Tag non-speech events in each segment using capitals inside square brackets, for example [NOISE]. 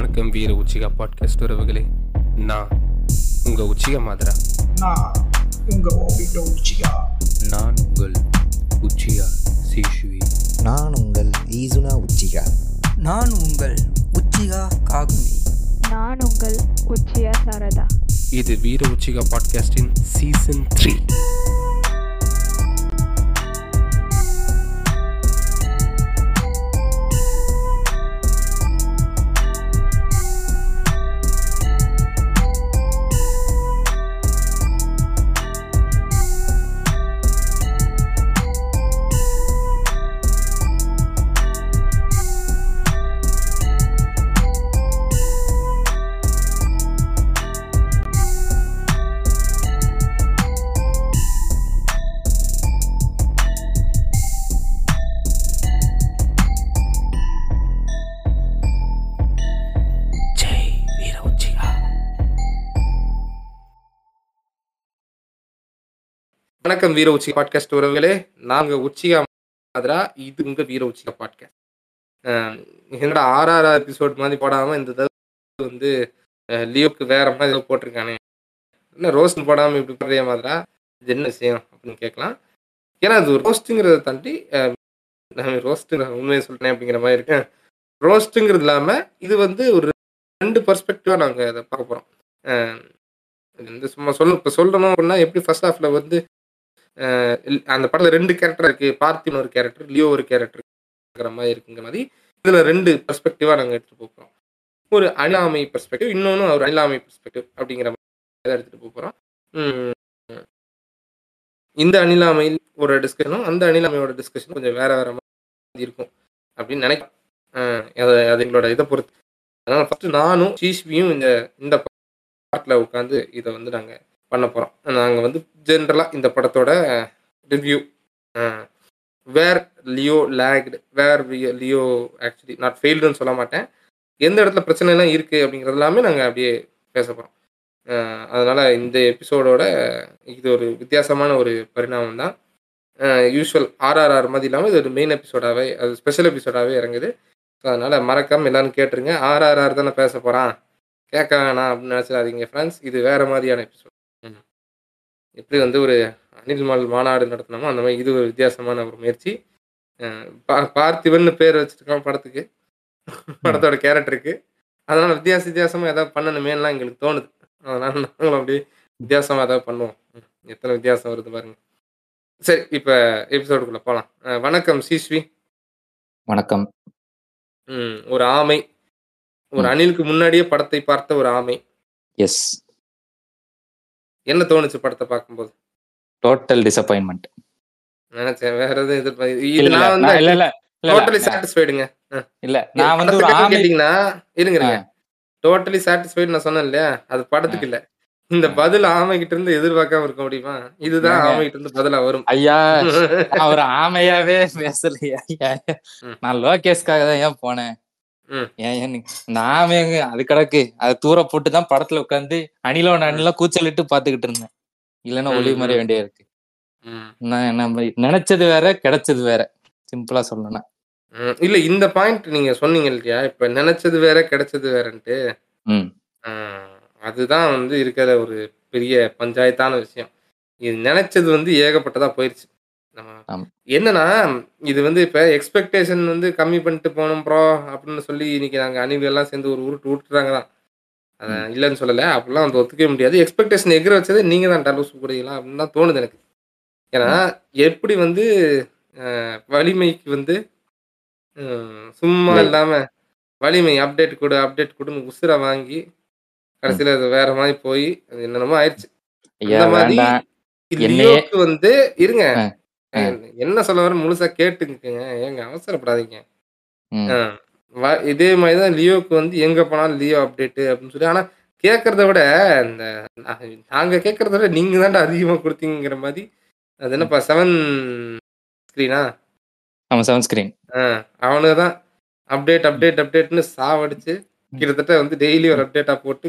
வணக்கம் வீர உச்சிகா பாட்காஸ்ட் உறவுகளே நான் உங்க உச்சிகா மாதிரா. நான் உங்க ஓபிட்டோ உச்சிகா. நான் உங்கள் உச்சிகா சீஷுவி. நான் உங்கள் ஈசுனா உச்சிகா. நான் உங்கள் உச்சிகா காகுமி. நான் உங்கள் உச்சியா சாரதா. இது வீர உச்சிகா பாட்காஸ்டின் சீசன் த்ரீ வணக்கம் வீர உச்சிகா பாட்காஸ்ட் உறவுகளே. நாங்க உச்சிகா மாதிரா. இது உங்க வீர உச்சிகா பாட்காஸ்ட் என்னோட ஆறாறு எபிசோட் மாதிரி போடாம இந்த தடவை வந்து லியோக்கு வேற மாதிரி ஏதோ போட்டிருக்கானே. என்ன ரோஸ்ட் போடாம இப்படி பண்றிய மாதிரா? இது என்ன விஷயம் அப்படின்னு கேட்கலாம். ஏன்னா அது ரோஸ்ட்டுங்கிறத தாண்டி ரோஸ்ட் உண்மையை சொல்றேன் அப்படிங்கிற மாதிரி இருக்கேன் ரோஸ்ட்டுங்கிறது இல்லாம இது வந்து ஒரு ரெண்டு பர்ஸ்பெக்டிவாக நாங்கள் அதை பார்க்க போகிறோம் இந்த வந்து சும்மா சொல்ல இப்போ சொல்லணும் அப்படின்னா எப்படி ஃபர்ஸ்ட் ஹாஃபில் வந்து அந்த படத்தில் ரெண்டு கேரக்டர் இருக்கு. பார்த்தின் ஒரு கேரக்டர் லியோ ஒரு கேரக்டர் இருக்கிற மாதிரி இருக்குங்கிற மாதிரி இதில் ரெண்டு பர்ஸ்பெக்டிவா நாங்கள் எடுத்துகிட்டு போகிறோம் ஒரு அணிலாமை பெர்ஸ்பெக்டிவ் இன்னொன்று ஒரு அணிலாமை பெர்ஸ்பெக்டிவ் அப்படிங்கிற மாதிரி தான் போகிறோம் இந்த அணிலாமையில் ஒரு டிஸ்கஷனும் அந்த அணிலாமையோட டிஸ்கஷனும் கொஞ்சம் வேற வேற மாதிரி இருக்கும் அப்படின்னு நினைக்கிறேன் அஹ் அது அது எங்களோட இதை பொறுத்து. அதனால ஃபர்ஸ்ட் நானும் சீஷ்வியும் இந்த இந்த பாட்டில் உட்காந்து இதை வந்து நாங்கள் பண்ண போகிறோம் நாங்கள் வந்து ஜென்ரலாக இந்த படத்தோட review where Leo lacked where Leo actually not ஃபெயில்டுன்னு சொல்ல மாட்டேன். எந்த இடத்துல பிரச்சனைலாம் இருக்குது அப்படிங்கிறது எல்லாமே நாங்கள் அப்படியே பேச போகிறோம் அதனால் இந்த எபிசோடோட இது ஒரு வித்தியாசமான ஒரு பரிணாமம் தான். யூஸ்வல் ஆர்ஆர்ஆர் மாதிரி இல்லாமல் இது ஒரு மெயின் எபிசோடாகவே அது ஸ்பெஷல் எபிசோடாகவே இறங்குது. ஸோ அதனால் மறக்காமல் எல்லாரும் கேட்டுருங்க. ஆர்ஆர்ஆர் தானே பேச போகிறான் கேட்க வேணாம் அப்படின்னு நினச்சிடாதீங்க ஃப்ரெண்ட்ஸ் இது வேறு மாதிரியான எபிசோட் எப்படி வந்து ஒரு அனில் மல் மாநாடு நடத்தினோமோ அந்த மாதிரி இது ஒரு வித்தியாசமான ஒரு முயற்சி. பா- பார்த்திபன் பேர் வச்சிருக்கோம் படத்துக்கு. படத்தோட கேரக்டருக்கு அதனால வித்தியாச வித்தியாசமா ஏதாவது பண்ணணுமேலாம் எங்களுக்கு தோணுது. அதனால நாங்களும் அப்படியே வித்தியாசமா ஏதாவது பண்ணுவோம். எத்தனை வித்தியாசம் வருது பாருங்க. சரி இப்போ எபிசோடுக்குள்ள போகலாம் வணக்கம் சீஸ்வி வணக்கம். ஒரு ஆமை. ஒரு அணிலுக்கு முன்னாடியே படத்தை பார்த்த ஒரு ஆமை. எஸ். என்ன தோணுச்சு படத்தை பார்க்கும்போது? டோட்டல் டிசப்பாயின்மெண்ட் நினைச்சேன் வேற எதுவும் எதிர்பார்க்க இது நான் வந்து இல்ல இல்ல டோட்டலி சாட்டிஸ்ஃபைடுங்க இல்ல. நான் வந்து ஒரு ஆமை கேட்டீங்கன்னா இருங்க டோட்டலி சாட்டிஸ்ஃபைடு நான் சொன்னேன் இல்லையா? அது படத்துக்கு இல்ல. இந்த பதில் ஆமை கிட்ட இருந்து எதிர்பார்க்காம இருக்க முடியுமா? இதுதான் ஏங்க? ஆமை கிட்ட இருந்து பதிலா வரும். ஐயா [LAUGHS] நான் ஒரு ஆமையாவே பேசலையா. நான் லோகேஷ்காக தான் ஏன் போனேன்? ம். ஏன் ஏன் நீ- இந்த ஆமைங்க அது கிடக்கு. அது தூர போட்டு தான் படத்துல உட்காந்து அணிலோட அணில கூச்சலிட்டு பாத்துக்கிட்டு இருந்தேன். இல்லைன்னா ஒளி. மறைய வேண்டிய இருக்கு. நம்ம நினைச்சது வேற கிடைச்சது வேற. சிம்பிளா சொல்லணும்னா. இல்ல இந்த பாயிண்ட் நீங்க சொன்னீங்க இல்லையா? இப்ப நினைச்சது வேற கிடைச்சது வேறன்ட்டு. அதுதான் வந்து இருக்கிற ஒரு பெரிய பஞ்சாயத்தான விஷயம். இது நினைச்சது வந்து ஏகப்பட்டதா போயிருச்சு. ஆமா. என்னன்னா இது வந்து இப்ப எக்ஸ்பெக்டேஷன் வந்து கம்மி பண்ணிட்டு போனோம் ப்ரோ அப்படின்னு சொல்லி இன்னைக்கு நாங்க அணிவு எல்லாம் சேர்ந்து ஒரு உருட்டு விட்டுறாங்க தான். அதை இல்லைன்னு சொல்லலை. அப்படிலாம் வந்து ஒத்துக்கவே முடியாது. எக்ஸ்பெக்டேஷன் எகிர வச்சது நீங்க தான் டலூஸ் கூடியலாம் அப்படின்னு தான் தோணுது எனக்கு. ஏன்னா எப்படி வந்து வலிமைக்கு வந்து சும்மா இல்லை. இல்லாம வலிமை அப்டேட் கொடு அப்டேட் கொடுன்னு உசுரை வாங்கி கடைசியில அது வேற மாதிரி போய் அது என்னென்னமோ ஆயிடுச்சு அந்த மாதிரி வந்து இருங்க. என்ன சொல்ல வர முழுசா கேட்டுக்குங்க. ஏங்க அவசரப்படாதீங்க. இதே மாதிரி தான் லியோக்கு வந்து எங்க போனாலும் லியோ அப்டேட் அப்படின்னு சொல்லி ஆனா கேட்கறத விட இந்த நாங்க கேட்கறத விட நீங்க தான்டா அதிகமா கொடுத்தீங்கிற மாதிரி அது என்னப்பா செவன் ஸ்கிரீனா ஆமா செவன் ஸ்கிரீன் அவனுக்கு தான் அப்டேட் அப்டேட் அப்டேட்னு சாவடிச்சு கிட்டத்தட்ட வந்து டெய்லி ஒரு அப்டேட்டா போட்டு.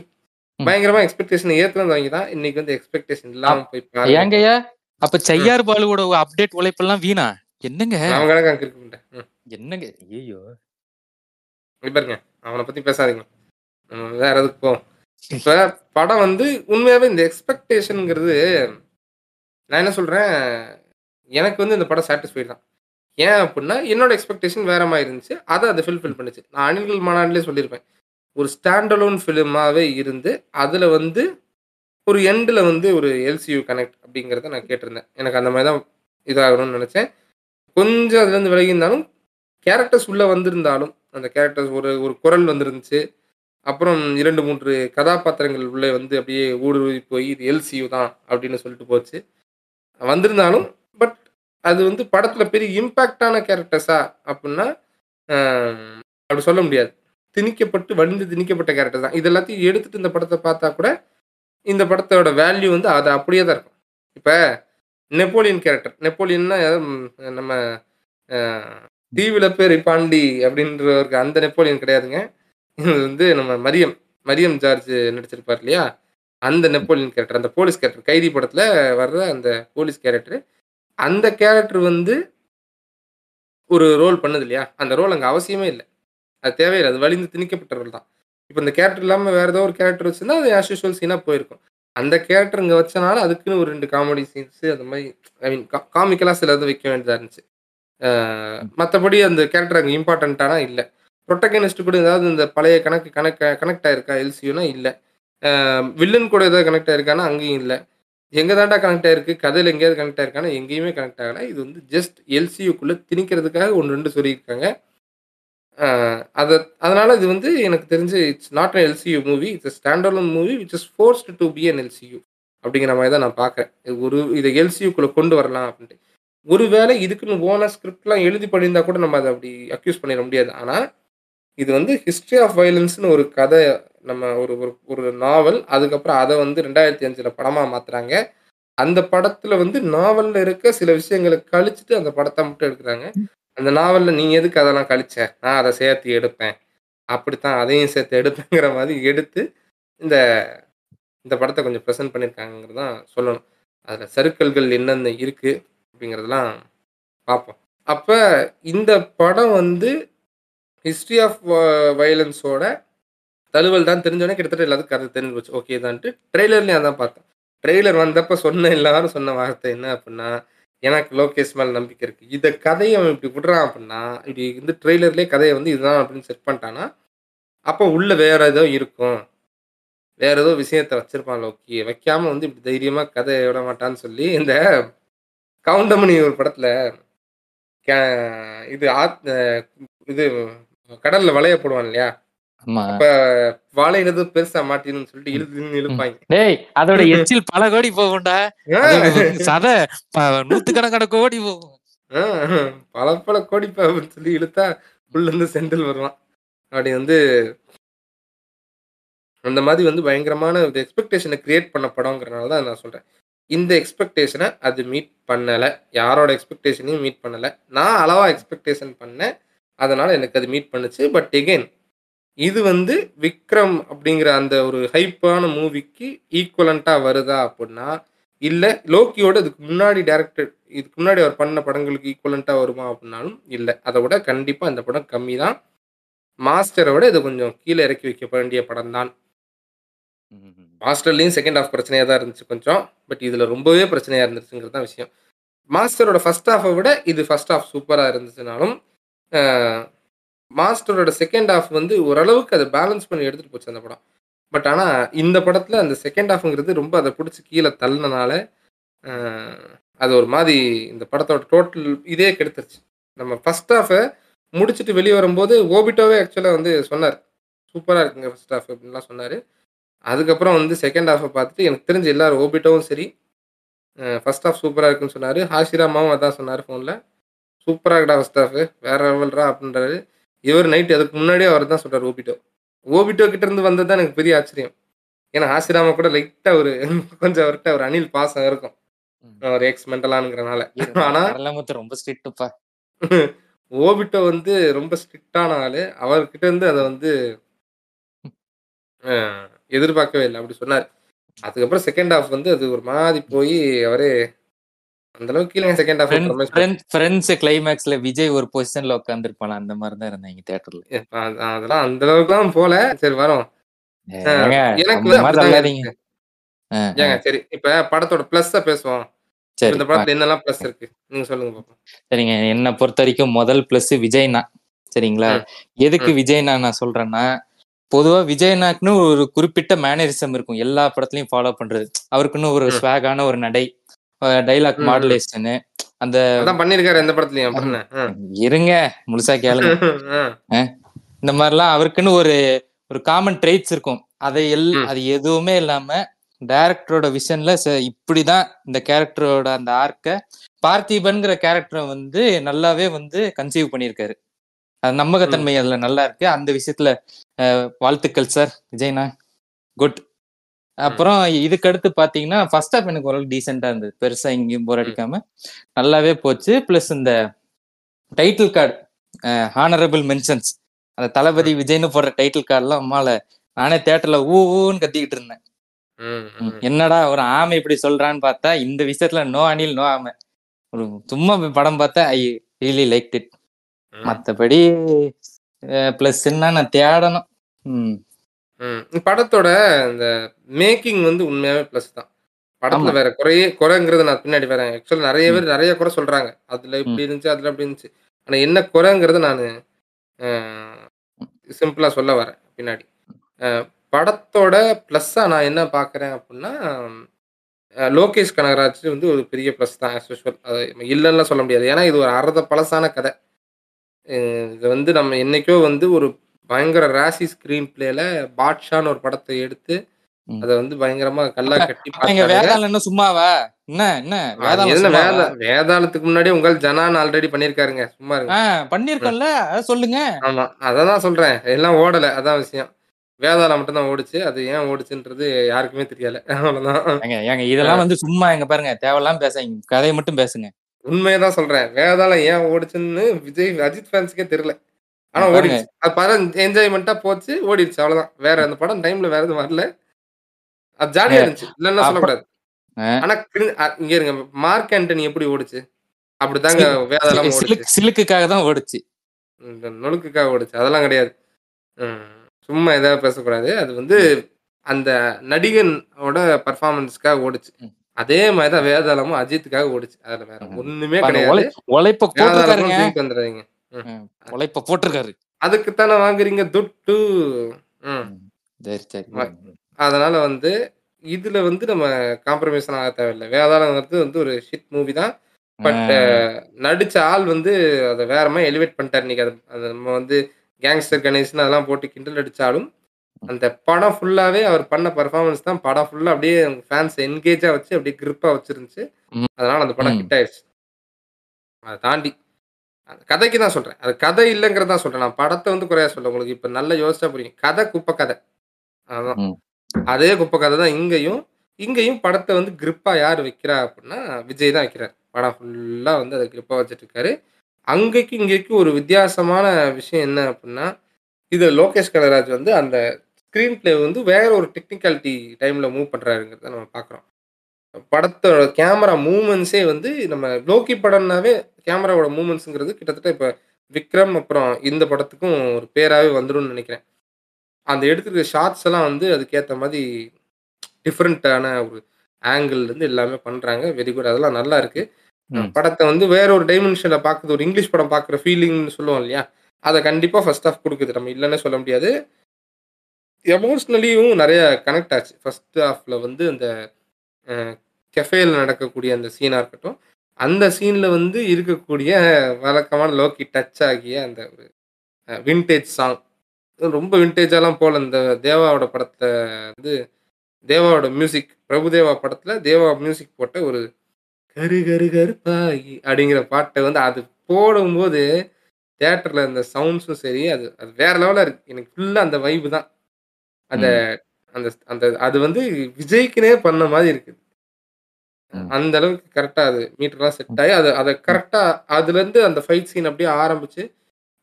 பயங்கரமா எக்ஸ்பெக்டேஷன் ஏத்துனவங்க தான் இன்னைக்கு வந்து எக்ஸ்பெக்டேஷன் இல்லாம போய் பாருங்க. ஏங்கய்யா? அப்ப செய்யார் பாலுவோட அப்டேட் உழைப்பெல்லாம் வீணா? என்னங்க? என்னங்க? ஐயோ பாருங்க. அவனை பத்தி பேசாதீங்க. வேற எதுக்கு போவோம்? இப்ப படம் வந்து உண்மையாவே இந்த எக்ஸ்பெக்டேஷனுங்கிறது நான் என்ன சொல்றேன்? எனக்கு வந்து இந்த படம் சாட்டிஸ்ஃபை தான். ஏன் அப்படின்னா என்னோட எக்ஸ்பெக்டேஷன் வேற மாதிரி இருந்துச்சு. அதை அதை ஃபில்ஃபில் பண்ணுச்சு. நான் அணில்கள் மாநாட்டிலே சொல்லியிருப்பேன். ஒரு ஸ்டாண்டலோன் ஃபிலிமாவே இருந்து அதில் வந்து ஒரு எண்டில் வந்து ஒரு எல்சியூ கனெக்ட் அப்படிங்கிறத நான் கேட்டிருந்தேன். எனக்கு அந்த மாதிரி தான் இதாகணும்னு நினச்சேன். கொஞ்சம் அதுலேருந்து விலகி இருந்தாலும் கேரக்டர்ஸ் உள்ளே வந்திருந்தாலும் அந்த கேரக்டர்ஸ் ஒரு ஒரு குரல் வந்துருந்துச்சு. அப்புறம் இரண்டு மூன்று கதாபாத்திரங்கள் உள்ளே வந்து அப்படியே ஊடுருவி போய் இது எல்சியூ தான் அப்படின்னு சொல்லிட்டு போச்சு. வந்திருந்தாலும் பட் அது வந்து படத்தில் பெரிய இம்பேக்டான கேரக்டர்ஸா அப்படின்னா அப்படி சொல்ல முடியாது. திணிக்கப்பட்டு வலிந்து திணிக்கப்பட்ட கேரக்டர் தான். இது எல்லாத்தையும் எடுத்துட்டு இந்த படத்தை பார்த்தா கூட இந்த படத்தோட வேல்யூ வந்து அது அப்படியே தான் இருக்கும். இப்போ நெப்போலியன் கேரக்டர் நெப்போலியன்னா நம்ம தீவில பேர் பாண்டி அப்படின்றவருக்கு அந்த நெப்போலியன் கிடையாதுங்க. இது வந்து நம்ம மரியம் மரியம் ஜார்ஜ் நடிச்சிருப்பார் இல்லையா? அந்த நெப்போலியன் கேரக்டர் அந்த போலீஸ் கேரக்டர் கைதி படத்தில் வர்ற அந்த போலீஸ் கேரக்டர் அந்த கேரக்டர் வந்து ஒரு ரோல் பண்ணுது இல்லையா? அந்த ரோல் அங்கே அவசியமே இல்லை. அது தேவையில்லை. அது வலிந்து திணிக்கப்பட்ட ரோல் தான் இப்போ இந்த கேரக்டர் இல்லாமல் வேறு ஏதோ ஒரு கேரக்டர் வச்சுருந்தா அது ஆஸ் யூஷுவல் சீனாக போயிருக்கும். அந்த கேரக்டர் இங்கே வச்சனால அதுக்குன்னு ஒரு ரெண்டு காமெடி சீன்ஸு அந்த மாதிரி ஐ மீன் காமிக்கலாக சில இது வைக்க வேண்டியதாக இருந்துச்சு. மற்றபடி அந்த கேரக்டர் அங்கே இம்பார்ட்டண்ட்டானா இல்லை. ப்ரொட்டகனிஸ்ட் கூட ஏதாவது இந்த பழைய கணக்கு கனெக்ட் கனெக்ட் ஆயிருக்கா எல்சியூனா இல்லை. வில்லன் கூட ஏதாவது கனெக்ட் ஆயிருக்கானா அங்கேயும் இல்லை. எங்கே தாண்டா கனெக்ட் ஆயிருக்கு? கதையில் எங்கேயாவது கனெக்ட் ஆயிருக்கானா? எங்கேயுமே கனெக்ட் ஆகலை. இது வந்து ஜஸ்ட் எல்சியூக்குள்ளே திணிக்கிறதுக்காக ஒன்று ரெண்டு சொல்லியிருக்காங்க. அதை அதனால் இது வந்து எனக்கு தெரிஞ்சு it's not an LCU movie it's standard movie which is forced to be an LCU அப்படிங்கிற மாதிரி தான் நான் பார்க்குறேன். இது ஒரு இதை எல்சியூக்குள்ளே கொண்டு வரலாம் அப்படின்ட்டு. ஒருவேளை இதுக்குன்னு ஓனர் ஸ்கிரிப்ட்லாம் எழுதி பண்ணியிருந்தா கூட நம்ம அதை அப்படி அக்யூஸ் பண்ணிட முடியாது. ஆனால் இது வந்து ஹிஸ்ட்ரி ஆஃப் வயலன்ஸ்னு ஒரு கதை நம்ம ஒரு ஒரு ஒரு நாவல் அதுக்கப்புறம் அதை வந்து ரெண்டாயிரத்தி அஞ்சில் படமாக மாற்றுறாங்க அந்த படத்தில் வந்து நாவலில் இருக்க சில விஷயங்களை கழிச்சிட்டு அந்த படத்தை மட்டும் எடுக்கிறாங்க. அந்த நாவலில் நீ எதுக்கு அதெல்லாம் கழிச்ச? நான் அதை சேர்த்து எடுப்பேன். அப்படித்தான் அதையும் சேர்த்து எடுப்பேங்கிற மாதிரி எடுத்து இந்த இந்த படத்தை கொஞ்சம் ப்ரெசென்ட் பண்ணியிருக்காங்கிறது தான் சொல்லணும். அதில் சருக்கல்கள் என்னென்ன இருக்குது அப்படிங்கிறதெல்லாம் பார்ப்போம். அப்போ இந்த படம் வந்து ஹிஸ்ட்ரி ஆஃப் வயலன்ஸோட தழுவல் தான் தெரிஞ்சோடனே கிட்டத்தட்ட எல்லாத்துக்கும் கதை தெரிஞ்சு போச்சு. ஓகே தான்ட்டு ட்ரெய்லர்லேயும் அதான் பார்த்தேன் ட்ரெய்லர் வந்தப்போ சொன்ன எல்லாரும் சொன்ன வார்த்தை என்ன அப்படின்னா எனக்கு லோகேஷ் மேலே நம்பிக்கை இருக்குது இதை கதையை அவன் இப்படி விடுறான் அப்படின்னா இப்படி இந்த ட்ரெய்லர்லேயே கதையை வந்து இதுதான் அப்படின்னு செட் பண்ணிட்டான்னா அப்போ உள்ளே வேறு ஏதோ இருக்கும். வேறு ஏதோ விஷயத்த வச்சிருப்பான் லோக்கி வைக்காமல் வந்து இப்படி தைரியமாக கதையை விட மாட்டான்னு சொல்லி இந்த கவுண்டமணி ஒரு படத்தில் கே- இது ஆத் இது கடலில் வளைய போடுவான் இல்லையா? அப்ப வாழையினது பெருசா சொல்லிட்டு இழுத்து இழுப்பாங்க. டேய் அதோட [LAUGHS] எச்சில் பல கோடி போகும்டா. சதை கோடி போகும். பல பல கோடிப்பா அப்படின்னு சொல்லி இழுத்தா உள்ள இருந்து செந்தில் வருவான். அப்படி வந்து அந்த மாதிரி வந்து பயங்கரமான ஒரு எக்ஸ்பெக்டேஷனை கிரியேட் பண்ண படங்கிறனால தான் நான் சொல்றேன். இந்த எக்ஸ்பெக்டேஷனை அது மீட் பண்ணலை. யாரோட எக்ஸ்பெக்டேஷனையும் மீட் பண்ணலை. நான் அளவா எக்ஸ்பெக்டேஷன் பண்ணேன். அதனால எனக்கு அது மீட் பண்ணுச்சு. பட் எகெயின் இது வந்து விக்ரம் அப்படிங்கிற அந்த ஒரு ஹைப்பான மூவிக்கு ஈக்குவலண்ட்டாக வருதா அப்படின்னா இல்லை லோக்கியோட இதுக்கு முன்னாடி டேரக்டர் இதுக்கு முன்னாடி அவர் பண்ண படங்களுக்கு ஈக்குவலண்ட்டாக வருமா அப்படின்னாலும் இல்லை. அதை விட கண்டிப்பாக இந்த படம் கம்மி தான் மாஸ்டரை விட இது கொஞ்சம் கீழே இறக்கி வைக்க வேண்டிய படம் தான் மாஸ்டர்லேயும் செகண்ட் ஹாஃப் பிரச்சனையாக தான் இருந்துச்சு கொஞ்சம். பட் இதில் ரொம்பவே பிரச்சனையாக இருந்துச்சுங்கிறது தான் விஷயம். மாஸ்டரோட ஃபர்ஸ்ட் ஹாஃபை விட இது ஃபர்ஸ்ட் ஹாஃப் சூப்பராக இருந்துச்சுனாலும் மாஸ்டரோட செகண்ட் ஹாஃப் வந்து ஓரளவுக்கு அதை பேலன்ஸ் பண்ணி எடுத்துகிட்டு போச்சு அந்த படம். பட் ஆனால் இந்த படத்தில் அந்த செகண்ட் ஹாஃப்ங்கிறது ரொம்ப அதை பிடிச்சி கீழே தள்ளினால அது ஒரு மாதிரி இந்த படத்தோட டோட்டல் இதே கெடுத்துருச்சு. நம்ம ஃபர்ஸ்ட் ஹாஃபை முடிச்சுட்டு வெளியே வரும்போது ஓபிட்டோவே ஆக்சுவலாக வந்து சொன்னார். சூப்பராக இருக்குங்க ஃபஸ்ட் ஹாஃப் அப்படின்லாம் சொன்னார். அதுக்கப்புறம் வந்து செகண்ட் ஹாஃபை பார்த்துட்டு எனக்கு தெரிஞ்ச எல்லோரும் ஓபிட்டோவும் சரி ஃபர்ஸ்ட் ஹாஃப் சூப்பராக இருக்குன்னு சொன்னார். ஹாஷிராமாவும் அதான் சொன்னார் ஃபோனில் சூப்பராக இருக்கடா ஃபஸ்ட் ஹாஃப் வேற லெவல்ரா அப்படின்றாரு. இவர் நைட் அதுக்கு முன்னாடியே அவர் தான் சொல்கிறார் ஓபிட்டோ ஓபிட்டோ கிட்ட இருந்து வந்தது தான் எனக்கு பெரிய ஆச்சரியம். ஏன்னா ஹாசிராமா கூட லைட்டாக ஒரு [LAUGHS] கொஞ்சம் அவர்கிட்ட ஒரு அணில் பாசம் இருக்கும். ஒரு எக்ஸ் மென்டலானுங்கிறனால ஆனா ரொம்ப ஸ்ட்ரிக்ட்டுப்பா [LAUGHS] ஓபிட்டோ வந்து ரொம்ப ஸ்ட்ரிக்டான ஆளு. அவர்கிட்ட இருந்து அதை வந்து எதிர்பார்க்கவே இல்லை. அப்படி சொன்னார். அதுக்கப்புறம் செகண்ட் ஹாஃப் வந்து அது ஒரு மாதிரி போய் அவரே அந்த அளவுக்கு கீழே செகண்ட் ஹாஃப் ஃப்ரெண்ட்ஸ் கிளைமேக்ஸ்ல விஜய் ஒரு பொசிஷன்ல உட்காந்துருப்பான் அந்த மாதிரி தான் இருந்தாங்க தியேட்டர்ல அதெல்லாம் அந்த அளவுக்கு தான் போல. சரி வரோம். எனக்கு. ஏங்க சரி இப்ப படத்தோட பிளஸ்ஸ பேசுவோம். சரி இந்த படத்துல என்னெல்லாம் பிளஸ் இருக்கு? நீங்க சொல்லுங்க பாப்போம். சரிங்க என்ன பொறுத்த வரைக்கும் முதல் பிளஸ் விஜய்னா சரிங்களா. எதுக்கு. விஜய்னா நான் சொல்றேன்னா பொதுவா விஜய்னாக்குன்னு ஒரு குறிப்பிட்ட மேனரிசம் இருக்கும். எல்லா படத்துலயும் ஃபாலோ பண்றது. அவருக்குன்னு ஒரு. ஸ்வாகான ஒரு நடை. டைலாக். மாடுலேஷனு அந்த அதான் பண்ணிருக்காரு எந்த படத்துலயும். இருங்க முழுசா கேளுங்க. [LAUGHS] இந்த மாதிரிலாம் அவருக்குன்னு ஒரு ஒரு காமன் ட்ரெய்ட்ஸ் இருக்கும். அதை எல். அது எதுவுமே இல்லாம டைரக்டரோட விஷன்ல இப்படிதான் இந்த கேரக்டரோட அந்த ஆர்க்க பார்த்திபன்கிற கேரக்டரை வந்து நல்லாவே வந்து கன்சீவ் பண்ணியிருக்காரு. அது நம்பகத்தன்மை அதுல நல்லா இருக்கு. அந்த விஷயத்துல வாழ்த்துக்கள் சார் விஜய்னா குட் அப்புறம் இதுக்கு அடுத்து பாத்தீங்கன்னா ஃபர்ஸ்ட் ஹாஃப் எனக்கு ஓரளவு டீசெண்டா இருந்தது. பெருசா எங்கேயும் போர் அடிக்காம. நல்லாவே போச்சு. பிளஸ் இந்த டைட்டில் கார்டு ஹானரபிள் மென்ஷன்ஸ் அந்த தளபதி விஜய்னு போடுற டைட்டில் கார்டுலாம் அம்மால நானே தேட்டர்ல ஊ ஊன்னு கத்திக்கிட்டு இருந்தேன். என்னடா ஒரு ஆமை இப்படி சொல்றான்னு பார்த்தா இந்த விஷயத்துல நோ அணில் நோ ஆமை. ஒரு சும்மா படம் பார்த்தா ஐ ரியலி லைக் இட் ம். மத்தபடி பிளஸ் என்ன நான் தேடணும். ம். படத்தோட இந்த மேக்கிங் வந்து உண்மையாவே பிளஸ் தான். படத்துல ஆமா. வேற குறையே குறைங்கிறது நான் பின்னாடி வரேன் ஆக்சுவலா நிறைய பேர் நிறைய குறை சொல்றாங்க. அதுல இப்படி இருந்துச்சு அதுல அப்படி இருந்துச்சு. ஆனா என்ன குறைங்கிறத நான் சிம்பிளா சொல்ல வரேன் பின்னாடி. அஹ், படத்தோட ப்ளஸ்ஸா நான் என்ன பார்க்குறேன் அப்படின்னா லோகேஷ் கனகராஜ் வந்து ஒரு பெரிய ப்ளஸ் தான் ஆஸ் யூஸ்வல் அது இல்லைன்னா சொல்ல முடியாது. ஏன்னா இது ஒரு அறத பழசான கதை. அஹ், இது வந்து நம்ம என்னைக்கோ வந்து ஒரு பயங்கர ராசி ஸ்க்ரீன் பிளேல பாட்ஷான்னு ஒரு படத்தை எடுத்து. அதை வந்து பயங்கரமா கல்லா கட்டி வேதாளம் சும்மாவா? என்ன என்ன? வேதாளம் வேதாளத்துக்கு முன்னாடி உங்கள் ஜனான் ஆல்ரெடி பண்ணியிருக்காருங்க. சும்மா பண்ணிருக்கோம்ல அத சொல்லுங்க. ஆமா அதான் சொல்றேன். எல்லாம் ஓடல அதான் விஷயம். வேதாளம் மட்டும் தான் ஓடுச்சு. அது ஏன் ஓடுச்சுன்றது யாருக்குமே தெரியல அவ்வளவுதான். ஏங்க இதெல்லாம் வந்து சும்மா எங்க பாருங்க. தேவையில்லாம பேசாங்க கதையை மட்டும் பேசுங்க. உண்மையதான் சொல்றேன். வேதாளம் ஏன் ஓடுச்சுன்னு விஜய் அஜித் ஃபேன்ஸுக்கே தெரியல. ஆனா. ஓடிடுச்சு. அது படம் என்ஜாய்மெண்ட்டா போச்சு ஓடிடுச்சு அவ்வளவுதான். வேற அந்த படம் டைம்ல வேற எதுவும் வரல. அது ஜாலியா இருந்துச்சு. இல்லைன்னா சொல்லக்கூடாது. ஆனா இங்க இருங்க. மார்க் ஆண்டனி எப்படி ஓடுச்சு? அப்படிதாங்க வேதாளம் ஓடுச்சு. சிலுக்கு சிலுக்குக்காக தான் ஓடுச்சு. இந்த நொழுக்குக்காக ஓடுச்சு. அதெல்லாம் கிடையாது. சும்மா ஏதாவது பேசக்கூடாது. அது வந்து அந்த நடிகனோட பர்ஃபார்மன்ஸ்க்காக ஓடுச்சு. அதே மாதிரி தான் வேதாளமும் அஜித்துக்காக ஓடுச்சு. அதுல வேற. ஒண்ணுமே கிடையாது. உழை- உழைப்ப வந்துடாதீங்க. உழைப்ப போட்டிருக்காரு. அதுக்குத்தானே வாங்குறீங்க? துட்டு. சரி சரி. அதனால வந்து இதுல வந்து நம்ம காம்ப்ரமைஸ் ஆக தேவையில்லை. வேதாளங்கிறது வந்து ஒரு ஷிட் மூவி தான். பட் நடிச்ச ஆள் வந்து அதை வேற மாதிரி எலிவேட் பண்ணிட்டாரு இன்னைக்கு. அது நம்ம வந்து கேங்ஸ்டர் கணேசன் அதெல்லாம் போட்டு கிண்டல் அடிச்சாலும் அந்த படம் ஃபுல்லாவே அவர் பண்ண பர்ஃபார்மன்ஸ் தான் படம் ஃபுல்லா அப்படியே ஃபேன்ஸ் என்கேஜா வச்சு அப்படியே கிரிப்பா வச்சிருந்துச்சு. அதனால அந்த படம். ஹிட் ஆயிடுச்சு. அதை தாண்டி அந்த கதைக்கு தான் சொல்றேன். அது கதை இல்லைங்கிறதா சொல்றேன். நான் படத்தை வந்து குறையா சொல்ல உங்களுக்கு இப்ப நல்லா யோசிச்சா புரியும். கதை குப்பை கதை. அதான். அதே குப்பை கதை தான் இங்கேயும். இங்கேயும் படத்தை வந்து கிரிப்பா யார் வைக்கிறா அப்படின்னா விஜய் தான் வைக்கிறார். படம் ஃபுல்லா வந்து அதை கிரிப்பா வச்சுட்டு இருக்காரு அங்கேக்கு இங்கேக்கு ஒரு வித்தியாசமான விஷயம் என்ன அப்படின்னா இது லோகேஷ் கனகராஜ் வந்து அந்த ஸ்க்ரீன் பிளே வந்து வேற ஒரு டெக்னிக்காலிட்டி டைம்ல மூவ் பண்றாருங்கிறத நம்ம பார்க்குறோம். படத்தோட கேமரா மூமெண்ட்ஸே வந்து நம்ம லோக்கி படம்னாவே கேமராவோட மூமெண்ட்ஸுங்கிறது கிட்டத்தட்ட இப்போ விக்ரம் அப்புறம் இந்த படத்துக்கும் ஒரு பேராகவே வந்துரும்னு நினைக்கிறேன். அந்த எடுத்துருக்க ஷார்ட்ஸ் எல்லாம் வந்து அதுக்கேற்ற மாதிரி டிஃப்ரெண்ட்டான ஒரு ஆங்கிள் இருந்து எல்லாமே பண்றாங்க. வெரி குட் அதெல்லாம் நல்லா இருக்கு. படத்தை வந்து வேற ஒரு டைமென்ஷன்ல பார்க்குறது ஒரு இங்கிலீஷ் படம் பார்க்குற ஃபீலிங்னு சொல்லுவோம் இல்லையா? அதை கண்டிப்பா ஃபர்ஸ்ட் ஹாஃப் கொடுக்குது. நம்ம இல்லைன்னே சொல்ல முடியாது. எமோஷ்னலியும் நிறைய கனெக்ட் ஆச்சு. ஃபர்ஸ்ட் ஹாஃப்ல வந்து அந்த கெஃபேல நடக்கக்கூடிய அந்த சீனா இருக்கட்டும் அந்த சீன்ல வந்து இருக்கக்கூடிய வழக்கமான லோக்கி டச் ஆகிய அந்த ஒரு விண்டேஜ் சாங் ரொம்ப விண்டேஜாலாம் போல இந்த தேவாவோட படத்துல வந்து தேவாவோட மியூசிக் பிரபுதேவா படத்துல தேவா மியூசிக் போட்ட ஒரு கரு கரு கருப்பாகி அப்படிங்கிற பாட்டை வந்து அது போடும்போது தேட்டர்ல இந்த சவுண்ட்ஸும் சரி அது அது வேற லெவலா இருக்கு. எனக்கு ஃபுல்லா அந்த வைப்பு தான். அந்த அந்த அந்த அது வந்து விஜய்க்குனே பண்ண மாதிரி இருக்குது. அந்த அளவுக்கு கரெக்டா அது மீட்டர்லாம் செட் ஆகி அது அதை கரெக்டா அதுல இருந்து அந்த ஃபைட் சீன் அப்படியே ஆரம்பிச்சு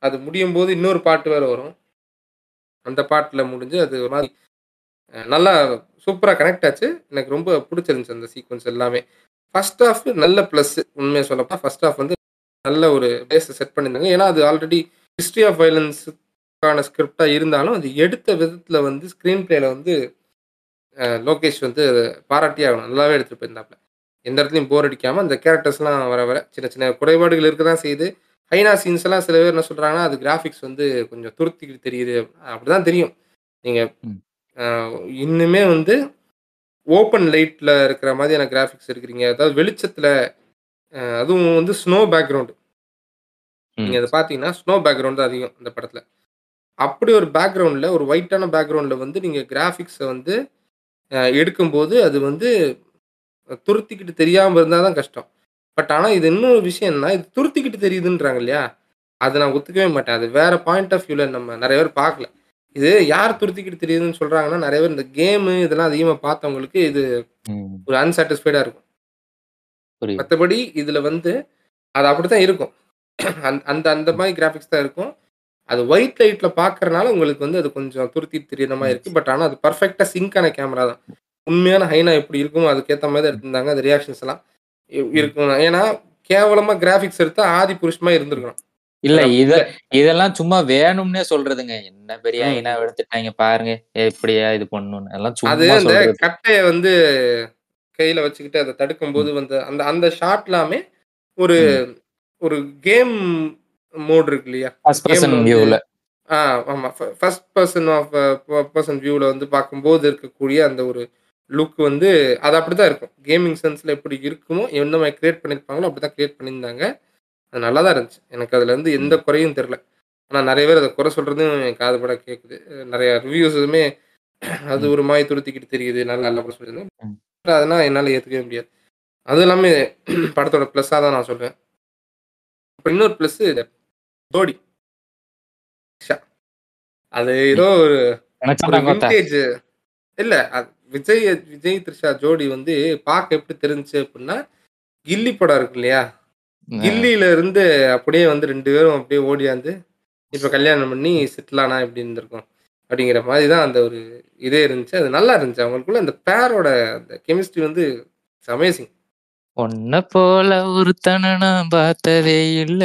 அது முடியும் போது இன்னொரு பாட்டு வேற வரும். அந்த பாட்டுல முடிஞ்சு அது ஒரு மாதிரி நல்லா சூப்பரா கனெக்ட் ஆச்சு. எனக்கு ரொம்ப பிடிச்சிருந்துச்சு அந்த சீக்வன்ஸ் எல்லாமே. ஃபர்ஸ்ட் ஆஃப் நல்ல ப்ளஸ் உண்மையை சொல்லப்போ ஃபர்ஸ்ட் ஆஃப் வந்து நல்ல ஒரு பேஸை செட் பண்ணியிருந்தாங்க. ஏன்னா அது ஆல்ரெடி ஹிஸ்ட்ரி ஆஃப் வயலன்ஸுக்கான படத்துக்கான ஸ்கிரிப்டா இருந்தாலும், அது எடுத்த விதத்துல வந்து ஸ்க்ரீன் பிளேல வந்து லோகேஷ் வந்து பாராட்டியே ஆகணும். நல்லாவே எடுத்துட்டு போயிருந்தாப்ல. எந்த இடத்துலயும் போர் அடிக்காம அந்த கேரக்டர்ஸ்லாம் வர வர சின்ன சின்ன குறைபாடுகள் இருக்க தான் செய்யுது. ஹைனா சீன்ஸ் எல்லாம் சில பேர் என்ன சொல்றாங்கன்னா, அது கிராபிக்ஸ் வந்து கொஞ்சம் துருத்திக்கிட்டு தெரியுது. அப்படிதான் தெரியும். நீங்க ம். அ இன்னுமே வந்து ஓப்பன் லைட்ல இருக்கிற மாதிரியான கிராபிக்ஸ் எடுக்குறீங்க. அதாவது வெளிச்சத்துல அதுவும் வந்து ஸ்னோ பேக்கிரவுண்ட். நீங்க ம். அத பார்த்தீங்கன்னா, ஸ்னோ பேக்கிரவுண்ட் தான் அதிகம் அந்த படத்துல. அப்படி ஒரு பேக்கிரவுண்ட்ல ஒரு ஒயிட்டான பேக்கிரவுண்ட்ல வந்து நீங்க கிராபிக்ஸ வந்து எடுக்கும்போது, அது வந்து துருத்திக்கிட்டு தெரியாம இருந்தா தான் கஷ்டம். பட் ஆனா இது இன்னொரு விஷயம் என்னன்னா, இது துருத்திக்கிட்டு தெரியுதுன்றாங்க இல்லையா? அத நான் ஒத்துக்கவே மாட்டேன். அது வேற பாயிண்ட் ஆஃப் வியூல நம்ம நெறைய பேர் பார்க்கல. இது யார் துருத்திக்கிட்டு தெரியுதுன்னு சொல்றாங்கன்னா, நெறைய பேர் இந்த கேமு இதெல்லாம் அதிகமா பார்த்தவங்களுக்கு இது. ஒரு அன்சாட்டிஸ்ஃபைடா இருக்கும். மத்தபடி இதுல வந்து அது அப்படித்தான் இருக்கும். அந் அந்த அந்த மாரி கிராபிக்ஸ் தான் இருக்கும். அது ஒயிட் லைட்ல பார்க்கறனால உங்களுக்கு வந்து அது கொஞ்சம் துருத்திட்டு தெரியிற மாரி ம். இருக்கு. பட் ஆனா அது பெர்ஃபெக்ட்டா சிங்க்கான கேமரா தான். உண்மையான ஹைனா எப்படி இருக்குமோ அதுக்கேத்த மாரி தான் எடுத்திருந்தாங்க. அந்த ரியாக்ஷன்ஸ் எல்லாம். இருக்கும். ஏன்னா கேவலமா கிராபிக்ஸ் எடுத்தா ஆதி புருஷ் மாரி இருந்திருக்கணும். இல்ல இத. இதெல்லாம் சும்மா வேணும்னே சொல்றதுங்க. என்ன பெரிய ம். ஐனாவ எடுத்துட்டாய்ங்க பாருங்க. எப்படியா இது பண்ணணும்னு. அதெல்லாம் அது அந்த. கட்டைய வந்து கையில வச்சுக்கிட்டு அத தடுக்கும்போது ம். வந்து அந்த அந்த ஷாட்லாமே ஒரு ம். ஒரு கேம் மோட் இருக்கு இல்லையா? வியூல. ஆ ஆமா. ஃப ஃபர்ஸ்ட் பெர்சன் ஆஃப் பெர்சன் வியூல வந்து பார்க்கும்போது இருக்கக்கூடிய அந்த ஒரு லுக் வந்து அது அப்படித்தான் இருக்கும். கேமிங் சென்ஸ்ல எப்படி இருக்குமோ, எந்த மாரி கிரியேட் பண்ணியிருப்பாங்களோ அப்படித்தான் கிரியேட் பண்ணியிருந்தாங்க. அது நல்லா தான் இருந்துச்சு. எனக்கு அதுல வந்து எந்த. குறையும் தெரியல. ஆனா நெறைய பேர் அத குறை சொல்றதும் என் காது பட கேட்குது. நெறைய ரிவ்யூஸுமே அது. ஒரு மாரி துருத்திக்கிட்டு தெரியுது. நல்லா இல்ல அப்படின்னு சொல்லியிருந்தாங்க. ம். அதெல்லாம் என்னால ஏத்துக்கவே முடியாது. அதுவும் இல்லாம [CLEARS THROAT] படத்தோட ப்ளஸ்ஸா தான் நான் சொல்வேன். அப்புறம் இன்னொரு ப்ளஸ் ஜோடி. ஷா அது. ஏதோ ஒரு. வின்டேஜ் இல்ல அது விஜய் விஜய், த்ரிஷா ஜோடி வந்து பார்க்க எப்படி தெரிஞ்சுச்சு அப்படின்னா, கில்லி படம் இருக்கு இல்லையா? அ. கில்லில இருந்து அப்படியே வந்து 2 பேரும் அப்படியே ஓடியாந்து, இப்ப கல்யாணம் பண்ணி செட்டில் ஆனா எப்படி இருந்திருக்கும்? அப்படிங்கிற மாரி தான் அந்த ஒரு இதே இருந்துச்சு. அது நல்லா இருந்துச்சு. அவங்களுக்குள்ள அந்த பேரோட அந்த கெமிஸ்ட்ரி வந்து அமேசிங். உன்ன போல ஒருத்தன நான் பார்த்ததே இல்ல.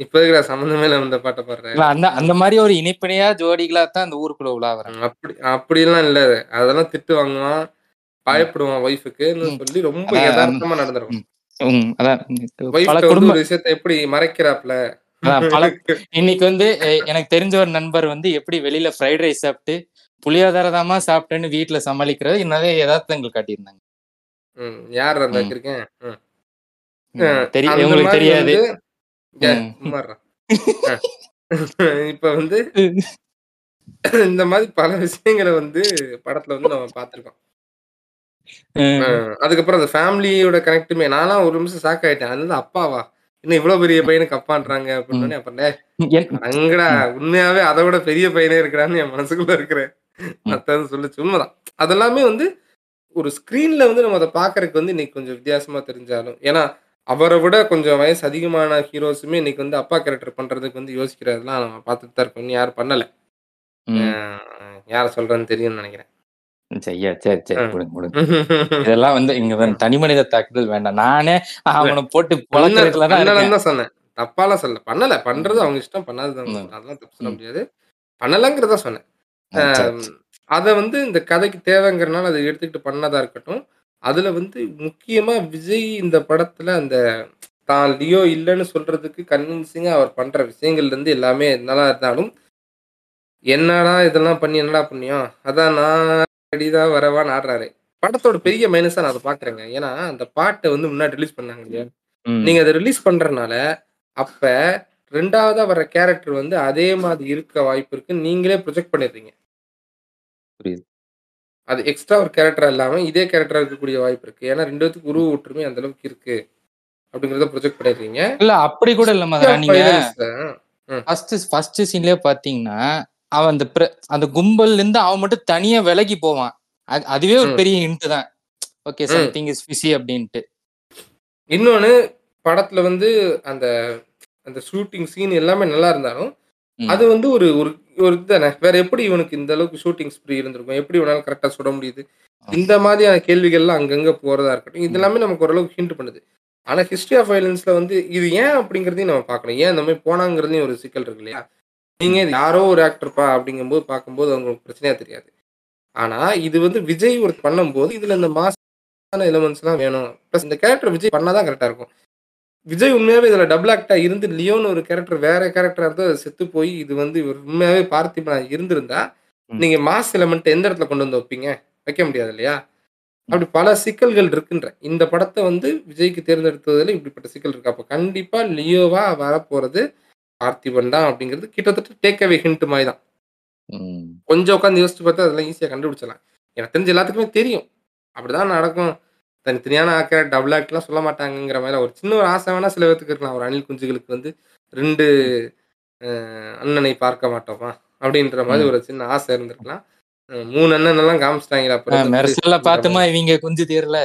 இப்ப எதுக்குடா சம்மந்தமே இல்லாம இந்த பாட்ட பாடுற? இல்ல அந்த அந்த மாரி ஒரு இணைப்பிணையா ஜோடிகளா தான் அந்த ஊருக்குள்ள உலாவுறாங்க. ம். அப்படி அப்படிலாம் இல்ல. அதெல்லாம் திட்டு வாங்குவான். பயப்படுவான் ஒய்ஃப்க்குன்னு ம். சொல்லி ரொம்ப எதார்த்தமா நடந்திருக்கும். அதான் ஒரு விஷயத்த எப்படி மறைக்கிறாப்ல. இன்னைக்கு வந்து எனக்கு தெரிஞ்ச ஒரு நண்பர் வந்து எப்படி வெளியில ஃப்ரைட் ரைஸ் சாப்பிட்டு, புளியோதரை தாம்மா சாப்பிட்டேன்னு வீட்ல சமாளிக்கிறது நெறைய எதார்த்தங்கள் காட்டியிருந்தாங்க. யார் அந்த ம். கிறுக்கன்? ம். ம். அ தெரி அந்த உங்களுக்கு தெரியாது. [LAUGHS] இப்ப வந்து இந்த மாரி பல விஷயங்கள வந்து படத்துல வந்து நம்ம பார்த்துருக்கோம். அ ம். அதுக்கப்புறம் அந்த ஃபேமிலியோட கனெக்ட்டுமே நான்லாம் ஒரு நிமிஷம் ஷாக் ஆயிட்டேன். அது வந்து அப்பாவா? என்ன இவ்வளோ பெரிய. பையனுக்கு அப்பான்றாங்க ம். அப்படின்னோனே, அப்புறம்! ம். உண்மையாவே அத விட பெரிய பையனே இருக்கிறான்னு என் மனசுக்குள்ள இருக்கிற ம். அதான் சொல்லுச்சு. உண்மதான். அதெல்லாமே வந்து ஒரு ஸ்க்ரீன்ல வந்து நம்ம அத பார்க்கறதுக்கு வந்து இன்னைக்கு கொஞ்சம் வித்தியாசமா தெரிஞ்சாலும், ஏன்னா அவர விட கொஞ்சம் வயசு அதிகமான ஹீரோஸுமே இன்னைக்கு வந்து அப்பா கேரக்டர் பண்றதுக்கு வந்து யோசிக்கிறதெல்லாம் நம்ம பார்த்துட்டு தான் இருக்கோம். யாரும் பண்ணல. யார சொல்றேன்னு தெரியும்னு நெனைக்கிறேன். செய்ய சரி, சரி. ம். விடுங்க, விடுங்க. இதெல்லாம் வந்து இங்க. [LAUGHS] தனி மனித தாக்குதல் வேண்டாம். நானே. அவன போட்டு தான் சொன்னேன். தப்பாலாம் சொல்லல. பண்ணல. பண்றது. அவங்க இஷ்டம். பண்ணாதது. அதெல்லாம் தப்பு சொல்ல. முடியாது. பண்ணலங்கிறத சொன்னேன். அத வந்து இந்த கதைக்கு தேவைங்கிறனால அத எடுத்துக்கிட்டு பண்ணதா இருக்கட்டும். அதுல வந்து முக்கியமா விஜய் இந்த படத்துல அந்த தான் லியோ இல்லன்னு சொல்றதுக்கு கன்வின்சிங்கா அவர் பண்ற விஷயங்கள்ல இருந்து எல்லாமே என்னதான் இருந்தாலும், என்னடா இதெல்லாம் பண்ணி என்னடா புண்ணியம்? அதான் நான் ரெடிடா வரவான்னு ஆடுறாரு. படத்தோட பெரிய மைனஸா நான் அத பார்க்குறேங்க. ஏன்னா, அந்த பாட்ட வந்து முன்னாடி ரிலீஸ் பண்ணாங்க இல்லையா? நீங்க அத ரிலீஸ் பண்றனால, அப்ப 2வதா வர கேரக்டர் வந்து அதே மாதிரி இருக்க வாய்ப்பு இருக்குன்னு நீங்களே ப்ரொஜெக்ட் பண்ணிடுறீங்க. புரியுது. அது எக்ஸ்ட்ரா ஒரு கேரக்டரா இல்லாம, இதே கேரக்டரா இருக்கக்கூடிய வாய்ப்பு இருக்கு. ஏன்னா 2 பேத்துக்கு உருவ ஒற்றுமை அந்த அளவுக்கு இருக்கு. அப்படிங்கிறத ப்ரொஜெக்ட் பண்ணிடுறீங்க. இல்ல அப்படி கூட இல்ல நீங்க. ஃபர்ஸ்ட் ஃபர்ஸ்ட் சீன்லயே பார்த்தீங்கன்னா, அவன் அந்த அந்த கும்பல்ல இருந்து அவன் மட்டும் தனியா விலகி போவான். அது அதுவே ஒரு. பெரிய ஹிண்ட் தான். ஓகே. சம்திங் இஸ் ஃபிஷி அப்டின்ட்டு. இன்னொன்னு படத்துல வந்து அந்த அந்த ஷூட்டிங் சீன் எல்லாமே நல்லா இருந்தாலும். அது வந்து ஒரு ஒரு ஒரு இதுதானே. வேற எப்படி இவனுக்கு இந்த அளவுக்கு ஷூட்டிங் ஸ்ப்ரீ இருந்திருக்கும்? எப்படி இவனால கரெக்ட்டா சுட முடியுது? இந்த மாதிரியான கேள்விகள்லாம் அங்கங்க போறதா இருக்கட்டும். இது ம். எல்லாமே நமக்கு ஓரளவுக்கு ஹிண்ட் பண்ணுது. ஆனா ஹிஸ்டரி ஆஃப் வயலன்ஸ்ல வந்து இது ஏன் அப்படிங்கிறதையும் நம்ம பார்க்கணும். ஏன் இந்த மாரி போனாங்கிறதுலயும் ஒரு சிக்கல் இருக்கு இல்லையா? நீங்க யாரோ ஒரு ஆக்டர்ப்பா அப்படிங்கும்போது பார்க்கும்போது அவங்களுக்கு பிரச்சனையா தெரியாது ஆனா இது வந்து விஜய் ஒரு பண்ணும்போது இதுல இந்த மாசான எலிமெண்ட்ஸ் எல்லாம் வேணும் ப்ளஸ் இந்த கேரக்டர் விஜய் பண்ணாதான் கரெக்டா இருக்கும் விஜய் உண்மையாவே இதுல டபுள் ஆக்டா இருந்து லியோன்னு ஒரு கேரக்டர் வேற கேரக்டரா இருந்து செத்து போய் இது வந்து இவர் உண்மையாவே பார்த்திபனா இருந்திருந்தா ம். நீங்க மாஸ் எலிமெண்ட் எந்த இடத்துல கொண்டு வந்து வைப்பீங்க? வைக்க முடியாது இல்லையா? அப்படி பல சிக்கல்கள் இருக்குன்ற. இந்த படத்தை வந்து விஜய்க்கு தேர்ந்தெடுத்ததுல இப்படிப்பட்ட சிக்கல் இருக்கு. அப்ப கண்டிப்பா லியோவா வரப்போறது பார்த்திபன் தான் அப்படிங்கிறது கிட்டத்தட்ட டேக் அவே ஹிண்ட் மாதிரி தான். கொஞ்சம் உட்காந்து யோசிச்சு பார்த்தா அதெல்லாம் ஈஸியாக கண்டுபிடிச்சலாம் எனக்கு தெரிஞ்ச எல்லாத்துக்குமே தெரியும். அப்படிதான் நடக்கும். தனித்தனியான ஆக்கிற டபுள் ஆக்ட்லாம் சொல்ல மாட்டாங்கங்கிற மாதிரி ஒரு சின்ன ஒரு ஆசை வேணா சில பேருக்கு இருக்கலாம். ஒரு அணில் குஞ்சுகளுக்கு வந்து ரெண்டு அண்ணனை பார்க்க மாட்டோமா? அப்படின்ற மாதிரி. ஒரு சின்ன ஆசை இருந்திருக்கலாம். மூணு அண்ணன் எல்லாம் காமிச்சிட்டாங்களா அப்புறம் பார்த்துமா இவங்க குஞ்சு தீரல?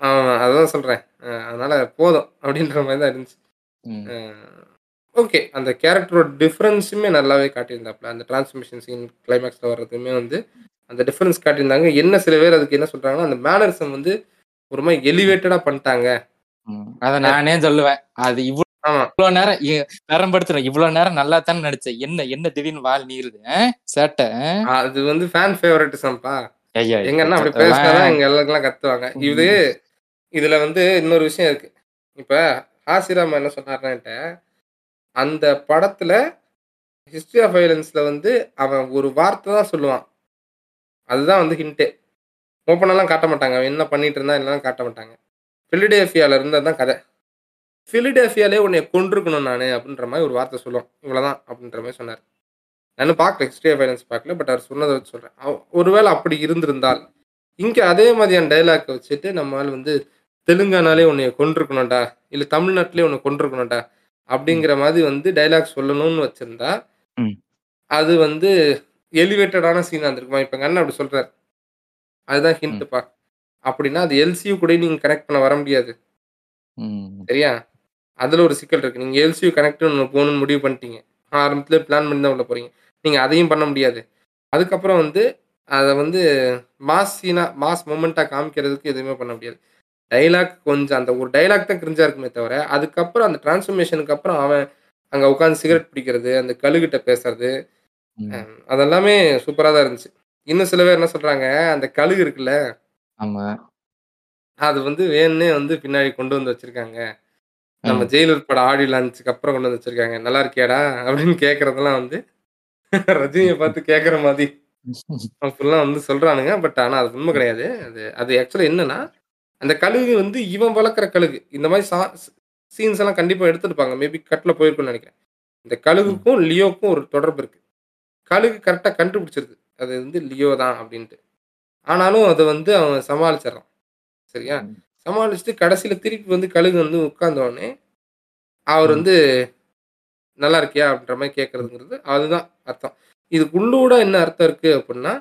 ஆமா அதான் சொல்றேன். அதனால போதும் அப்படின்ற மாதிரி தான் இருந்துச்சு. ஓகே. அந்த கேரக்டரோட டிஃப்ரென்ஸுமே நல்லாவே காட்டியிருந்தாப்புல. அந்த டிரான்ஸ்மிஷன் சீன் கிளைமேக்ஸில் வர்றதுமே வந்து அந்த டிஃப்ரென்ஸ் காட்டியிருந்தாங்க. என்ன சில பேர் அதுக்கு என்ன சொல்றாங்கன்னா அந்த மேனரிசம் வந்து ஒரு மாதிரி எலிவேட்டடாக பண்ணிட்டாங்க. அத நானே சொல்லுவேன். அது இவ்வளவு நேரம் பெரம்படுத்துறேன். இவ்வளவு நேரம் நல்லா தானே நடிச்ச என்ன என்ன திடீர்னு வால் நீருது? சேட்டை? அது வந்து ஃபேன் ஃபேவரட்டிசம்பா ஐயா எங்கன்னா அப்படி பேசினாதான் எங்க எல்லாருக்கெல்லாம் கத்துவாங்க. இது இதுல வந்து இன்னொரு விஷயம் இருக்கு. இப்ப ஹாசிராமா என்ன சொன்னார்னான்ட்ட அந்த படத்துல ஹிஸ்டரி ஆஃப் வயலன்ஸ்ல வந்து அவன் ஒரு வார்த்தை தான் சொல்லுவான். அதுதான் வந்து ஹிண்ட்டே ஓப்பனெல்லாம் காட்ட மாட்டாங்க அவன் என்ன பண்ணிட்டு இருந்தா எல்லாம் காட்ட மாட்டாங்க பிலிடேஃபியால இருந்தது தான் கதை. பிலிடேஃபியாலே உன்னை கொண்டிருக்கணும் நான் அப்படின்ற மாதிரி ஒரு வார்த்தை சொல்லுவான். இவ்வளவுதான் அப்படின்ற மாதிரி சொன்னார். நான் பார்க்கல ஹிஸ்டரி ஆஃப் வயலன்ஸ் பார்க்கல பட் அவர் சொன்னதை வச்சு சொல்றேன். அவ- ஒருவேளை அப்படி இருந்திருந்தால் இங்க அதே மாதிரியான டைலாக் வச்சுட்டு நம்மால் வந்து தெலுங்கானாலே உன்னை கொண்டிருக்கணும்டா இல்ல தமிழ்நாட்டிலே உன்னை கொண்டிருக்கணும்டா அப்படிங்கிற மாதிரி வந்து டைலாக் சொல்லணும்னு வச்சிருந்தா. அது வந்து எலிவேட்டடான சீனா இருந்திருக்குமா? இப்ப எங்க அண்ணன் அப்படி சொல்றாரு. அதுதான் ஹிண்ட்ப்பா அப்படின்னா அது எல்சியூ கூட நீங்க கனெக்ட் பண்ண வர முடியாது. ம். சரியா? அதுல ஒரு சிக்கல் இருக்கு. நீங்க எல்சியூ கனெக்ட் போகணும்னு முடிவு பண்ணிட்டீங்க. ஆரம்பத்துல பிளான் பண்ணி தான் உள்ள போறீங்க. நீங்க அதையும் பண்ண முடியாது. அதுக்கப்புறம் வந்து அதை வந்து மாஸ் சீனா மாஸ் மூமெண்ட்டாக காமிக்கிறதுக்கு எதுவுமே பண்ண முடியாது. டைலாக் கொஞ்சம் அந்த ஒரு டைலாக் தான் கிரிஞ்சா இருக்குமே தவிர அதுக்கப்புறம் அந்த டிரான்ஸ்ஃபர்மேஷனுக்கு அப்புறம் அவன் அங்கே உட்காந்து சிகரெட் பிடிக்கிறது அந்த கழுகிட்ட பேசுறது அதெல்லாமே சூப்பராக தான் இருந்துச்சு. இன்னும் சில பேர் என்ன சொல்றாங்க அந்த கழுகு இருக்குல்ல? ஆமா. அது வந்து வேணுன்னே வந்து பின்னாடி கொண்டு வந்து வச்சிருக்காங்க. நம்ம. ஜெயிலர் படம் ஆடி லான்ச்சுக்கு அப்புறம் கொண்டு வந்து வச்சிருக்காங்க. நல்லா இருக்கியாடா? அப்படின்னு கேட்கறதெல்லாம் வந்து [LAUGHS] ரஜினியை பார்த்து கேட்குற மாதிரி. அப்படிலாம் வந்து சொல்றானுங்க. பட் ஆனா அது உண்மை கிடையாது. அது அது ஆக்சுவலா என்னன்னா அந்த கழுகு வந்து இவன் வளர்க்குற கழுகு. இந்த மாதிரி சா சீன்ஸ் எல்லாம் கண்டிப்பா எடுத்துருப்பாங்க. மேபி கட்டில் போயிருக்கும்னு நினைக்கிறேன். இந்த கழுகுக்கும் லியோக்கும் ஒரு தொடர்பு இருக்கு. கழுகு கரெக்டாக கண்டுபிடிச்சிருது. அது வந்து லியோ தான் அப்படின்ட்டு. ஆனாலும் அதை வந்து அவன் சமாளிச்சிடறான். சரியா. சமாளிச்சுட்டு கடைசியில திருப்பி வந்து கழுகு வந்து உட்கார்ந்த உடனே அவர். வந்து நல்லா இருக்கியா அப்படின்ற மாதிரி கேட்கறதுங்கிறது அதுதான் அர்த்தம். இதுக்கு உள்ளூட என்ன அர்த்தம் இருக்கு அப்படின்னா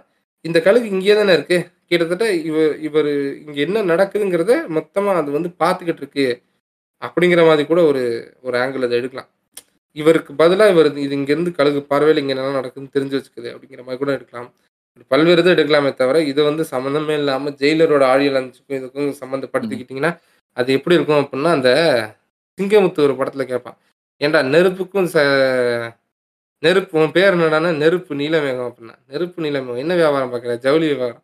இந்த கழுகு இங்கே தானே இருக்கு. கிட்டத்தட்ட இவர் இவர் இங்க என்ன நடக்குதுங்கிறத மொத்தமா அது வந்து பார்த்துக்கிட்டு இருக்கு அப்படிங்கிற மாதிரி கூட ஒரு ஒரு ஆங்கிள் அதை எடுக்கலாம். இவருக்கு பதிலாக இவர் இது இங்கேருந்து கழுகு பார்வையில் இங்கே என்ன நடக்குதுன்னு தெரிஞ்சு வச்சுக்குது அப்படிங்கிற மாதிரி கூட எடுக்கலாம். பல்வேறு இது எடுக்கலாமே தவிர இது வந்து சம்மந்தமே இல்லாமல் ஜெயிலரோட ஆழியல் அஞ்சுக்கும் இதுக்கும் சம்மந்தப்படுத்திக்கிட்டிங்கன்னா அது எப்படி இருக்கும் அப்படின்னா அந்த சிங்கமுத்து ஒரு படத்தில் கேட்பான். ஏன்டா நெருப்புக்கும் ச நெருப்பு உன் பேர் என்னடான்னா நெருப்பு நீலமேகம் அப்படின்னா. நெருப்பு நீலமேகம். என்ன வியாபாரம் பார்க்குற? ஜவுளி வியாபாரம்.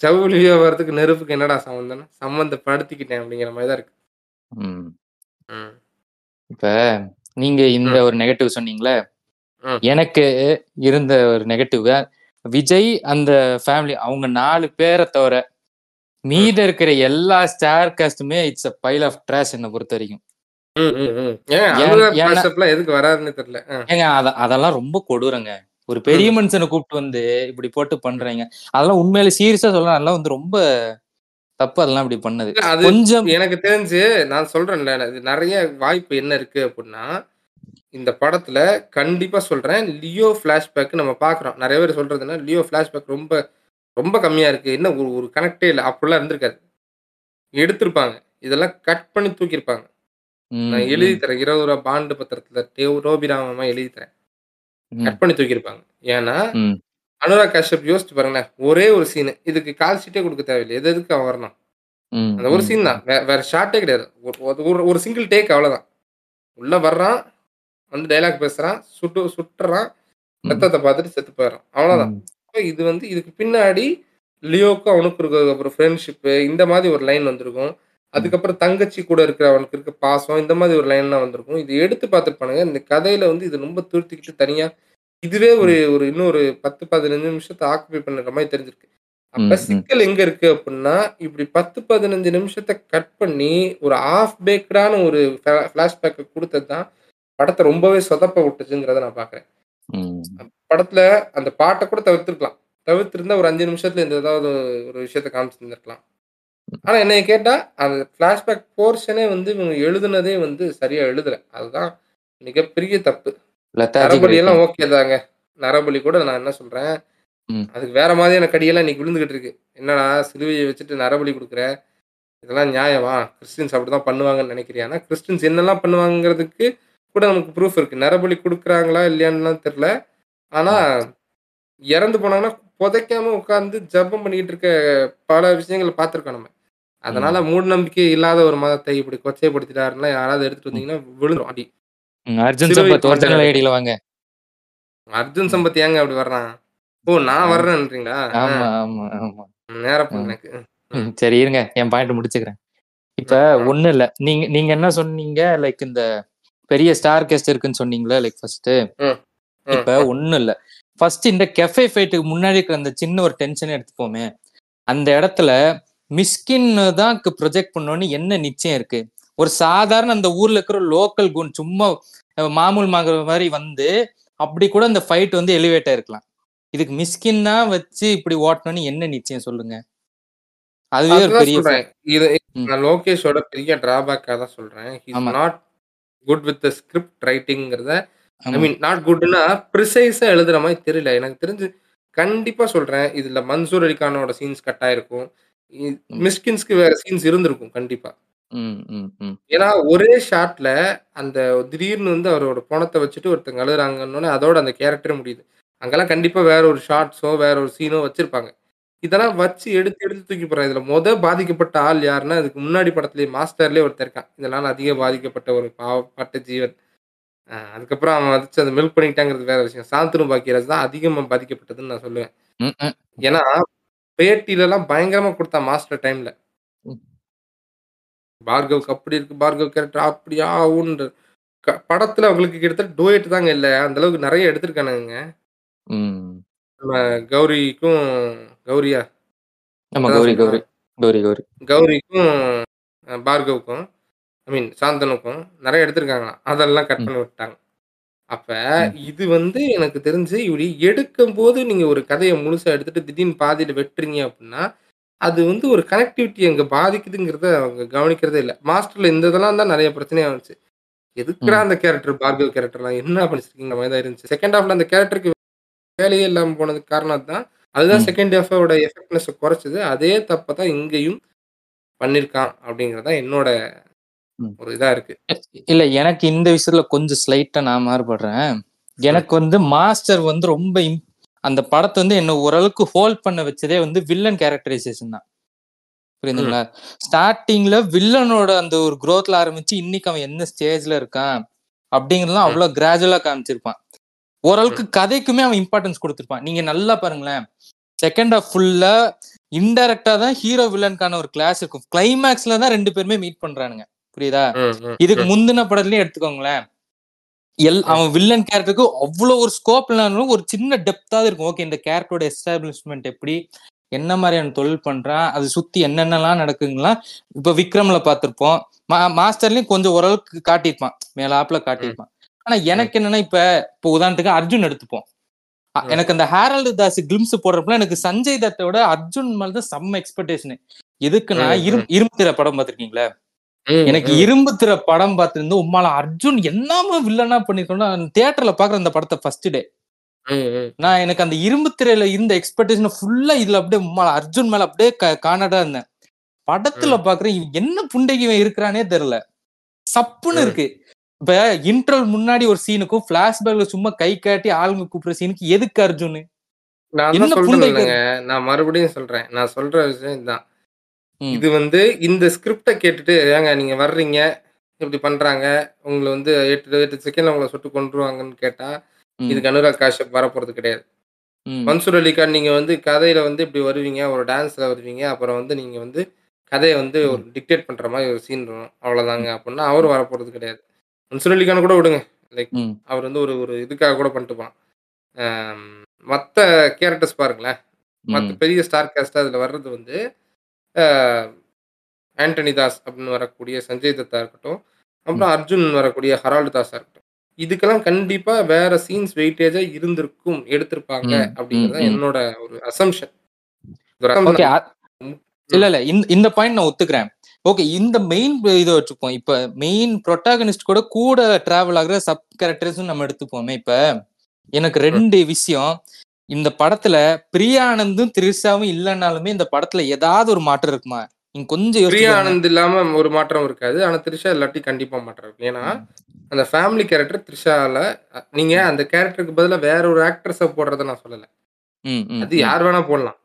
ஜவுளி வியாபாரத்துக்கு நெருப்புக்கு என்னடா சம்மந்தம்னா சம்மந்தப்படுத்திக்கிட்டேன் அப்படிங்கிற மாதிரி தான் இருக்கு. இப்ப நீங்க இந்த ஒரு நெகட்டிவ் சொன்னீங்களே. எனக்கு இருந்த ஒரு நெகட்டிவ் விஜய் அந்த ஃபேமிலி அவங்க நாலு பேரை தவிர மீத இருக்கிற எல்லா star காஸ்டுமே it's a pile of trash என்னை பொறுத்த வரைக்கும். எதுக்கு வராருன்னு தெரியல. ஏங்க அத அதெல்லாம் ரொம்ப கொடூரங்க. ஒரு பெரிய மனுஷனை கூப்பிட்டு வந்து இப்படி போட்டு பண்றீங்க. அதெல்லாம் உண்மையில சீரியஸா சொல்லலாம் அதெல்லாம் வந்து ரொம்ப தப்பு அதெல்லாம் இப்படி பண்ணது. அது கொஞ்சம் எனக்கு தெரிஞ்சு நான் சொல்றேன்ல இது நிறைய வாய்ப்பு என்ன இருக்கு அப்படின்னா இந்த படத்துல கண்டிப்பா சொல்றேன் லியோ ஃபிளாஷ்பேக் நம்ம பாக்குறோம் நிறைய பேர் சொல்றதுன்னா லியோ ஃபிளாஷ்பேக் ரொம்ப ரொம்ப கம்மியா இருக்கு. என்ன ஒரு ஒரு கனெக்டே இல்லை. அப்படிலாம் இருந்திருக்காது. எடுத்திருப்பாங்க. இதெல்லாம் கட் பண்ணி தூக்கியிருப்பாங்க. நான் எழுதி தரேன். இருபது ரூபா பாண்டு பத்திரத்துல டேவ் ரோபிராமமா எழுதி தரேன். கட் பண்ணி தூக்கியிருப்பாங்க. ஏன்னா அனுராக் காஷ்யப் யோசிச்சு பாருங்களேன் ஒரே ஒரு சீனு இதுக்கு கால் ஷீட்டே கொடுக்க தேவையில்லை. எது எதுக்கு அவன் வரணும்? அந்த ஒரு சீன் தான். வேற ஷார்ட்டே கிடையாது. ஒரு- ஒரு- சிங்கிள் டேக் அவ்வளவுதான். உள்ள வர்றான் வந்து டைலாக் பேசுறான் சுட்டு சுட்டுறான் ரத்தத்தை பார்த்துட்டு செத்து போயிடுறான். அப்ப இது வந்து இதுக்கு பின்னாடி லியோக்கும் அவனுக்கு இருக்க அப்புறம் ஃப்ரெண்ட்ஷிப்பு இந்த மாதிரி ஒரு லைன் வந்திருக்கும். அதுக்கப்புறம் தங்கச்சி கூட இருக்கிற அவனுக்கு இருக்க பாசம் இந்த மாதிரி ஒரு லைன்லாம் வந்திருக்கும். இது எடுத்து பார்த்துருப்பானுங்க. இந்த கதையில வந்து இது ரொம்ப துருத்திக்கிட்டு தனியா இதுவே ஒரு ஒரு இன்னும் ஒரு பத்து பதினஞ்சு நிமிஷத்தை ஆக்குபை பண்ணுற மாதிரி தெரிஞ்சிருக்கு. அப்ப. சிக்கல் எங்க இருக்கு அப்படின்னா இப்படி பத்து பதினஞ்சு நிமிஷத்தை கட் பண்ணி ஒரு ஆஃப் பேக்டான ஒரு ஃபிளாஷ்பேக்கை கொடுத்தது தான் படத்தை ரொம்பவே சொதப்ப விட்டுச்சுங்கிறத நான் பாக்குறேன். படத்துல அந்த பாட்டை கூட தவிர்த்திருக்கலாம். தவிர்த்திருந்தா ஒரு அஞ்சு நிமிஷத்துல இந்த ஏதாவது ஒரு விஷயத்த காமிச்சிருந்திருக்கலாம். ஆனா என்னைய கேட்டா அந்த ஃபிளாஷ்பேக் போர்ஷனே வந்து இவங்க எழுதுனதே வந்து சரியா எழுதல. அதுதான் மிகப்பெரிய தப்பு. நரபலி எல்லாம். ஓகே தாங்க. நரபலி கூட நான் என்ன சொல்றேன். அதுக்கு வேற மாதிரியான கடியெல்லாம் இன்னைக்கு விழுந்துகிட்டு இருக்கு. என்னடா சிலுவையை வச்சுட்டு நரபலி கொடுக்குற? இதெல்லாம் நியாயமா? கிறிஸ்டின்ஸ் அப்படிதான் பண்ணுவாங்கன்னு நினைக்கிறியா? ஆனா கிறிஸ்டின்ஸ் என்னெல்லாம் பண்ணுவாங்கிறதுக்கு கூட நமக்கு ப்ரூஃப் இருக்கு. நரபலி கொடுக்குறாங்களா இல்லையான்னுலாம் தெரியல. ஆனா இறந்து போனாங்கன்னா புதைக்காம உட்காந்து ஜெபம் பண்ணிக்கிட்டு இருக்க பல விஷயங்களை பார்த்துருக்கோம் நம்ம. அதனால மூட நம்பிக்கை இல்லாத ஒரு மதத்தை இப்படி கொச்சைப்படுத்திட்டாருன்னா யாராவது எடுத்துட்டு வந்தீங்கன்னா விழுந்துரும். அடி. ம், அர்ஜுன் சிலுவை சம்பத் ஒரிஜினல் ஐடியில வாங்க. அர்ஜுன் சம்பத் ஏங்க அப்படி வர்றான்? ஓ நான் வர்றேன்றீங்களா? ஆமா ஆமா ஆமா. நேரம் ம். எனக்கு. ம், சரி இருங்க. என் பாயிண்ட் முடிச்சுக்கிறேன். இப்ப ம். ஒண்ணு இல்ல. நீங்க நீங்க என்ன சொன்னீங்க? லைக் இந்த பெரிய ஸ்டார் கெஸ்ட் இருக்குன்னு சொன்னீங்களா? லைக் ஃபர்ஸ்ட் ம், இப்ப ஒண்ணும் இல்ல. ஃபர்ஸ்ட் இந்த கெஃபே ஃபைட்டுக்கு முன்னாடி இருக்கிற அந்த சின்ன ஒரு டென்ஷன் எடுத்துப்போமே. அந்த இடத்துல மிஸ்கின் தான் ப்ரொஜெக்ட் பண்ணோன்னு என்ன நிச்சயம் இருக்கு? ஒரு சாதாரண அந்த ஊர்ல இருக்கிற லோக்கல் குன் சும்மா மாமூல் மாதிரி வந்து அப்படி கூட அந்த ஃபைட் வந்து எலிவேட் ஆயிருக்கலாம் இதுக்கு மிஸ்கின் தான் வச்சு இப்படி ஓட்டணும்னு என்ன நிச்சயம் சொல்லுங்க அதுவே ஒரு பெரிய இது. நான் லோகேஷோட பெரிய டிராபேக்கா தான் சொல்றேன். நாட் குட் வித் ஸ்கிரிப்ட் ரைட்டிங்கிறத ஐ. மீன் நாட் குட்னா ப்ரிசைஸா எழுதுற மாதிரி தெரியல எனக்கு தெரிஞ்சு கண்டிப்பா சொல்றேன் இதுல மன்சூர் அலிகானோட சீன்ஸ் கட் ஆயிருக்கும். மிஸ்கின்ஸ்க்கு வேற சீன்ஸ் இருந்திருக்கும் கண்டிப்பா. ஏன்னா ஒரே ஷாட்ல அந்த திடீர்னு வந்து அவரோட பணத்தை வச்சுட்டு ஒருத்தங்க அழுகுறாங்கன்னு அதோட அந்த கேரக்டரே முடியுது. அங்கெல்லாம் கண்டிப்பா வேற ஒரு ஷார்ட்ஸோ வேற ஒரு சீனோ வச்சிருப்பாங்க. இதெல்லாம் வச்சு எடுத்து எடுத்து தூக்கி போறான் இதுல முத பாதிக்கப்பட்ட ஆள் யாருன்னா அதுக்கு முன்னாடி படத்துலயே மாஸ்டர்லயே ஒருத்தர் இருக்கான். இதெல்லாம் அதிக பாதிக்கப்பட்ட ஒரு பாவப்பட்ட ஜீவன். அதுக்கப்புறம் அவன் வச்சு அதை மில்க் பண்ணிட்டாங்கிறது வேற விஷயம். சாந்தனு பாக்கியராஜ் தான் அதிகமா பாதிக்கப்பட்டதுன்னு நான் சொல்லுவேன். ஏன்னா பேட்டில எல்லாம் பயங்கரமா கொடுத்தான் மாஸ்டர் டைம்ல. பார்கவுக்கு அப்படி இருக்கு பார்கவ் கேரக்டர் அப்படியா க- படத்துல அவங்களுக்கு கிட்டத்தட்ட டோயட் தாங்க இல்ல அந்த அளவுக்கு நிறைய எடுத்திருக்கானுங்க. நம்ம கௌரிக்கும் கௌரியா ஆமா கௌரி. கௌரி கௌரி கௌரி கௌரிக்கும் பார்கவுக்கும் ஐ மீன் சாந்தனுக்கும் நிறைய எடுத்திருக்காங்களாம் அதெல்லாம் கட். பண்ணி விட்டாங்க அப்ப. இது வந்து எனக்கு தெரிஞ்சு இப்படி எடுக்கும் போது நீங்க ஒரு கதையை முழுசா எடுத்துட்டு திடீர்னு பாதியில வெட்டுறீங்க அப்படின்னா அது வந்து ஒரு கனெக்டிவிட்டி அங்க பாதிக்குதுங்கிறத அவங்க கவனிக்கிறதே இல்லை. மாஸ்டர்ல இந்த இதெல்லாம் தான் நிறைய பிரச்சனையா வந்துச்சு. எதுக்குடா. அந்த கேரக்டர் பார்கவ் கேரக்டர்லாம் என்ன பண்ணிச்சிருக்கீங்க மாதிரி தான் இருந்துச்சு செகண்ட் ஹாஃப்ல அந்த கேரக்டருக்கு வேலையே இல்லாம போனதுக்கு காரணம் தான் அதுதான். செகண்ட் ஹாஃபோட எஃபெக்ட்னஸ் குறைச்சது. அதே தப்பை தான் இங்கேயும் பண்ணிருக்கான் அப்படிங்கறதா என்னோட. ஒரு இதா இருக்கு. இல்ல எனக்கு இந்த விஷயத்துல கொஞ்சம் ஸ்லைட்டா நான் மாறுபடுறேன். எனக்கு வந்து மாஸ்டர் வந்து ரொம்ப அந்த படத்தை வந்து என்ன ஓரளவுக்கு ஹோல்ட் பண்ண வச்சதே வந்து வில்லன் கேரக்டரைசேஷன் தான். புரியுதுங்களா? ஸ்டார்டிங்ல வில்லனோட அந்த ஒரு growthல ஆரம்பிச்சு இன்னைக்கு அவன் என்ன ஸ்டேஜ்ல இருக்கான் அப்படிங்கறதுலாம். அவ்வளவு கிராஜுவலா காமிச்சிருப்பான். ஓரளவுக்கு கதைக்குமே அவன் இம்பார்ட்டன்ஸ் கொடுத்திருப்பான். நீங்க நல்லா பாருங்களேன். செகண்ட் ஹாஃப் ஃபுல்லா இன்டைரக்டா தான் ஹீரோ வில்லனுக்கான ஒரு கிளாஸ் இருக்கும். கிளைமேக்ஸ்ல தான் ரெண்டு பேருமே மீட் பண்றானுங்க. புரியுதா? இதுக்கு. முந்தின படத்துலயும் எடுத்துக்கோங்களேன். எல் அவன் வில்லன் கேரக்டருக்கு அவ்வளவு ஒரு ஸ்கோப் இல்லைனாலும் ஒரு சின்ன டெப்தாவது இருக்கும். ஓகே இந்த கேரக்டரோட எஸ்டாப்ளிஷ்மெண்ட் எப்படி? என்ன மாதிரியான தொழில் பண்றான்? அது சுத்தி என்னென்னலாம் நடக்குங்களா? இப்ப விக்ரம்ல பார்த்திருப்போம். மா மாஸ்டர்லயும் கொஞ்சம் ஓரளவுக்கு காட்டியிருப்பான். மேலாப்ல காட்டியிருப்பான். ஆனா எனக்கு என்னன்னா இப்ப இப்போ உதாரணத்துக்கு அர்ஜுன் எடுத்துப்போம். எனக்கு அந்த ஹேரல்டு தாஸ் கிளிம்ஸ் போடுறப்பல எனக்கு சஞ்சய் தத்தோட அர்ஜுன் மேலதான் செம்ம எக்ஸ்பெக்டேஷன் எதுக்குன்னா ம், ம். இரும் இரும்பு திரை படம் பார்த்திருக்கீங்களா? எனக்கு. இரும்பு திரை படம் பார்த்திருந்து உம்மால அர்ஜுன் என்னமா வில்லனா பண்ணிருக்கோம்னா தியேட்டர்ல பாக்குற அந்த படத்தை ஃபர்ஸ்ட் டே. நான் எனக்கு அந்த இரும்பு திரையில இருந்த எக்ஸ்பெக்டேஷன் ஃபுல்லா இதுல அப்படியே உம்மால அர்ஜுன் மேல அப்படியே காணாடா இருந்தேன். படத்துல பாக்குறேன் என்ன புண்டைக்கு இருக்கிறானே தெரியல. சப்புன்னு. இருக்கு. இப்ப இன்ட்ரோல் முன்னாடி ஒரு சீனுக்கும் பிளாஷ்பேக்ல சும்மா கை காட்டி ஆளுங்க கூப்பிடுற சீனுக்கு எதுக்கு அர்ஜுன் நான் சொல்றேன் நான் மறுபடியும் சொல்றேன். நான் சொல்ற விஷயம் இதுதான். இது வந்து இந்த ஸ்கிரிப்டை கேட்டுட்டு ஏங்க நீங்க வர்றீங்க? இப்படி பண்றாங்க. உங்களை வந்து எட்டு எட்டு செகண்ட்ல உங்களை சுட்டு கொண்டுருவாங்கன்னு கேட்டா இதுக்கு அனுராக் காஷ்யப் வரப்போறது கிடையாது. மன்சூர் அலிகான் நீங்க வந்து கதையில வந்து இப்படி வருவீங்க ஒரு டான்ஸ்ல வருவீங்க அப்புறம் வந்து நீங்க வந்து கதையை வந்து ஒரு டிக்டேட் பண்ற மாதிரி ஒரு சீன் வரும். அவ்வளவுதாங்க அப்படின்னா அவர் வரப்போறது கிடையாது. மன்சூர் அலிகான் கூட விடுங்க. லைக் அவர் வந்து ஒரு ஒரு இதுக்காக கூட பண்ணிட்டுப்பான் மற்ற கேரக்டர்ஸ் பாருங்களேன். மற்ற பெரிய ஸ்டார் கேஸ்ட் அதில் வர்றது வந்து ஆண்டனி தாஸ் அப்படின்னு வரக்கூடிய சஞ்சய் தத்தா இருக்கட்டும் அப்புறம் அர்ஜுன் வரக்கூடிய ஹரால்டு தாஸா இருக்கட்டும். இதுக்கெல்லாம் கண்டிப்பா வேற சீன்ஸ் வெயிட்டேஜா இருந்திருக்கும் எடுத்திருப்பாங்க அப்படிங்கிறது. என்னோட ஒரு அசம்ஷன் இல்ல இல்ல இந்த இந்த பாயிண்ட் நான் ஒத்துக்கிறேன். ஓகே இந்த மெயின் இதை வச்சுப்போம். இப்ப மெயின் ப்ரொட்டாகனிஸ்ட் கூட கூட டிராவல் ஆகுற சப் கேரக்டர்ஸ் நம்ம எடுத்துப்போமே இப்ப. எனக்கு ரெண்டு விஷயம். இந்த படத்துல பிரியானந்தும் திரிஷாவும் இல்லைன்னாலுமே இந்த படத்துல ஏதாவது ஒரு மாற்றம் இருக்குமா? நீங்க கொஞ்சம் யோசிச்சு பிரியா பாருங்க. ஆனந்த் இல்லாம ஒரு மாற்றம் இருக்காது. ஆனா த்ரிஷா இல்லாட்டி கண்டிப்பா மாற்றம் இருக்கும். ஏன்னா அந்த ஃபேமிலி கேரக்டர் த்ரிஷால நீங்க அந்த கேரக்டருக்கு பதிலா வேற ஒரு ஆக்ட்ரஸ போடுறத நான் சொல்லல. அது யார் வேணா போடலாம்.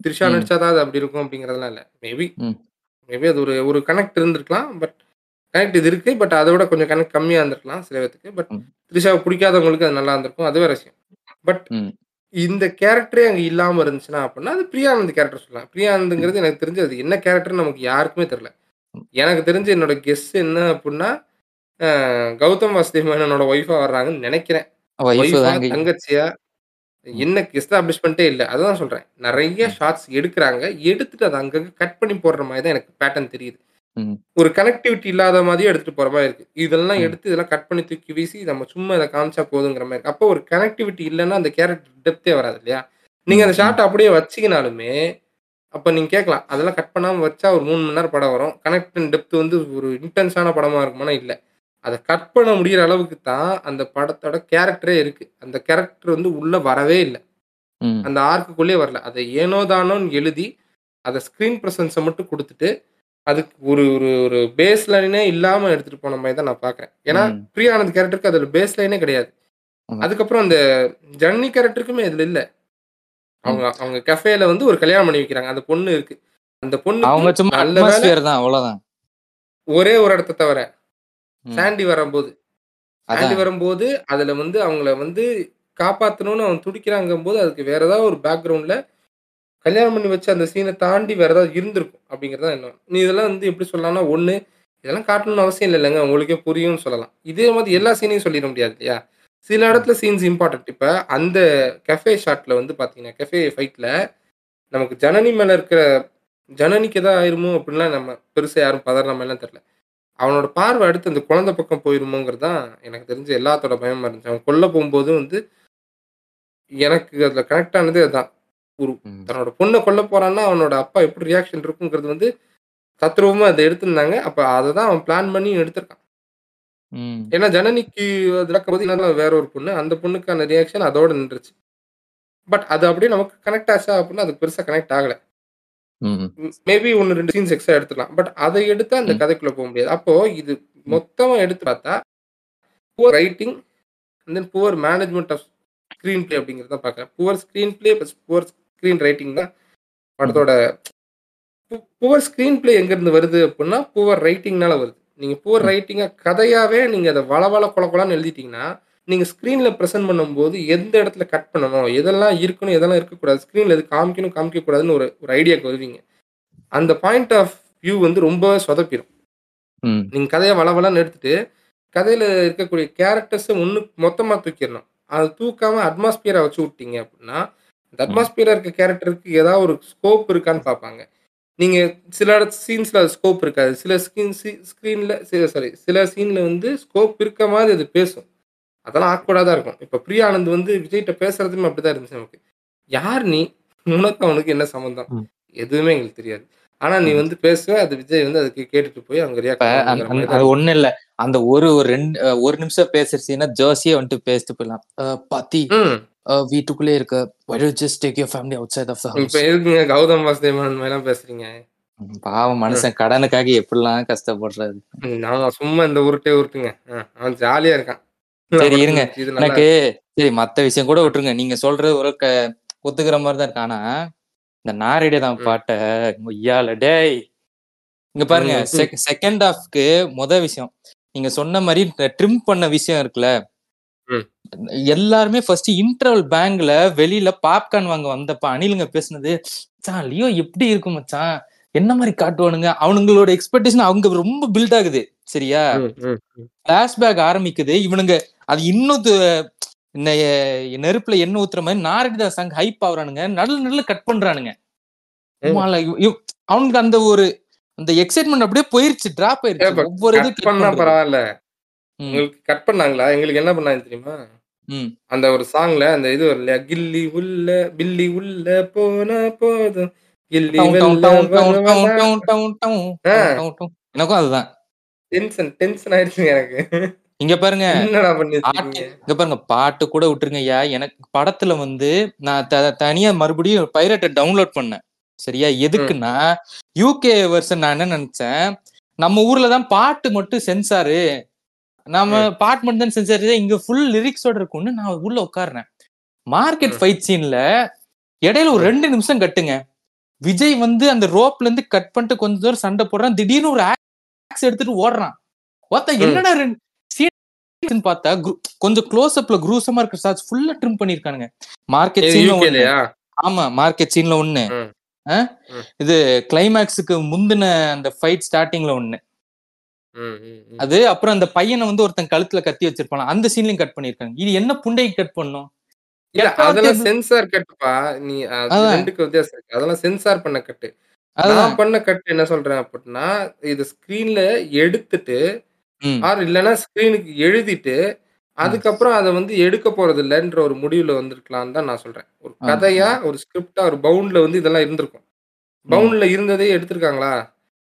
த்ரிஷா. நடிச்சாதான் அது அப்படி இருக்கும் அப்படிங்கறதெல்லாம் இல்ல. மேபி. மேபி அது ஒரு ஒரு கனெக்ட் இருந்திருக்கலாம். பட் கனெக்ட் இது இருக்கு. பட் அதை விட கொஞ்சம் கனெக்ட் கம்மியா இருந்திருக்கலாம் சில பேத்துக்கு. பட். த்ரிஷாவை பிடிக்காதவங்களுக்கு அது நல்லா இருந்திருக்கும். அது வேற விஷயம். பட். இந்த கேரக்டரே அங்க இல்லாம இருந்துச்சுன்னா அப்படின்னா அது பிரியானந்த் கேரக்டர் சொல்லலாம். பிரியானந்துங்கிறது எனக்கு தெரிஞ்சு அது என்ன கேரக்டர் நமக்கு யாருக்குமே தெரியல. எனக்கு தெரிஞ்சு என்னோட கெஸ் என்ன அப்படின்னா கௌதம் வாசுதேவனோட ஒய்ஃபா வர்றாங்கன்னு நினைக்கிறேன். தங்கச்சியா? என்ன எஸ்டாப்ளிஷ்மெண்ட்டே இல்லை. அதான் சொல்றேன். நிறைய ஷார்ட்ஸ் எடுக்கிறாங்க. எடுத்துட்டு அதை அங்கங்க கட் பண்ணி போடுற மாதிரி தான் எனக்கு பேட்டர்ன் தெரியுது. ஒரு கனெக்டிவிட்டி இல்லாத மாதிரியே எடுத்துட்டு போற மாதிரி இருக்கு. இதெல்லாம். எடுத்து இதெல்லாம் கட் பண்ணி தூக்கி வீசி நம்ம சும்மா இதை காமிச்சா போதுங்கிற மாதிரி இருக்கு. அப்போ ஒரு கனெக்டிவிட்டி இல்லைன்னா அந்த கேரக்டர் டெப்த்தே வராது இல்லையா? நீங்க அந்த ஷார்ட் அப்படியே வச்சீங்கனாலுமே அப்ப நீங்க கேட்கலாம் அதெல்லாம் கட் பண்ணாம வச்சா ஒரு மூணு மணி நேரம் படம் வரும். கனெக்ட் அண்ட் டெப்த் வந்து ஒரு இன்டென்ஸான படமா இருக்குமானா இல்ல. அதை கட் பண்ண முடியிற அளவுக்கு தான் அந்த படத்தோட கேரக்டரே இருக்கு. அந்த கேரக்டர் வந்து உள்ள வரவே இல்லை. அந்த ஆர்க்குள்ளே வரல. அதை ஏனோ தானோன்னு எழுதி அதை ஸ்க்ரீன் ப்ரெசன்ஸை மட்டும் கொடுத்துட்டு அதுக்கு ஒரு ஒரு ஒரு பேஸ் லைனே இல்லாம எடுத்துட்டு போன மாதிரி தான் நான் பாக்குறேன் ஏன்னா. பிரியானந்த் கேரக்டருக்கு அதுல பேஸ் லைனே கிடையாது. அதுக்கப்புறம் அந்த ஜன்னி கேரக்டருக்குமே இதுல இல்ல. அவங்க அவங்க கஃபேல வந்து ஒரு கல்யாணம் பண்ணி வைக்கிறாங்க. அந்த பொண்ணு இருக்கு. அந்த பொண்ணு அவங்க சும்மா தான் அவ்வளவுதான். ஒரே ஒரு இடத்த தவிர. சாண்டி வரும்போது. சாண்டி வரும்போது அதுல வந்து அவங்கள வந்து காப்பாத்தணும்னு அவன் துடிக்கிறாங்கும் போது அதுக்கு வேற ஏதாவது ஒரு பேக்ரவுண்ட்ல கல்யாணம் பண்ணி வச்ச அந்த சீனை தாண்டி வேற ஏதாவது இருந்திருக்கும் அப்படிங்கிறதா என்ன நீ இதெல்லாம் வந்து எப்படி சொல்லலாம்னா ஒன்று இதெல்லாம் காட்டணும்னு அவசியம் இல்லை இல்லைங்க. உங்களுக்கே புரியும்னு சொல்லலாம். இதே மாதிரி எல்லா சீனையும் சொல்லிட முடியாது இல்லையா? சில இடத்துல சீன்ஸ் இம்பார்ட்டன்ட் இப்போ அந்த கெஃபே ஷாட்டில் வந்து பார்த்தீங்கன்னா கெஃபே ஃபைட்டில் நமக்கு ஜனனி மேலே இருக்கிற ஜனனிக்கு எதாவது ஆயிருமோ அப்படின்லாம் நம்ம பெருசாக யாரும் பதற மாதிரிலாம் அவனோட பார்வை அடுத்து அந்த குழந்தை பக்கம் போயிருமோங்கிறது தான் எனக்கு தெரிஞ்ச எல்லாத்தோட பயமாக இருந்துச்சு. அவன் கொல்ல போகும்போது வந்து எனக்கு அதில் கனெக்ட் ஆனதே அதுதான். ஒரு. தன்னோட பொண்ணை கொல்ல போறான்னா அவனோட அப்பா எப்படி ரியாக்ஷன் இருக்குங்கிறது வந்து தத்ரூபமா அதை எடுத்திருந்தாங்க அப்ப அதை தான் அவன் பிளான் பண்ணி எடுத்திருக்கான். ஏன்னா ஜனனிக்கு நடக்கும்போது இன்னும் வேற ஒரு பொண்ணு அந்த பொண்ணுக்கான ரியாக்ஷன் அதோட நின்றுச்சு பட் அது அப்படியே நமக்கு கனெக்ட் ஆச்சா அப்படின்னா அது பெருசா கனெக்ட் ஆகல. மேபி ஒன்று ரெண்டு சீன்ஸ் எக்ஸ்ட்ரா எடுத்துக்கலாம் பட் அதை எடுத்தா அந்த. கதைக்குள்ள போக முடியாது அப்போ இது மொத்தமா எடுத்து பார்த்தா poor writing and then poor management of screenplay அப்படிங்கிறத பார்க்குறேன் poor screenplay plus poor screenwriting தான் படத்தோட புவர் ஸ்க்ரீன் பிளே எங்கேருந்து வருது அப்படின்னா புவர் ரைட்டிங்னால வருது. நீங்கள் புவர் ரைட்டிங்காக கதையாகவே நீங்கள் அதை வளவள கொல கொலான்னு எழுதிட்டீங்கன்னா நீங்கள் ஸ்க்ரீனில் ப்ரெசென்ட் பண்ணும்போது எந்த இடத்துல கட் பண்ணணும் எதெல்லாம் இருக்கணும் எதெல்லாம் இருக்கக்கூடாது ஸ்க்ரீனில் எது காமிக்கணும் காமிக்கக்கூடாதுன்னு ஒரு ஒரு ஐடியாவுக்கு வருவீங்க. அந்த பாயிண்ட் ஆஃப் வியூ வந்து ரொம்ப சொதப்பிடும். நீங்கள் கதையை வளவளன்னு எடுத்துட்டு கதையில் இருக்கக்கூடிய கேரக்டர்ஸை ஒன்று மொத்தமாக தூக்கிடணும். அதை தூக்காம அட்மாஸ்பியரை வச்சு விட்டீங்க அப்படின்னா அந்த அட்மாஸ்பியரா இருக்க கேரக்டருக்கு ஏதாவது ஒரு ஸ்கோப் இருக்கான்னு பார்ப்பாங்க. நீங்க சில சீன்ஸ்ல அது ஸ்கோப் இருக்காது. சில ஸ்கிரீன் ஸ்க்ரீன்ல சாரி சில சீன்ல வந்து ஸ்கோப் இருக்க மாதிரி அது பேசும். அதெல்லாம் ஆக்வர்டா தான் இருக்கும். இப்ப பிரியா ஆனந்த் வந்து விஜய்கிட்ட பேசுறதுமே அப்படிதான் இருந்துச்சு நமக்கு. யார் நீ? உனக்கு அவனுக்கு என்ன சம்மந்தம். எதுவுமே எங்களுக்கு தெரியாது. ஆனா நீ வந்து பேசுவ அது விஜய் வந்து அதுக்கு கேட்டுட்டு போய் அவங்க அந்த- அது ஒண்ணு இல்ல. அந்த ஒரு ஒரு ரெண்டு ஒரு நிமிஷம் பேசுறீங்கன்னா ஜோசியே வந்துட்டு பேசிட்டு போயிடலாம். பாத்தி. வீட்டுக்குள்ளே இருக்க why don't you just take your family outside of the house இப்ப எதுக்குங்க கௌதம் வாசுதேவன் மாதிரிலாம் பேசுறீங்க பாவம் மனுஷன் கடனுக்காக எப்படிலாம் கஷ்டப்படுறாரு ம், நான் சும்மா இந்த உருட்டே உருட்டுங்க அவன் ஜாலியா இருக்கான் சரி, இருங்க. எனக்கு சரி மத்த விஷயம் கூட விட்டுருங்க நீங்க சொல்றது ஒரு க ஒத்துக்கிற மாதிரி தான் இருக்கு ஆனா இந்த நாரடிய தான் ம். பாட்ட ஐயால டேய் இங்க பாருங்க. செகண்ட் ஹாஃப்க்கு முத விஷயம் நீங்க சொன்ன மாதிரி ட்ரிம் பண்ண விஷயம் இருக்குல்ல. எல்லாருமே ஃபர்ஸ்ட் இன்டர்வல் பேங்க்ல வெளியில பாப்கார்ன் வாங்க வந்தப்ப அனிலுங்க பேசுனது மச்சான் லியோ எப்படி இருக்கும் மச்சான்? என்ன மாதிரி காட்டுவானுங்க? அவனுங்களோட எக்ஸ்பெக்டேஷன் அவங்க ரொம்ப பில்ட் ஆகுது. சரியா. பிளாஷ்பேக் ஆரம்பிக்குது. இவனுங்க அது இன்னும் நெருப்புல எண்ணெய் ஊத்துற மாதிரி நாரடிதா சாங் ஹைப் ஆகுறானுங்க நடுல நடுல கட் பண்றானுங்க. அவனுக்கு அந்த ஒரு அந்த எக்ஸைட்மெண்ட் அப்படியே போயிருச்சு டிராப் ஆயிருச்சு. ஒவ்வொரு இது. பரவாயில்ல. உங்களுக்கு கட் பண்ணாங்களா? எங்களுக்கு என்ன பண்ணாங்க தெரியுமா. அந்த ஒரு சாங்ல அந்த இது வரும் இல்லையா? கில்லி உள்ள பில்லி உள்ள போனா போதும். கில்லி. எனக்கும் அதுதான். டென்ஷன் டென்ஷன் ஆயிடுச்சுங்க எனக்கு. இங்க பாருங்க. இங்க பாருங்க. பாட்டு கூட விட்டுருங்க ஐயா. எனக்கு படத்துல வந்து நான் தனியா மறுபடியும் பைரட்டை டவுன்லோட் பண்ணேன். சரியா? எதுக்குன்னா யூகே வெர்ஷன் நான் என்ன நினைச்சேன்? நம்ம ஊர்ல தான் பாட்டு மட்டும் சென்சாரு நம்ம பாட்டு மட்டும் தான் சென்சார் இங்க ஃபுல் லிரிக்ஸோட இருக்கும்னு நான் உள்ள உட்கார்றேன். மார்க்கெட். ஃபைட் சீன்ல இடையில ஒரு ரெண்டு நிமிஷம் கட்டுங்க. விஜய் வந்து அந்த ரோப்ல இருந்து கட் பண்ணிட்டு கொஞ்ச தூரம் சண்டை போடுறான். திடீர்னு ஒரு ஆக்ஸ் எடுத்துட்டு ஓடுறான். ஒருத்த ம். என்னடா ரெண்டு பார்த்தா கொஞ்சம் க்ளோஸ் அப்ல குரூசமா இருக்கிற ஷாட்ஸ் ஃபுல்லா ட்ரிம் பண்ணிருக்கானுங்க மார்க்கெட் சீன்ல ஆமா மார்க்கெட் சீன்ல ஒண்ணு? ம். இது கிளைமேக்ஸுக்கு முந்தின அந்த ஃபைட் ஸ்டார்டிங்ல ஒண்ணு. அது அப்புறம் அந்த பையனை வந்து ஒருத்தன் கழுத்துல கத்தி வச்சிருப்பான் அந்த சீன்லயும் கட் பண்ணிருக்காங்க இது என்ன புண்டைக்கு கட் பண்ணும்? அதெல்லாம் சென்சார் கட்டுப்பா நீ. ரெண்டுக்கு வித்தியாசம் இருக்கு. அதெல்லாம் சென்சார் பண்ண கட்டு நான் பண்ண கட்டு என்ன சொல்றேன் அப்படின்னா இது ஸ்கிரீன்ல எடுத்துட்டு ஆர் இல்லைன்னா ஸ்கிரீனுக்கு எழுதிட்டு அதுக்கப்புறம் அதை வந்து எடுக்க போறது இல்லைன்ற ஒரு முடிவுல வந்திருக்கலாம்னு தான் நான் சொல்றேன். ஒரு. கதையா ஒரு ஸ்கிரிப்டா ஒரு பவுண்ட்ல வந்து இதெல்லாம் இருந்திருக்கும். பவுண்ட்ல இருந்ததே எடுத்திருக்காங்களா?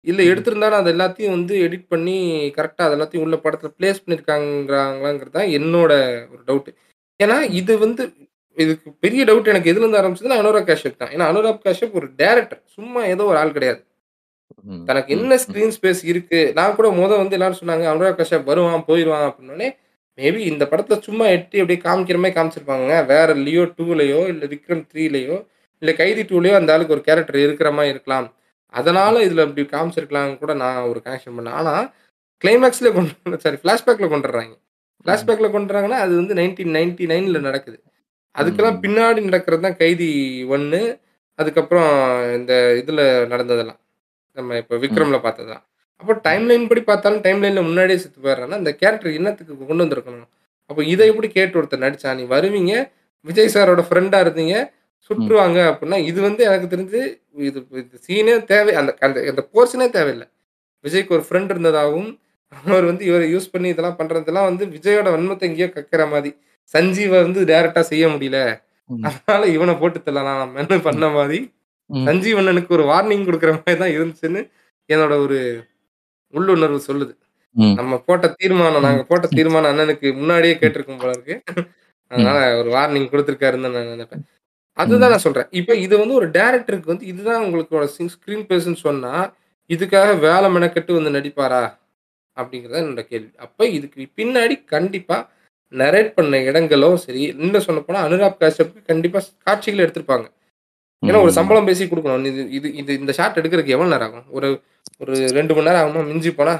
இல்ல ம். எடுத்திருந்தாலும் அது எல்லாத்தையும் வந்து எடிட் பண்ணி கரெக்டா அது எல்லாத்தையும் உள்ள படத்துல பிளேஸ் பண்ணிருக்காங்களாங்கிறது தான் என்னோட ஒரு டவுட் ஏன்னா இது வந்து இதுக்கு பெரிய டவுட் எனக்கு எதுல இருந்து ஆரம்பிச்சதுன்னா அனுராக் காஷ்யப் தான். ஏன்னா அனுராக் காஷ்யப் ஒரு டேரக்டர் சும்மா ஏதோ ஒரு ஆள் கிடையாது. தனக்கு என்ன. ஸ்கிரீன் ஸ்பேஸ் இருக்கு? நான் கூட முத வந்து எல்லாரும் சொன்னாங்க அனுராக் கஷ்யப் வருவான் போயிடுவான் அப்படின்னே மேபி இந்த படத்தை சும்மா எட்டி அப்படியே காமிக்கிற மாதிரி காமிச்சிருப்பாங்க. வேற லியோ டூலையோ இல்ல விக்ரம் த்ரீலையோ இல்ல கைதி டூலையோ அந்த ஆளுக்கு ஒரு கேரக்டர் இருக்கிற மாதிரி இருக்கலாம். அதனால இதுல இப்படி காமிச்சிருக்கலாம் கூட நான் ஒரு கனெக்ஷன் பண்ணேன். ஆனா கிளைமேக்ஸ்ல கொண்டு சாரி பிளாஷ்பேக்ல கொண்டுறாங்க பிளாஷ்பேக்ல கொண்டுறாங்கன்னா அது வந்து நைன்டீன் நைன்டி நைன்ல நடக்குது. அதுக்கெல்லாம். பின்னாடி நடக்கிறது தான் கைதி ஒன்னு அதுக்கப்புறம் இந்த இதுல நடந்ததெல்லாம். நம்ம இப்போ விக்ரம்ல பார்த்ததுதான் அப்போ டைம் லைன் படி பார்த்தாலும் டைம் லைன்ல முன்னாடியே செத்து போயிடுறான்னா இந்த கேரக்டர் என்னத்துக்கு கொண்டு வந்திருக்கணும்? அப்போ இதை எப்படி கேட்டு ஒருத்தர் நடிச்சா நீ வருவீங்க. விஜய் சாரோட ஃப்ரெண்டா இருந்தீங்க. சுற்றுவாங்க அப்படின்னா இது வந்து எனக்கு தெரிஞ்சு இது இது சீனே தேவை அந்த அந்த அந்த போர்ஷனே தேவையில்லை. விஜய்க்கு ஒரு ஃப்ரெண்ட் இருந்ததாகவும் அவர் வந்து இவரை யூஸ் பண்ணி இதெல்லாம் பண்றதெல்லாம் வந்து விஜயோட வன்மத்தை எங்கேயோ கக்கிற மாதிரி சஞ்சீவை வந்து டைரக்டா செய்ய முடியல. ம். அதனால இவனை போட்டு தள்ளலாம் நம்ம என்ன பண்ண மாதிரி. ம். ஒரு வார்னிங் கொடுக்குற மாதிரி தான் இருந்துச்சுன்னு என்னோட ஒரு உள்ளுணர்வு சொல்லுது. ம். நம்ம போட்ட தீர்மானம் நாங்க போட்ட தீர்மானம் அண்ணனுக்கு முன்னாடியே கேட்டிருக்கும் போல இருக்கு. அதனால ஒரு வார்னிங் கொடுத்துருக்காருன்னு நான் நினைப்பேன். அதுதான் நான் சொல்றேன். இப்போ இது வந்து ஒரு டேரக்டருக்கு வந்து இதுதான் உங்களோட ஸ்கிரீன் பேஸ்ன்னு சொன்னா இதுக்காக வேலை மெனக்கெட்டு வந்து நடிப்பாரா? அப்படிங்கிறத என்னோட கேள்வி. அப்ப இதுக்கு பின்னாடி கண்டிப்பா நரேட் பண்ண இடங்களும் சரி இன்னும் சொல்ல போனா அனுராப் காஷ்யப்க்கு கண்டிப்பா காட்சிகள் எடுத்திருப்பாங்க. ஏன்னா ஒரு சம்பளம் பேசி கொடுக்கணும். இது இது இது இந்த ஷாட் எடுக்கிறதுக்கு எவ்வளவு நேரம் ஆகும்? ஒரு ஒரு ரெண்டு மணி நேரம் ஆகுமா? மிஞ்சி போனா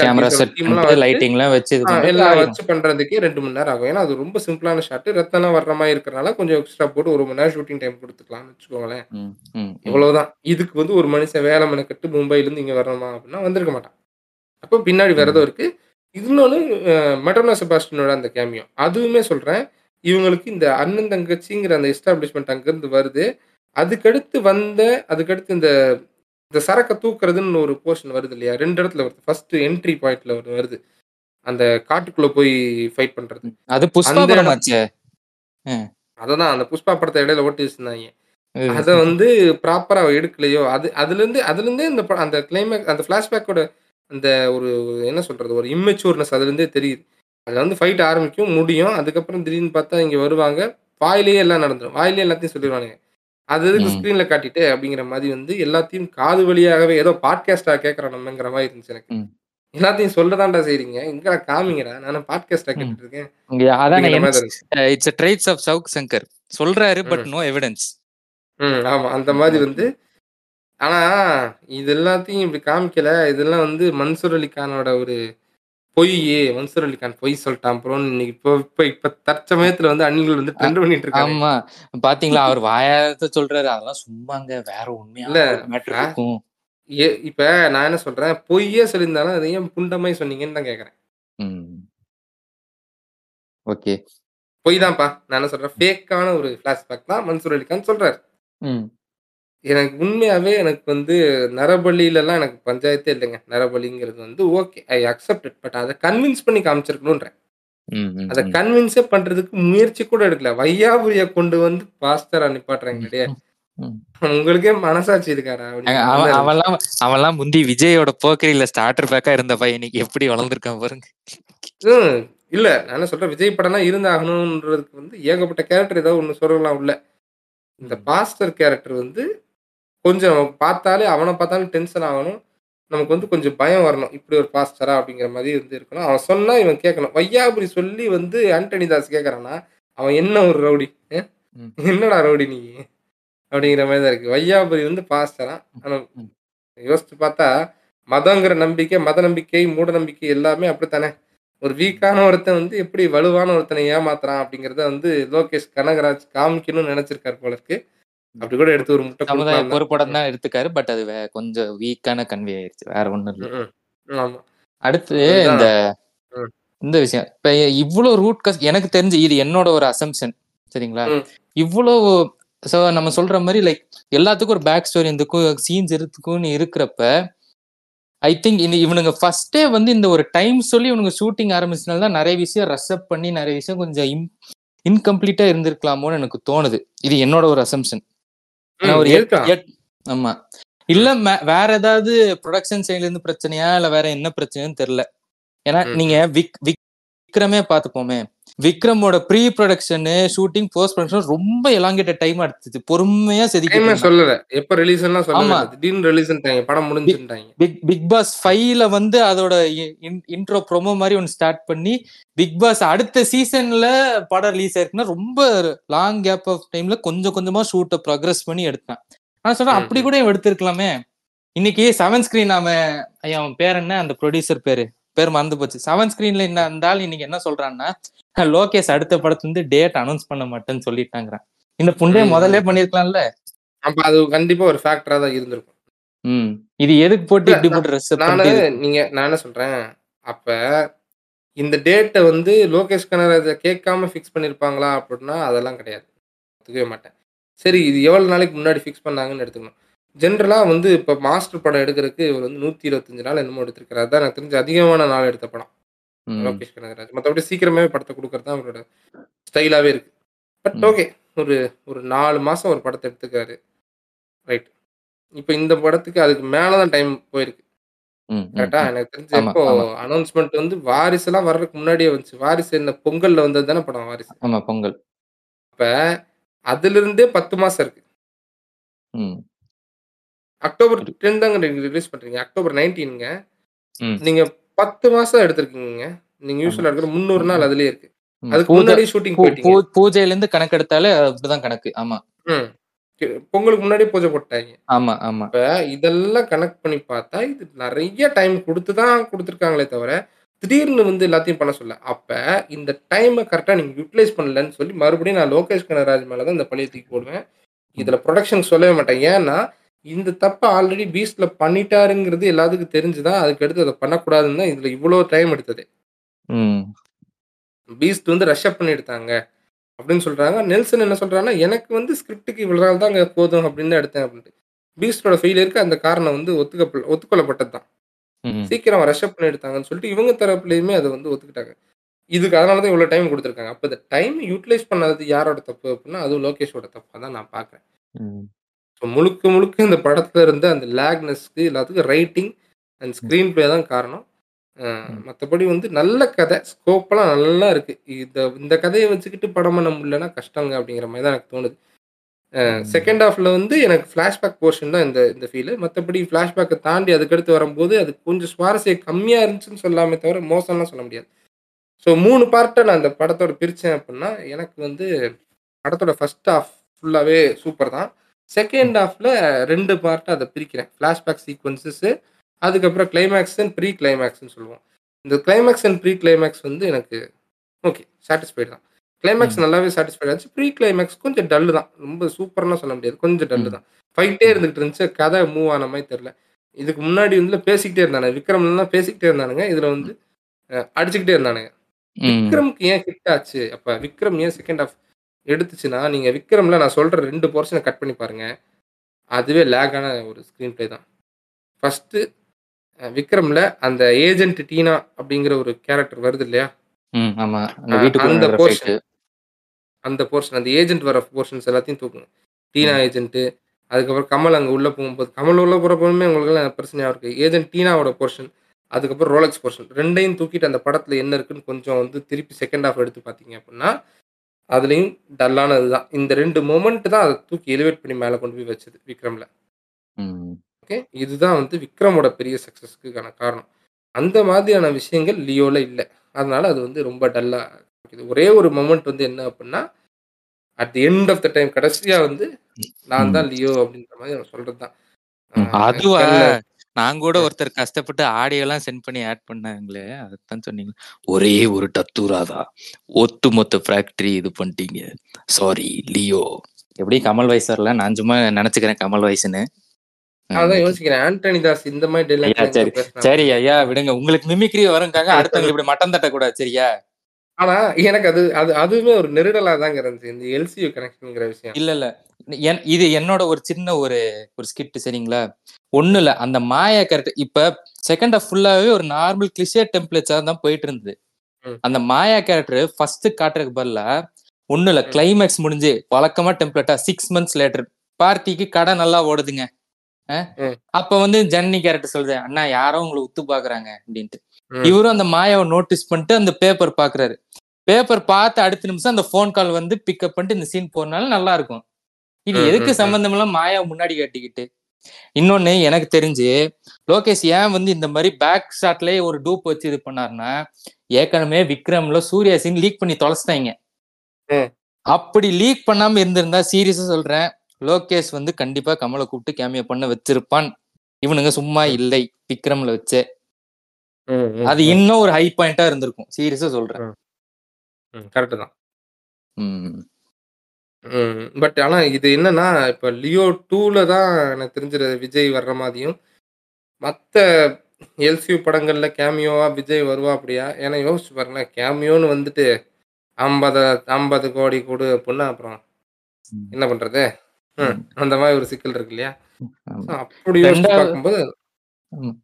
கேமரா செட் லைட்டிங்லாம் வச்சு எல்லாம். வச்சு பண்றதுக்கே ரெண்டு மணி நேரம் ஆகும். ஏன்னா அது ரொம்ப சிம்பிளான ஷாட் ரத்தம்லாம் வர்ற மாதிரி இருக்கிறனால கொஞ்சம் எக்ஸ்ட்ரா போட்டு ஒரு மணி நேரம் ஷூட்டிங் டைம் கொடுத்துக்கலாம்னு வச்சுக்கோங்களேன். இவ்வளவுதான் இதுக்கு வந்து ஒரு மனுஷன் வேலை மெனக்கட்டு மும்பைல இருந்து இங்க வரணுமா அப்படின்னா வந்திருக்க மாட்டான். அப்போ பின்னாடி ஏதோ இருக்கு. இன்னொன்னு மெட்டர்னா செபாஸ்டினோட அந்த கேமியோ அதுவுமே சொல்றேன். இவங்களுக்கு இந்த அண்ணன் தங்கச்சிங்கிற அந்த எஸ்டாப்ளிஷ்மெண்ட் அங்கிருந்து வருது. அதுக்கடுத்து வந்த அதுக்கடுத்து இந்த இந்த சரக்கை தூக்குறதுன்னு ஒரு போர்ஷன் வருது இல்லையா? ரெண்டு இடத்துல வருது. ஃபர்ஸ்ட் என்ட்ரி பாயிண்ட்ல ஒரு வருது. அந்த காட்டுக்குள்ள போய் ஃபைட் பண்றது. அது புஷ்பா படம் அந்த புஷ்பா படத்தை இடையில ஓட்டி வச்சிருந்தாங்க அதை வந்து ப்ராப்பரா எடுக்கலையோ? அது அதுல இருந்து அதுல இருந்தே இந்த அந்த கிளைமேக் அந்த பிளாஷ்பேக்கோட அந்த ஒரு ஒரு என்ன சொல்றது? ஒரு இம்மெச்சூர்னஸ் அதுல இருந்தே தெரியுது. அதுல வந்து ஃபைட் ஆரம்பிக்கும் முடியும். அதுக்கப்புறம் திடீர்னு பார்த்தா இங்க வருவாங்க. வாயிலேயே எல்லாம் நடந்துடும் வாயிலே எல்லாத்தையும் சொல்லிடுவானுங்க அது எதுக்கு ம். ஸ்க்ரீன்ல காட்டிட்டு அப்படிங்கிற மாதிரி வந்து எல்லாத்தையும் காது வழியாகவே ஏதோ பாட்காஸ்டா கேட்கறோம் நம்மங்கிற மாதிரி இருந்துச்சு எனக்கு. ம். எல்லாத்தையும் சொல்லதான்டா செய்றீங்க. இங்கடா காமிங்கடா? நானும் பாட்காஸ்டா ம். கேட்டுட்டு இருக்கேன் இங்க அதான் அப்படிங்கிற மாதிரி இருந்துச்சு. It's tirades of Savukku Shankar சொல்றாரு பட் ம். நோ எவிடன்ஸ் ம் ஆமா. அந்த மாதிரி வந்து ஆனா இது எல்லாத்தையும் இப்படி காமிக்கல. இதெல்லாம் வந்து மன்சூர் அலி கானோட ஒரு பொய் மன்சூர் அலிகான் பொய் சொல்லிட்டான் ப்ரோன்னு இன்னைக்கு இப்போ இப்போ இப்போ தற்சமயத்துல வந்து அணில்கள் வந்து ட்ரெண்ட் பண்ணிட்டு இருக்காங்க ஆமா. பாத்தீங்களா? அவர் வாயாத சொல்றாரு. அதெல்லாம் சும்மாங்க. வேற உண்மையா இல்ல, ஏ இப்ப நான் என்ன சொல்றேன்? பொய்யே சொல்லியிருந்தாலும் அதை ஏன் புண்டமாய் சொன்னீங்கன்னு தான் கேக்குறேன். ஓகே. பொய் தான்ப்பா. நான் என்ன சொல்றேன்? ஃபேக்கான ஒரு ஃபிளாஷ்பேக் தான் மன்சூர் அலிகான் சொல்றாரு. எனக்கு உண்மையாவே எனக்கு வந்து நரபலியிலலாம் எனக்கு பஞ்சாயத்தே இல்லைங்க. நரபலிங்கிறது வந்து ஓகே ஐ அக்செப்ட் பட் அதை கன்வின்ஸ் பண்ணி காமிச்சிருக்கணும்ன்றேன். அதை கன்வின்ஸே பண்றதுக்கு முயற்சி கூட எடுக்கல. வையாபுரிய கொண்டு வந்து பாஸ்டரா நிப்பாட்டுறாங்க கிடையாது ம். உங்களுக்கே மனசாட்சி இருக்காரா அப்படிங்கிற அவன் மாதிரி அவன்லாம் அவன்லாம் முந்தி விஜயோட போக்கரியில ஸ்டார்டர் பேக்கா இருந்த பையன் இன்னைக்கு எப்படி வளர்ந்துருக்கான் பாருங்க. ஹம், இல்ல. நான் என்ன சொல்றேன்? விஜய் படம்லாம் இருந்தாகணும்ன்றதுக்கு வந்து ஏகப்பட்ட கேரக்டர் ஏதாவது ஒண்ணு சொல்லலாம் உள்ள. இந்த பாஸ்டர் கேரக்டர் வந்து கொஞ்சம் நம்ம பார்த்தாலே அவனை பார்த்தாலும் டென்ஷன் ஆகணும். நமக்கு வந்து கொஞ்சம் பயம் வரணும். இப்படி ஒரு பாஸ்டரா அப்படிங்கிற மாதிரி வந்து இருக்கணும். அவன் சொன்னா இவன் கேட்கணும். வையாபுரி சொல்லி வந்து ஆண்டனி தாஸ் கேட்கறான்னா அவன் என்ன ஒரு ரவுடி. என்னடா ரவுடி நீ? அப்படிங்கிற மாதிரி தான் இருக்கு. வையாபுரி வந்து பாஸ்டரா ஆனா. யோசிச்சு பார்த்தா மதங்கிற நம்பிக்கை மத நம்பிக்கை மூட நம்பிக்கை எல்லாமே அப்படித்தானே? ஒரு வீக்கான ஒருத்தன் வந்து எப்படி வலுவான ஒருத்தனை ஏமாத்துறான் அப்படிங்கறத வந்து லோகேஷ் கனகராஜ் காமிக்கணும்னு நினைச்சிருக்காரு போல இருக்கு. அப்படி கூட எடுத்து ஒரு முட்டை சமுதாய தான். பொறுப்படம் தான் எடுத்துக்காரு பட் அது கொஞ்சம் வீக்கான கன்வே ஆயிருச்சு. வேற ஒண்ணும் இல்ல. அடுத்து. இந்த. இந்த விஷயம். இப்ப இவ்வளவு ரூட் கஸ் எனக்கு தெரிஞ்சு இது என்னோட ஒரு அசம்ஷன் சரிங்களா. இவ்வளவு சோ நம்ம சொல்ற மாதிரி லைக் எல்லாத்துக்கும் ஒரு பேக் ஸ்டோரி இதுக்கும் சீன்ஸ் இருக்குன்னு இருக்கிறப்ப ஐ திங்க் இந்த இவனுங்க ஃபர்ஸ்டே வந்து இந்த ஒரு டைம் சொல்லி இவனுங்க ஷூட்டிங் ஆரம்பிச்சனால தான் நிறைய விஷயம் ரஷ் அப் பண்ணி நிறைய விஷயம் கொஞ்சம் இன்கம்ப்ளீட்டா இருந்திருக்கலாமோன்னு எனக்கு தோணுது. இது என்னோட ஒரு அசம்ஷன் ஒரு ஆமா. இல்ல வேற ஏதாவது ப்ரொடக்ஷன் சைடுல இருந்து பிரச்சனையா? இல்ல வேற என்ன பிரச்சனைன்னு தெரியல. ஏன்னா நீங்க விக் விக்ரமே பாத்துப்போமே விக்ரமோட pre production shooting post production ரொம்ப எலாங்கேட்ட டைம் எடுத்துச்சு பொறுமையா செதுக்கி சொல்லல. எப்ப ரிலீஸ் எல்லாம் ஆமா. திடீர்னு ரிலீஸ்ன்ட்டாங்க படம் முடிஞ்சுட்டாங்க பிக் பிக் பாஸ் ஃபைவ்ல வந்து அதோட இன்ட்ரோ ப்ரோமோ மாதிரி ஒன்று ஸ்டார்ட் பண்ணி பிக் பாஸ் அடுத்த சீசன்ல படம் ரிலீஸ் ஆயிருக்குன்னா ரொம்ப லாங் கேப் ஆஃப் டைம்ல கொஞ்சம் கொஞ்சமா ஷூட்டை ப்ரோக்ரஸ் பண்ணி எடுத்தான். நான் சொல்றேன் அப்படி கூட எடுத்திருக்கலாமே. இன்னைக்கு செவன் ஸ்கிரீன் அவன் ஐயா அவன் பேர் என்ன? அந்த ப்ரொடியூசர் பேரு. பேர் மறந்து போச்சு. செவன் ஸ்கிரீன்ல அந்த ஆள் இன்னைக்கு என்ன சொல்றான்னா [LAUGHS] லோகேஷ் அடுத்த படத்துல இருந்து டேட் அனௌன்ஸ் பண்ண மாட்டேன்னு சொல்லிட்டாங்கிறான். இந்த புண்டைய ம். முதல்ல பண்ணிருக்கலாம்ல? அப்ப அது கண்டிப்பா ஒரு ஃபேக்டரா தான் இருந்திருக்கும். ம். இது எதுக்கு போட்டு இப்படி போட்டு ட்ரெஸ் நானு நீங்க நான் என்ன சொல்றேன்? அப்ப இந்த டேட்டை வந்து லோகேஷ் கனகராஜ கேட்காம ஃபிக்ஸ் பண்ணிருப்பாங்களா அப்படின்னா அதெல்லாம் கிடையாது. ஒத்துக்கவே மாட்டேன். சரி இது எவ்வளவு நாளைக்கு முன்னாடி ஃபிக்ஸ் பண்ணாங்கன்னு எடுத்துக்கணும். ஜென்ரலா வந்து இப்ப மாஸ்டர் படம் எடுக்கிறதுக்கு இவர் வந்து நூத்தி இருபத்தஞ்சு நாள் என்னமோ எடுத்திருக்காரு. அதான் எனக்கு தெரிஞ்ச அதிகமான நாள் எடுத்த படம். லோகேஷ் கனகராஜ். மற்றபடி சீக்கிரமாவே படத்தை கொடுக்கறது தான் அவரோட ஸ்டைலாவே இருக்கு. பட் ம். ஓகே ஒரு ஒரு நாலு மாசம் ஒரு படத்தை எடுத்துக்காரு ரைட் இப்போ இந்த படத்துக்கு அதுக்கு மேலதான் டைம் போயிருக்கு. கரெக்டா எனக்கு தெரிஞ்ச இப்போ. அனௌன்ஸ்மெண்ட் வந்து வாரிசு எல்லாம் வர்றதுக்கு முன்னாடியே வந்துச்சு. வாரிசு என்ன பொங்கல்ல வந்தது தானே படம் வாரிசு? ஆமா பொங்கல். அப்ப அதுல இருந்தே பத்து மாசம் இருக்கு. ம். அக்டோபர் டென் தாங்க ரிலீஸ் பண்றீங்க. அக்டோபர் நைன்டீனுங்க ம். நீங்க பத்து மாசம் எடுத்திருக்கீங்க நீங்க யூஸ்வலா எடுக்கிற முந்நூறு நாள் அதுலயே இருக்கு. அதுக்கு முன்னாடி ஷூட்டிங் பூஜையில இருந்து கணக்கு எடுத்தாலே அப்படிதான் கணக்கு. ஆமா. பொங்கலுக்கு முன்னாடி பூஜை போட்டாங்க ஆமா ஆமா. இப்ப இதெல்லாம் கனெக்ட் பண்ணி பார்த்தா இது நிறைய டைம் கொடுத்து தான் கொடுத்துருக்காங்களே தவிர திடீர்னு வந்து எல்லாத்தையும் பண்ண சொல்ல. அப்ப இந்த டைமை கரெக்டா நீங்க யூட்டிலைஸ் பண்ணலன்னு சொல்லி மறுபடியும் நான் லோகேஷ் கனகராஜ் மேல தான் இந்த பழைய தூக்கி போடுவேன். இதுல ப்ரொடக்ஷன் சொல்லவே மாட்டேன். ஏன்னா இந்த தப்பை ஆல்ரெடி பீஸ்ட்ல பண்ணிட்டாருங்கிறது எல்லாத்துக்கும் தெரிஞ்சுதான் அதுக்கு அடுத்து அதை பண்ணக்கூடாதுன்னு தான் இதுல இவ்வளவு டைம் எடுத்தது. பீஸ்ட் வந்து ரஷ் அப் பண்ணி எடுத்தாங்க அப்படின்னு சொல்றாங்க. நெல்சன் என்ன சொல்றாங்கன்னா எனக்கு வந்து ஸ்கிரிப்டுக்கு இவ்வளவு நாள் தாங்க போதும் அப்படின்னு தான் எடுத்தேன் அப்படின்ட்டு. பீஸ்டோட ஃபெயிலியருக்கு அந்த காரணம் வந்து ஒத்துக்க ஒத்துக்கொள்ளப்பட்டது தான் சீக்கிரம் ரஷ் அப் பண்ணி எடுத்தாங்கன்னு சொல்லிட்டு இவங்க தரப்புலையுமே அதை வந்து ஒத்துக்கிட்டாங்க. இதுக்கு அதனால தான் இவ்வளோ டைம் கொடுத்துருக்காங்க. அப்போ இந்த டைம் யூட்டிலைஸ் பண்ணாதது யாரோட தப்பு அப்படின்னா அதுவும் லோகேஷோட தப்பாக தான் நான் பார்க்குறேன். ஸோ முழுக்க முழுக்க இந்த படத்துல இருந்த அந்த லேக்னஸ்க்கு எல்லாத்துக்கும் ரைட்டிங் அண்ட் ஸ்க்ரீன் ப்ளே தான் காரணம். மற்றபடி வந்து நல்ல கதை ஸ்கோப்பெல்லாம் நல்லா இருக்கு. இந்த இந்த கதையை வச்சுக்கிட்டு படம் பண்ண முடியலன்னா கஷ்டங்க அப்படிங்கிற மாதிரி தான் எனக்கு தோணுது. செகண்ட் ஹாஃப்ல வந்து எனக்கு ஃப்ளாஷ்பேக் போர்ஷன் தான் இந்த இந்த ஃபீல் மற்றபடி ஃப்ளாஷ்பேக்கை தாண்டி அதுக்கடுத்து வரும்போது அது கொஞ்சம் சுவாரஸ்யம் கம்மியாக இருந்துச்சுன்னு சொல்லாமே தவிர மோசம்லாம் சொல்ல முடியாது. ஸோ மூணு பார்ட்டை நான் இந்த படத்தோட பிரித்தேன் அப்படின்னா எனக்கு வந்து படத்தோட ஃபர்ஸ்ட் ஹாஃப் ஃபுல்லாகவே சூப்பர் தான். செகண்ட் ஹாஃப்ல ரெண்டு பார்ட்டை அதை பிரிக்கிறேன். ஃப்ளாஷ்பேக் சீக்வன்சஸ் அதுக்கப்புறம் கிளைமேக்ஸ் ப்ரீ கிளைமேக்ஸ்னு சொல்லுவோம். இந்த கிளைமேக்ஸ் அண்ட் ப்ரீ கிளைமேக்ஸ் வந்து எனக்கு ஓகே சாட்டிஸ்ஃபைடு தான். கிளைமேக்ஸ். நல்லாவே சாட்டிஸ்ஃபைட் ஆச்சு. ப்ரீ கிளைமேக்ஸ் கொஞ்சம் டல்லு தான். ரொம்ப சூப்பர்லாம் சொல்ல முடியாது. கொஞ்சம் டல்லு. தான். ஃபைட்டே இருந்துகிட்டு இருந்துச்சு. கதை மூவ் ஆன மாதிரி தெரில இதுக்கு முன்னாடி வந்து பேசிக்கிட்டே இருந்தானு விக்ரம்லாம் பேசிக்கிட்டே இருந்தானுங்க. இதுல வந்து அடிச்சுக்கிட்டே இருந்தானுங்க. விக்ரம்க்கு ஏன் ஹிட் ஆச்சு? அப்ப விக்ரம் ஏன் செகண்ட் ஹாஃப் எடுத்துச்சுன்னா நீங்க விக்ரம்ல நான் சொல்ற ரெண்டு போர்ஷனை கட் பண்ணி பாருங்க. அதுவே லேக்கான ஒரு ஸ்க்ரீன் ப்ளே தான். ஃபர்ஸ்ட் விக்ரம்ல அந்த ஏஜென்ட் டீனா அப்படிங்கிற ஒரு கேரக்டர் வருது இல்லையா? அந்த வீட்டுக்குள்ள அந்த போர்ஷன் அந்த ஏஜென்ட் வர போர்ஷன்ஸ் எல்லாத்தையும் தூக்குங்க டீனா ஏஜென்ட் அதுக்கப்புறம் கமல் அங்கே உள்ள போகும்போது கமல் உள்ள போகிறப்பவுமே உங்களுக்கு பிரச்சனையாக இருக்கு? ஏஜென்ட் டீனாவோட போர்ஷன் அதுக்கப்புறம் ரோலக்ஸ் போர்ஷன் ரெண்டையும் தூக்கிட்டு அந்த படத்தில் என்ன இருக்குன்னு கொஞ்சம் வந்து திருப்பி செகண்ட் ஹாஃப் எடுத்து பார்த்தீங்க அப்படின்னா அதுலேயும் டல்லானது தான் இந்த ரெண்டு மொமெண்ட் தான் அதை தூக்கி எலிவேட் பண்ணி மேலே கொண்டு போய் வச்சது விக்ரமில். ஓகே இதுதான் வந்து விக்ரமோட பெரிய சக்ஸஸ்க்குக்கான காரணம். அந்த மாதிரியான விஷயங்கள் லியோவில் இல்லை. அதனால அது வந்து ரொம்ப டல்லாக ஒரே ஒரு மொமெண்ட் வந்து என்ன அப்படின்னா at the end of the time கடைசியா வந்து நான் தான் லியோ அப்படின்ற மாதிரி அவன் சொல்றது தான் அதுவா நான் கூட ஒருத்தர் கஷ்டப்பட்டு ஆடியோ எல்லாம் சென்ட் பண்ணி ஆட் பண்ணாங்களே அதுதான் சொன்னீங்க. ஒரே ஒரு டத்தூராதா. ஒட்டு மொத்த ஃபேக்டரி இது பண்ணிட்டீங்க. சாரி லியோ எப்படி கமல் வயசர்ல நான் சும்மா நினைச்சுக்கிறேன் கமல் வயசுன்னு அதான் யோசிக்கிறேன். ஆண்டனி தாஸ் இந்த மாதிரி சரி. சரி ஐயா விடுங்க. உங்களுக்கு மிமிக்ரி வருங்காங்க அடுத்தவங்க இப்படி மட்டம் தட்டக்கூடாது சரியா ஆனா எனக்கு அது அது அதுவுமே ஒரு நெருடலா தாங்க இருந்துச்சு இந்த எல்சியூ கனெக்ஷன்ங்கிற விஷயம். இல்ல இல்ல. இது என்னோட ஒரு சின்ன ஒரு ஒரு ஸ்கிட் சரிங்களா? ஒண்ணு இல்ல. அந்த மாயா கேரக்டர் இப்ப செகண்ட் ஹாஃப் ஃபுல்லாவே ஒரு நார்மல் கிளிஷே டெம்ப்ளேட்ஸா தான் போயிட்டு இருந்தது. அந்த மாயா கேரக்டர் ஃபர்ஸ்ட் காட்டுறதுக்கு பதிலா ஒண்ணு இல்ல. கிளைமேக்ஸ் முடிஞ்சு வழக்கமா டெம்ப்ளேட்டா சிக்ஸ் மந்த்ஸ் லேட்டர் பார்ட்டிக்கு கடை நல்லா ஓடுதுங்க. அப்ப வந்து ஜன்னி கேரக்டர் சொல்லுது அண்ணா யாரோ உங்களை உத்து பாக்குறாங்க அப்படின்ட்டு. இவரும் அந்த மாயாவை நோட்டீஸ் பண்ணிட்டு அந்த பேப்பர் பாக்குறாரு. பேப்பர் பார்த்து அடுத்த நிமிஷம் அந்த ஃபோன் கால் வந்து பிக்கப் பண்ணிட்டு இந்த சீன் போறனால நல்லா இருக்கும். இது எதுக்கு. சம்பந்தம் எல்லாம் மாயாவை முன்னாடி காட்டிக்கிட்டு? இன்னொன்னு எனக்கு தெரிஞ்சு லோகேஷ் ஏன் வந்து இந்த மாதிரி பேக் ஷாட்லயே ஒரு டூப் வச்சு இது பண்ணாருன்னா ஏற்கனவே விக்ரம்ல சூர்யா சீன் லீக் பண்ணி தொலைச்சிட்டாங்க. அப்படி லீக் பண்ணாம இருந்திருந்தா சீரியஸா சொல்றேன். லோகேஷ் வந்து கண்டிப்பா கமலை கூப்பிட்டு கேமியோ பண்ண வச்சிருப்பான். இவனுங்க சும்மா இல்லை விக்ரம்ல வச்சே. அது இன்னும் ஒரு ஹை பாயிண்டா இருந்திருக்கும். சீரியஸா சொல்றேன். கரெக்ட் தான். ம். பட் ஆனா இது என்னன்னா இப்ப லியோ டூல தான் எனக்கு தெரிஞ்சது விஜய் வர்ற மாதிரியும் மத்த எல்சியூ படங்கள்ல கேமியோவா விஜய் வருவா அப்படியா ஏன்னா யோசிச்சு பாருங்களேன் கேமியோன்னு வந்துட்டு ஐம்பது ஐம்பது கோடி கொடு அப்படின்னா அப்புறம் ம். என்ன பண்றது ம், அந்த மாதிரி ஒரு சிக்கல் இருக்கு இல்லையா ஆமா. அப்படி யோசிச்சு ரெண்டாவது- பார்க்கும்போது ம்.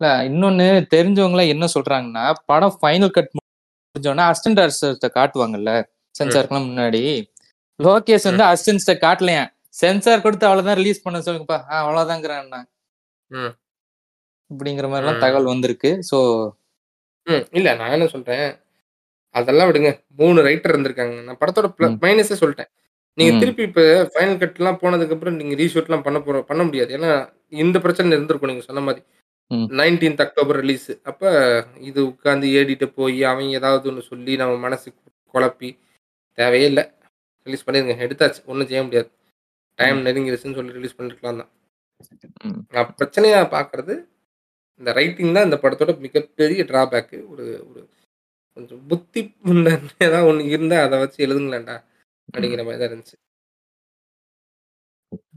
இல்ல இன்னொன்னு தெரிஞ்சவங்க என்ன சொல்றாங்கன்னா படம் ஃபைனல் கட் முடிஞ்சோடனே அசிஸ்டன்ட் டைரக்டர்ஸ்ட காட்டுவாங்கல்ல சென்சாருக்குலாம் முன்னாடி லோகேஷ் வந்து அசிஸ்டன்ஸ்ட காட்டலையா. சென்சார் கொடுத்து அவ்வளவுதான் ரிலீஸ் பண்ண சொல்லுங்கப்பா. ஆ அவ்வளவுதாங்கிறான். இப்படிங்கிற மாதிரி எல்லாம். தகவல் வந்திருக்கு. சோ இல்ல நான் என்ன சொல்றேன்? அதெல்லாம் விடுங்க. மூணு ரைட்டர் இருந்திருக்காங்க. நான் படத்தோட. மைனஸே சொல்லிட்டேன். நீங்க. திருப்பி இப்ப ஃபைனல் கட்லாம் போனதுக்கு அப்புறம் நீங்க ரீஷூட்லாம் பண்ண போற பண்ண முடியாது. ஏன்னா இந்த பிரச்சனை இருந்திருக்கும் நீங்க சொன்ன மாதிரி. நைன்டீன்த் அக்டோபர் ரிலீஸ் அப்ப இது உட்காந்து ஏடிட்டு போய் அவங்க ஏதாவது ஒன்று சொல்லி நம்ம மனசு குழப்பி தேவையே இல்லை. ரிலீஸ் பண்ணிருங்க. எடுத்தாச்சு. ஒன்றும் செய்ய முடியாது. டைம் நெருங்கிருச்சுன்னு சொல்லி ரிலீஸ் பண்ணிருக்கலாம் தான். நான் பிரச்சனையா பார்க்கறது இந்த ரைட்டிங் தான் இந்த படத்தோட மிகப்பெரிய டிராபேக்கு ஒரு ஒரு கொஞ்சம் புத்தி ஏதாவது ஒன்று இருந்தால் அதை வச்சு எழுதுங்களேன்டா அப்படிங்கிற மாதிரி தான் இருந்துச்சு.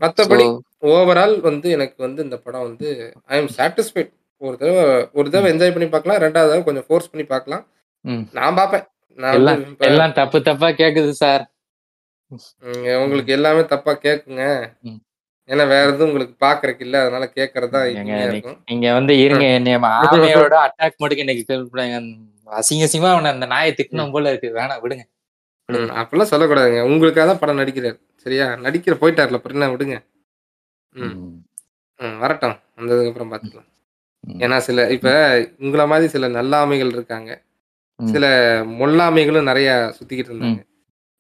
மற்றபடி ஓவரால் வந்து எனக்கு வந்து இந்த படம் வந்து ஐ எம் சாட்டிஸ்ஃபைட் ஒரு தடவை ஒரு தடவை என்ஜாய் பண்ணி பார்க்கலாம். ரெண்டாவது தடவை கொஞ்சம் ஃபோர்ஸ் பண்ணி பார்க்கலாம். நான் பார்ப்பேன். நான் எல்லாம் தப்பு தப்பா கேக்குது சார் உங்களுக்கு எல்லாமே தப்பா கேக்குங்க. ஏன்னா வேற எதுவும் உங்களுக்கு பாக்குறதுக்கு இல்ல. அதனால இருக்கும். நீங்க வந்து இருங்க. ஆமையோட அட்டாக் மட்டும் இன்னைக்கு அசிங்க அசிங்கமா அவனை அந்த நாயை திட்டணும் போல இருக்கு. வேணாம் விடுங்க. ம், அப்பெல்லாம் சொல்லக்கூடாதுங்க. உங்களுக்காக தான் படம் நடிக்கிறார் சரியா? நடிக்கிற போயிட்டார்ல என்ன? விடுங்க. ம். வரட்டும். வந்ததுக்கு அப்புறம் பார்த்துக்கலாம் ம். ஏன்னா சில இப்ப உங்கள மாதிரி சில நல்லாமைகள் இருக்காங்க. சில மொல்லாமைகளும் நிறைய சுத்திக்கிட்டு இருந்தாங்க.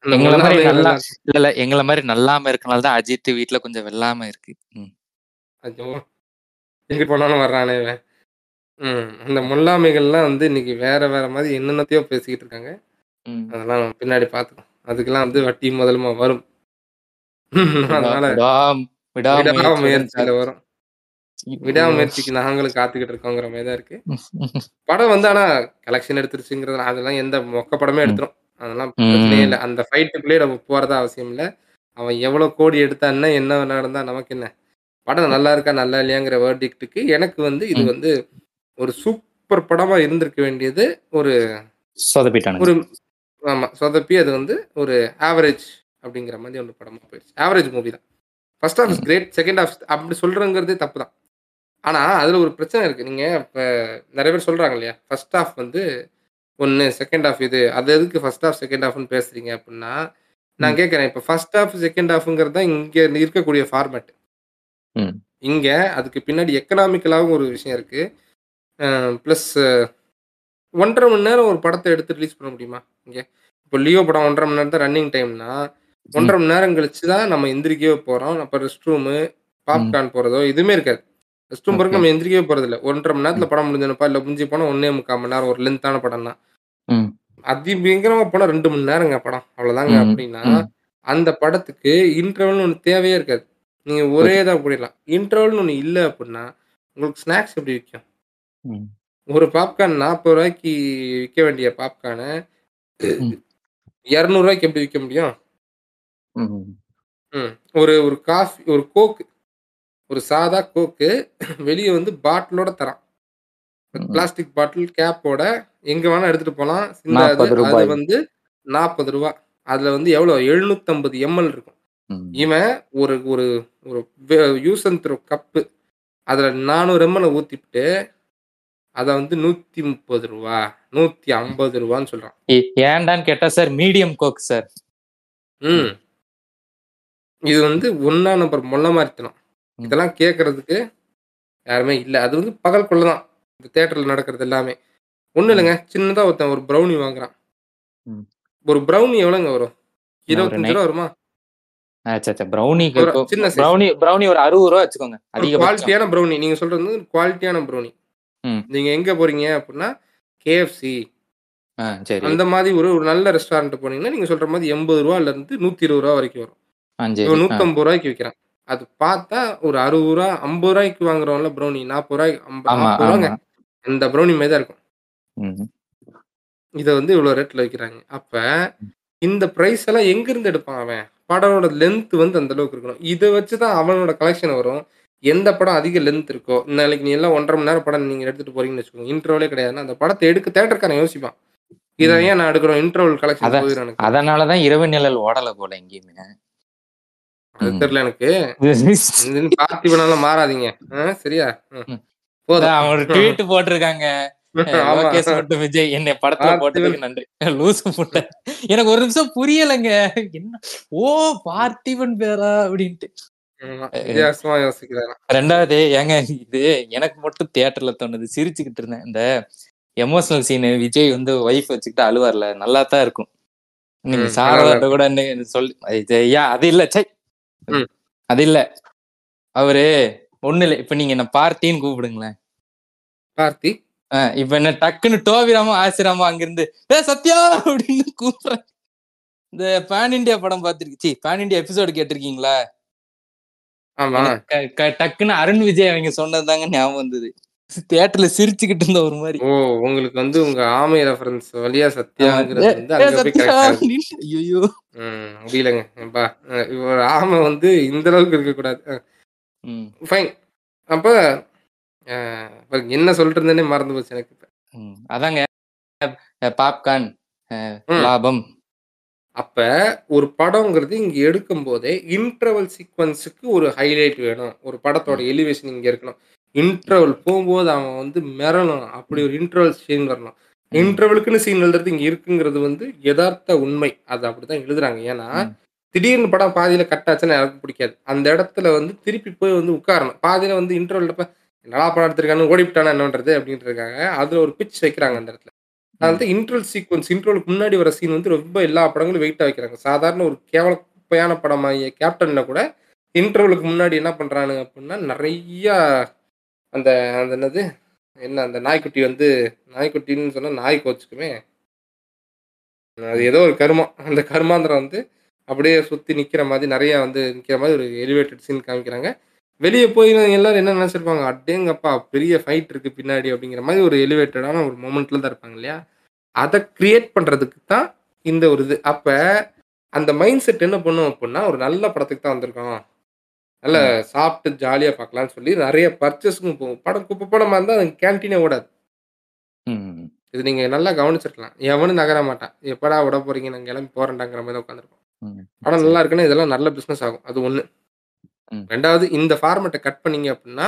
எங்களை மாதிரி நல்லா இல்ல இல்ல. எங்களை மாதிரி நல்லாம இருக்கனால தான் அஜித் வீட்ல கொஞ்சம் வெல்லாம இருக்கு. எங்க போனாலும் வர்றானே இவன். ம். அந்த மொல்லாமைகள்லாம் வந்து இன்னைக்கு வேற வேற மாதிரி என்னென்னத்தையோ பேசிக்கிட்டு இருக்காங்க. அதெல்லாம் பின்னாடி பார்த்துக்கலாம் அதுக்கெல்லாம் வந்து வட்டி முதலுமா வரும். அதனால விடாமுயற்சியில வரும். விடாமுயற்சிக்கு நாங்களும் காத்துக்கிட்டு இருக்கோங்கிற மாதிரி தான் இருக்கு. படம் வந்து ஆனா கலெக்ஷன் எடுத்துருச்சுங்கிறது அதெல்லாம் எந்த மொக்க படமே. எடுத்துரும். அதெல்லாம் பிரச்சனையே. இல்லை. அந்த ஃபைட்டுக்குள்ளேயே நம்ம போறதா அவசியம் இல்லை. அவன் எவ்வளவு கோடி எடுத்தான்னா என்ன நடந்தா நமக்கு என்ன? படம் நல்லா இருக்கா நல்லா இல்லையாங்கிற வேர்டிக்ட்டுக்கு எனக்கு வந்து இது. வந்து ஒரு சூப்பர் படமா இருந்திருக்க வேண்டியது ஒரு சொதப்பிட்டானுங்க. ஒரு ஆமா சொதப்பி அது வந்து ஒரு ஆவரேஜ் அப்படிங்கிற மாதிரி ஒரு படமா போயிடுச்சு ஆவரேஜ் மூவி தான். First half is great second half அப்படி சொல்றங்கிறதே தப்பு தான். ஆனா அதுல ஒரு பிரச்சனை இருக்கு. நீங்க இப்ப நிறைய பேர் சொல்றாங்க இல்லையா? ஃபர்ஸ்ட் ஹாஃப் வந்து ஒன்று செகண்ட் ஹாஃப் இது. அது எதுக்கு ஃபர்ஸ்ட் ஹாஃப் செகண்ட் ஹாஃப்னு பேசுறீங்க அப்படின்னா நான். கேட்கறேன் இப்போ ஃபர்ஸ்ட் ஹாஃப் செகண்ட் ஹாஃப்ங்கிறது தான் இங்க இருக்கக்கூடிய ஃபார்மேட். இங்க அதுக்கு பின்னாடி எக்கனாமிக்கலாகவும் ஒரு விஷயம் இருக்கு. ப்ளஸ் ஒன்றரை மணி நேரம் ஒரு படத்தை எடுத்து ரிலீஸ் பண்ண முடியுமா? இங்க. இப்போ லியோ படம் ஒன்றரை மணி நேரம் தான் ரன்னிங் டைம்னா ஒன்றரை மணி நேரம் கழிச்சு தான் நம்ம எந்திரிக்கவே போறோம். அப்போ ரெஸ்ட் ரூமு பாப்கார்ன் போறதோ எதுவுமே இருக்காது. ரெஸ்ட் ரூம் போறதுக்கு நம்ம எந்திரிக்கவே போறது இல்லை ஒன்றரை மணி நேரத்துல படம் முடிஞ்சனப்பா இல்லை முடிஞ்சு போனா ஒன்னே முக்கால் மணி நேரம் ஒரு லென்த்தான படம் தான் ம். அதிபயங்கரமா போனா ரெண்டு மணி நேரங்க படம் அவ்வளவுதாங்க. அப்படின்னா. அந்த படத்துக்கு இன்டர்வல்னு ஒன்று தேவையே இருக்காது நீங்க ஒரே தான் போயிடலாம் இன்டர்வல்னு ஒன்று இல்லை அப்படின்னா உங்களுக்கு ஸ்நாக்ஸ் எப்படி விற்கும். ஒரு பாப்கார்ன் நாற்பது ரூபாய்க்கு விற்க வேண்டிய பாப்கார்னை. இரநூறுவாய்க்கு எப்படி விற்க முடியும் ஒரு ஒரு காஃபி ஒரு கோக்கு ஒரு சாதா கோக்கு வெளியே வந்து பாட்டிலோட தரான். பிளாஸ்டிக் பாட்டில் கேப்போட எங்க வேணா எடுத்துட்டு போலாம். சின்ன அது 40 அது ரூபாய். வந்து நாற்பது ரூபா. அதுல வந்து எவ்வளவு எழுநூத்தம்பது எம்எல் இருக்கும். இவன் ஒரு ஒரு ஒரு யூஸ் அண்ட் த்ரோ கப்பு. அதுல நானூறு எம்எல் ஊத்திட்டு அதை வந்து நூத்தி முப்பது ரூபா நூத்தி ஐம்பது ரூபான்னு சொல்றான். ஏன்டான்னு கேட்டா சார் மீடியம் கோக் சார். ம். இது வந்து ஒன்னா நம்பர் மொல்ல மாதிரித்தனம். இதெல்லாம் கேட்கறதுக்கு யாருமே இல்லை. அது வந்து பகல் தான் இந்த தேட்டரில் நடக்கிறது எல்லாமே. ஒன்றும் இல்லைங்க. சின்னதாக ஒருத்தன் ஒரு ப்ரௌனி வாங்குறான். ஒரு ப்ரௌனி எவ்வளோங்க வரும்? இருபத்தஞ்சு ரூபா வருமா? size. ப்ரௌனி ப்ரௌனி ஒரு அறுபது ரூபா வச்சுக்கோங்க. குவாலிட்டியான ப்ரௌனி நீங்க சொல்றது வந்து குவாலிட்டியான ப்ரௌனி. நீங்க எங்க போறீங்க அப்படின்னா கேஎஃப்சி அந்த மாதிரி ஒரு ஒரு நல்ல ரெஸ்டாரண்ட் போனீங்கன்னா நீங்க சொல்ற மாதிரி எண்பது ரூபால இருந்து நூத்தி இருபது ரூபா வரைக்கும் வரும். நூத்தம்பது ரூபாய்க்கு விற்கிறான் அது பார்த்தா ஒரு அறுபது ரூபா ஐம்பது ரூபாய்க்கு வாங்குறோம்ல ப்ரௌனி நாற்பது ரூபாய்க்கு ஐம்பது ரூபாங்க. அந்த ப்ரௌனி மாதிரி தான் இருக்கும். இதை வந்து இவ்வளோ ரேட்டில் விற்கிறாங்க அப்போ இந்த ப்ரைஸ் எல்லாம் எங்கேருந்து எடுப்பான் அவன்? படமோட லென்த் வந்து அந்த அளவுக்கு இருக்கணும். இதை வச்சு தான் அவனோட கலெக்ஷன் வரும். எந்த படம் அதிக லென்த் இருக்கோ நாளைக்கு நீ எல்லாம் ஒன்றரை மணி நேரம் படம் நீங்கள் எடுத்துகிட்டு போறீங்கன்னு வச்சுக்கோங்க இன்டர்வலே கிடையாதுன்னா அந்த படத்தை எடுக்க தேட்டருக்காரன் யோசிப்பான். இதை. ஏன் நான் எடுக்கிறோம் இன்டர்வல் கலெக்ஷன். போயிடும் எனக்கு. அதனாலதான் இரவு நிழல் ஓடல போல எங்கேயுமே. அது. தெரியல எனக்கு. [LAUGHS] பார்த்திபனால மாறாதீங்க. சரியா. போதும். அவன் ஒரு ட்வீட் போட்டிருக்காங்க. விஜய் என்னை படத்துல. போட்டதுக்கு நன்றி. லூசு முட்டை எனக்கு ஒரு நிமிஷம் புரியலைங்க. என்ன? ஓ பார்த்திபன் பேரா அப்படின்ட்டு. ரெண்டாவது ஏங்க இது எனக்கு மட்டும் தியேட்டர்ல தோணுது. சிரிச்சுக்கிட்டு இருந்தேன். இந்த எமோஷனல் சீனு விஜய் வந்து ஒய்ஃப் வச்சுக்கிட்டு அழுவார்ல. நல்லா தான் இருக்கும். நீங்க சாரதாட்ட கூட சொல்லி ஐயா அது இல்ல சை. அது இல்ல. அவரு ஒண்ணு இல்ல. இப்ப நீங்க என்ன பார்த்தின்னு கூப்பிடுங்களேன். பார்த்தி ஆஹ் இப்ப என்ன டக்குன்னு டோவிராமா ஆசிராமா அங்கிருந்து டே சத்யா! அப்படின்னு கூப்பிடுறேன் இந்த பேன் இண்டியா படம் பார்த்திருக்கீ பேன் இண்டியா எபிசோடு கேட்டிருக்கீங்களா? டக்குன்னு அருண் விஜய் அவங்க சொன்னதுதாங்க ஞாபகம் வந்தது. தியேட்டர்ல சிரிச்சுக்கிட்டு இருந்த ஒரு மாதிரி. ஓ உங்களுக்கு வந்து உங்க ஆமை ரெஃபரன்ஸ் வழியா சத்யாங்கிறது ஏ- ஏ. ஐயோ ம், முடியலங்க. இவர் ஆமை வந்து இந்த அளவுக்கு இருக்கக்கூடாது. ம், ஃபைன் அப்ப பாருங்க, என்ன சொல்லிட்டு இருந்தேனே மறந்து போச்சு எனக்கு இப்ப. ம். அதாங்க பாப்கார்ன் ம். லாபம் அப்ப ஒரு படம்ங்கிறது இங்க எடுக்கும் போதே இன்டர்வல் சீக்வன்ஸுக்கு ஒரு ஹைலைட் வேணும் ஒரு படத்தோட எலிவேஷன் இங்க இருக்கணும் இன்டர்வல் போகும்போது அவன் வந்து மிரணும் அப்படி ஒரு இன்டர்வல் சீன் வரணும் ம். இன்டர்வலுக்குன்னு சீன் எழுதுறது இங்க இருக்குங்கிறது வந்து யதார்த்த உண்மை அது அப்படிதான் எழுதுறாங்க ஏன்னா ம். திடீர்னு படம் பாதியில கட் ஆச்சுன்னா எனக்கு பிடிக்காது அந்த இடத்துல வந்து திருப்பி போய் வந்து உட்காரணும் பாதியில வந்து இன்டர்வல் நல்லா படம் எடுத்திருக்கானு ஓடிவிட்டானா என்ன பண்றது அப்படின்ட்டு இருக்காங்க அதுல ஒரு பிச் வைக்கிறாங்க அந்த இடத்துல. அதனால இன்ட்ரோல் சீக்வன்ஸ் இன்ட்ரோலுக்கு முன்னாடி வர சீன் வந்து ரொம்ப எல்லா படங்களும் வெயிட்டா வைக்கிறாங்க. சாதாரண ஒரு கேவல குப்பையான படமாகிய கேப்டன்ல கூட இன்டர்வலுக்கு முன்னாடி என்ன பண்றானுங்க அப்படின்னா நிறைய அந்த அந்த என்னது? என்ன அந்த நாய்க்குட்டி வந்து நாய்க்குட்டின்னு சொன்னா நாய் கோச்சுக்குமே. அது ஏதோ ஒரு கருமம். அந்த கருமாந்திரம் வந்து அப்படியே சுத்தி நிக்கிற மாதிரி நிறைய வந்து நிக்கிற மாதிரி ஒரு எலிவேட்டட் சீன் காமிக்கிறாங்க. வெளிய போய் எல்லாரும் என்ன நினைச்சிருப்பாங்க, "அடேங்கப்பா! பெரிய ஃபைட் இருக்கு பின்னாடி" அப்படிங்கிற மாரி ஒரு எலிவேட்டடான ஒரு மொமெண்ட்ல தான் இருப்பாங்க இல்லையா? அத கிரியேட் பண்றதுக்கு தான் இந்த ஒரு இது. அப்ப அந்த மைண்ட் செட் என்ன பண்ணும் அப்புட்ன்னா, ஒரு நல்ல படத்துக்கு தான் வந்திருக்கோம். நல்ல. சாப்பிட்டு ஜாலியா பார்க்கலாம்னு சொல்லி நெறைய பர்ச்சேஸ்க்கும் போகும். படம் குப்ப படமா இருந்தா அது கேன்டீனே ஓடாது. இது நீங்க நல்லா கவனிச்சிருக்கலாம். எவனும் நகர மாட்டான். "எப்படா விட போறீங்க? நான் கிளம்பி போறேன்டாங்கிற" மாரி தான் உட்கார்ந்திருப்பான். ம். படம். நல்லா இருக்குன்னா, இதெல்லாம் நல்ல பிசினஸ் ஆகும். அது 1. 2வது இந்த ஃபார்மேட்ட கட் பண்ணீங்க அப்புட்ன்னா,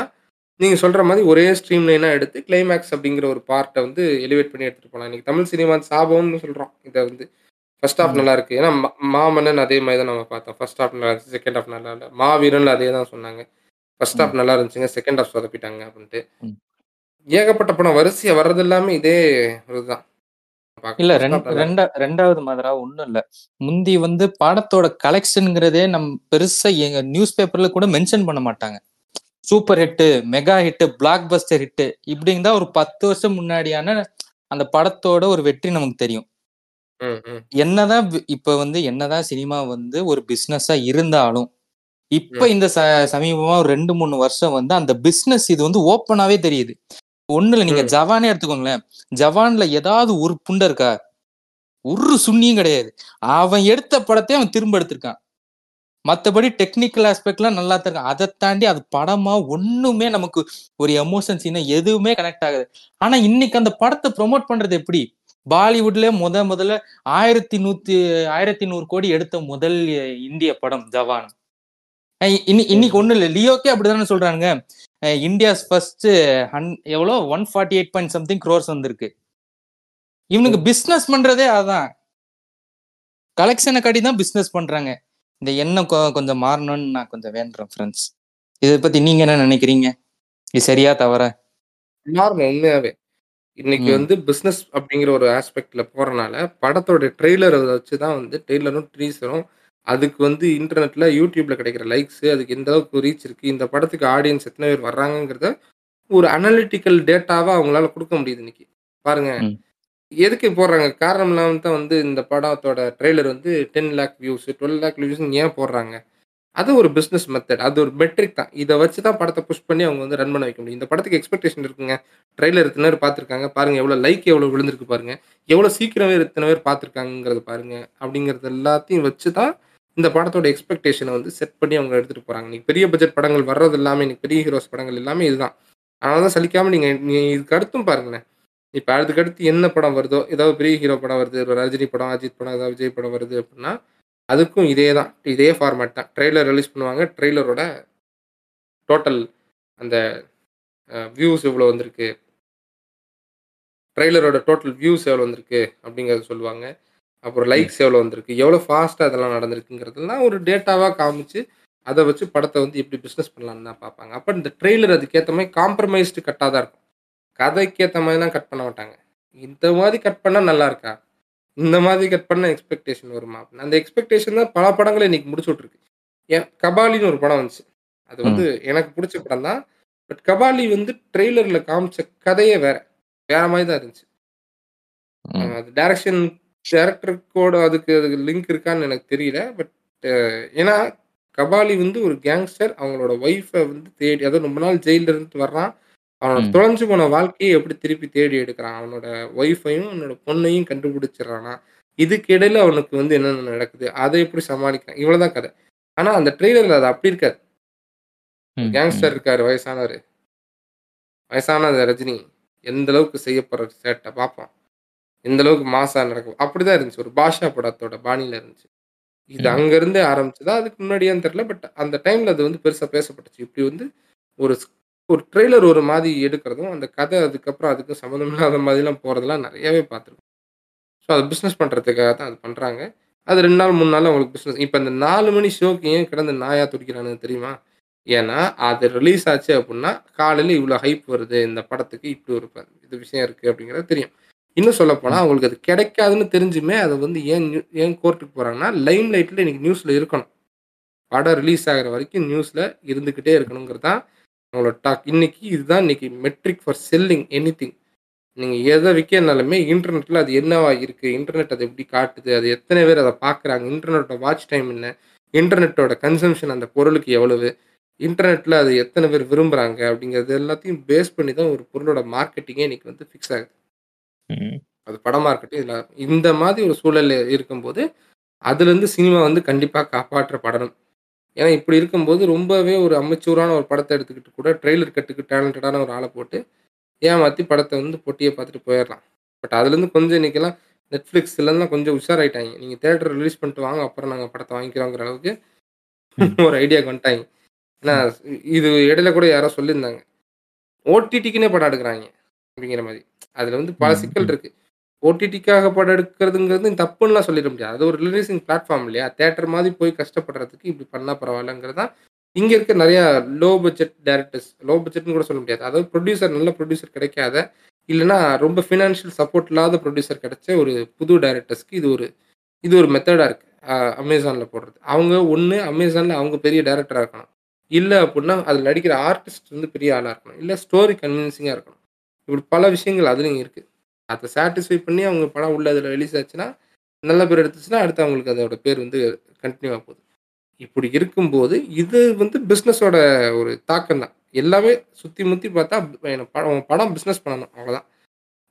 நீங்க சொல்ற மாரி ஒரே ஸ்ட்ரீம் லைனா எடுத்து கிளைமாக்ஸ் அப்படிங்கிற ஒரு பார்ட்ட வந்து எலிவேட் பண்ணி எடுத்துட்டு போலாம். இன்னைக்கு தமிழ் சினிமா சாபம்னு சொல்றோம். இத வந்து ஃபர்ஸ்ட் ஹாஃப். நல்லா இருக்கு. ஏன்னா மாமன்னன் அதே மாரி தான் நம்ம பார்த்தோம். ஃபர்ஸ்ட் ஹாஃப் நல்லா இருந்துச்சு. செகண்ட் ஹாஃப் நல்லா இல்ல. மாவீரன்ல அதே தான் சொன்னாங்க. First half. நல்லா இருந்துச்சுங்க. செகண்ட் ஹாஃப் சொதப்பிட்டாங்க அப்படின்ட்டு. ஏகப்பட்ட படம் வரிசையா வர்றது எல்லாமே இதே இதுதான். இல்ல. ரெண்டா 2வது மாதிரா ஒண்ணும் இல்ல. முந்தி வந்து படத்தோட கலெக்ஷன்ங்கிறதே நம் பெருசா எங்க நியூஸ் பேப்பர்ல கூட மென்ஷன் பண்ண மாட்டாங்க. Super hit, mega hit, blockbuster hit இப்படின்னு தான் ஒரு 10 வருஷம் முன்னாடியான அந்த படத்தோட ஒரு வெற்றி நமக்கு தெரியும். என்னதான் இப்ப வந்து என்னதான் சினிமா வந்து ஒரு பிசினஸா இருந்தாலும், இப்ப. இந்த சமீபமா ஒரு 2, 3 வருஷம் வந்து அந்த பிசினஸ் இது வந்து ஓப்பனாவே தெரியுது. ஒண்ணும் இல்ல நீங்க. ஜவானே எடுத்துக்கோங்களேன். ஜவான்ல ஏதாவது ஒரு புண்ட இருக்கா? ஒரு சுண்ணியும் கிடையாது. அவன் எடுத்த படத்தையே அவன் திரும்ப எடுத்திருக்கான். மத்தபடி டெக்னிக்கல் ஆஸ்பெக்ட்லாம் நல்லா தான் இருக்கு. அத தாண்டி அது படமா ஒண்ணுமே நமக்கு ஒரு எமோஷன் சீனா எதுவுமே கனெக்ட் ஆகாது. ஆனா இன்னைக்கு அந்த படத்த ப்ரமோட் பண்றது எப்படி? பாலிவுட்ல மொத முதல்ல 1100 1100 கோடி எடுத்த முதல் இந்திய படம் ஜவான். இன்னி இன்னைக்கு ம். ஒண்ணும் இல்ல. லியோக்கே அப்படித்தானே சொல்றானுங்க. அ இந்தியாஸ் ஃபர்ஸ்ட் ஹன் எவ்வளோ 148 பாயிண்ட் சம்திங் குரோர்ஸ் வந்திருக்கு. இவனுங்க ம். பிசினஸ் பண்றதே அதான். கலெக்ஷன காட்டி தான் பிசினஸ் பண்றாங்க. இந்த எண்ணம் கொஞ்சம் மாறணும்னு நான் கொஞ்சம் வேண்டுறேன் ஃபிரெண்ட்ஸ். இத பத்தி நீங்க என்ன நினைக்கிறீங்க? இது சரியா? தவறா? மாறணும் உண்மையாவே. இன்னைக்கு. வந்து பிசினஸ் அப்படிங்கிற ஒரு ஆஸ்பெக்ட்ல போறனால, படத்தோட ட்ரெய்லர வச்சு தான் வந்து ட்ரெய்லரும், டீசரும் அதுக்கு வந்து இன்டர்நெட்ல, YouTubeல கிடைக்கிற லைக்ஸ் அதுக்கு எந்த அளவுக்கு ரீச் இருக்கு. இந்த படத்துக்கு ஆடியன்ஸ் எத்தன பேர் வர்றாங்கங்கிறத ஒரு அனலிட்டிக்கல் டேட்டாவா அவங்களால குடுக்க முடியுது இன்னைக்கு. பாருங்க. ம். எதுக்கு போடுறாங்க? காரணம் இல்லாம தான் வந்து இந்த படத்தோட ட்ரெய்லர் வந்து 10,00,000 வியூஸ், 12,00,000 வியூஸ்ன்னு ஏன் போடுறாங்க? அது ஒரு பிசினஸ் மெத்தட். அது ஒரு மெட்ரிக் தான். இத வச்சு தான் படத்த புஷ் பண்ணி அவங்க வந்து ரன் பண்ண வைக்க முடியும். இந்த படத்துக்கு எக்ஸ்பெக்டேஷன் இருக்குங்க. ட்ரெய்லர் இத்தன பேர் பார்த்துருக்காங்க. பாருங்க எவ்வளோ லைக் எவ்வளோ விழுந்திருக்கு பாருங்க. எவ்வளோ சீக்கிரமே இத்தன பேர் பார்த்துருக்காங்கங்கிறத பாருங்க. அப்படிங்கிறது எல்லாத்தையும் வச்சு தான் இந்த படத்தோட எக்ஸ்பெக்டேஷனை வந்து செட் பண்ணி அவங்க எடுத்துகிட்டு போகிறாங்க நீங்கள் பெரிய பட்ஜெட் படங்கள் வர்றது எல்லாமே இன்னைக்கு பெரிய ஹீரோஸ் படங்கள் எல்லாமே இதுதான். அதனால தான் சலிக்காமல் நீங்கள் நீங்கள் இதுக்கு அடுத்தும் பாருங்களேன். இப்போ அதுக்கடுத்து என்ன படம் வருதோ, ஏதாவது பெரிய ஹீரோ படம் வருது. ஒரு ரஜினி படம், அஜித் படம், ஏதாவது விஜய் படம் வருது அப்படின்னா, அதுக்கும் இதே தான். இதே ஃபார்மேட் தான். ட்ரெய்லர் ரிலீஸ் பண்ணுவாங்க. ட்ரெய்லரோட டோட்டல் அந்த வியூஸ் எவ்வளோ வந்திருக்கு? ட்ரெய்லரோட டோட்டல் வியூஸ் எவ்வளோ வந்திருக்கு? அப்படிங்கிறத சொல்லுவாங்க. அப்புறம். லைக்ஸ் எவ்வளோ வந்திருக்கு? எவ்வளோ ஃபாஸ்ட்டா அதெல்லாம் நடந்திருக்குங்கிறதெல்லாம் ஒரு டேட்டாவா காமிச்சு, அத வச்சு படத்த வந்து எப்படி பிசினஸ் பண்ணலாம்னு தான் பார்ப்பாங்க. அப்ப இந்த ட்ரெய்லர் அதுக்கேத்த மாரி காம்ப்ரமைஸ்டு கட்டா தான் இருக்கும். கதைக்கு ஏத்த மாரிலாம் கட் பண்ண மாட்டாங்க. இந்த மாரி கட் பண்ணா நல்லா இருக்கா? இந்த மாதிரி கட் பண்ணா எக்ஸ்பெக்டேஷன் வருமா? அந்த எக்ஸ்பெக்டேஷன் தான் பல படங்கள இன்னைக்கு முடிச்சு விட்டுருக்கு. ஏன் கபாலின்னு ஒரு படம் வந்துச்சு. அது வந்து. எனக்கு புடிச்ச படம் தான். பட் கபாலி வந்து ட்ரெய்லர்ல காமிச்ச கதையே வேற. வேற மாரி தான் இருந்துச்சு. அது டைரக்ஷன் டைரக்டருக்கோட அதுக்கு அதுக்கு லிங்க் இருக்கான்னு எனக்கு தெரியல. பட் ஏன்னா கபாலி வந்து ஒரு கேங்ஸ்டர் அவங்களோட ஒய்ஃப வந்து தேடி அதுவும் ரொம்ப நாள் ஜெயில்ல இருந்துட்டு வர்றான். அவனோட. தொலைஞ்சு போன வாழ்க்கைய எப்படி திருப்பி தேடி எடுக்குறான். அவனோட ஒய்ஃபையும், அவனோட பொண்ணையும் கண்டுபிடிச்சிடுறானா. இதுக்கு இடையில அவனுக்கு வந்து என்னென்ன நடக்குது? அத எப்படி சமாளிக்கிறான்? இவ்வளோதான் கதை. ஆனா அந்த ட்ரெய்லர்ல அது அப்படி இருக்காது. கேங்ஸ்டர். இருக்காரு வயசானவரு. வயசான ரஜினி எந்த அளவுக்கு செய்ய போற சேட்ட பார்ப்போம். எந்த அளவுக்கு நடக்கும். அப்படிதான் இருந்துச்சு. ஒரு பாஷா படத்தோட பாணியில இருந்துச்சு. இது. அங்கருந்தே ஆரம்பிச்சதா? அதுக்கு முன்னாடியான்னு தெரியல. பட் அந்த டைம்ல அது வந்து பெருசா பேசப்பட்டுச்சு. இப்படி வந்து ஒரு ஒரு ட்ரெய்லர் ஒரு மாரி எடுக்கிறதும், அந்த கதை அதுக்கப்புறம் அதுக்கும் சம்மந்தம் இல்லாத மாதிரிலாம் போறதெல்லாம் நெறையாவே பார்த்துருக்கோம். ஸோ அது பிசினஸ் பண்றதுக்காக தான் அது பண்றாங்க. அது 2 நாள், 3 நாள்ல அவங்களுக்கு பிசினஸ். இப்ப இந்த 4 மணி ஷோக்கு ஏன் கிடந்து நாயா துடிக்கிறானுங்க தெரியுமா? ஏன்னா, அது ரிலீஸ் ஆச்சு அப்புட்ன்னா, காலையில இவ்வளோ ஹைப் வருது. இந்த படத்துக்கு இப்படி ஒரு இது விஷயம் இருக்கு அப்படிங்கிறது தெரியும். இன்னும் சொல்ல போனால் அவங்களுக்கு அது கிடைக்காதுன்னு தெரிஞ்சுமே அதை வந்து ஏன் நியூ ஏன் கோர்ட்டுக்கு போகிறாங்கன்னா லைம் லைட்டில் இன்னைக்கு நியூஸில் இருக்கணும். படம் ரிலீஸ் ஆகிற வரைக்கும் நியூஸில் இருந்துக்கிட்டே இருக்கணுங்கிறது தான் அவங்களோட டாக். இன்னைக்கு இதுதான் இன்னைக்கு மெட்ரிக் ஃபார் செல்லிங் எனிதிங். நீங்கள் எதை விற்கிறனாலுமே இன்டர்நெட்டில் அது என்னவா இருக்குது இன்டர்நெட் அதை எப்படி காட்டுது? அது எத்தனை பேர் அதை பார்க்குறாங்க? இன்டர்நெட்டோட வாட்ச் டைம் என்ன? இன்டர்நெட்டோட கன்சம்ஷன் அந்த பொருளுக்கு எவ்வளவு? இன்டர்நெட்டில் அது எத்தனை பேர் விரும்புகிறாங்க அப்படிங்கிறது எல்லாத்தையும் பேஸ் பண்ணி தான் ஒரு பொருளோட மார்க்கெட்டிங்கே இன்றைக்கி வந்து ஃபிக்ஸ் ஆகுது. அது படமா இருக்கட்டும், இல்ல இந்த மாதிரி ஒரு சூழல்ல இருக்கும்போது, அதுலேருந்து சினிமா வந்து கண்டிப்பா காப்பாற்றப்படணும். ஏன்னா இப்படி இருக்கும்போது ரொம்பவே ஒரு அமெச்சூரான ஒரு படத்த எடுத்துக்கிட்டு கூட ட்ரெய்லர் கட்டுக்கு டேலண்டடான ஒரு ஆள போட்டு, ஏமாத்தி படத்த வந்து பொட்டிய பார்த்துட்டு போயிரலாம். பட் அதுலேருந்து கொஞ்சம் இன்னைக்கெல்லாம் Netflixலலாம் கொஞ்சம் உஷாராயிட்டாய்ங்க. நீங்க தியேட்டர் ரிலீஸ் பண்ணிட்டு வாங்க, அப்புறம் நாங்க படத்த வாங்கிக்கிறோங்கிற அளவுக்கு. [LAUGHS] ஒரு ஐடியாக்கு வந்துட்டாய்ங்க. ஏன்னா. இது இடையில கூட யாரோ சொல்லியிருந்தாங்க. ஓடிடிக்குன்னே படம் எடுக்குறாய்ங்க. அப்படிங்கிற மாரி. அதுல வந்து பல சிக்கல் ம். இருக்கு. ஓடிடிக்காக படம் எடுக்கிறதுங்கிறது தப்புன்னுலாம் சொல்லிட முடியாது. அது ஒரு ரிலீசிங் பிளாட்ஃபார்ம் இல்லையா? தியேட்டர் மாதிரி போய் கஷ்டப்படுறதுக்கு இப்படி பண்ணா பரவாயில்லங்கிறது தான் இங்க இருக்க நெறையா லோ பட்ஜெட் டைரக்டர்ஸ் லோ பட்ஜெட்ன்னு கூட சொல்ல முடியாது. அதாவது புரொடியூசர் நல்ல புரொடியூசர் கிடைக்காத, இல்லன்னா ரொம்ப ஃபினான்ஷியல் சப்போர்ட் இல்லாத புரொடியூசர் கிடைச்ச ஒரு புது டைரக்டர்ஸ்க்கு இது ஒரு இது ஒரு மெத்தடா இருக்கு. அ Amazonல போடுறது. அவங்க ஒண்ணு Amazonல அவங்க பெரிய டைரக்டரா இருக்கணும். இல்ல அப்படின்னா அதுல நடிக்கிற ஆர்டிஸ்ட் வந்து பெரிய ஆளா இருக்கணும். இல்ல ஸ்டோரி கன்வின்சிங்கா இருக்கணும். இப்படி பல விஷயங்கள் அதுலயும் இருக்கு. அத சாட்டிஸ்ஃபை பண்ணி அவங்க படம் உள்ள அதுல ரிலீஸ் ஆச்சுன்னா, நல்ல பேர் எடுத்துச்சுன்னா, அடுத்து அவங்களுக்கு அதோட பேர் வந்து கன்டின்யூ ஆக போகுது. இப்படி இருக்கும்போது, இது வந்து பிசினஸோட ஒரு தாக்கம் தான். எல்லாமே சுத்தி முத்தி பார்த்தா படம் படம் பிசினஸ் பண்ணணும். அவ்வளோதான்.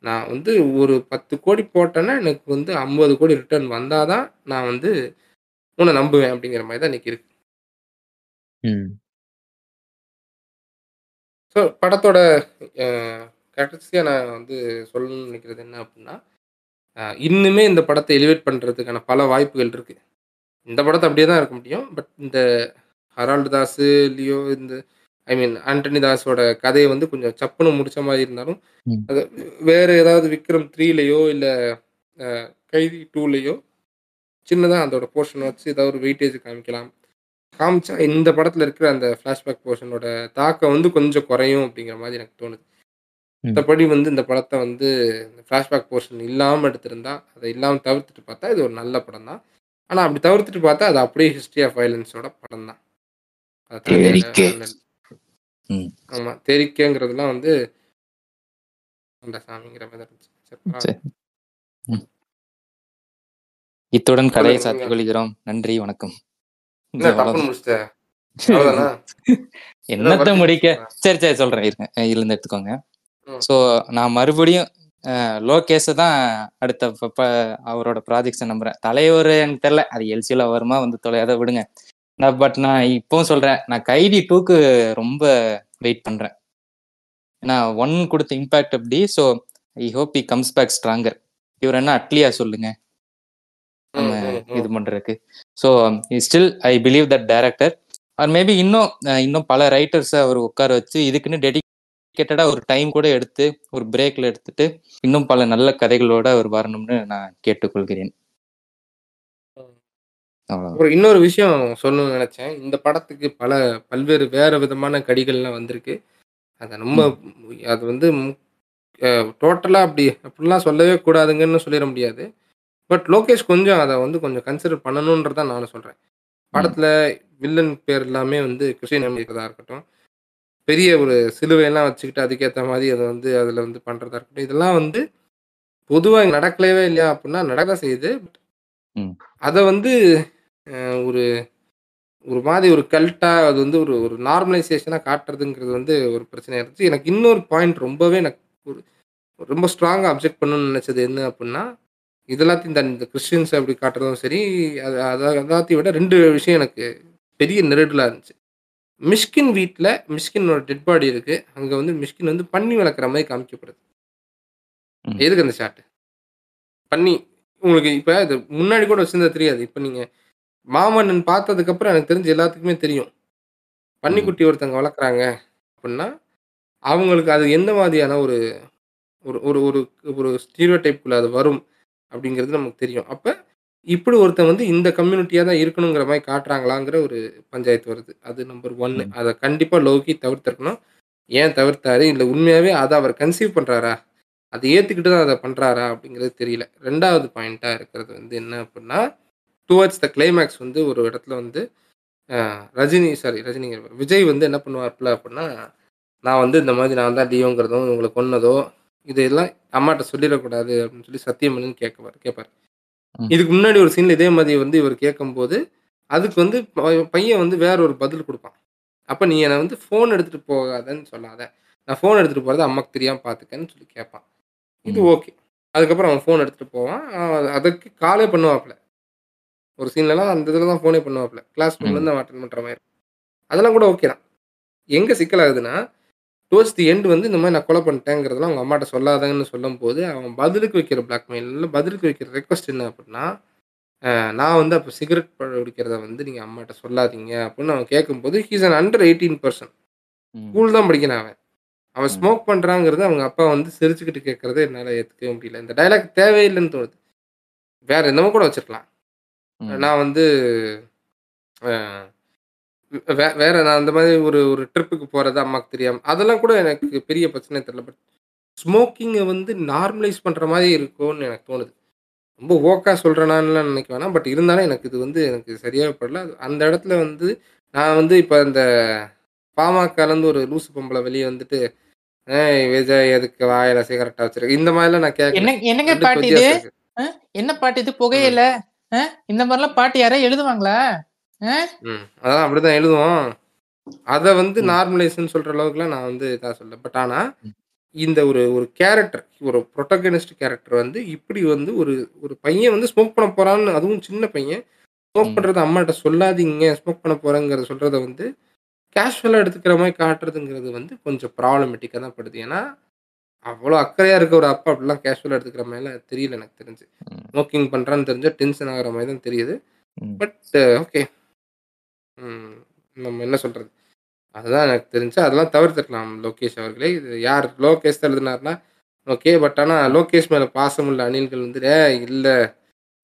நான் வந்து ஒரு 10,00,00,000 போட்டேன்னா, எனக்கு வந்து 50,00,00,000 ரிட்டர்ன் வந்தா தான், நான் வந்து உன்ன நம்புவேன் அப்படிங்கிற மாரி தான் இன்னைக்கு இருக்கு. ஸோ படத்தோட அ கடைசியா நான் வந்து சொல்லணும்னு நினைக்கிறது என்ன அப்படின்னா, இன்னுமே இந்த படத்த எலிவேட் பண்றதுக்கான பல வாய்ப்புகள் இருக்கு. இந்த படத்த அப்படியே தான் இருக்க முடியும். பட் இந்த ஹரால்டு தாஸு, லியோ இந்த ஐ மீன் ஆண்டனி தாஸோட கதைய வந்து கொஞ்சம் சப்புன்னு முடிச்ச மாரி இருந்தாலும். அது வேற ஏதாவது விக்ரம் 3லயோ இல்ல கைதி 2லயோ சின்னதா அதோட போர்ஷன வச்சு ஏதாவது ஒரு வெயிட்டேஜ் காமிக்கலாம். காமிச்சா இந்த படத்துல இருக்கிற அந்த ஃபிளாஷ்பேக் போர்ஷனோட தாக்கம் வந்து கொஞ்சம் குறையும் அப்படிங்கிற மாரி எனக்கு தோணுது. ம். மத்தபடி வந்து இந்த படத்த வந்து இந்த ஃபிளாஷ்பேக் போர்ஷன் இல்லாம எடுத்திருந்தா, அத இல்லாம தவிர்த்துட்டு பார்த்தா, இது ஒரு நல்ல படம் தான். ஆனா அப்படி தவிர்த்துட்டு பார்த்தா, அது அப்படியே ஹிஸ்டரி ஆஃப் வயலன்ஸோட படம் தான். அத தேரிக்கே. ம். ஆமா. தெரிக்கங்கிறதெல்லாம் வந்து அந்த சாமிங்கிற மாரி தான் இருந்துச்சு. சரி பரவால்ல. சரி. ம். இத்துடன் கதையை சொல்லுங்க சாத்திக் நீங்க. கொள்கிறோம். நன்றி, வணக்கம். என்ன டப்புன்னு அவ்வளவுதான். முடிச்சுட்ட? அவ்வளோதானா? ஏதோ [LAUGHS] என்னத்த முடிக்க. சரி, சரி சொல்றேன் இருங்க. இதுலருந்து எடுத்துக்கோங்க. ஸோ நான் மறுபடியும் லோகேஷ தான் அடுத்த அவரோட ப்ராஜெக்ட்ஸ நம்புறேன். தலைவர் எனக்கு தெரியல. அது எல்சில வருமா வந்து தொலையாத விடுங்க. நான் பட் நான் இப்பவும் சொல்றேன். நான் கைதி 2க்கு ரொம்ப வெயிட் பண்றேன். ஏன்னா 1 குடுத்த இம்பாக்ட் அப்படி. So I hope he comes back stronger. இவர் என்ன அட்லியா சொல்லுங்க. இது. பண்றதுக்கு. So still I believe that director are maybe இன்னும் இன்னும் பல ரைட்டர்ஸ அவர் உட்கார வச்சு இதுக்குன்னு டெடிகேட்டடா ஒரு டைம் கூட எடுத்து, ஒரு பிரேக்ல எடுத்துட்டு, இன்னும் பல நல்ல கதைகளோட அவர் வரணும்னு நான் கேட்டுக்கொள்கிறேன். அப்புறம் இன்னொரு விஷயம் சொல்லணும்னு நெனச்சேன். இந்த படத்துக்கு பல பல்வேறு வேற விதமான கடிகள்லாம் வந்திருக்கு. அத ரொம்ப ம். அது வந்து ம் அ டோட்டலா அப்படி அப்படிலாம் சொல்லவே கூடாதுங்கன்னு சொல்லிற முடியாது. பட் லோகேஷ் கொஞ்சம் அத வந்து கொஞ்சம் கன்சிடர் பண்ணணும்ன்றது தான் நானும் சொல்றேன். ம். படத்துல வில்லன் பேர் எல்லாமே வந்து கிறிஸ்டியன் இருக்கிறதா இருக்கட்டும். பெரிய ஒரு சிலுவையெல்லாம் வச்சுக்கிட்டு அதுக்கேத்த மாரி அத வந்து அதுல வந்து பண்றதா இருக்கட்டும். இதெல்லாம் வந்து பொதுவா இங்க நடக்கலையே இல்லையா அப்படின்னா நடக்க தான் செய்யுது. அத வந்து ஒரு ஒரு மாரி ஒரு கல்ட்டா அது வந்து ஒரு ஒரு நார்மலைசேஷனா காட்டுறதுங்கிறது வந்து ஒரு பிரச்சனையா இருந்துச்சு. எனக்கு இன்னொரு பாயிண்ட் ரொம்பவே எனக்கு ஒரு ரொம்ப ஸ்ட்ராங்கா அப்செக்ட் பண்ணணும்னு நெனச்சது என்ன அப்படின்னா, இது எல்லாத்தையும் தாண்டி இந்த கிறிஸ்டியன்ஸ அப்படி காட்டுறதும் சரி, அது அத எல்லாத்தையும் விட 2 விஷயம் எனக்கு பெரிய நெருடலா இருந்துச்சு. மிஷ்கின் வீட்ல மிஷ்கினோட டெட் பாடி இருக்கு. அங்க வந்து மிஷ்கின் வந்து பன்னி வளர்க்குற மாரி காமிக்கப்படுது. எதுக்கு அந்த ஷாட்? பன்னி உங்களுக்கு இப்ப இது முன்னாடி கூட வச்சிருந்தா தெரியாது. இப்ப நீங்க மாமன்னன் பார்த்ததுக்கப்புறம் எனக்கு தெரிஞ்சு எல்லாத்துக்குமே தெரியும். பன்னிக்குட்டி ஒருத்தவங்க வளர்க்குறாங்க அப்படின்னா, அவங்களுக்கு அது எந்த மாதிரியான ஒரு ஒரு ஒரு ஒரு ஒரு ஸ்டீரியோடைப்குள்ள அது வரும் அப்படிங்கிறது நமக்கு தெரியும். அப்ப இப்படி ஒருத்தன் வந்து இந்த கம்யூனிட்டியா தான் இருக்கணுங்கிற மாரி காட்டுறாங்களாங்கிற ஒரு பஞ்சாயத்து வருது. அது நம்பர் 1 ம். அத கண்டிப்பா லோகி தவிர்த்திருக்கணும். ஏன் தவிர்த்தாரு? இல்ல உண்மையாவே அத அவர் கன்சீவ் பண்றாரா? அத ஏத்துக்கிட்டு தான் அத பண்றாரா? அப்படிங்கிறது தெரியல. 2வது பாயிண்ட்டா இருக்கிறது வந்து என்ன அப்படின்னா, டுவர்ட்ஸ் த கிளைமாக்ஸ் வந்து ஒரு இடத்துல வந்து அ ரஜினி சாரி ரஜினிங்கிற பாரு விஜய் வந்து என்ன பண்ணுவாப்ல அப்படின்னா, நான் வந்து இந்த மாதிரி நான் தான் லியோங்கிறதும், இவங்கள கொன்னதோ, இதெல்லாம் அம்மாட்ட சொல்லிறக்கூடாது அப்படின்னு சொல்லி சத்தியம் பண்ணுன்னு கேட்குவாரு கேட்பாரு. ம். இதுக்கு முன்னாடி ஒரு சீன்ல இதே மாரி வந்து இவர் கேட்கும்போது, அதுக்கு வந்து ப பையன் வந்து வேற ஒரு பதில் குடுப்பான். அப்போ நீ என்னை வந்து ஃபோன் எடுத்துகிட்டு போகாதன்னு சொல்லாத. நான் ஃபோன் எடுத்துகிட்டு போகிறது அம்மாக்கு தெரியாமல் பார்த்துக்கன்னு சொல்லி கேட்பான். இது ம். ஓகே அதுக்கப்புறம் அவன் ஃபோன் எடுத்துகிட்டு போவான். அவன் அதுக்கு காலே பண்ணுவாப்புல. ஒரு சீன்லலாம் அந்த இதில் தான் ஃபோனே பண்ணுவாப்புல. கிளாஸ் ரூம்லேருந்து அவன் அட்டன் பண்ணுற மாதிரி. அதெல்லாம் கூட ஓகே தான். எங்கே சிக்கலாகுதுன்னா டுவர்ட்ஸ் தி எண்ட் வந்து இந்த மாதிரி நான் கொலை பண்ணிட்டேங்கிறதெல்லாம் அவங்க அம்மாட்ட சொல்லாதங்கன்னு சொல்லும்போது அவன் பதிலுக்கு வைக்கிற பிளாக்மெயில் பதிலுக்கு வைக்கிற ரெக்வஸ்ட் என்ன அப்படின்னா நான் வந்து அப்போ சிகரெட் பிடிக்கிறத வந்து நீங்கள் அம்மாட்ட சொல்லாதீங்க அப்படின்னு அவன் கேட்கும்போது he's an under eighteen percent. School தான் படிக்கிறான் அவன் அவன். ஸ்மோக் பண்ணுறாங்கிறது அவங்க அப்பா வந்து சிரிச்சுக்கிட்டு கேட்கறத என்னால் ஏற்றுக்கவே முடியல இந்த டைலாக் தேவையில்லைன்னு தோணுது வேற என்னமோ கூட வச்சிருக்கலாம். நான் வந்து வே- வேற நான் அந்த மாதிரி ஒரு ஒரு ட்ரிப்புக்கு போறது அம்மாக்கு தெரியாம அதெல்லாம் கூட எனக்கு பெரிய பிரச்சனை தெரியல. பட் ஸ்மோக்கிங்கை வந்து நார்மலைஸ் பண்ற மாதிரி இருக்கும்னு எனக்கு தோணுது. ரொம்ப ஓக்கா சொல்றேனான்லாம் நினைக்க வேணாம். பட் இருந்தாலும் எனக்கு இது வந்து எனக்கு சரியாக படல. அந்த இடத்துல வந்து நான் வந்து இப்போ இந்த பாமகலேருந்து ஒரு லூசு பொம்பளை வெளியே வந்துட்டு விஜய் எதுக்கு வாயில சிகரெட்டா வச்சிருக்க? இந்த மாதிரிலாம் நான் என்ன என்னங்க பாட்டு இது. என்ன பாட்டு இது? புகையில? இந்த மாதிரிலாம் பாட்டு யாரா எழுதுவாங்களா? அதான் அப்படிதான் எழுதுவோம் அதை வந்து ம். நார்மலைஸ்ன்னு சொல்ற அளவுக்குலாம் நான் வந்து இதாக சொல்ல பட் ஆனா. இந்த ஒரு ஒரு கேரக்டர் ஒரு ப்ரொட்டகனிஸ்ட் கேரக்டர் வந்து இப்படி வந்து ஒரு ஒரு பையன் வந்து ஸ்மோக் பண்ண போறான்னு அதுவும் சின்ன பையன் ஸ்மோக். பண்றத அம்மாட்ட சொல்லாதீங்க ஸ்மோக் பண்ண போறேங்கிறத சொல்றத வந்து கேஷுவலாக எடுத்துக்கிற மாதிரி காட்டுறதுங்கிறது வந்து கொஞ்சம் ப்ராப்ளமேட்டிக்காக தான் படுது ஏன்னா அவ்வளோ அக்கறையாக இருக்க ஒரு அப்பா அப்படிலாம் கேஷுவலாக எடுத்துக்கிற மாதிரிலாம் தெரியல எனக்கு தெரிஞ்சு. ஸ்மோக்கிங் பண்ணுறான்னு தெரிஞ்சா டென்ஷன் ஆகிற மாதிரி தான் தெரியுது. பட் ஓகே நம்ம என்ன சொல்கிறது அதுதான் எனக்கு தெரிஞ்சு அதெல்லாம் தவிர்த்துக்கலாம் லோகேஷ் அவர்களே. இது யார் லோகேஷ் தான் எழுதினார்னா ஓகே பட் ஆனால் லோகேஷ் மேலே பாசமுள்ள அணில்கள் வந்து இல்லை.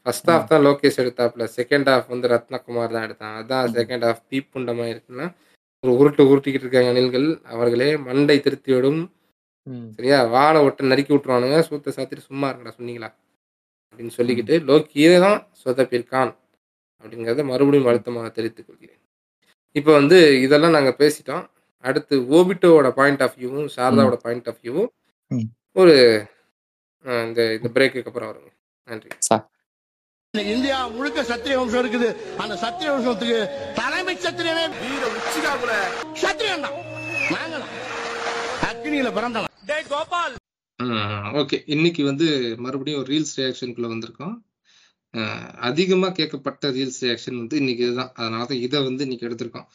ஃபர்ஸ்ட் ஹாஃப் தான் லோகேஷ் எடுத்தாப்புல. செகண்ட் ஹாஃப் வந்து ரத்னகுமார் தான் எடுத்தான். அதான் ம். செகண்ட் ஹாஃப் பீப்புண்டமாக இருக்குன்னா ஒரு உருட்டு உருட்டிக்கிட்டு இருக்காங்க அணில்கள். அவர்களே மண்டை திருத்தியோடும் ம். சரியா வாழை ஒட்ட நறுக்கி விட்டுருவானுங்க. சூத்த சாத்திட்டு சும்மா இருக்கடா சொன்னீங்களா? அப்படின்னு சொல்லிக்கிட்டு லோக்கியே தான் சொதப்பிருக்கான் அப்படிங்கிறத மறுபடியும் அழுத்தமாக தெரிவித்துக் கொள்கிறேன். இப்போ வந்து இதெல்லாம் நாங்கள் பேசிட்டோம். அடுத்து ஓபிட்டோவோட பாயிண்ட் ஆஃப் வியூவும் சாரதாவோட பாயிண்ட் ஆஃப் வியூவும். ஒரு இந்த இந்த பிரேக்குக்கு அப்புறம் வருங்க. நன்றி. இந்தியா முழுக்க சத்திரிய வம்சம் இருக்குது. அந்த சத்திரிய வம்சத்துக்கு தலைமை சத்திரியனே வீர உச்சிகாகுல சத்திரியன் தான். நாங்க தான் அக்னியில பிறந்தவன். ஓகே. இன்னைக்கு வந்து மறுபடியும் ஒரு ரீல்ஸ் ரியாக்ஷனுக்குள்ள வந்திருக்கோம். அதிகமாக கேட்கப்பட்ட ரீல்ஸ் ரியாக்ஷன் வந்து இன்னைக்கு இதுதான். அதனால தான் இதை வந்து இன்னைக்கு எடுத்திருக்கோம்.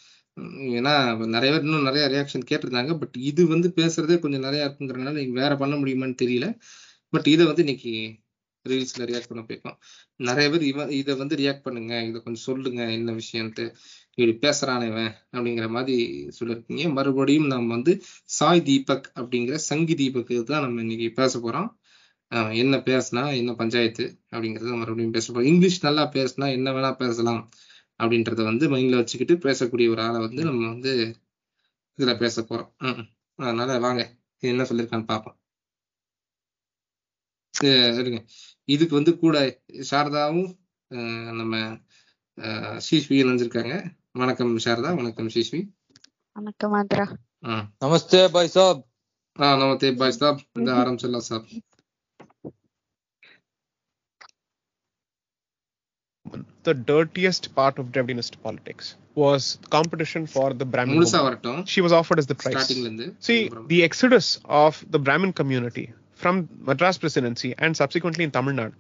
ஏன்னா நிறைய பேர் இன்னும் நிறைய ரியாக்ஷன் கேட்டிருந்தாங்க. பட் இது வந்து பேசுறதே கொஞ்சம் நிறைய இருக்குங்கிறனால நீங்க வேற பண்ண முடியுமான்னு தெரியல. பட் இதை வந்து இன்னைக்கு ரீல்ஸ்ல ரியாக்ட் பண்ண போயிருக்கோம் நிறைய பேர் இவன் இதை வந்து ரியாக்ட் பண்ணுங்க. இதை கொஞ்சம் சொல்லுங்க. என்ன விஷயம்ட்டு இப்படி பேசுறானே இவன் அப்படிங்கிற மாதிரி சொல்லியிருக்கீங்க. மறுபடியும் நம்ம வந்து சாய் தீபக் அப்படிங்கிற சங்கி தீபக்கு தான் நம்ம இன்னைக்கு பேச போறோம். என்ன பேசுனா என்ன பஞ்சாயத்து அப்படிங்கறத மறுபடியும் பேச இங்கிலீஷ் நல்லா பேசுனா என்ன வேணா பேசலாம் அப்படின்றத வந்து மைண்ட்ல வச்சுக்கிட்டு பேசக்கூடிய ஒரு ஆளை வந்து நம்ம வந்து இதுல பேச போறோம். அதனால வாங்க என்ன சொல்லிருக்கான்னு பார்ப்போம். இருங்க. இதுக்கு வந்து கூட சாரதாவும் நம்ம சிஸ்வி இணைஞ்சிருக்காங்க. வணக்கம் சாரதா வணக்கம் சிஸ்வி. வணக்கம் ஆந்திரா. நமஸ்தே பாய் சாப் நமஸ்தே பாய் சாப் இந்த ஆரம்பிச்சிடலாம் சாப் the dirtiest part of Dravidianist politics was competition for the Brahmin. She was offered as the prize. See, the exodus of the Brahmin community from Madras presidency and subsequently in Tamil Nadu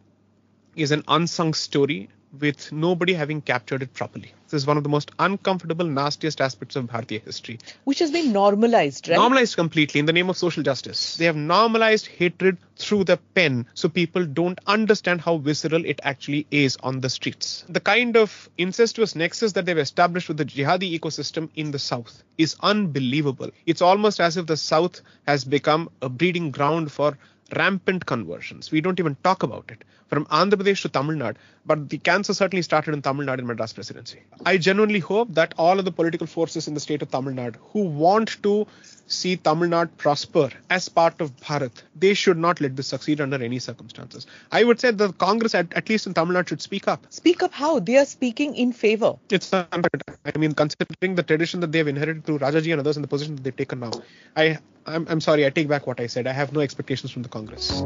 is an unsung story with nobody having captured it properly. This is one of the most uncomfortable, nastiest aspects of Bharatiya history. which has been normalized, right? Normalized completely in the name of social justice. They have normalized hatred through the pen so people don't understand how visceral it actually is on the streets. The kind of incestuous nexus that they've established with the jihadi ecosystem in the south is unbelievable. It's almost as if the south has become a breeding ground for rampant conversions. We don't even talk about it. From Andhra Pradesh to Tamil Nadu, but the cancer certainly started in Tamil Nadu in Madras presidency. I genuinely hope that all of the political forces in the state of Tamil Nadu who want to see Tamil Nadu prosper as part of Bharat, they should not let this succeed under any circumstances. I would say the Congress, at, at least in Tamil Nadu, should speak up. Speak up how? They are speaking in favor. It's unfair. I mean, considering the tradition that they have inherited through Rajaji and others and the position that they've taken now, I, I'm, I'm sorry, I take back what I said. I have no expectations from the Congress.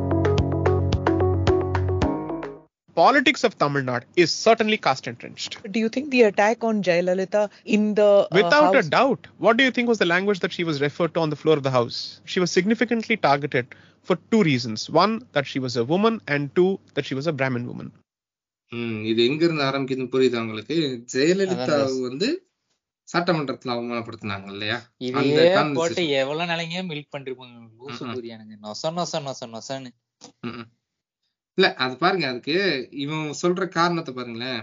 Politics of Tamil Nadu is certainly caste entrenched. Do you think the attack on Jayalalitha in the uh, Without a house- doubt. What do you think was the language that she was referred to on the floor of the house? She was significantly targeted for two reasons. One, that she was a woman, and two, that she was a Brahmin woman. இது எங்க இருந்து ஆரம்பிக்குதுன்னு புரியுது உங்களுக்கு ஜெயலலிதா வந்து சட்டமன்றத்துல அவமானப்படுத்தினாங்க இல்லையா. போட்டு எவ்வளவு நாளைங்க மில்க். புரியானுங்க நொச நொச நொச நொசன்னு. இல்ல அது பாருங்க அதுக்கு இவன் சொல்ற காரணத்தை பாருங்களேன்.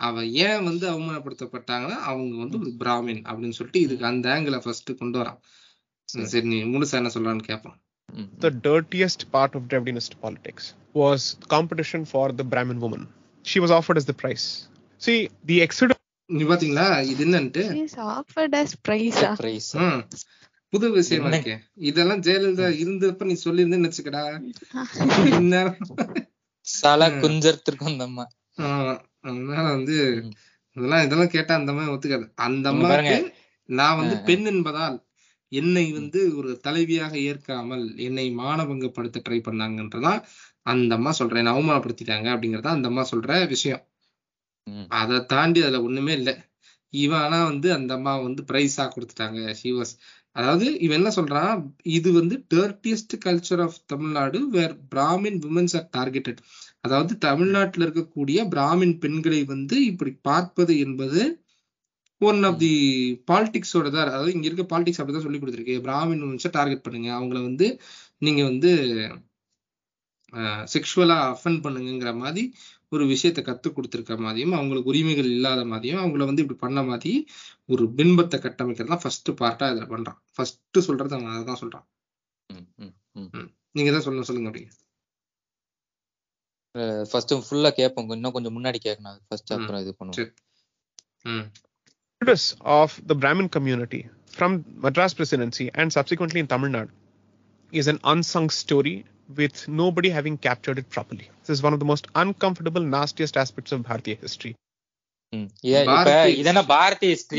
அவ ஏன் வந்து அவமானப்படுத்தப்பட்டாங்கன்னா அவங்க வந்து ஒரு பிராமின் அப்படின்னு சொல்லிட்டு இதுக்கு அந்த ஆங்கிள ஃபர்ஸ்ட் கொண்டு வரான். சரி. நீ முழுசா என்ன சொல்றான்னு கேட்போம் ம், The dirtiest part of Dravidinist politics was competition for the Brahmin woman. She was offered as the prize. See, the exodus நீ பாத்தீங்களா? இது என்னன்ட்டு? புது விஷயமா? இருக்கே இதெல்லாம் ஜெயலலிதா இருந்தப்ப நீ சொல்லியிருந்தேன்னு வச்சுக்கடா சாலா. குஞ்சரத்திற்கும் அந்த அம்மா ஆமா. அதனால வந்து. இதெல்லாம் இதெல்லாம் கேட்டா அந்த மாதிரி ஒத்துக்காது அந்த. அம்மாவுக்கு நான் வந்து. பெண் என்பதால் என்னை வந்து ஒரு தலைவியாக ஏற்காமல் என்னை மானபங்கப்படுத்த ட்ரை பண்ணாங்கன்றதா அந்த அம்மா சொல்றேன் என்னை அவமானப்படுத்திட்டாங்க அப்படிங்கறதா அந்த அம்மா சொல்ற விஷயம். அதை தாண்டி அதுல ஒண்ணுமே இல்ல இவன் ஆனா வந்து அந்த அம்மா வந்து பிரைஸா கொடுத்துட்டாங்க she was அதாவது இவன் என்ன சொல்றான் இது வந்து dirtiest culture of Tamil Nadu where brahmin womens are targeted அதாவது தமிழ்நாட்டில் இருக்கக்கூடிய பிராமின் பெண்களை வந்து இப்படி பார்ப்பது என்பது ஒன் ஆஃப் தி பாலிடிக்ஸோட தான் அதாவது இங்க இருக்க பாலிடிக்ஸ் அப்படிதான் சொல்லி கொடுத்துருக்கு. பிராமின் விமன்ஸை டார்கெட் பண்ணுங்க. அவங்கள வந்து நீங்க வந்து செக்ஷுவலா அஃபெண்ட் பண்ணுங்கிற மாதிரி ஒரு விஷயத்த கத்து கொடுத்துருக்க மாதிரியும் அவங்களுக்கு உரிமைகள் இல்லாத மாதிரியும் அவங்கள வந்து இப்படி பண்ண மாதிரி ஒரு பின்பத்தை கட்டமைக்கிறது தான் ஃபர்ஸ்ட் பார்ட்டா இதுல பண்றான். ஃபர்ஸ்ட் சொல்றது அவன் அதான் சொல்றான். ம், ம், ம். நீங்க தான் சொல்லணும் சொல்லுங்க அப்படி ஃபர்ஸ்ட் ஃபுல்லா கேட்போம். இன்னும் கொஞ்சம் முன்னாடி கேட்கணும் ஃபர்ஸ்ட். அப்புறம் இது பண்ணுவோம். of the Brahmin community from Madras presidency and subsequently in Tamil Nadu is an unsung story with nobody having captured it properly. This is one of the most uncomfortable, nastiest aspects of Bharatiya history. இப்ப பாரதி இதென்ன Bharathi history.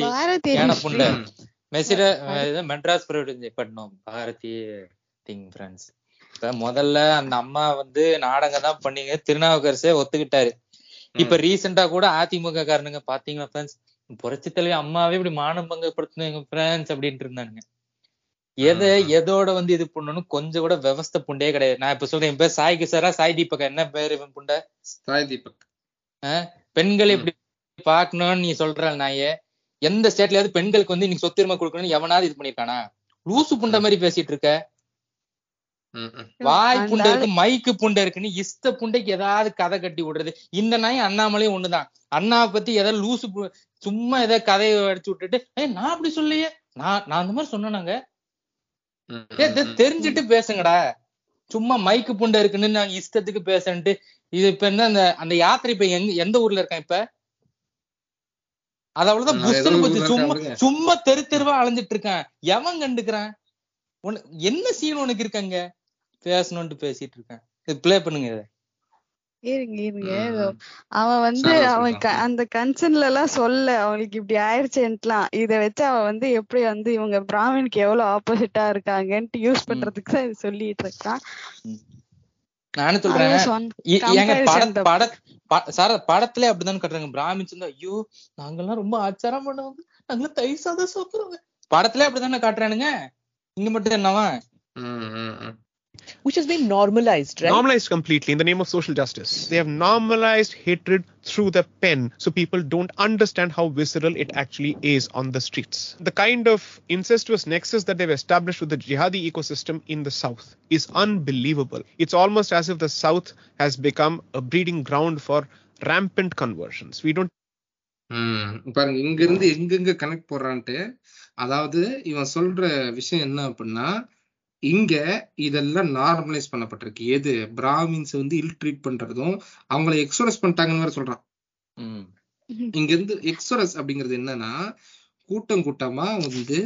புண்டை. ம். மெசிர அது- இது Madras Bharatiya thing friends இப்ப முதல்ல அந்த அம்மா வந்து நாடகம் தான் பண்ணீங்க. திருநாவுக்கரசே ஒத்துக்கிட்டாரு. இப்ப ரீசெண்டா கூட அதிமுக காரனுங்க பாத்தீங்களா ஃப்ரெண்ட்ஸ் புரட்சி தலைவி அம்மாவே இப்படி மானம் பங்கப்படுத்தினீங்க ஃப்ரெண்ட்ஸ் அப்படின்ட்டு இருந்தானுங்க. எதை. எதோட வந்து இது பண்ணணும் கொஞ்சம் கூட விவஸ்தை புண்டே கிடையாது நான் இப்ப சொல்றேன் என் பேர் சாய் கிசாரா சாய் தீபகா என்ன பேரு இவன் புண்டை சாய் தீபக் பெண்கள் ம். இப்படி பாக்கணும்னு நீ சொல்ற நாயே எந்த ஸ்டேட்லயாவது பெண்களுக்கு வந்து நீங்க சொத்துரிமை கொடுக்கணும்னு எவனாவது இது பண்ணிருக்கானா லூசு புண்டை மாதிரி பேசிட்டு இருக்க ம், ம். வாய் புண்டை இருக்கு மைக்கு புண்டை இருக்குன்னு இஷ்ட புண்டைக்கு ஏதாவது கதை கட்டி விடுறது இந்த நாய் அண்ணாமலையும் ஒண்ணுதான் அண்ணாவை பத்தி ஏதாவது லூசு பு- சும்மா ஏதாவது கதையை அடிச்சு விட்டுட்டு ஏய் நான் அப்படி சொல்லையே நான் நான் அந்த மாதிரி சொன்னேனாங்க. தெரிஞ்சுட்டு பேசுங்கடா. சும்மா மைக்கு புண்டை இருக்குன்னு நான் இஷ்டத்துக்கு பேசன்ட்டு இது இப்ப என்ன அந்த அந்த யாத்திரை இப்ப எங்க எந்த ஊர்ல இருக்கான் இப்ப? அது அவ்வளவுதான் புஷ்னு போச்சு சும்மா சும்மா தெரு தெருவா அலைஞ்சிட்டு இருக்கான். எவன் கண்டுக்கிறான்? உன என்ன சீன் உனக்கு இருக்காங்க பேசணும்ட்டு பேசிட்டு இருக்கேன். இது ப்ளே பண்ணுங்க இதை. இருங்க இருங்க. அவன் வந்து அவன். அந்த கன்சர்ன்ல எல்லாம் சொல்ல அவனுக்கு இப்படி ஆயிடுச்சேன்ட்டுலாம் இத வச்சு அவன் வந்து எப்படி வந்து இவங்க பிராமினுக்கு எவ்வளவு ஆப்போசிட்டா இருக்காங்கன்ட்டு யூஸ். பண்றதுக்கு தான் இது சொல்லிட்டு இருக்கான் நானும் சொல்றேன் ஏங்க பட. பட சார படத்துல அப்படிதான் கட்டுறாங்க பிராமின்ஸ் வந்து ஐயோ நாங்கெல்லாம் ரொம்ப ஆச்சாரம் பண்ணுவாங்க நாங்களாம் தயிர் சாதம் சாப்பிடுறோங்க படத்துல அப்படிதானே காட்டுறானுங்க இங்க மட்டும் என்னவா. which has been normalized, right? Normalized completely in the name of social justice. They have normalized hatred through the pen so people don't understand how visceral it actually is on the streets. The kind of incestuous nexus that they've established with the jihadi ecosystem in the South is unbelievable. It's almost as if the South has become a breeding ground for rampant conversions. We don't ம். பாருங்க இங்க இருந்து எங்கெங்க connect போடுறான்ட்டு அதாவது இவன் சொல்ற விஷயம் என்ன அப்படின்னா இங்க இதெல்லாம் நார்மலைஸ் பண்ணப்பட்டிருக்கு. எது? பிராமின்ஸ் வந்து இல் ட்ரீட் பண்றதும் அவங்கள எக்ஸோரஸ் பண்ணிட்டாங்கன்னு வேற சொல்றான். இங்க இருந்து எக்ஸோரஸ் அப்படிங்கிறது என்னன்னா கூட்டம் கூட்டமா வந்து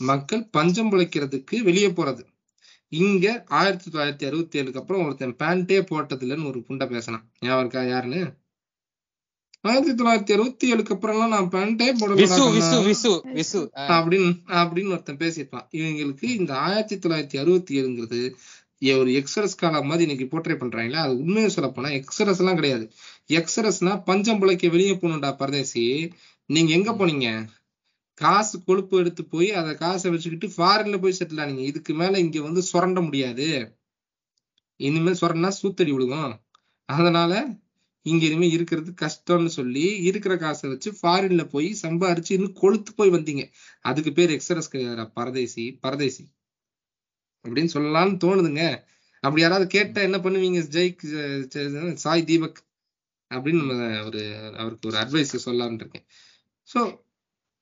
மக்கள் பஞ்சம் பிழைக்கிறதுக்கு வெளியே போறது. இங்க ஆயிரத்தி தொள்ளாயிரத்தி அறுபத்தி ஏழுக்கு அப்புறம் ஒருத்தன் பேண்டே போட்டது இல்லைன்னு ஒரு புண்டை பேசினான். ஞாபகம் இருக்கா? யாருன்னு? ஆயிரத்தி தொள்ளாயிரத்தி அறுபத்தி ஏழுக்கு அப்புறம்லாம் நான் பேண்டே போட விசு விசு விசு விசு. ஆ. அப்படின்னு அப்படின்னு ஒருத்தன் பேசியிருப்பான். இவங்களுக்கு இந்த ஆயிரத்தி தொள்ளாயிரத்தி அறுபத்தி ஏழுங்கிறது ஒரு எக்ஸரஸ் காலம் மாதிரி இன்னைக்கு போர்ட்ரே பண்றாங்களா அது உண்மையை சொல்ல போனா எக்ஸரஸ் எல்லாம் கிடையாது. எக்ஸரஸ்னா பஞ்சம் பிழைக்க வெளியே போகணும்டா பரதேசி. நீங்க எங்க போனீங்க? காசு கொழுப்பு எடுத்து போய் அதை காசை வச்சுக்கிட்டு ஃபாரின்ல போய் செட்டில் ஆனீங்க. இதுக்கு மேல இங்க வந்து சுரண்ட முடியாது. இனிமேல் சுரண்டா சூத்தடி விழுகும். அதனால இங்க இனிமே இருக்கிறது கஷ்டம்னு சொல்லி இருக்கிற காசை வச்சு ஃபாரின்ல போய் சம்பாரிச்சு இன்னும் கொழுத்து போய் வந்தீங்க. அதுக்கு பேர் எக்ஸரஸ் பரதேசி பரதேசி. அப்படின்னு சொல்லலாம்னு தோணுதுங்க. அப்படி யாராவது கேட்டா என்ன பண்ணுவீங்க? ஜெய்க் ஜெ- ஜெ- சாய் தீபக் அப்படின்னு நம்ம ஒரு அவருக்கு ஒரு அட்வைஸ் சொல்லலாம்னு இருக்கேன். சோ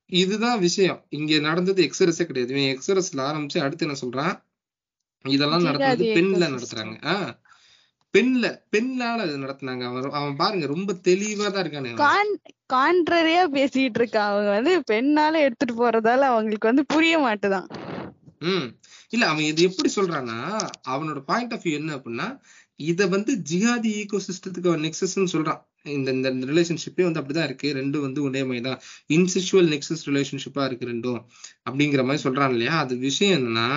இதுதான் விஷயம். இங்க நடந்தது எக்ஸரஸே கிடையாது. இவன் எக்ஸரஸ்ல ஆரம்பிச்சு அடுத்து என்ன சொல்றான்? இதெல்லாம் ஜிகாதி பெண்ல. நடத்துறாங்க. ஆஹ் பெண்ல பெண்ணால அது நடத்துனாங்க. அவன் அவன் பாருங்க ரொம்ப தெளிவா தான் இருக்கானே கான்ட்ரரியா பேசிட்டு இருக்கான் அவங்க வந்து பெண்ணால எடுத்துட்டு போறதால அவங்களுக்கு வந்து புரிய மாட்டுதான். ம். இல்ல அவன் இது எப்படி சொல்றான்னா அவனோட பாயிண்ட் ஆஃப் வியூ என்ன அப்படின்னா இத வந்து ஜிஹாதி ஈகோ சிஸ்டத்துக்கு அவன் நெக்ஸஸ்ன்னு சொல்றான். இந்த இந்த ரிலேஷன்ஷிப்பே வந்து அப்படிதான் இருக்கு. ரெண்டும் வந்து ஒரே மாதிரி தான் இன்செக்சுவல் நெக்ஸஸ் ரிலேஷன்ஷிப்பா இருக்கு ரெண்டும். அப்படிங்கிற மாதிரி சொல்றான் இல்லையா? அது விஷயம் என்னன்னா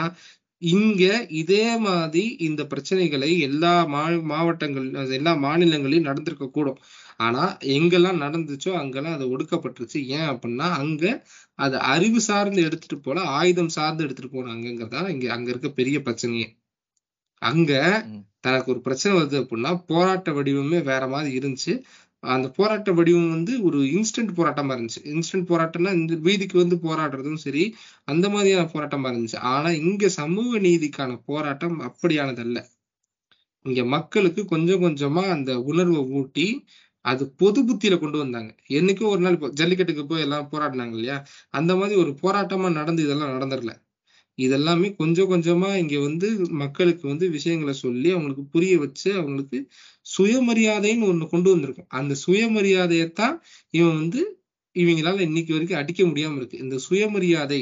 இங்க இதே மாதிரி இந்த பிரச்சனைகளை எல்லா மா மாவட்டங்கள் எல்லா மாநிலங்களையும் நடந்திருக்க கூடும். ஆனா எங்கெல்லாம் நடந்துச்சோ அங்கெல்லாம் அது ஒடுக்கப்பட்டுருச்சு. ஏன் அப்படின்னா அங்க அது அறிவு சார்ந்து எடுத்துட்டு போல ஆயுதம் சார்ந்து எடுத்துட்டு போனாங்கிறதா இங்க அங்க இருக்க பெரிய பிரச்சனையே. அங்க. தனக்கு ஒரு பிரச்சனை வருது அப்படின்னா போராட்ட வடிவமே வேற மாதிரி இருந்துச்சு. அந்த போராட்ட வடிவம் வந்து ஒரு இன்ஸ்டன்ட் போராட்டமா இருந்துச்சு. இன்ஸ்டன்ட் போராட்டம்னா இந்த வீதிக்கு வந்து போராடுறதும் சரி அந்த மாதிரியான போராட்டமா இருந்துச்சு. ஆனா இங்க சமூக நீதிக்கான போராட்டம் அப்படியானதல்ல. இங்க மக்களுக்கு கொஞ்சம் கொஞ்சமா அந்த உணர்வை ஊட்டி அது பொது புத்தியில கொண்டு வந்தாங்க. என்னைக்கும் ஒரு நாள் இப்போ ஜல்லிக்கட்டுக்கு போய் எல்லாம் போராடினாங்க இல்லையா? அந்த மாதிரி ஒரு போராட்டமா நடந்து இதெல்லாம் நடந்துடல. இதெல்லாமே கொஞ்சம் கொஞ்சமா இங்க வந்து மக்களுக்கு வந்து விஷயங்களை சொல்லி அவங்களுக்கு புரிய வச்சு அவங்களுக்கு சுயமரியாதைன்னு ஒண்ணு கொண்டு வந்திருக்கும். அந்த சுயமரியாதையத்தான் இவன் வந்து இவங்களால இன்னைக்கு வரைக்கும் அடிக்க முடியாம இருக்கு. இந்த சுயமரியாதை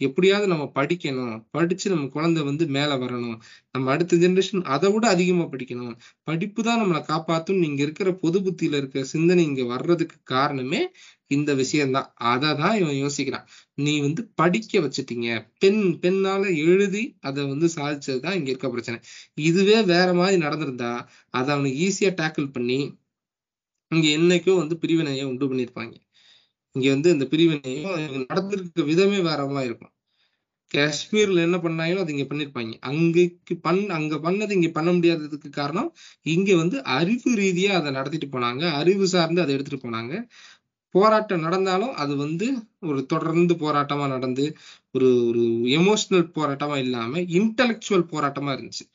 எப்படியாவது நம்ம படிக்கணும். படிச்சு நம்ம குழந்தை வந்து மேல வரணும். நம்ம அடுத்த ஜெனரேஷன் அதை விட அதிகமா படிக்கணும். படிப்பு தான் நம்மளை காப்பாத்தும் இங்க இருக்கிற பொது புத்தியில இருக்கிற சிந்தனை இங்க வர்றதுக்கு காரணமே இந்த விஷயம்தான். அதை தான் இவன் யோசிக்கிறான். நீ வந்து படிக்க வச்சுட்டீங்க. பெண் பெண்ணால எழுதி அதை வந்து சாதிச்சதுதான் இங்க இருக்க பிரச்சனை. இதுவே வேற மாதிரி நடந்திருந்தா அதை அவனுக்கு ஈஸியா டேக்கிள் பண்ணி இங்க என்னைக்கோ வந்து பிரிவினையை உண்டு பண்ணியிருப்பாங்க. இங்க வந்து இந்த பிரிவினையும் நடந்திருக்க விதமே வேற மாதிரி இருக்கும். காஷ்மீர்ல என்ன பண்ணாங்களோ அது இங்க பண்ணிருப்பாங்க. அங்கக்கு பண் அங்க பண்ணது இங்க பண்ண முடியாததுக்கு காரணம் இங்க வந்து அறிவு ரீதியா அதை நடத்திட்டு போனாங்க. அறிவு சார்ந்து அதை எடுத்துட்டு போனாங்க. போராட்டம் நடந்தாலும் அது வந்து ஒரு தொடர்ந்து போராட்டமா நடந்து ஒரு ஒரு எமோஷனல் போராட்டமா இல்லாம இன்டலெக்சுவல் போராட்டமா இருந்துச்சு.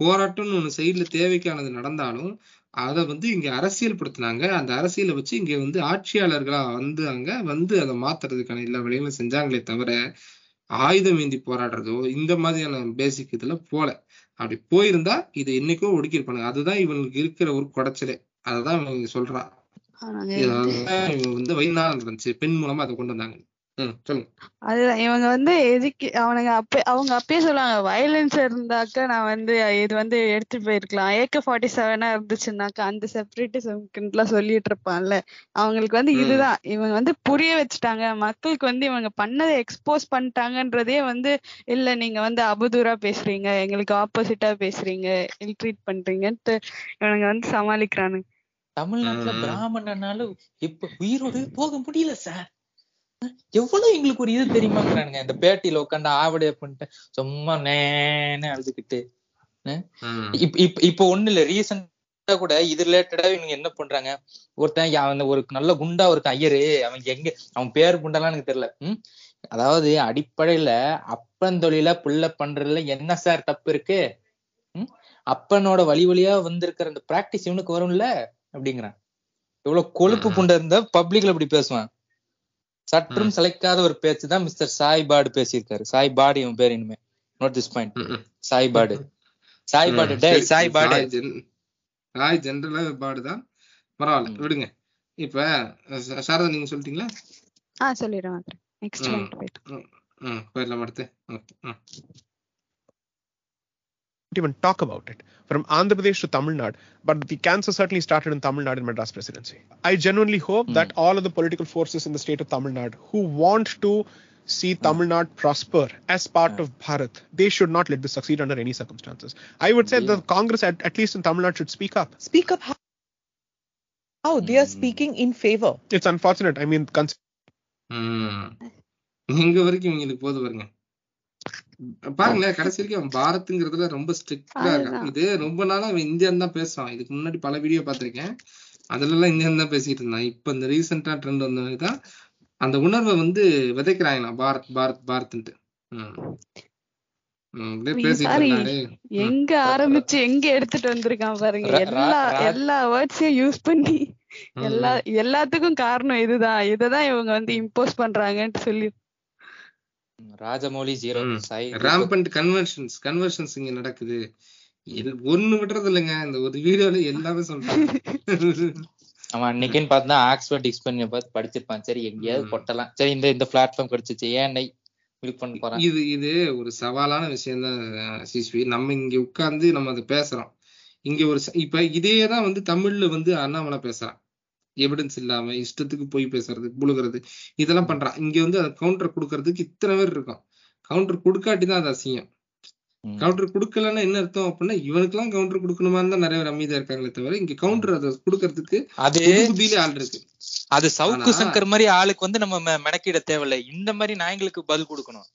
போராட்டம்னு ஒன்று சைடுல தேவைக்கானது நடந்தாலும் அதை வந்து இங்க அரசியல் படுத்தினாங்க அந்த அரசியலை வச்சு இங்க வந்து ஆட்சியாளர்களா வந்தாங்க வந்து அதை மாத்துறதுக்கான எல்லா வேலைகளும் செஞ்சாங்களே தவிர ஆயுதம் ஏந்தி போராடுறதோ இந்த மாதிரியான பேசிக் இதுல போல. அப்படி போயிருந்தா இதை என்னைக்கோ ஒடுக்கியிருப்பானுங்க அதுதான் இவனுக்கு இருக்கிற ஒரு குடைச்சலே. அததான் இவங்க சொல்றான் வந்து வயிறுநாள் நடந்துச்சு. பெண் மூலமா அதை கொண்டு வந்தாங்க. அதுதான் இவங்க வந்து எதுக்கு அவனுங்க அப்ப அவங்க அப்பயே சொல்லுவாங்க வயலன்ஸ் இருந்தாக்க நான் வந்து இது வந்து எடுத்துட்டு போயிருக்கலாம். ஏகே ஃபார்ட்டி செவனா இருந்துச்சுன்னாக்கா அந்த செப்பரேட்டிசம்க்குலாம் சொல்லிட்டு இருப்பான்ல. அவங்களுக்கு வந்து. இதுதான். இவங்க வந்து புரிய வச்சுட்டாங்க. மக்களுக்கு வந்து இவங்க பண்ணதை எக்ஸ்போஸ் பண்ணிட்டாங்கன்றதே வந்து இல்ல நீங்க வந்து அவதூறா பேசுறீங்க. எங்களுக்கு ஆப்போசிட்டா பேசுறீங்க. ட்ரீட் பண்றீங்கன்ட்டு இவனுங்க வந்து சமாளிக்கிறானுங்க. தமிழ்நாட்டுல. பிராமணனால இப்ப உயிரோட போக முடியல சார் எவ்வளவு எங்களுக்கு ஒரு இது தெரியுமாங்கிறானுங்க. இந்த பேட்டியில உட்காந்து ஆவடைய பண்ணிட்டு சும்மா நேன்னு அழுதுகிட்டு. இப்ப இப்ப ஒண்ணு இல்ல. ரீசெண்டா கூட இது ரிலேட்டடா இவங்க என்ன பண்றாங்க? ஒருத்தன் அவன் ஒரு நல்ல குண்டா ஒருத்தன் ஐயரு. அவன் எங்க அவன் பேர் குண்டாலாம் எனக்கு தெரியல. ம்? அதாவது அடிப்படையில அப்பந்தொழில புள்ள பண்றதுல என்ன சார் தப்பு இருக்கு? அப்பனோட வழி வழியா வந்திருக்கிற அந்த பிராக்டிஸ் இவனுக்கு வரும்ல? அப்படிங்கிறான். எவ்வளவு கொழுப்பு. புண்டை இருந்தா பப்ளிக்ல இப்படி பேசுவான். சற்றும் சளைக்காத ஒரு பேச்சு தான் மிஸ்டர் சாய் பாடு பேசியிருக்காரு. சாய் பாடு இவன் பேர் இனிமே. நோட் திஸ் பாயிண்ட் ம், ம். சாய் பாடு சாய் சாய் பாடு சாய் ஜென்- சாய் ஜென்ரலா பாடுதான். பரவாயில்ல. விடுங்க. இப்ப சாரதா நீங்க சொல்லிட்டீங்களா? ஆஹ் சொல்லிடுறேன் நெக்ஸ்ட் போயிடலாம் அடுத்து. Okay even talk about it from Andhra Pradesh to Tamil Nadu, but the cancer certainly started in Tamil Nadu in Madras presidency. I genuinely hope that all of the political forces in the state of Tamil Nadu who want to see Tamil Nadu prosper as part of Bharat, they should not let this succeed under any circumstances. I would say the Congress, at, at least in Tamil Nadu, should speak up. Speak up how? How? They are speaking in favor. It's unfortunate. I mean, cons- ம். பாருங்களேன் கடைசி வரைக்கும் அவன் பாரத்ங்கிறதுல ரொம்ப ஸ்ட்ரிக்டா இருக்கான். இது ரொம்ப நாளா அவன் இந்தியன் தான் பேசுறான் இதுக்கு முன்னாடி பல வீடியோ பார்த்திருக்கேன். அதுல எல்லாம் இந்தியன் தான் பேசிட்டு இருந்தான். இப்ப இந்த ரீசெண்டா ட்ரெண்ட் வந்ததுதான் அந்த உணர்வை வந்து விதைக்கிறாங்களாம் பாரத் பாரத் பாரத்ன்ட்டு. எங்க ஆரம்பிச்சு எங்க எடுத்துட்டு வந்திருக்கான் பாருங்க. எல்லா எல்லா வேர்ட்ஸையும் யூஸ் பண்ணி எல்லா எல்லாத்துக்கும் காரணம் இதுதான். இததான் இவங்க வந்து இம்போஸ் பண்றாங்கன்னு சொல்லி ராஜமௌலி ஜீரோ. சாய் rampant கன்வென்ஷன்ஸ் கன்வர்ஷன்ஸ் இங்க நடக்குது. இது ஒண்ணு விடுறது இல்லைங்க. இந்த ஒரு வீடியோல எல்லாமே சொல்றேன் அவன் [LAUGHS] அன்னைக்குன்னு பார்த்தா ஆக்ஸ்போர்ட் எக்ஸ்பென்ய பார்த்து படிச்சிருப்பான். சரி எங்கேயாவது. கொட்டலாம். சரி இந்த இந்த பிளாட்ஃபார்ம் கிடைச்சிச்சு. ஏன் நை கிளிக் பண்ண போறான் இது இது ஒரு சவாலான விஷயம் தான் சிஸ்வி நம்ம இங்க உட்கார்ந்து நம்ம அதை பேசுறோம். இங்க ஒரு இப்ப இதே தான் வந்து தமிழ்ல வந்து அண்ணாமலை பேசுறான். எவிடன்ஸ் இல்லாம இஷ்டத்துக்கு போய் பேசுறது புழுகிறது இதெல்லாம் பண்றான். இங்க வந்து அதை கவுண்டர் கொடுக்கறதுக்கு இத்தனை பேர் இருக்கும் கவுண்டர் கொடுக்காட்டி தான் அது அசிங்கம். கவுண்டர் கொடுக்கலன்னா என்ன அர்த்தம் அப்படின்னா இவனுக்கெல்லாம் கவுண்டர் கொடுக்கணுமான்னு தான் நிறைய பேர் அமைதியா இருக்காங்களே தவிர இங்க கவுண்டர் அதை கொடுக்கறதுக்கு அது புது புத்தியிலே ஆள் இருக்கு. அது சவுக்கு சங்கர் மாதிரி ஆளுக்கு வந்து நம்ம மெனக்கிட தேவையில்ல. இந்த மாதிரி நாய்களுக்கு பதில் கொடுக்கணும்.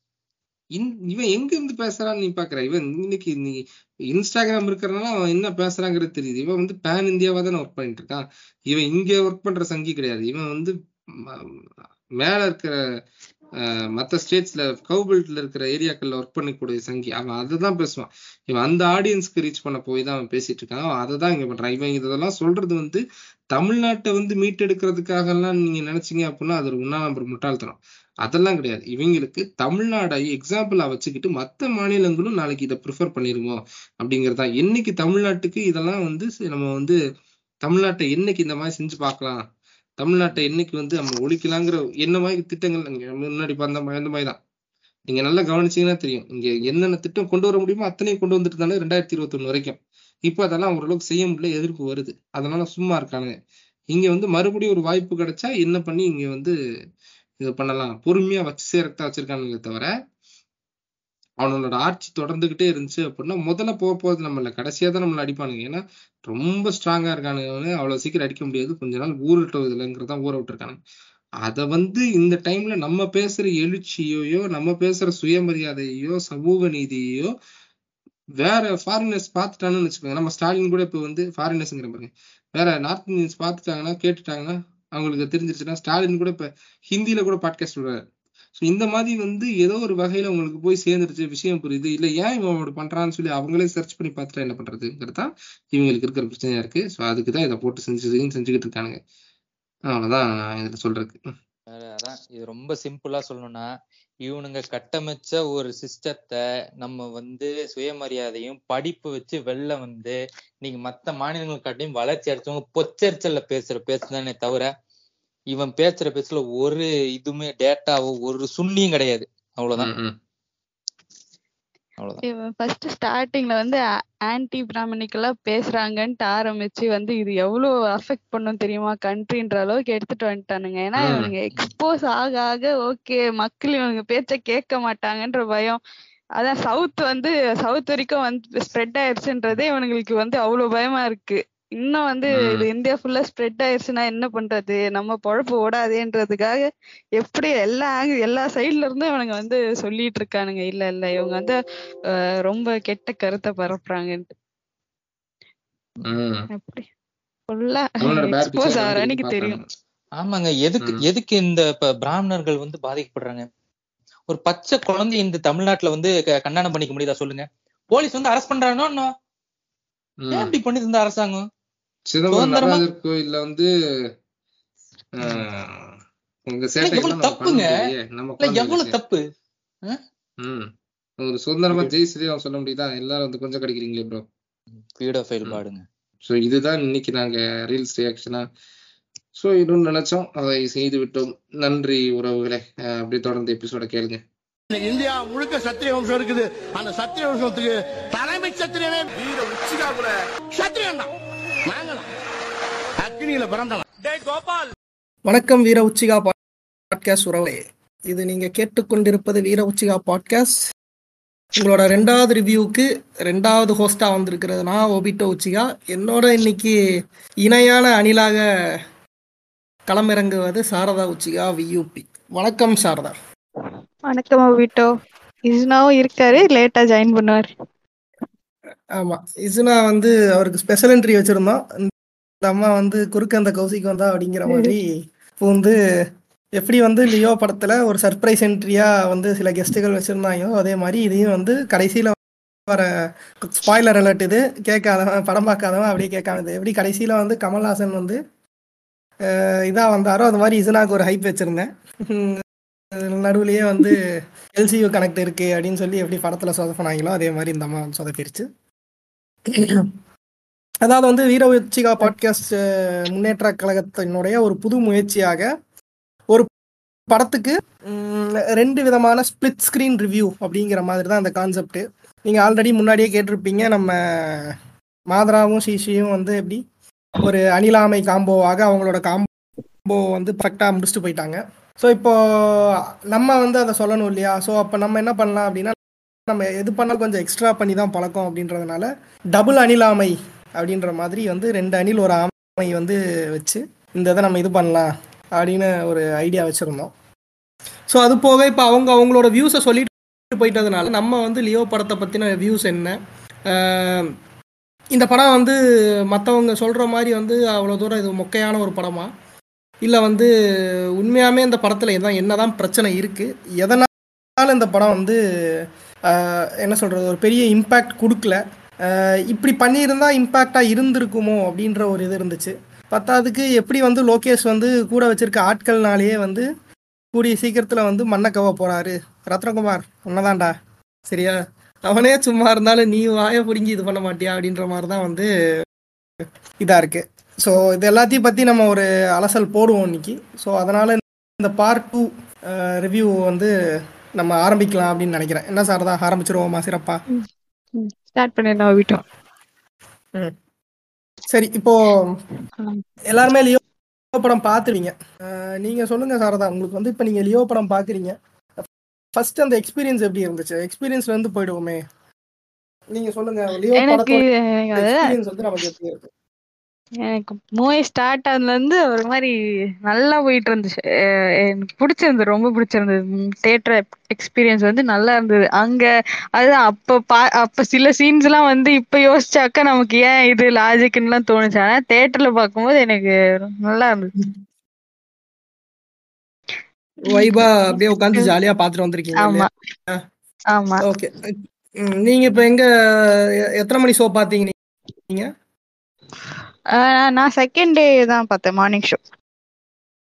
இவன் எங்க இருந்து பேசுறான்னு நீ பாக்குற? இவன் இன்னைக்கு நீ இன்ஸ்டாகிராம் இருக்கிறனால அவன் என்ன பேசுறாங்கிறது தெரியுது. இவன் வந்து பேன் இந்தியாவா தானே ஒர்க் பண்ணிட்டு இருக்கான். இவன் இங்க ஒர்க் பண்ற சங்கி கிடையாது. இவன் வந்து மேல இருக்கிற அஹ், மத்த ஸ்டேட்ஸ்ல கவுபில்ட்ல இருக்கிற ஏரியாக்கள்ல ஒர்க் பண்ணக்கூடிய சங்கி. அவன் அதுதான் பேசுவான். இவன் அந்த ஆடியன்ஸ்க்கு ரீச் பண்ண போய் தான் அவன் பேசிட்டு இருக்கான். அவன் அதை தான் இங்க பண்றான். இவன் இதெல்லாம் சொல்றது வந்து தமிழ்நாட்டை வந்து மீட்டெடுக்கிறதுக்காக எல்லாம் நீங்க நினைச்சீங்க அப்படின்னா அது ஒரு உண்ணா நம்பர் முட்டாள்தனம். அதெல்லாம் கிடையாது. இவங்களுக்கு தமிழ்நாடை எக்ஸாம்பிளா வச்சுக்கிட்டு மத்த மாநிலங்களும் நாளைக்கு இதை ப்ரிஃபர் பண்ணிருவோம் அப்படிங்கிறதா. என்னைக்கு தமிழ்நாட்டுக்கு இதெல்லாம் வந்து நம்ம வந்து தமிழ்நாட்டை என்னைக்கு இந்த மாதிரி செஞ்சு பார்க்கலாம் தமிழ்நாட்டை என்னைக்கு வந்து நம்ம ஒழிக்கலாங்கிற என்ன மாதிரி திட்டங்கள் முன்னாடி அந்த மாதிரி அந்த மாதிரி தான் நீங்க நல்லா கவனிச்சீங்கன்னா தெரியும். இங்க என்னென்ன திட்டம் கொண்டு வர முடியுமோ அத்தனையும் கொண்டு வந்துட்டு இருந்தாலும் ரெண்டாயிரத்தி இருபத்தி ஒண்ணு வரைக்கும். இப்ப அதெல்லாம் ஓரளவுக்கு செய்ய முடியல எதிர்ப்பு வருது. அதனால சும்மா இருக்கானுங்க. இங்க வந்து மறுபடியும் ஒரு வாய்ப்பு கிடைச்சா என்ன பண்ணி இங்க வந்து இது பண்ணலாம். பொறுமையா வச்சு சேர்த்தா வச்சிருக்கானுங்களே தவிர அவனோட ஆட்சி தொடர்ந்துகிட்டே இருந்துச்சு அப்படின்னா முதல்ல போக போறது நம்மள கடைசியா தான் நம்மள அடிப்பானுங்க. ஏன்னா ரொம்ப ஸ்ட்ராங்கா இருக்கானுங்க அவ்வளவு சீக்கிரம் அடிக்க முடியாது. கொஞ்ச நாள் ஊறட்டும் இதுலங்கிறதான் ஊற விட்டுருக்கானுங்க. அத வந்து இந்த டைம்ல நம்ம பேசுற எழுச்சியையோ நம்ம பேசுற சுயமரியாதையோ சமூக நீதியையோ வேற ஃபாரினர்ஸ் பார்த்துட்டாங்கன்னு வச்சுக்கோங்க. நம்ம ஸ்டாலின் கூட இப்ப வந்து ஃபாரினர்ஸ்ங்கிற பாருங்க. வேற நார்த் இந்தியன்ஸ் பார்த்துட்டாங்கன்னா கேட்டுட்டாங்கன்னா அவங்களுக்கு தெரிஞ்சிருச்சுன்னா ஸ்டாலின் கூட இப்ப ஹிந்தியில கூட பாட்காஸ்ட் விடுறாரு. ஸோ இந்த மாதிரி வந்து ஏதோ ஒரு வகையில உங்களுக்கு போய் சேர்ந்துருச்சு விஷயம் புரியுது. இல்லை ஏன் இவன் அப்படி பண்றான்னு சொல்லி அவங்களே சர்ச் பண்ணி பார்த்துட்டா என்ன பண்றதுங்கிறது தான் இவங்களுக்கு இருக்கிற பிரச்சனையா இருக்கு. ஸோ அதுக்கு தான் இதை போட்டு செஞ்சு செஞ்சுக்கிட்டு இருக்கானுங்க. அவ்வளவுதான் நான் இதுல சொல்றதுக்கு அதான். இது ரொம்ப சிம்பிளா சொல்லணும்னா இவனுங்க கட்டமைச்ச ஒரு சிஸ்டத்தை நம்ம வந்து சுயமரியாதையும் படிப்பு வச்சு வெளில வந்து நீங்க மத்த மாநிலங்களுக்காட்டியும் வளர்ச்சி அடைச்சவங்க பொச்சரிச்சல்ல பேசுற பேசுதானே தவிர இவன் பேசுற பேச்சுல ஒரு இதுவுமே டேட்டாவோ ஒரு சுண்ணியும் கிடையாது. அவ்வளவுதான். ஃபர்ஸ்ட் ஸ்டார்டிங்ல வந்து ஆன்டி பிராமணிக்கலா பேசுறாங்கன்ட்டு ஆரம்பிச்சு வந்து இது எவ்வளவு அஃபெக்ட் பண்ணும் தெரியுமா? கண்ட்ரின்ற அளவுக்கு எடுத்துட்டு வந்துட்டானுங்க. ஏன்னா ம். இவனுங்க எக்ஸ்போஸ் ஆக ஆக ஓகே மக்கள் இவனுங்க பேச்ச கேட்க மாட்டாங்கன்ற பயம். அதான் சவுத் வந்து சவுத் வரைக்கும் வந்து ஸ்ப்ரெட் ஆயிருச்சுன்றதே இவனுங்களுக்கு வந்து அவ்வளவு பயமா இருக்கு. இன்னும் வந்து. இது இந்தியா ஃபுல்லா ஸ்ப்ரெட் ஆயிருச்சுன்னா என்ன பண்றது? நம்ம பொழப்பு ஓடாதேன்றதுக்காக எப்படி எல்லா எல்லா சைடுல இருந்தும் இவனுங்க வந்து சொல்லிட்டு இருக்கானுங்க. இல்ல இல்ல இவங்க வந்து அஹ், ரொம்ப கெட்ட கருத்தை பரப்புறாங்கன்ட்டு. ம். அப்படி. ஃபுல்லா எக்ஸ்போஸ் ஆகிற அன்னைக்கு தெரியும். ஆமாங்க. எதுக்கு. எதுக்கு இந்த இப்ப பிராமணர்கள் வந்து பாதிக்கப்படுறாங்க? ஒரு பச்சை குழந்தை இந்த தமிழ்நாட்டுல வந்து க- கண்டனம் பண்ணிக்க முடியுதா சொல்லுங்க? போலீஸ் வந்து அரெஸ்ட் பண்றானோ இப்படி பண்ணிட்டு இருந்த அரசாங்கம்? சிதம்பரம் நடராஜர் கோயில்ல வந்து உங்க தப்புங்க. எவ்வளவு. தப்பு? ம். ஒரு சுதந்திரமா ஜெய் ஸ்ரீராம் சொல்ல முடியுதா? எல்லாரும் வந்து கொஞ்சம் கிடைக்கிறீங்களே ப்ரோ. பாடுங்க. ஸோ இதுதான் இன்னைக்கு நாங்க ரீல்ஸ் ரியாக்ஷனா. ஸோ இன்னும் நினைச்சோம். அதை செய்து விட்டோம். நன்றி உறவுகளே. அஹ் அப்படியே தொடர்ந்து எபிசோட கேளுங்க. இந்தியா முழுக்க சத்திரிய வம்சம் இருக்குது. அந்த சத்திரிய வம்சத்துக்கு தலைமை சத்திரியனே வீர உச்சிகா கூட சத்திரியன் தான் அக்னியில பிறந்தவன் வணக்கம் வீர உச்சிகா பாட்காஸ்ட் உறவே இது நீங்க கேட்டுக்கொண்டிருப்பது வீர உச்சிகா பாட்காஸ்ட் உங்களோட ரெண்டாவது ரிவ்யூவுக்கு ரெண்டாவது ஹோஸ்டா வந்திருக்கிறது நான் ஓபிட்டோ உச்சிகா. என்னோட இன்னைக்கு இணையான அணிலாக களமிறங்குவது சாரதா உச்சிகா வியூபி வணக்கம் சாரதா. வணக்கம் ஓபிட்டோ. இஸ்னாவும் இருக்காரு லேட்டா ஜாயின் பண்ணுவார். ஆமா. இசுனா வந்து அவருக்கு ஸ்பெஷல் என்ட்ரி வச்சிருந்தோம். இந்த அம்மா வந்து குறுக்க அந்த கௌசிக்கு வந்தா அப்படிங்கிற மாதிரி இப்போ வந்து எப்படி வந்து லியோ படத்துல ஒரு சர்ப்ரைஸ் என்ட்ரியா வந்து சில கெஸ்ட்டுகள் வச்சிருந்தாங்களோ அதே மாதிரி இதையும் வந்து கடைசியில வர ஸ்பாய்லர் அலர்ட் இது. கேட்காதவன் படம் பார்க்காதவன் அப்படியே கேட்காமது எப்படி கடைசியில வந்து கமல்ஹாசன் வந்து அஹ், இதா வந்தாரோ அது மாதிரி இசுனாக்கு ஒரு ஹைப் வச்சிருந்தேன். நடுவுலயே வந்து எல்சியூ கனெக்ட் இருக்கு அப்படின்னு சொல்லி எப்படி படத்துல சொதப்பினாங்களோ அதே மாதிரி இந்த அம்மா சொதப்பிருச்சு. அதாவது வந்து வீர உச்சிகா பாட்காஸ்ட் முன்னேற்ற கழகத்தினுடைய ஒரு புது முயற்சியாக ஒரு படத்துக்கு ரெண்டு விதமான ஸ்பிளிட் ஸ்க்ரீன் ரிவ்யூ அப்படிங்கிற மாதிரி தான் அந்த கான்செப்ட் நீங்கள் ஆல்ரெடி முன்னாடியே கேட்டிருப்பீங்க நம்ம மாதராவும் சிஷியும் வந்து எப்படி ஒரு அணிலாமை காம்போவாக அவங்களோட காம்போ வந்து பர்ஃபெக்டாக முடிச்சுட்டு போயிட்டாங்க. ஸோ இப்போ நம்ம வந்து அதை சொல்லணும் இல்லையா? ஸோ அப்போ நம்ம என்ன பண்ணலாம் அப்படின்னா நம்ம எது பண்ணாலும் கொஞ்சம் எக்ஸ்ட்ரா பண்ணி தான் பழக்கம் அப்படின்றதுனால டபுள் அணிலாமை அப்படின்ற மாதிரி வந்து ரெண்டு அணில் ஒரு ஆமை வந்து வச்சு இந்த இதை நம்ம இது பண்ணலாம் அப்படின்னு ஒரு ஐடியா வச்சுருந்தோம். ஸோ அது போக இப்போ அவங்க அவங்களோட வியூஸை சொல்லிட்டு போயிட்டதுனால நம்ம வந்து லியோ படத்தை பற்றின வியூஸ் என்ன? இந்த படம் வந்து மற்றவங்க சொல்கிற மாதிரி வந்து அவ்வளோ தூரம் இது மொக்கையான ஒரு படமாக இல்லை வந்து உண்மையாமே இந்த படத்தில் எதான் என்னதான் பிரச்சனை இருக்குது எதனால் இந்த படம் வந்து என்ன சொல்கிறது ஒரு பெரிய இம்பேக்ட் கொடுக்கல இப்படி பண்ணியிருந்தால் இம்பேக்டாக இருந்திருக்குமோ அப்படின்ற ஒரு இது இருந்துச்சு. பத்தாவதுக்கு எப்படி வந்து லோகேஷ் வந்து கூட வச்சிருக்க ஆட்கள்னாலேயே வந்து கூடிய சீக்கிரத்தில் வந்து மண்ணை போகிறாரு ரத்னகுமார் உன்னதான்டா. சரியா? அவனே சும்மா இருந்தாலும் நீ வாயை பிடுங்கி இது பண்ண மாட்டியா அப்படின்ற மாதிரி தான் வந்து இதாக இருக்குது ஸோ இது எல்லாத்தையும் பற்றி நம்ம ஒரு அலசல் போடுவோம் இன்னைக்கு. ஸோ அதனால் இந்த பார்ட் டூ ரிவ்யூ வந்து நம்ம ஆரம்பிக்கலாம் அப்படின்னு நினைக்கிறேன். என்ன சார் தான் ஆரம்பிச்சிருவோமா சிறப்பா? ஸ்டார்ட் பண்ணிடலாம் வீட்டோ ம். சரி இப்போ எல்லாருமே லியோ படம் பார்த்துருவீங்க. நீங்க சொல்லுங்க சாரதா உங்களுக்கு வந்து இப்போ நீங்க லியோ படம் பார்க்குறீங்க. ஃபர்ஸ்ட் அந்த எக்ஸ்பீரியன்ஸ் எப்படி இருந்துச்சு? எக்ஸ்பீரியன்ஸ்ல இருந்து போயிடுவோமே. நீங்க சொல்லுங்க லியோ படத்தோட எக்ஸ்பீரியன்ஸ் வந்து நமக்கு எப்படி இருக்கு? எனக்கு மூவி ஸ்டார்ட் ஆனதுல இருந்து ஒரு மாதிரி நல்லா போயிட்டு இருந்துச்சு. எனக்கு பிடிச்சிருந்தது ரொம்ப பிடிச்சிருந்தது. தியேட்டர் எக்ஸ்பீரியன்ஸ் வந்து நல்லா இருந்தது. அங்க அதுதான் அப்ப பா அப்ப சில சீன்ஸ் எல்லாம் வந்து இப்ப யோசிச்சாக்கா நமக்கு ஏன் இது லாஜிக்னு எல்லாம் தோணுச்சு. ஆனா தியேட்டர்ல பார்க்கும்போது எனக்கு நல்லா இருந்தது. வைபா அப்படியே உட்காந்து ஜாலியா பார்த்துட்டு வந்திருக்கீங்க ஆமா? ஆமா. ஓகே நீங்க இப்போ எங்க எத்தனை மணி ஷோ பார்த்தீங்க நீங்க? நான் செகண்ட் டே தான் பார்த்தேன் மார்னிங் ஷோ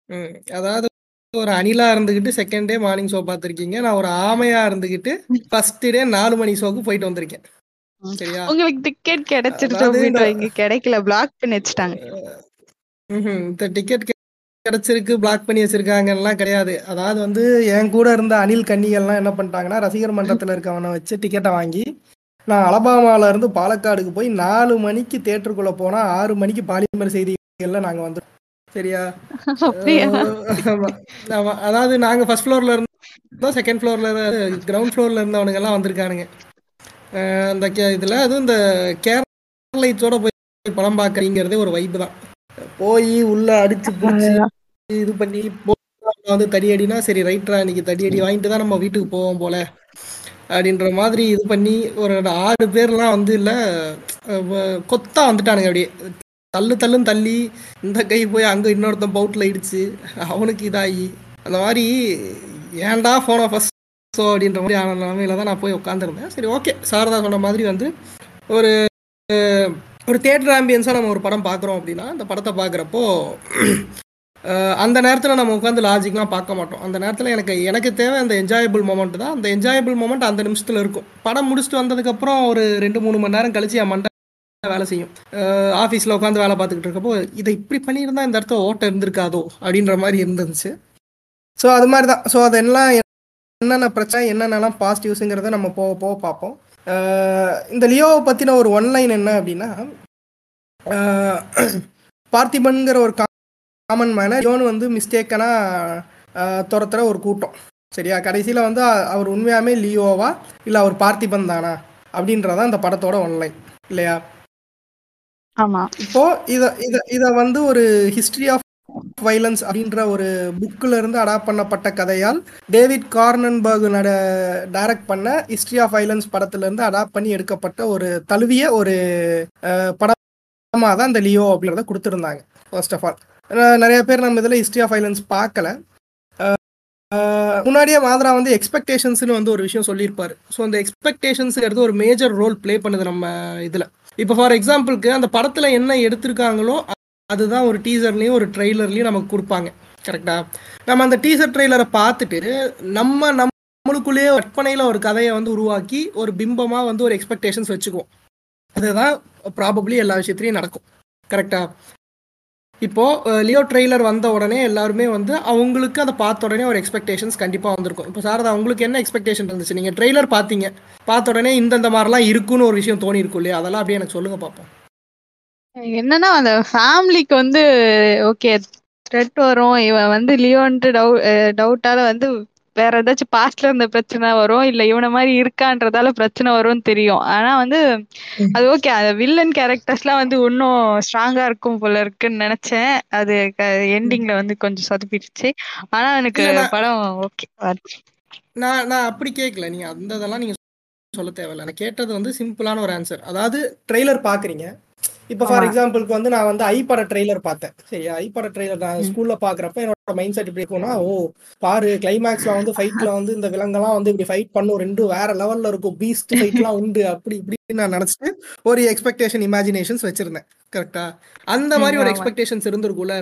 ம், அதாவது ஒரு அணிலா இருந்துகிட்டு செகண்ட் டே மார்னிங் ஷோ பார்த்துருக்கீங்க. நான் ஒரு ஆமையா இருந்துகிட்டு ஃபர்ஸ்ட் டே நாலு மணி ஷோக்கு போயிட்டு வந்திருக்கேன். சரியா? உங்களுக்கு டிக்கெட் கிடைச்சிருச்சு கிடைக்கல பிளாக் பண்ணி வச்சுட்டாங்க. இந்த டிக்கெட் கிடைச்சிருக்கு பிளாக் பண்ணி வச்சிருக்காங்கலாம் கிடையாது. அதாவது வந்து என் கூட இருந்த அணில் கன்னிகள்லாம் என்ன பண்ணிட்டாங்கன்னா ரசிகர் மன்றத்தில் இருக்கவனை வச்சு டிக்கெட்டை வாங்கி நான் அலபாமால இருந்து பாலக்காடுக்கு போய் நாலு மணிக்கு தேட்டருக்குள்ள போனா ஆறு மணிக்கு பாலிமர் செய்திகள்ல நாங்க வந்துட்டோம் சரியா. அதாவது நாங்க ஃபர்ஸ்ட் ஃப்ளோர்ல இருந்தோம் செகண்ட் ஃப்ளோர்ல கிரவுண்ட் ஃப்ளோர்ல இருந்தவனுங்க எல்லாம் வந்திருக்கானுங்க. அந்த கே- இதுல அதுவும் இந்த கேரளைத்தோட போய் படம் பார்க்கறீங்கிறதே ஒரு வைப்பு தான். போய் உள்ள அடிச்சு பிடிச்சி இது பண்ணி வந்து தடி அடினா சரி ரைட்ரா இன்னைக்கு தடி அடி வாங்கிட்டு தான் நம்ம வீட்டுக்கு போவோம் போல. அப்படின்ற மாதிரி இது பண்ணி ஒரு ஆறு பேர்லாம் வந்து இல்லை கொத்தா வந்துட்டானுங்க அப்படியே. தள்ளு தள்ளுன்னு தள்ளி இந்த கை போய் அங்கே இன்னொருத்தன் பவுட்டில் இடிச்சு அவனுக்கு இதாகி. அந்த மாதிரி ஏன்டா ஃபோனை ஃபஸ்ட் ஸோ அப்படின்ற மாதிரி ஆன நிலமையில தான் நான் போய் உட்காந்துருந்தேன் சரி ஓகே சாரதா சொன்ன மாதிரி வந்து ஒரு ஒரு தேட்டர் ஆம்பியன்ஸாக நம்ம ஒரு படம் பார்க்குறோம் அப்படின்னா அந்த படத்தை பார்க்குறப்போ அந்த நேரத்தில் நம்ம உட்காந்து லாஜிக்லாம் பார்க்க மாட்டோம். அந்த நேரத்தில் எனக்கு எனக்கு தேவை அந்த என்ஜாயபிள் மொமெண்ட் தான். அந்த என்ஜாயபிள் மொமெண்ட் அந்த நிமிஷத்தில் இருக்கும். படம் முடிச்சுட்டு வந்ததுக்கப்புறம் ஒரு ரெண்டு மூணு மணி நேரம் கழிச்சு என் மண்டை வேலை செய்யும். ஆஃபீஸில் உட்காந்து வேலை பார்த்துக்கிட்டு இருக்கப்போ இதை இப்படி பண்ணியிருந்தா இந்த இடத்துல ஓட்டம் இருந்திருக்காதோ அப்படின்ற மாதிரி இருந்துச்சு. ஸோ அது மாதிரி தான். ஸோ அதெல்லாம் என்னென்ன பிரச்சனை என்னென்னலாம் பாசிட்டிவ்ஸுங்கிறத நம்ம போக போக பார்ப்போம். இந்த லியோவை பற்றின ஒரு ஒன்லைன் என்ன அப்படின்னா பார்த்திபன்கிற ஒரு காமன் மேனை லியோன்னு வந்து மிஸ்டேக்கனாக துரத்துற ஒரு கூட்டம். சரியா? கடைசியில் வந்து அவர் உண்மையாமே லியோவா? இல்லை அவர் பார்த்திபன் தானா? அப்படின்றதான் அந்த படத்தோட ஒன்லைன் இல்லையா? ஆமா. இப்போ இத இத இத வந்து ஒரு ஹிஸ்டரி ஆஃப் வைலன்ஸ் அப்படின்ற ஒரு புக்கில் இருந்து அடாப்ட் பண்ணப்பட்ட கதையால் டேவிட் கார்னன்பர்க் நட டைரக்ட் பண்ண ஹிஸ்டரி ஆஃப் வைலன்ஸ் படத்துல இருந்து அடாப்ட் பண்ணி எடுக்கப்பட்ட ஒரு தழுவிய ஒரு அஹ், படமா தான் இந்த லியோ அப்படின்றத கொடுத்துருந்தாங்க ஃபர்ஸ்ட் ஆஃப் ஆல் நிறைய பேர் நம்ம இதில் ஹிஸ்ட்ரி ஆஃப் வைலன்ஸ் பார்க்கல. முன்னாடியே மாதரா வந்து எக்ஸ்பெக்டேஷன்ஸ்னு வந்து ஒரு விஷயம் சொல்லியிருப்பார். ஸோ அந்த எக்ஸ்பெக்டேஷன்ஸுங்கிறது ஒரு மேஜர் ரோல் ப்ளே பண்ணுது நம்ம இதில். இப்போ ஃபார் எக்ஸாம்பிளுக்கு அந்த படத்தில் என்ன எடுத்திருக்காங்களோ அதுதான் ஒரு டீசர்லேயும் ஒரு ட்ரெய்லர்லேயும் நமக்கு கொடுப்பாங்க. கரெக்டாக நம்ம அந்த டீசர் ட்ரெய்லரை பார்த்துட்டு நம்ம நம்மளுக்குள்ளேயே கற்பனையில் ஒரு கதையை வந்து உருவாக்கி ஒரு பிம்பமாக வந்து ஒரு எக்ஸ்பெக்டேஷன்ஸ் வச்சுக்குவோம். அதுதான் ப்ராபப்ளி எல்லா விஷயத்துலையும் நடக்கும். கரெக்டாக இப்போ லியோ ட்ரெய்லர் வந்த உடனே எல்லாருமே வந்து அவங்களுக்கு அதை பார்த்த உடனே ஒரு எக்ஸ்பெக்டேஷன்ஸ் கண்டிப்பாக வந்திருக்கும். இப்போ சார் உங்களுக்கு என்ன எக்ஸ்பெக்டேஷன் இருந்துச்சு? நீங்கள் ட்ரெய்லர் பார்த்தீங்க. பார்த்த உடனே இந்தந்த மாதிரிலாம் இருக்குன்னு ஒரு விஷயம் தோணி இருக்கும் இல்லையா? அதெல்லாம் அப்படியே எனக்கு சொல்லுங்க பார்ப்போம். என்னன்னா அந்த ஃபேமிலிக்கு வந்து ஓகே த்ரெட் வரும். இவன் வந்து லியோன்ட்டு டவு டவுட்டால வந்து வேற ஏதாச்சும் பாஸ்ட்ல இருந்த பிரச்சனை வரும் இல்ல இவன மாதிரி இருக்கான்றதால பிரச்சனை வரும்னு தெரியும். ஆனா வந்து அது ஓகே அந்த வில்லன் கேரக்டர்ஸ்லாம் வந்து இன்னும் ஸ்ட்ராங்கா இருக்கும் போல இருக்குன்னு நினைச்சேன். அது எண்டிங்ல வந்து கொஞ்சம் சொதப்பிடுச்சு. ஆனா எனக்கு படம் ஓகே நான் நான் அப்படி கேட்கல நீங்க அந்த இதெல்லாம் நீங்க சொல்ல தேவையில்ல. நான் கேட்டது வந்து சிம்பிளான ஒரு ஆன்சர் அதாவது ட்ரெய்லர் பாக்குறீங்க. இப்போ ஃபார். எக்ஸாம்பிளுக்கு வந்து நான் வந்து ஐ பட ட்ரெய்லர் பார்த்தேன். சரியா ஐ பட ட்ரெய்லர் நான் ஸ்கூல்ல பாக்குறப்ப என்னோட மைண்ட் செட் இப்படி இருக்கும்னா ஓ பாரு கிளைமேக்ஸ்ல வந்து ஃபைட்ல வந்து இந்த விலங்கெல்லாம் வந்து இப்படி ஃபைட் பண்ணும். ரெண்டும் வேற லெவல்ல இருக்கும். பீஸ்ட் ஃபைட்லாம் உண்டு. அப்படி இப்படி நான் நினைச்சிட்டு ஒரு எக்ஸ்பெக்டேஷன் இமேஜினேஷன்ஸ் வச்சிருந்தேன். கரெக்டா அந்த மாதிரி ஒரு. எக்ஸ்பெக்டேஷன்ஸ் இருந்திருக்கும்ல.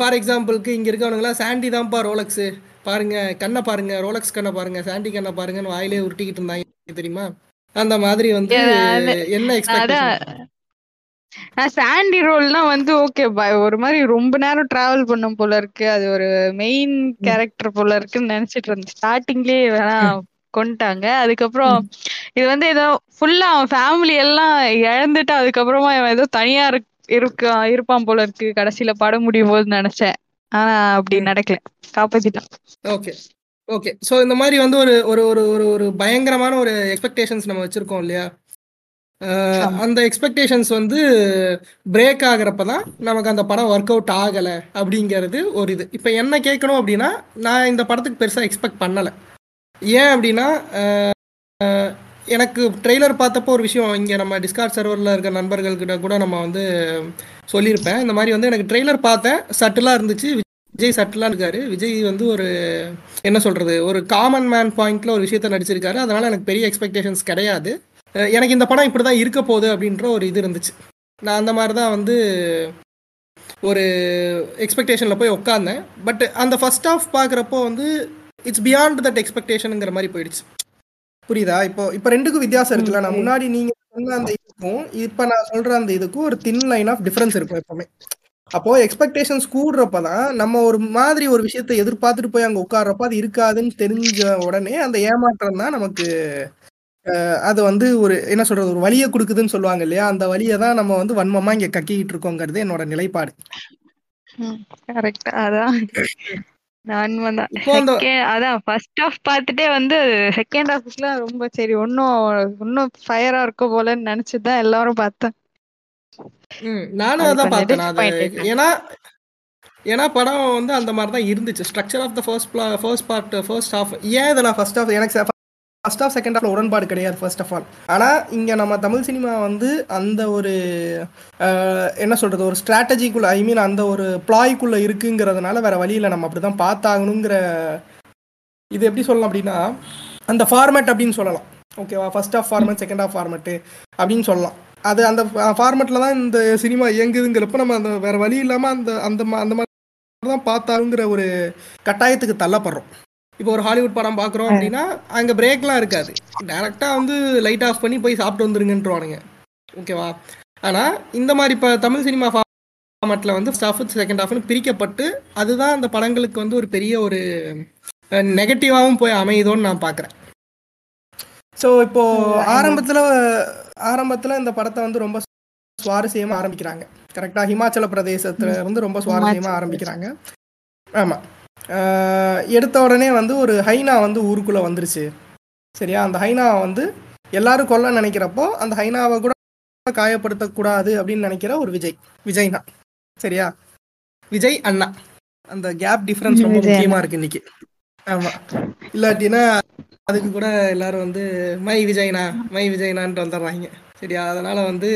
ஃபார் எக்ஸாம்பிளுக்கு இங்க இருக்கவனுங்களா சாண்டி தான்ப்பா ரோலக்ஸ். பாருங்க கண்ணை பாருங்க ரோலக்ஸ் கண்ணை பாருங்க சாண்டி கண்ணை பாருங்கன்னு வாயிலே உருட்டிக்கிட்டு இருந்தாங்க தெரியுமா? அந்த மாதிரி வந்து என்ன எக்ஸ்பெக்டேஷன் நான் சாண்டி ரோல்னா வந்து ஓகே ஒரு மாதிரி ரொம்ப நேரம் டிராவல் பண்ணும் போல இருக்கு. அது ஒரு மெயின் கேரக்டர் போல இருக்குன்னு நினைச்சிட்டு இருந்தேன். ஸ்டார்டிங்லயே வேணா கொண்டுட்டாங்க. அதுக்கப்புறம் இது வந்து ஏதோ ஃபுல்லா அவன் ஃபேமிலி எல்லாம் இழந்துட்டு அதுக்கப்புறமா இவன் ஏதோ தனியா இருக் இருக்கா இருப்பான் போல இருக்கு. கடைசியில படம் முடியும் போது நினைச்சேன். ஆனா அப்படி நடக்கல. காப்பாத்திட்டான் ஓகே ஓகே ஸோ இந்த மாதிரி வந்து ஒரு ஒரு ஒரு ஒரு பயங்கரமான ஒரு எக்ஸ்பெக்டேஷன்ஸ் நம்ம வச்சிருக்கோம் இல்லையா. அந்த எக்ஸ்பெக்டேஷன்ஸ் வந்து பிரேக் ஆகுறப்ப தான் நமக்கு அந்த படம் ஒர்க் அவுட் ஆகலை அப்படிங்கிறது ஒரு இது. இப்போ என்ன கேட்கணும் அப்படின்னா நான் இந்த படத்துக்கு பெருசாக எக்ஸ்பெக்ட் பண்ணலை. ஏன் அப்படின்னா எனக்கு ட்ரெய்லர் பார்த்தப்போ ஒரு விஷயம் இங்கே நம்ம டிஸ்கார்ட் சர்வரில் இருக்க நண்பர்கள்கிட்ட கூட நம்ம வந்து சொல்லியிருப்பேன். இந்த மாதிரி வந்து எனக்கு ட்ரெய்லர் பார்த்தேன் சட்டிலாக இருந்துச்சு. விஜய் சட்டிலாக இருக்காரு. விஜய் வந்து ஒரு என்ன சொல்கிறது ஒரு காமன் மேன் பாயிண்ட்ல ஒரு விஷயத்த நடிச்சிருக்காரு. அதனால் எனக்கு பெரிய எக்ஸ்பெக்டேஷன்ஸ் கிடையாது. எனக்கு இந்த படம் இப்படி தான் இருக்க போகுது அப்படின்ற ஒரு இது இருந்துச்சு. நான் அந்த மாதிரி தான் வந்து ஒரு எக்ஸ்பெக்டேஷனில் போய் உட்காந்தேன் பட் அந்த ஃபர்ஸ்ட் ஆஃப் பார்க்குறப்போ வந்து இட்ஸ் பியாண்ட் தட் எக்ஸ்பெக்டேஷனுங்கிற மாதிரி போயிடுச்சு. புரியுதா? இப்போ இப்போ ரெண்டுக்கும் வித்தியாசம் இருக்குல்ல. நான் முன்னாடி நீங்க சொன்ன அந்த இதுக்கும் இப்போ நான் சொல்ற அந்த இதுக்கும் ஒரு தின் லைன் ஆஃப் டிஃபரன்ஸ் இருக்கும் எப்பவுமே. அப்போ எக்ஸ்பெக்டேஷன்ஸ் கூடுறப்ப தான் நம்ம ஒரு மாதிரி ஒரு விஷயத்தை எதிர்பார்த்துட்டு போய் அங்க உட்கார்றப்ப அது இருக்காதுன்னு தெரிஞ்ச உடனே அந்த ஏமாற்றம் தான் நமக்கு அது வந்து ஒரு என்ன சொல்றது ஒரு வலியை கொடுக்குதுன்னு சொல்லுவாங்க இல்லையா? அந்த வலியை தான் நம்ம வந்து வன்மமா இங்க கக்கிக்கிட்டு இருக்கோங்கிறது என்னோட நிலைப்பாடு. கரெக்ட் அதான். அதான் ஃபர்ஸ்ட் ஹாஃப் பார்த்துட்டே வந்து செகண்ட் ஹாஃப்லாம் ரொம்ப சரி இன்னும் இன்னும் ஃபயரா இருக்க போலன்னு நினைச்சுதான் தான் எல்லாரும் பார்த்தேன். நானும் அது அதான் பார்த்தேன். ஏன்னா ஏன்னா படம் வந்து அந்த மாதிரி தான் இருந்துச்சு. Structure of the first first part first half ஏன் இதை நான் ஃபர்ஸ்ட் ஹாஃப் எனக்கு ஃபர்ஸ்ட் ஆஃப் செகண்ட் ஆஃப்ல உடன்பாடு கிடையாது ஃபர்ஸ்ட் ஆஃப் ஆல் ஆனால் இங்கே நம்ம தமிழ் சினிமா வந்து அந்த ஒரு என்ன சொல்கிறது ஒரு ஸ்ட்ராட்டஜிக்குள்ள ஐ மீன் அந்த ஒரு ப்ளாய்க்குள்ளே இருக்குங்கிறதுனால வேற வழியில் நம்ம அப்படி தான் பார்த்தாகணுங்கிற இது எப்படி சொல்லலாம் அப்படின்னா அந்த ஃபார்மேட் அப்படின்னு சொல்லலாம். ஓகேவா first half format second half format அப்படின்னு சொல்லலாம். அது அந்த ஃபார்மேட்டில் தான் இந்த சினிமா இயங்குதுங்கிறப்ப நம்ம அந்த வேற வழி இல்லாமல் அந்த அந்த அந்த மாதிரி தான் பார்த்தாலுங்கிற ஒரு கட்டாயத்துக்கு தள்ளப்படுறோம். இப்போ ஒரு ஹாலிவுட் படம் பார்க்குறோம் அப்படின்னா அங்கே பிரேக்லாம் இருக்காது. டேரெக்டாக வந்து லைட் ஆஃப் பண்ணி போய் சாப்பிட்டு வந்துருங்கன்றவானுங்க. ஓகேவா ஆனால் இந்த மாதிரி இப்போ தமிழ் சினிமா ஃபார்மேட்டில் வந்து ஃபர்ஸ்ட் ஹாஃப் செகண்ட் ஹாஃப்னு பிரிக்கப்பட்டு அதுதான் அந்த படங்களுக்கு வந்து ஒரு பெரிய ஒரு நெகட்டிவாகவும் போய் அமையுதோன்னு நான் பார்க்குறேன். ஸோ இப்போ ஆரம்பத்தில் ஆரம்பத்தில் இந்த படத்தை வந்து ரொம்ப சுவாரஸ்யமாக ஆரம்பிக்கிறாங்க. கரெக்டாக ஹிமாச்சல பிரதேசத்தில் வந்து ரொம்ப சுவாரஸ்யமாக ஆரம்பிக்கிறாங்க. ஆமாம் எடுத்த உடனே வந்து ஒரு ஹைனா வந்து ஊருக்குள்ளே வந்துருச்சு. சரியா? அந்த ஹைனாவை வந்து எல்லாரும் கொல்ல நினைக்கிறப்போ அந்த ஹைனாவை கூட காயப்படுத்தக்கூடாது அப்படின்னு நினைக்கிற ஒரு விஜய். விஜய்னா சரியா? விஜய் அண்ணா. அந்த கேப் டிஃபரன்ஸ் ரொம்ப முக்கியமா இருக்கு இன்னைக்கு. ஆமா. இல்லாட்டினா அதுக்கு கூட எல்லாரும் வந்து மை விஜய்னா மை விஜய்னான்ட்டு வந்துடுறாங்க சரியா? அதனால வந்து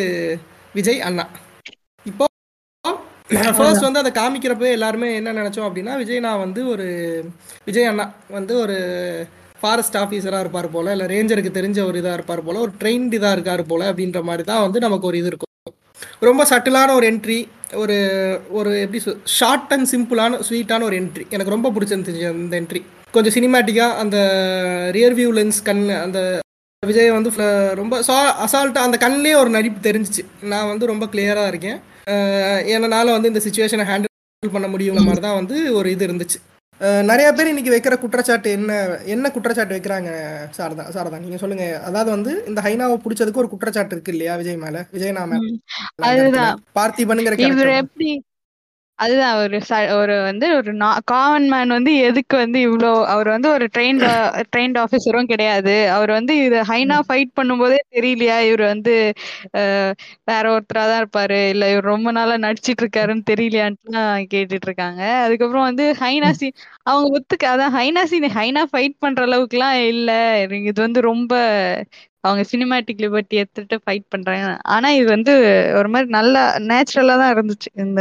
விஜய் அண்ணா. ஃபர்ஸ்ட் வந்து அதை காமிக்கிறப்ப எல்லாருமே என்ன நினைச்சோம் அப்படின்னா விஜய்னா வந்து ஒரு விஜய் அண்ணா வந்து ஒரு ஃபாரஸ்ட் ஆஃபீஸராக இருப்பார் போல இல்லை ரேஞ்சருக்கு தெரிஞ்ச ஒரு இதாக இருப்பார் போல ஒரு ட்ரெயின்ட் இதாக இருக்கார் போல அப்படின்ற மாதிரி தான் வந்து நமக்கு ஒரு இது இருக்கும். ரொம்ப சட்டிலான ஒரு என்ட்ரி ஒரு ஒரு எப்படி ஷார்ட் அண்ட் சிம்பிளான ஸ்வீட்டான ஒரு என்ட்ரி எனக்கு ரொம்ப பிடிச்சிருந்துச்சு அந்த என்ட்ரி கொஞ்சம் சினிமேட்டிக்காக அந்த ரியர் வியூ லென்ஸ் கண் அந்த விஜய் வந்து ரொம்ப சா அசால்ட்டாக அந்த கண்ணிலே ஒரு நடிப்பு தெரிஞ்சிச்சு. நான் வந்து ரொம்ப கிளியராக இருக்கேன். என்னால் வந்து இந்த சுச்சுவேஷனை ஹேண்டில் பண்ண முடியுங்கிற மாதிரி தான் வந்து ஒரு இது இருந்துச்சு. நிறைய பேர் இன்னைக்கு வைக்கிற குற்றச்சாட்டு என்ன என்ன குற்றச்சாட்டு வைக்கிறாங்க சாரதா சாரதா நீங்க சொல்லுங்க. அதாவது வந்து இந்த ஹைனாவை பிடிச்சதுக்கு ஒரு குற்றச்சாட்டு இருக்கு இல்லையா விஜய் மேல? விஜய் நாம பார்த்திபனுங்கிற இவர் எப்படி அதுதான் ஒரு ச- ஒரு வந்து ஒரு காமன் மேன் வந்து எதுக்கு வந்து இவ்ளோ அவர் வந்து ஒரு ட்ரெயின்ட் ட்ரெயின்ட் ஆபீசரும் கிடையாது. அவர் வந்து இது ஹைனா ஃபைட் பண்ணும்போதே தெரியலையா? இவர் வந்து வேற ஒருத்தரா தான் இருப்பாரு. இல்ல இவர் ரொம்ப நாளா நடிச்சிட்டு இருக்காருன்னு தெரியலையான்ட்டுலாம் கேட்டுட்டு இருக்காங்க அதுக்கப்புறம் வந்து ஹைனா சீன் அவங்க ஒத்துக்க அதான் ஹைனா சீன் ஹைனா ஃபைட் பண்ற அளவுக்குலாம் இல்ல. இது வந்து ரொம்ப அவங்க சினிமேட்டிக் லிபர்ட்டி எடுத்துட்டு ஃபைட் பண்றாங்க. ஆனா இது வந்து ஒரு மாதிரி நல்லா நேச்சுரலா தான் இருந்துச்சு. இந்த.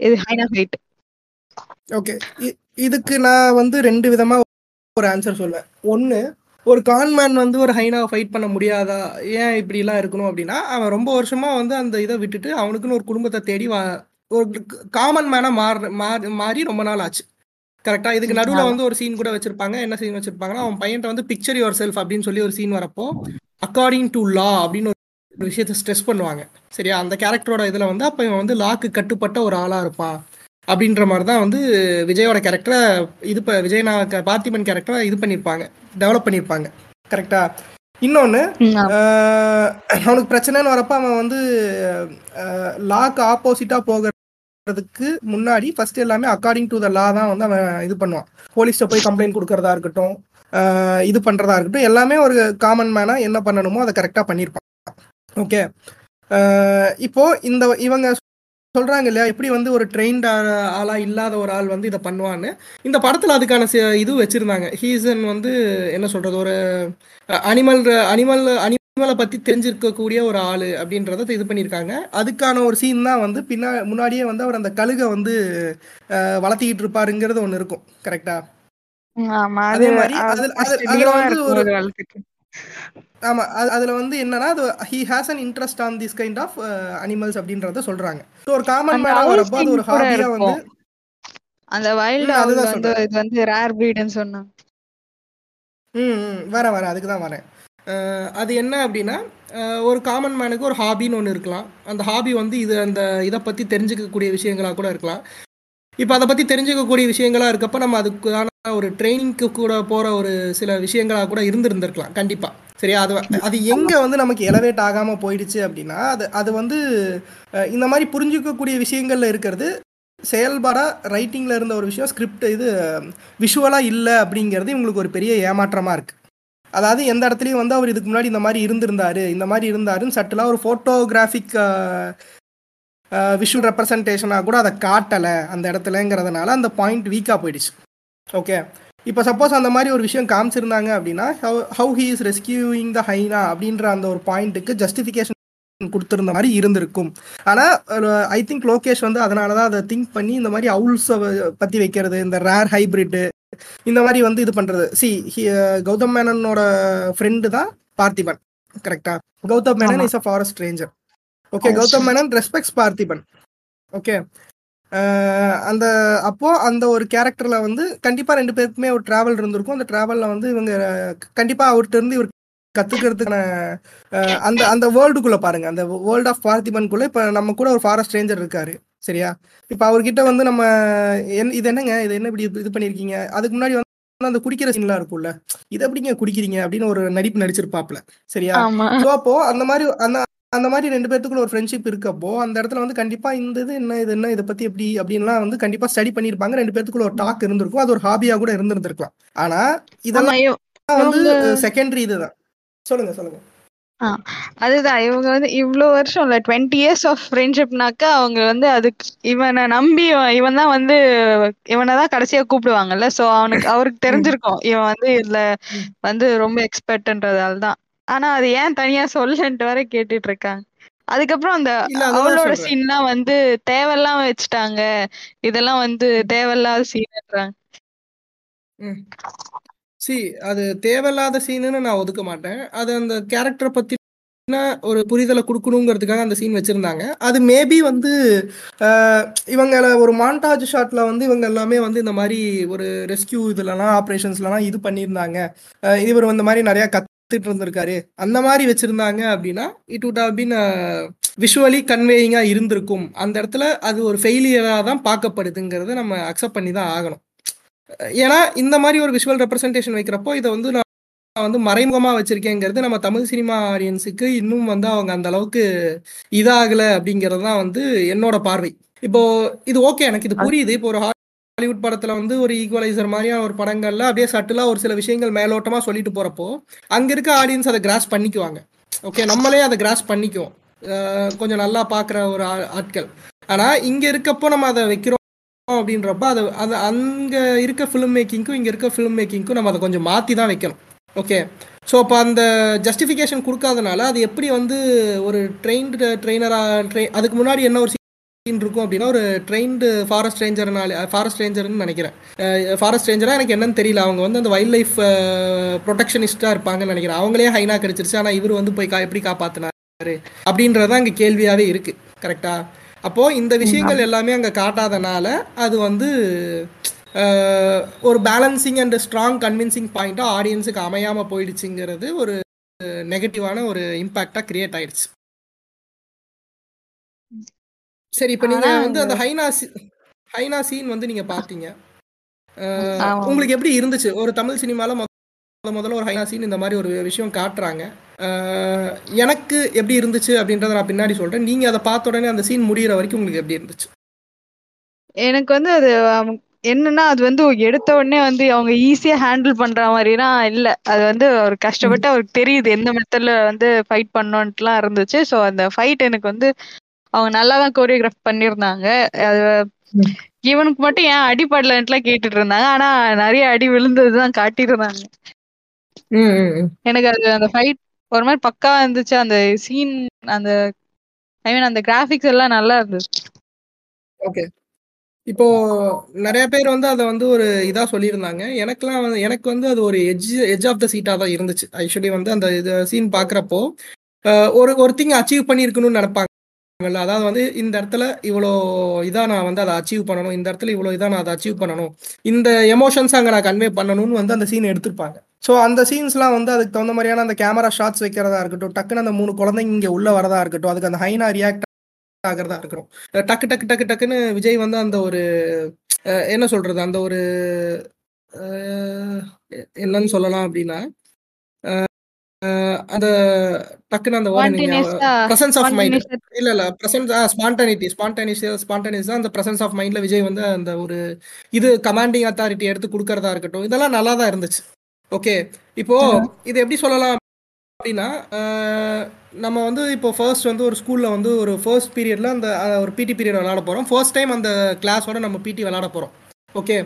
இது ஹைனா ஃபைட் ஓகே இதுக்கு நான் வந்து ரெண்டு விதமா ஒரு ஆன்சர் சொல்லுவேன் ஒன்னு ஒரு கான்மேன் வந்து ஒரு ஹைனாவை ஃபைட் பண்ண முடியாதா? ஏன் இப்படிலாம் இருக்கணும் அப்படின்னா அவன் ரொம்ப வருஷமா வந்து அந்த இதை விட்டுட்டு அவனுக்குன்னு ஒரு குடும்பத்தை தேடி வா ஒரு காமன் மேனா மாற மாறி மாறி ரொம்ப நாள் ஆச்சு. கரெக்டா இதுக்கு நடுவுல. வந்து ஒரு சீன் கூட வச்சிருப்பாங்க. என்ன சீன் வச்சிருப்பாங்கன்னா அவன் பையன்ட்ட வந்து பிக்சர் யுவர் செல்ஃப் அப்படின்னு சொல்லி ஒரு சீன் வரப்போ அக்கார்டிங் டு லா அப்படின்னு விஷயத்த ஸ்ட்ரெஸ் பண்ணுவாங்க. சரியா? அந்த கேரக்டரோட இதுல வந்து அப்ப இவன் வந்து லாக்கு கட்டுப்பட்ட ஒரு ஆளா இருப்பான். அப்படின்ற மாதிரி தான் வந்து விஜயோட கேரக்டரை இது ப விஜய் நான் பார்த்திபன் கேரக்டரை இது பண்ணியிருப்பாங்க டெவலப் பண்ணியிருப்பாங்க கரெக்டா இன்னொன்று அவனுக்கு பிரச்சனைன்னு வரப்ப அவன் வந்து லாக்கு ஆப்போசிட்டாக போகிறதுக்கு முன்னாடி ஃபர்ஸ்ட் எல்லாமே அக்கார்டிங் டு த லா தான் வந்து அவன் இது பண்ணுவான். போலீஸ்ட்ட போய் கம்ப்ளைண்ட் கொடுக்கறதா இருக்கட்டும் இது பண்ணுறதா இருக்கட்டும் எல்லாமே ஒரு காமன் மேனாக என்ன பண்ணணுமோ அதை கரெக்டாக பண்ணியிருப்பான் ஓகே இப்போ இந்த இவங்க சொல்றாங்க இல்லையா எப்படி வந்து ஒரு ட்ரெயின்ட் ஆளா இல்லாத ஒரு ஆள் வந்து இதை பண்ணுவான்னு. இந்த படத்துல அதுக்கான இது வச்சிருந்தாங்க. ஹீசன் வந்து என்ன சொல்றது ஒரு அனிமல் அனிமல் அனிமலை பத்தி தெரிஞ்சிருக்கக்கூடிய ஒரு ஆளு அப்படின்றத இது பண்ணியிருக்காங்க. அதுக்கான ஒரு சீன் தான் வந்து பின்னா முன்னாடியே வந்து அவர் அந்த கழுகை வந்து வளர்த்திக்கிட்டு இருப்பாருங்கிறது ஒன்று இருக்கும். கரெக்டா அது மாதிரி அதுல வந்து ஒரு ஆமா அது அதுல வந்து என்னன்னா அது he has an interest on this kind of animals அப்படின்றத சொல்றாங்க. ஸோ ஒரு காமன் மேனா வரப்போ அது ஒரு ஹாபியா வந்து. அந்த வைல்ட் அதுதான் வந்து. இது வந்து ரேர் ப்ரீடுன்னு சொன்னாங்க. ம் வரேன் வரேன் அதுக்கு தான் வரேன். அது என்ன அப்படின்னா ஒரு காமன் மேனுக்கு ஒரு ஹாபின்னு ஒன்று இருக்கலாம். அந்த ஹாபி வந்து இது அந்த இதை பற்றி தெரிஞ்சுக்கக்கூடிய விஷயங்களாக கூட இருக்கலாம். இப்போ அதை பற்றி தெரிஞ்சுக்கக்கூடிய விஷயங்களா இருக்கப்ப நம்ம அதுக்கான ஒரு ட்ரைனிங்க்கு கூட போகிற ஒரு சில விஷயங்களாக கூட இருந்திருந்திருக்கலாம் கண்டிப்பாக சரியா? அது அது எங்கே வந்து நமக்கு எலவேட் ஆகாமல் போயிடுச்சு அப்படின்னா அது அது வந்து இந்த மாதிரி புரிஞ்சுக்கக்கூடிய விஷயங்கள்ல இருக்கிறது செயல்பாடாக ரைட்டிங்கில் இருந்த ஒரு விஷயம் ஸ்கிரிப்ட் இது விஷுவலாக இல்லை அப்படிங்கிறது இவங்களுக்கு ஒரு பெரிய ஏமாற்றமாக இருக்குது அதாவது எந்த இடத்துலையும் வந்து அவர் இதுக்கு முன்னாடி இந்த மாதிரி இருந்திருந்தாரு இந்த மாதிரி இருந்தாருன்னு சட்டிலாக ஒரு ஃபோட்டோகிராஃபிக் விஷுவல் ரெப்ரசன்டேஷனாக கூட அதை காட்டலை அந்த இடத்துலங்கிறதுனால அந்த பாயிண்ட் வீக்காக போயிடுச்சு. ஓகே இப்போ சப்போஸ் அந்த மாதிரி ஒரு விஷயம் காமிச்சிருந்தாங்க அப்படின்னா how how he is rescuing the hyena அப்படின்ற அந்த ஒரு பாயிண்ட்டுக்கு ஜஸ்டிஃபிகேஷன் கொடுத்துருந்த மாதிரி இருந்திருக்கும். ஆனால் ஐ திங்க் லோகேஷ் வந்து அதனால தான் அதை திங்க் பண்ணி இந்த மாதிரி அவுல்ஸை பற்றி வைக்கிறது இந்த ரேர் ஹைபிரிட்டு இந்த மாதிரி வந்து இது பண்ணுறது சி கௌதம் மேனனோட ஃப்ரெண்டு தான் பார்த்திபன். கரெக்டா Gautham Menon. Is a forest ranger okay. Gautham Menon respects Parthiban okay அந்த அப்போ அந்த ஒரு கேரக்டர்ல வந்து கண்டிப்பா ரெண்டு பேருக்குமே ஒரு டிராவல் இருந்திருக்கும். அந்த டிராவல்ல வந்து இவங்க கண்டிப்பா அவர்கிட்ட இருந்து இவர் கத்துக்கிறதுக்கான அந்த அந்த வேர்ல்டுக்குள்ள பாருங்க. அந்த வேர்ல்ட் ஆஃப் பார்த்திபனுக்குள்ள இப்ப நம்ம கூட ஒரு ஃபாரஸ்ட் ரேஞ்சர் இருக்காரு. சரியா? இப்ப அவர்கிட்ட வந்து நம்ம என் இது என்னங்க? இது என்ன இப்படி இது பண்ணிருக்கீங்க? அதுக்கு முன்னாடி வந்து அந்த குடிக்கிற சீன்லாம் இருக்கும்ல. இது எப்படிங்க குடிக்கிறீங்க? அப்படின்னு ஒரு நடிப்பு நடிச்சிருப்பாப்ல சரியா? அப்போ அந்த மாதிரி அந்த அந்த மாதிரி ரெண்டு பேர்த்துக்குள்ள ஒரு ஃப்ரெண்ட்ஷிப் இருக்கப்போ அந்த இடத்துல வந்து கண்டிப்பா இந்த இது என்ன இது என்ன இதை பத்தி எப்படி அப்படின்லாம் வந்து கண்டிப்பா ஸ்டடி பண்ணியிருப்பாங்க. ரெண்டு பேர்த்துக்குள்ள ஒரு டாக் இருந்திருக்கும். அது ஒரு ஹாபியா கூட இருந்திருந்திருக்கலாம். ஆனா இதெல்லாம் வந்து செகண்டரி இதுதான். சொல்லுங்க சொல்லுங்க. அதுதான். இவங்க வந்து இவ்ளோ வருஷம் இல்ல டுவெண்ட்டி இயர்ஸ் ஆஃப் ஃப்ரெண்ட்ஷிப்னாக்கா அவங்க வந்து அதுக்கு இவனை நம்பி இவன் தான் வந்து இவனை தான் கடைசியா கூப்பிடுவாங்கல்ல. சோ அவனுக்கு அவருக்கு தெரிஞ்சிருக்கும். இவன் வந்து இதுல வந்து ரொம்ப எக்ஸ்பர்ட்ன்றதால தான் ஆனா அது ஏன் தனியா சொல்லன்ட்டு வர கேட்டுட்டு இருக்காங்க. அதுக்கப்புறம் அந்த அவளோட சீன்லாம் வந்து தேவையில்லாம வச்சுட்டாங்க. இதெல்லாம் வந்து தேவையில்லாத சீன்ன்றாங்க சி அது தேவையில்லாத சீனுன்னு நான் ஒதுக்க மாட்டேன். அது அந்த கேரக்டரை பத்தின ஒரு புரிதலை கொடுக்கணுங்கிறதுக்காக அந்த சீன் வச்சிருந்தாங்க. அது மேபி வந்து இவங்கள ஒரு மாண்டாஜ் ஷாட்ல வந்து இவங்க எல்லாமே வந்து இந்த மாதிரி ஒரு ரெஸ்கியூ இதுலலாம் ஆப்ரேஷன்ஸ்லலாம் இது பண்ணியிருந்தாங்க. இவர் இந்த மாதிரி நிறைய பார்த்துட்டு இருந்திருக்காரு அந்த மாதிரி வச்சிருந்தாங்க அப்படின்னா இட் உட் have விஷுவலி கன்வேயிங்கா uh, இருந்திருக்கும். அந்த இடத்துல அது ஒரு ஃபெயிலியரா தான் பார்க்கப்படுதுங்கிறத நம்ம அக்செப்ட் பண்ணி தான் ஆகணும். ஏன்னா இந்த மாதிரி ஒரு விஷுவல் ரெப்ரசன்டேஷன் வைக்கிறப்போ இதை வந்து நான் வந்து மறைமுகமா வச்சிருக்கேங்கிறது நம்ம தமிழ் சினிமா ஆடியன்ஸுக்கு இன்னும் வந்து அவங்க அந்த அளவுக்கு இதாகல அப்படிங்கிறது தான் வந்து என்னோட பார்வை. இப்போ இது ஓகே எனக்கு இது புரியுது. இப்போ ஒரு ஹாலிவுட் படத்துல வந்து ஒரு ஈக்குவலைசர் மாதிரியான ஒரு படங்கள்ல அப்படியே சட்டிலா ஒரு சில விஷயங்கள் மேலோட்டமா சொல்லிட்டு போறப்போ அங்க இருக்க ஆடியன்ஸ் அதை கிராஸ் பண்ணிக்குவாங்க. ஓகே நம்மளே அதை கிராஸ் பண்ணிக்குவோம். கொஞ்சம் நல்லா பார்க்குற ஒரு ஆட்கள். ஆனா இங்க இருக்கப்போ நம்ம அதை வைக்கிறோம் அப்படின்றப்ப அதை அது அங்கே இருக்க ஃபிலிம் மேக்கிங்க்கும் இங்கே இருக்க ஃபிலிம் மேக்கிங்க்கும் நம்ம அதை கொஞ்சம் மாற்றி தான் வைக்கணும். ஓகே ஸோ அப்போ அந்த ஜஸ்டிஃபிகேஷன் கொடுக்காதனால அது எப்படி வந்து ஒரு ட்ரெயின்டு ட்ரெயினராக ட்ரெயின் அதுக்கு முன்னாடி என்ன ஒரு இருக்கும் அப்படின்னா ஒரு ட்ரெயின்டு ஃபாரஸ்ட் ரேஞ்சர்னால ஃபாரஸ்ட் ரேஞ்சர்னு நினைக்கிறேன். ஃபாரஸ்ட் ரேஞ்சராக எனக்கு என்னன்னு தெரியல. அவங்க வந்து அந்த வைல்ட் லைஃப் ப்ரொடெக்ஷனிஸ்டாக இருப்பாங்கன்னு நினைக்கிறேன். அவங்களே ஹைனா கிடைச்சிருச்சு. ஆனால் இவர் வந்து போய் கா எப்படி காப்பாற்றினாரு அப்படின்றதான் அங்கே கேள்வியாகவே இருக்குது கரெக்டா அப்போ இந்த விஷயங்கள் எல்லாமே அங்க காட்டாதனால அது வந்து ஒரு பேலன்சிங் அண்ட் ஸ்ட்ராங் கன்வின்சிங் பாயிண்டா ஆடியன்ஸுக்கு அமையாம போயிடுச்சுங்கிறது ஒரு நெகட்டிவான ஒரு இம்பாக்டா கிரியேட் ஆயிடுச்சு. சரி இப்போ நீங்க வந்து அந்த ஹைனா ஹைனா சீன் வந்து நீங்க பாத்தீங்க. உங்களுக்கு எப்படி இருந்துச்சு? ஒரு தமிழ் சினிமால முத முதல்ல ஒரு ஹைனா சீன் இந்த மாதிரி ஒரு விஷயம் காட்டுறாங்க. எனக்கு எப்படி இருந்துச்சு அப்படின்றத நான் பின்னாடி சொல்றேன். நீங்க அதை பார்த்த உடனே அந்த சீன் முடியிற வரைக்கும் உங்களுக்கு எப்படி இருந்துச்சு? எனக்கு வந்து அது என்னன்னா அது வந்து எடுத்த உடனே வந்து அவங்க ஈஸியா ஹேண்டில் பண்ற மாதிரிலாம் இல்ல. அது வந்து அவர் கஷ்டப்பட்டு அவருக்கு தெரியுது எந்த மெத்தட்ல வந்து ஃபைட் பண்ணோன்ட்டுலாம் இருந்துச்சு. ஸோ அந்த ஃபைட் எனக்கு வந்து அவங்க நல்லா தான் கோரியோகிராஃப் பண்ணியிருந்தாங்க. அது இவனுக்கு மட்டும் ஏன் அடிபடலன்ட்டுலாம் கேட்டுட்டு இருந்தாங்க. ஆனா நிறைய அடி விழுந்ததுதான் காட்டியிருந்தாங்க. எனக்கு அது அந்த ஃபைட் ஒரு மாதிரி பக்காவா இருந்துச்சு. அந்த சீன் அந்த ஐ மீன் அந்த கிராஃபிக்ஸ் எல்லாம் நல்லா இருந்துச்சு ஓகே. இப்போ நிறைய பேர் வந்து அதை வந்து ஒரு இதா சொல்லியிருந்தாங்க. எனக்கெல்லாம் வந்து எனக்கு வந்து அது ஒரு எட்ஜ் எட்ஜ் ஆஃப் த சீட்டா தான் இருந்துச்சு. ஆக்சுவலி வந்து அந்த இது சீன் பார்க்குறப்போ ஒரு ஒரு திங் அச்சீவ் பண்ணியிருக்கணும்னு நினைப்பாங்கல்ல அதாவது வந்து இந்த இடத்துல இவ்வளோ இதாக நான் வந்து அதை அச்சீவ் பண்ணணும். இந்த இடத்துல இவ்வளோ இதாக நான் அதை அச்சீவ் பண்ணணும். இந்த எமோஷன்ஸ் அங்கே நான் கன்வே பண்ணணும்னு வந்து அந்த சீன் எடுத்திருப்பாங்க. ஸோ அந்த சீன்ஸ்லாம் வந்து அதுக்கு தகுந்த மாதிரியான அந்த கேமரா ஷாட்ஸ் வைக்கிறதா இருக்கட்டும் டக்குன்னு அந்த மூணு குழந்தைங்க இங்கே உள்ள வரதா இருக்கட்டும் அதுக்கு அந்த ஹைனா ரியாக்ட் ஆகிறதா இருக்கட்டும். டக்கு டக்கு டக்கு டக்குன்னு விஜய் வந்து அந்த ஒரு என்ன சொல்றது? அந்த ஒரு என்னன்னு சொல்லலாம் அப்படின்னா அந்த டக்குன்னு அந்த வேர்டு நீங்க பிரசன்ஸ் ஆஃப் மைண்ட் இல்ல இல்ல பிரசன்ஸ் ஸ்பான்டானிட்டி ஸ்பான்டானியஸ் ஸ்பான்டானியஸ் தான் அந்த பிரசன்ஸ் ஆஃப் மைண்ட்ல விஜய் வந்து அந்த ஒரு இது கமாண்டிங் அத்தாரிட்டி எடுத்து கொடுக்கறதா இருக்கட்டும் இதெல்லாம் நல்லா தான் இருந்துச்சு. ஓகே இப்போ இது எப்படி சொல்லலாம் அப்படின்னா நம்ம வந்து இப்போ ஃபர்ஸ்ட் வந்து ஒரு ஸ்கூல்ல வந்து ஒரு ஃபர்ஸ்ட் பீரியட்ல அந்த ஒரு பிடி பீரியட் விளையாட போறோம். ஃபர்ஸ்ட் டைம் அந்த கிளாஸோட நம்ம பிடி விளையாட போறோம். ஓகே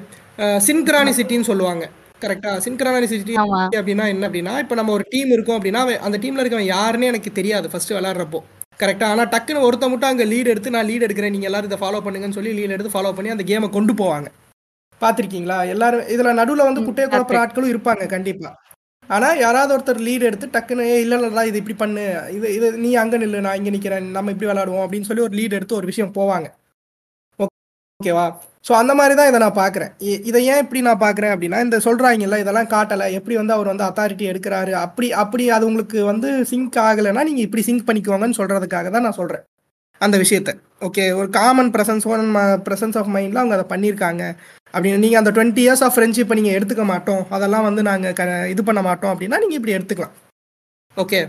சின்கிரானிசிட்டின்னு சொல்லுவாங்க. கரெக்டா சின்கிரானிசிட்டி அப்படின்னா என்ன அப்படின்னா இப்போ நம்ம ஒரு டீம் இருக்கோம் அப்படின்னா அந்த டீம்ல இருக்கவன் யாருன்னே எனக்கு தெரியாது ஃபர்ஸ்ட் விளையாடுறப்போ. கரெக்டா ஆனா டக்குன்னு ஒருத்த மட்டும் அங்க லீட் எடுத்து நான் லீட் எடுக்கிறேன். நீங்க எல்லாரும் இதை ஃபாலோ பண்ணுங்கன்னு சொல்லி லீட் எடுத்து ஃபாலோ பண்ணி அந்த கேமை கொண்டு போவாங்க. பாத்திருக்கீங்களா எல்லாரும் இதுல நடுவுல வந்து குட்டையை குழப்பற ஆட்களும் இருப்பாங்க கண்டிப்பா. ஆனா யாராவது ஒருத்தர் லீட் எடுத்து டக்குன்னு "ஏய், இல்ல இல்லடா இது இப்படி பண்ணு. இது இது நீ அங்க நில்லு. நான் இங்க நிக்கிறேன். நம்ம இப்படி விளையாடுவோம். அப்படின்னு சொல்லி ஒரு லீட் எடுத்து ஒரு விஷயம் போவாங்க. ஓகேவா? ஸோ அந்த மாதிரி தான் இதை நான் பார்க்குறேன். இதை ஏன் இப்படி நான் பார்க்குறேன் அப்படின்னா இந்த சொல்கிறாங்கல்ல இதெல்லாம் காட்டலை. எப்படி வந்து அவர் வந்து அத்தாரிட்டி எடுக்கிறாரு? அப்படி அப்படி அது உங்களுக்கு வந்து சிங்க் ஆகலைன்னா நீங்கள் இப்படி சிங்க் பண்ணிக்கோங்கன்னு சொல்கிறதுக்காக தான் நான் சொல்கிறேன் அந்த விஷயத்த. ஓகே ஒரு common presence one presence of மைண்டில் அவங்க அதை பண்ணியிருக்காங்க. அப்படின்னு நீங்கள் அந்த டுவெண்ட்டி இயர்ஸ் ஆஃப் ஃப்ரெண்ட்ஷிப்பை நீங்கள் எடுத்துக்க மாட்டோம். அதெல்லாம் வந்து நாங்கள் க இது பண்ண மாட்டோம் அப்படின்னா நீங்கள் இப்படி எடுத்துக்கலாம். ஓகே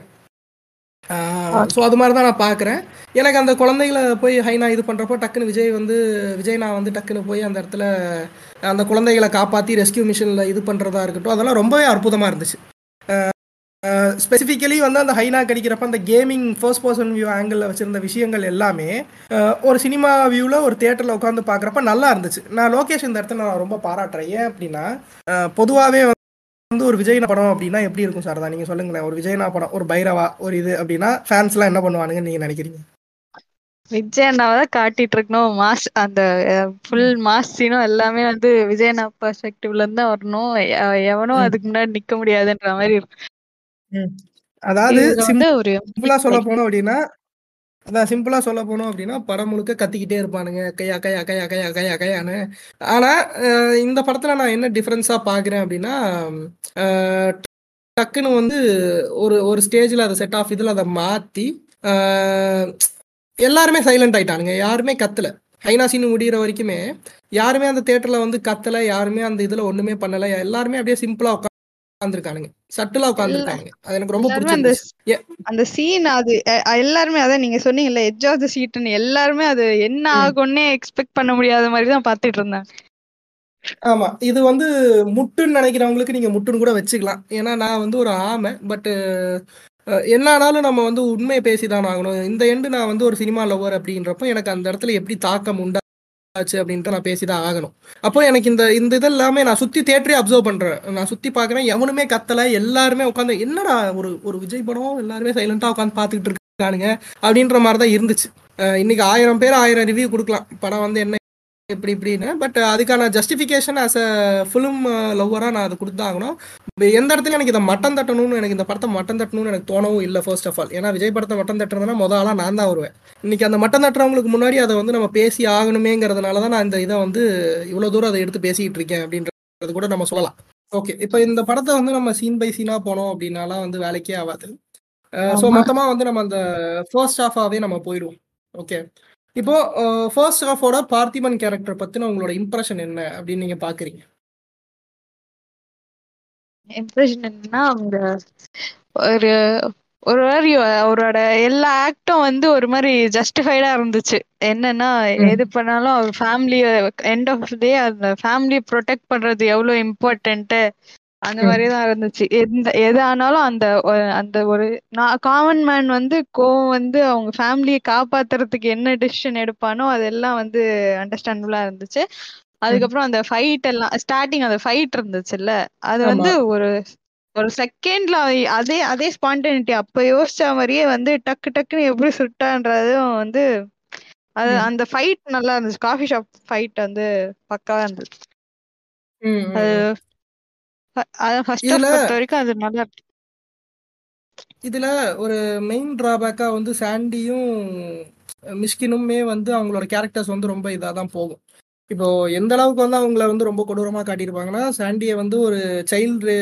ஸோ அது மாதிரி தான் நான் பார்க்குறேன். எனக்கு அந்த குழந்தைகளை போய் ஹைனா இது பண்ணுறப்போ டக்குன்னு விஜய் வந்து விஜய் நான் வந்து டக்குன்னு போய் அந்த இடத்துல அந்த குழந்தைகளை காப்பாற்றி ரெஸ்கியூ மிஷனில் இது பண்ணுறதா இருக்கட்டும் அதெல்லாம் ரொம்பவே அற்புதமாக இருந்துச்சு. ஸ்பெசிஃபிக்கலி வந்து அந்த ஹைனா கடிக்கிறப்ப அந்த கேமிங் ஃபர்ஸ்ட் பர்சன் வியூ ஆங்கிளில் வச்சுருந்த விஷயங்கள் எல்லாமே ஒரு சினிமா வியூவில் ஒரு தியேட்டரில் உட்காந்து பார்க்குறப்ப நல்லா இருந்துச்சு. நான் லோகேஷ் இந்த இடத்துல நான் ரொம்ப பாராட்டுறேன். ஏன் அப்படின்னா பொதுவாகவே வந்து ஒரு விஜய்னா படம் அப்படின்னா எப்படி இருக்கும் சார்? தான் நீங்கள் சொல்லுங்களேன். ஒரு விஜய்னா படம் ஒரு பைரவா ஒரு இது அப்படின்னா ஃபேன்ஸ்லாம் என்ன பண்ணுவானுங்கன்னு நீங்கள் நினைக்கிறீங்க? விஜய் அண்ணாவை தான் காட்டிட்டு இருக்கணும். மாஸ் அந்த ஃபுல் மாஸ் சீனும் எல்லாமே வந்து விஜய் அண்ணா பெர்ஸ்பெக்டிவ்ல இருந்து தான் வரணும். எவனும். அதுக்கு முன்னாடி நிக்க முடியாதுன்ற மாதிரி இருக்கு அதாவது சிம்பிளா சொல்ல போனோம் அப்படின்னா அதான் சிம்பிளா சொல்ல போனோம் அப்படின்னா படம் முழுக்க கத்திக்கிட்டே இருப்பானுங்க. கையா கையா கையா கையா கையா கையான்னு ஆனா இந்த படத்துல நான் என்ன டிஃபரன்ஸா பாக்குறேன் அப்படின்னா டக்குன்னு வந்து ஒரு ஒரு ஸ்டேஜ்ல அதை செட் ஆஃப் இதுல அதை மாத்தி எல்லாருமே சைலண்ட் ஆயிட்டானுங்க. யாருமே கத்தலை. ஐநாசின்னு முடிகிற வரைக்குமே யாருமே அந்த தேட்டரில் வந்து கத்தலை யாருமே அந்த இதில் ஒன்றுமே பண்ணல. எல்லாருமே அப்படியே சிம்பிளாக உட்கா உட்காந்துருக்கானுங்க சட்டிலா உட்காந்துருக்கானுங்க அது எனக்கு ரொம்ப பிடிச்சிருந்துச்சு. அந்த சீன் அது எல்லாருமே அதான் நீங்க சொன்னீங்கல்ல எட்ஜ் ஆஃப் த சீட்னு எல்லாருமே அது என்ன. ஆகும்னே எக்ஸ்பெக்ட் பண்ண முடியாத மாதிரி தான் பாத்துட்டு இருந்தாங்க ஆமா இது வந்து முட்டுன்னு நினைக்கிறவங்களுக்கு நீங்க முட்டுன்னு கூட வச்சுக்கலாம். ஏன்னா நான் வந்து ஒரு ஆமை பட் என்ன ஆனாலும் நம்ம வந்து உண்மையை பேசிதான் ஆகணும். இந்த எண்டு நான் வந்து ஒரு சினிமா லவர் அப்படின்றப்போ எனக்கு அந்த இடத்துல எப்படி தாக்கம் உண்டாச்சு ஆச்சு அப்படின்ட்டு நான் பேசிதான் ஆகணும். அப்போ எனக்கு இந்த இந்த இது எல்லாமே நான் சுத்தி தேட்டரே அப்சர்வ் பண்றேன். நான் சுத்தி பார்க்குறேன் எவனுமே கத்தல எல்லாருமே உட்காந்து என்னடா ஒரு ஒரு விஜய் படம் எல்லாருமே சைலண்டா உட்காந்து பார்த்துக்கிட்டு இருக்கானுங்க? அப்படின்ற மாதிரி தான் இருந்துச்சு இன்னைக்கு ஆயிரம் பேர் ஆயிரம் ரிவ்யூ கொடுக்கலாம். படம் வந்து என்ன இப்படி இப்படின்னு. பட் அதுக்கான ஜஸ்டிஃபிகேஷன் ஆஸ் அ ஃபிலிம் லவ்வராக நான் அதை கொடுத்தாகணும் எந்த இடத்துல எனக்கு இதை மட்டம் தட்டணும்னு எனக்கு இந்த படத்தை மட்டம் தட்டணும்னு எனக்கு தோணவும் இல்லை ஃபர்ஸ்ட் ஆஃப் ஆல் ஏன்னா விஜய் படத்தை மட்டம் தட்டுறதுனா முத ஆளாக நான் தான் வருவேன். இன்னைக்கு அந்த மட்டம் தட்டுறவங்களுக்கு முன்னாடி அதை வந்து நம்ம பேசி ஆகணுமேங்கிறதுனால தான் நான் இந்த இதை வந்து இவ்வளோ தூரம் அதை எடுத்து பேசிக்கிட்டு இருக்கேன் அப்படின்றது கூட நம்ம சொல்லலாம். ஓகே இப்போ இந்த படத்தை வந்து நம்ம சீன் பை சீனாக போனோம் அப்படின்னாலாம் வந்து வேலைக்கே ஆகாது. ஸோ ஆமா. மொத்தமாக வந்து நம்ம அந்த ஃபர்ஸ்ட் ஹாஃபாகவே நம்ம போயிடுவோம். ஓகே இப்போ ஃபர்ஸ்ட் ஹாஃபோட பார்த்திபன் கேரக்டர் பத்தின உங்களோட இம்ப்ரெஷன் என்ன அப்படின்னு நீங்க பாக்குறீங்க இம்ப்ரெஷன் என்னன்னா அவங்க ஒரு ஒரு மாதிரி அவரோட எல்லா ஆக்டும் வந்து ஒரு மாதிரி ஜஸ்டிஃபைடா இருந்துச்சு என்னன்னா. எது பண்ணாலும் அவர் ஃபேமிலிய எண்ட் ஆஃப் டே அந்த ஃபேமிலியை ப்ரொடெக்ட் பண்றது எவ்வளவு இம்பார்ட்டன்ட் அந்த ம். மாதிரி தான் இருந்துச்சு. எந்த எது ஆனாலும் அந்த அந்த ஒரு காமன் மேன் வந்து கோவம் வந்து அவங்க ஃபேமிலியை காப்பாத்துறதுக்கு என்ன டிசிஷன் எடுப்பானோ அதெல்லாம் வந்து அண்டர்ஸ்டாண்டபுளா இருந்துச்சு. அதுக்கப்புறம் அந்த ஃபைட் எல்லாம் ஸ்டார்டிங் அந்த ஃபைட் இருந்துச்சுல்ல. அது வந்து ஒரு ஒரு செகண்ட்ல அதே அதே ஸ்பான்டனிட்டி அப்ப யோசிச்ச மாதிரியே வந்து டக்கு டக்குன்னு எப்படி சுட்டான்றதும் வந்து அது. அந்த ஃபைட் நல்லா இருந்துச்சு. காஃபி ஷாப் ஃபைட் வந்து பக்காவா இருந்துச்சு. அது ம். ஃப- அதான் ஃபர்ஸ்ட் ஹாஃப் இதுல அது நல்லா ஒரு மெயின் டிராபேக்கா வந்து சாண்டியும் மிஷ்கினுமே வந்து அவங்களோட கேரக்டர்ஸ் வந்து ரொம்ப இதாக தான் போகும். இப்போ எந்த அளவுக்கு வந்து அவங்கள வந்து ரொம்ப கொடூரமா காட்டியிருப்பாங்கன்னா சாண்டியை வந்து ஒரு சைல்டு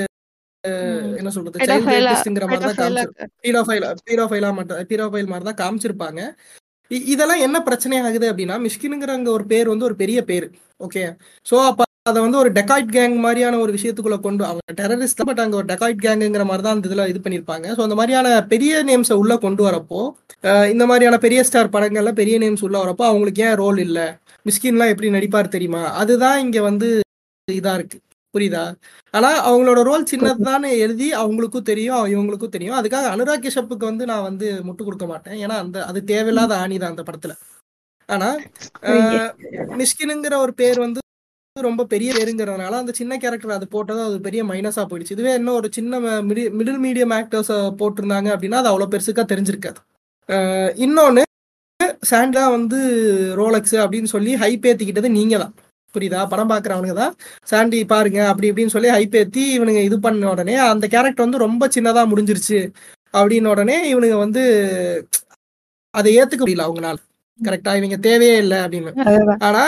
என்ன சொல்றது? சைல்டு ரேபிஸ்ட்ங்கிற மாதிரி தான் பெடோஃபைலா காமிச்சிரு பீரோஃபைல் பீரோஃபைலா மட்டும் பீரோஃபைல் மாதிரி தான் காமிச்சிருப்பாங்க இதெல்லாம் என்ன பிரச்சனை ஆகுது அப்படின்னா மிஷ்கினுங்கிறங்க ஒரு பேர் வந்து ஒரு பெரிய பேர் ஓகே ஸோ அப்போ அதை வந்து ஒரு டெக்காய்ட் கேங் மாதிரியான ஒரு விஷயத்துக்குள்ள கொண்டு அவங்க டெரரிஸ்ட் பட் அங்கே ஒரு டெக்காய்ட் கேங்குங்கிற மாதிரி தான் அந்த இதில் இது பண்ணியிருப்பாங்க. ஸோ அந்த மாதிரியான பெரிய நேம்ஸை உள்ள கொண்டு வரப்போ இந்த மாதிரியான பெரிய ஸ்டார் படங்கள்ல பெரிய நேம்ஸ் உள்ள வரப்போ அவங்களுக்கு ஏன் ரோல் இல்லை? மிஸ்கின்லாம் எப்படி நடிப்பார் தெரியுமா? அதுதான் இங்க வந்து இதா இருக்கு. புரியுதா? ஆனா அவங்களோட ரோல் சின்னதுதானே எழுதி அவங்களுக்கும் தெரியும் இவங்களுக்கும் தெரியும். அதுக்காக அனுராக் கிஷப்புக்கு வந்து நான் வந்து முட்டு கொடுக்க மாட்டேன். ஏன்னா அந்த அது தேவையில்லாத ஆணி தான் அந்த படத்துல. ஆனா மிஷ்கினுங்கிற ஒரு பேர் வந்து ரொம்ப பெரிய பேருங்கிறதுனால அந்த சின்ன கேரக்டர் அது போட்டது அது பெரிய மைனஸா போயிடுச்சு. இதுவே இன்னும் ஒரு சின்ன மிடில் மீடியம் ஆக்டர்ஸ் போட்டிருந்தாங்க அப்படின்னா அது அவ்வளவு பெருசுக்கா தெரிஞ்சிருக்காது. இன்னொன்னு சாண்டா வந்து ரோலக்ஸ் அப்படின்னு சொல்லி ஹைப் ஏத்திக்கிட்டது நீங்க தான் புரியுதா? படம் பார்க்குறவனுங்க தான் சாண்டி பாருங்க அப்படி இப்படின்னு சொல்லி ஹைப் ஏத்தி இவனுங்க இது பண்ண உடனே அந்த கேரக்டர் வந்து ரொம்ப சின்னதா முடிஞ்சிருச்சு அப்படின்னு உடனே இவனுங்க வந்து அதை ஏத்துக்க முடியல அவங்களால. கரெக்டா இவங்க தேவையே இல்லை அப்படின்னு. ஆனா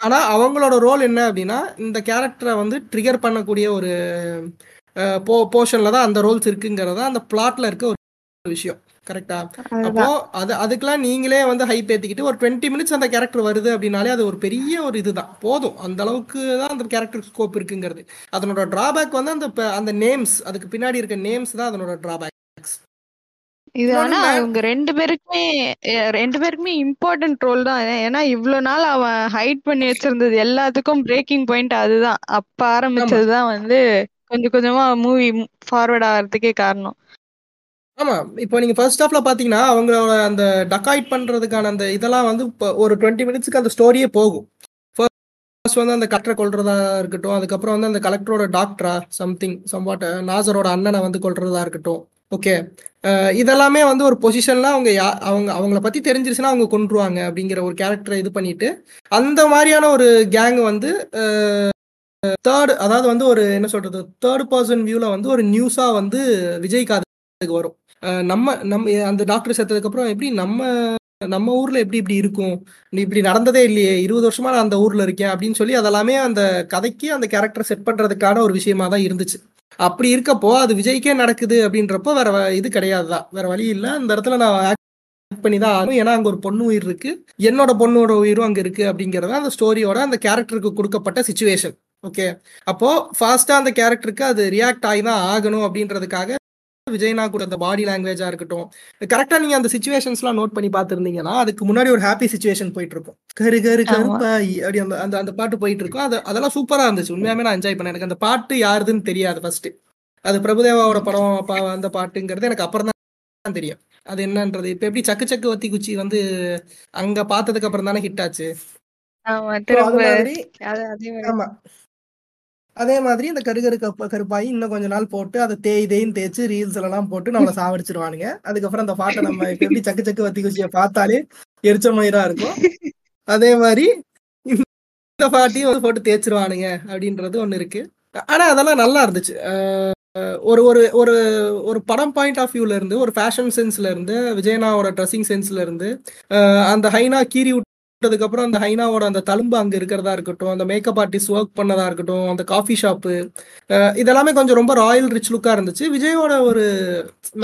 ஆனா அவங்களோட ரோல் என்ன அப்படின்னா இந்த கேரக்டரை வந்து ட்ரிகர் பண்ணக்கூடிய ஒரு போ போர்ஷன்ல தான் அந்த ரோல்ஸ் இருக்குங்கிறதா அந்த பிளாட்ல இருக்க ஒரு விஷயம். கரெக்டா அப்போ அது அதுக்கெல்லாம் நீங்களே வந்து ஹைப் ஏத்திக்கிட்டு ஒரு டுவெண்ட்டி மினிட்ஸ் அந்த கேரக்டர் வருது அப்படின்னாலே அது ஒரு பெரிய ஒரு இதுதான். போதும். அந்த அளவுக்கு தான் அந்த கேரக்டர் ஸ்கோப் இருக்குங்கிறது. அதனோட டிராபேக் வந்து அந்த அந்த நேம்ஸ் அதுக்கு பின்னாடி இருக்க நேம்ஸ் தான் அதனோட டிராபேக்ஸ் இது ஆனா அவங்க ரெண்டு பேருக்குமே ரெண்டு பேருக்குமே இம்பார்ட்டன்ட் ரோல் தான். ஏன்னா இவ்வளவு நாள் அவன் ஹைட் பண்ணி வச்சிருந்தது எல்லாத்துக்கும் பிரேக்கிங் பாயிண்ட் அதுதான். அப்ப ஆரம்பிச்சதுதான் வந்து கொஞ்சம் கொஞ்சமா மூவி ஃபார்வர்ட் ஆகிறதுக்கே காரணம். ஆமா. இப்போ நீங்க ஃபர்ஸ்ட் ஹாஃப்ல பாத்தீங்கன்னா அவங்களோட அந்த டக்காய்ட் பண்றதுக்கான அந்த இதெல்லாம் வந்து ஒரு டுவெண்ட்டி மினிட்ஸ்க்கு அந்த ஸ்டோரியே போகும். ஃபர்ஸ்ட் வந்து அந்த கலெக்டரை கொல்றதா இருக்கட்டும் அதுக்கப்புறம் வந்து அந்த கலெக்டரோட டாக்டரா சம்திங் சம்வாட் நாசரோட அண்ணனை வந்து கொல்றதா இருக்கட்டும். ஓகே இதெல்லாமே வந்து ஒரு பொசிஷன்ல அவங்க யா அவங்க அவங்கள பத்தி தெரிஞ்சிருச்சுன்னா அவங்க கொன்றுவாங்க அப்படிங்கிற ஒரு கேரக்டரை இது பண்ணிட்டு அந்த மாதிரியான ஒரு கேங் வந்து தேர்ட் அதாவது வந்து ஒரு என்ன சொல்றது தேர்ட் பர்சன் வியூல வந்து ஒரு நியூஸா வந்து விஜய் காதுக்கு வரும். நம்ம நம்ம அந்த டாக்டர் செத்ததுக்கு அப்புறம் எப்படி நம்ம நம்ம ஊர்ல எப்படி இப்படி இருக்கும்? நீ இப்படி நடந்ததே இல்லையே இருபது வருஷமா நான் அந்த ஊர்ல இருக்கேன் அப்படின்னு சொல்லி அதெல்லாமே அந்த கதைக்கு அந்த கேரக்டர் செட் பண்றதுக்கான ஒரு விஷயமா தான் இருந்துச்சு. அப்படி இருக்கப்போ அது விஜய்க்கே நடக்குது அப்படின்றப்போ வேற இது கிடையாது தான் வேற வழி இல்லை. அந்த இடத்துல நான் ஆக்ட் பண்ணி தான் ஆகணும். ஏன்னா அங்க ஒரு பொண்ணு உயிர் இருக்கு. என்னோட பொண்ணோட உயிரும் அங்க இருக்கு அப்படிங்கறது அந்த ஸ்டோரியோட அந்த கேரக்டருக்கு கொடுக்கப்பட்ட சுச்சுவேஷன் ஓகே அப்போ ஃபாஸ்டா அந்த கேரக்டருக்கு அது ரியாக்ட் ஆகி தான் ஆகணும் அப்படின்றதுக்காக விஜய்னா கூட அந்த பாடி லாங்குவேஜா இருக்கட்டும் கரெக்டா நீங்க அந்த சுச்சுவேஷன்ஸ்லாம் நோட் பண்ணி பார்த்திருந்தீங்கன்னா அதுக்கு முன்னாடி ஒரு ஹாப்பி சுச்சுவேஷன் போயிட்டு இருக்கும் கரு கரு. கருப்பாய் அப்படி அந்த அந்த அந்த பாட்டு போயிட்டு இருக்கும் அது அதெல்லாம் சூப்பரா இருந்துச்சு. உண்மையாவே நான் என்ஜாய் பண்ணேன். எனக்கு அந்த பாட்டு யாருதுன்னு தெரியாது ஃபர்ஸ்ட் அது பிரபுதேவாவோட படம் அந்த பாட்டுங்கிறது எனக்கு அப்புறம் தான் தெரியும். அது என்னன்றது? இப்ப எப்படி சக்கு சக்கு வத்தி குச்சி வந்து அங்க பார்த்ததுக்கு அப்புறம் தானே ஹிட் ஆச்சு ஆமா. அதே மாதிரி இந்த கருகரு கப்ப கருப்பாயி இன்னும் கொஞ்ச நாள் போட்டு அதை தேய் தேய்ன்னு தேய்ச்சி ரீல்ஸ் எல்லாம் போட்டு நம்மளை சாவடிச்சிருவானுங்க. அதுக்கப்புறம் அந்த பாட்டை நம்ம எப்படி சக்கு சக்கு வத்தி குச்சியை பார்த்தாலே எரிச்ச மயிரா இருக்கும். அதே மாதிரி இந்த பாட்டையும் வந்து போட்டு தேய்ச்சிருவானுங்க அப்படின்றது ஒண்ணு இருக்கு. ஆனா அதெல்லாம் நல்லா இருந்துச்சு. ஒரு ஒரு ஒரு ஒரு படம் பாயிண்ட் ஆஃப் வியூல இருந்து ஒரு ஃபேஷன் சென்ஸ்ல இருந்து விஜயனாவோட ட்ரெஸ்ஸிங் சென்ஸ்ல இருந்து அந்த ஹைனா கீரி அப்புறம் அந்த ஹைனாவோட அந்த தழும்பு அங்க இருக்கிறதா இருக்கட்டும் அந்த மேக்கப் ஆர்டிஸ்ட் ஒர்க் பண்ணதா இருக்கட்டும் அந்த காஃபி ஷாப்பு இதெல்லாமே கொஞ்சம் ரொம்ப ராயல் ரிச் லுக்கா இருந்துச்சு. விஜயோட ஒரு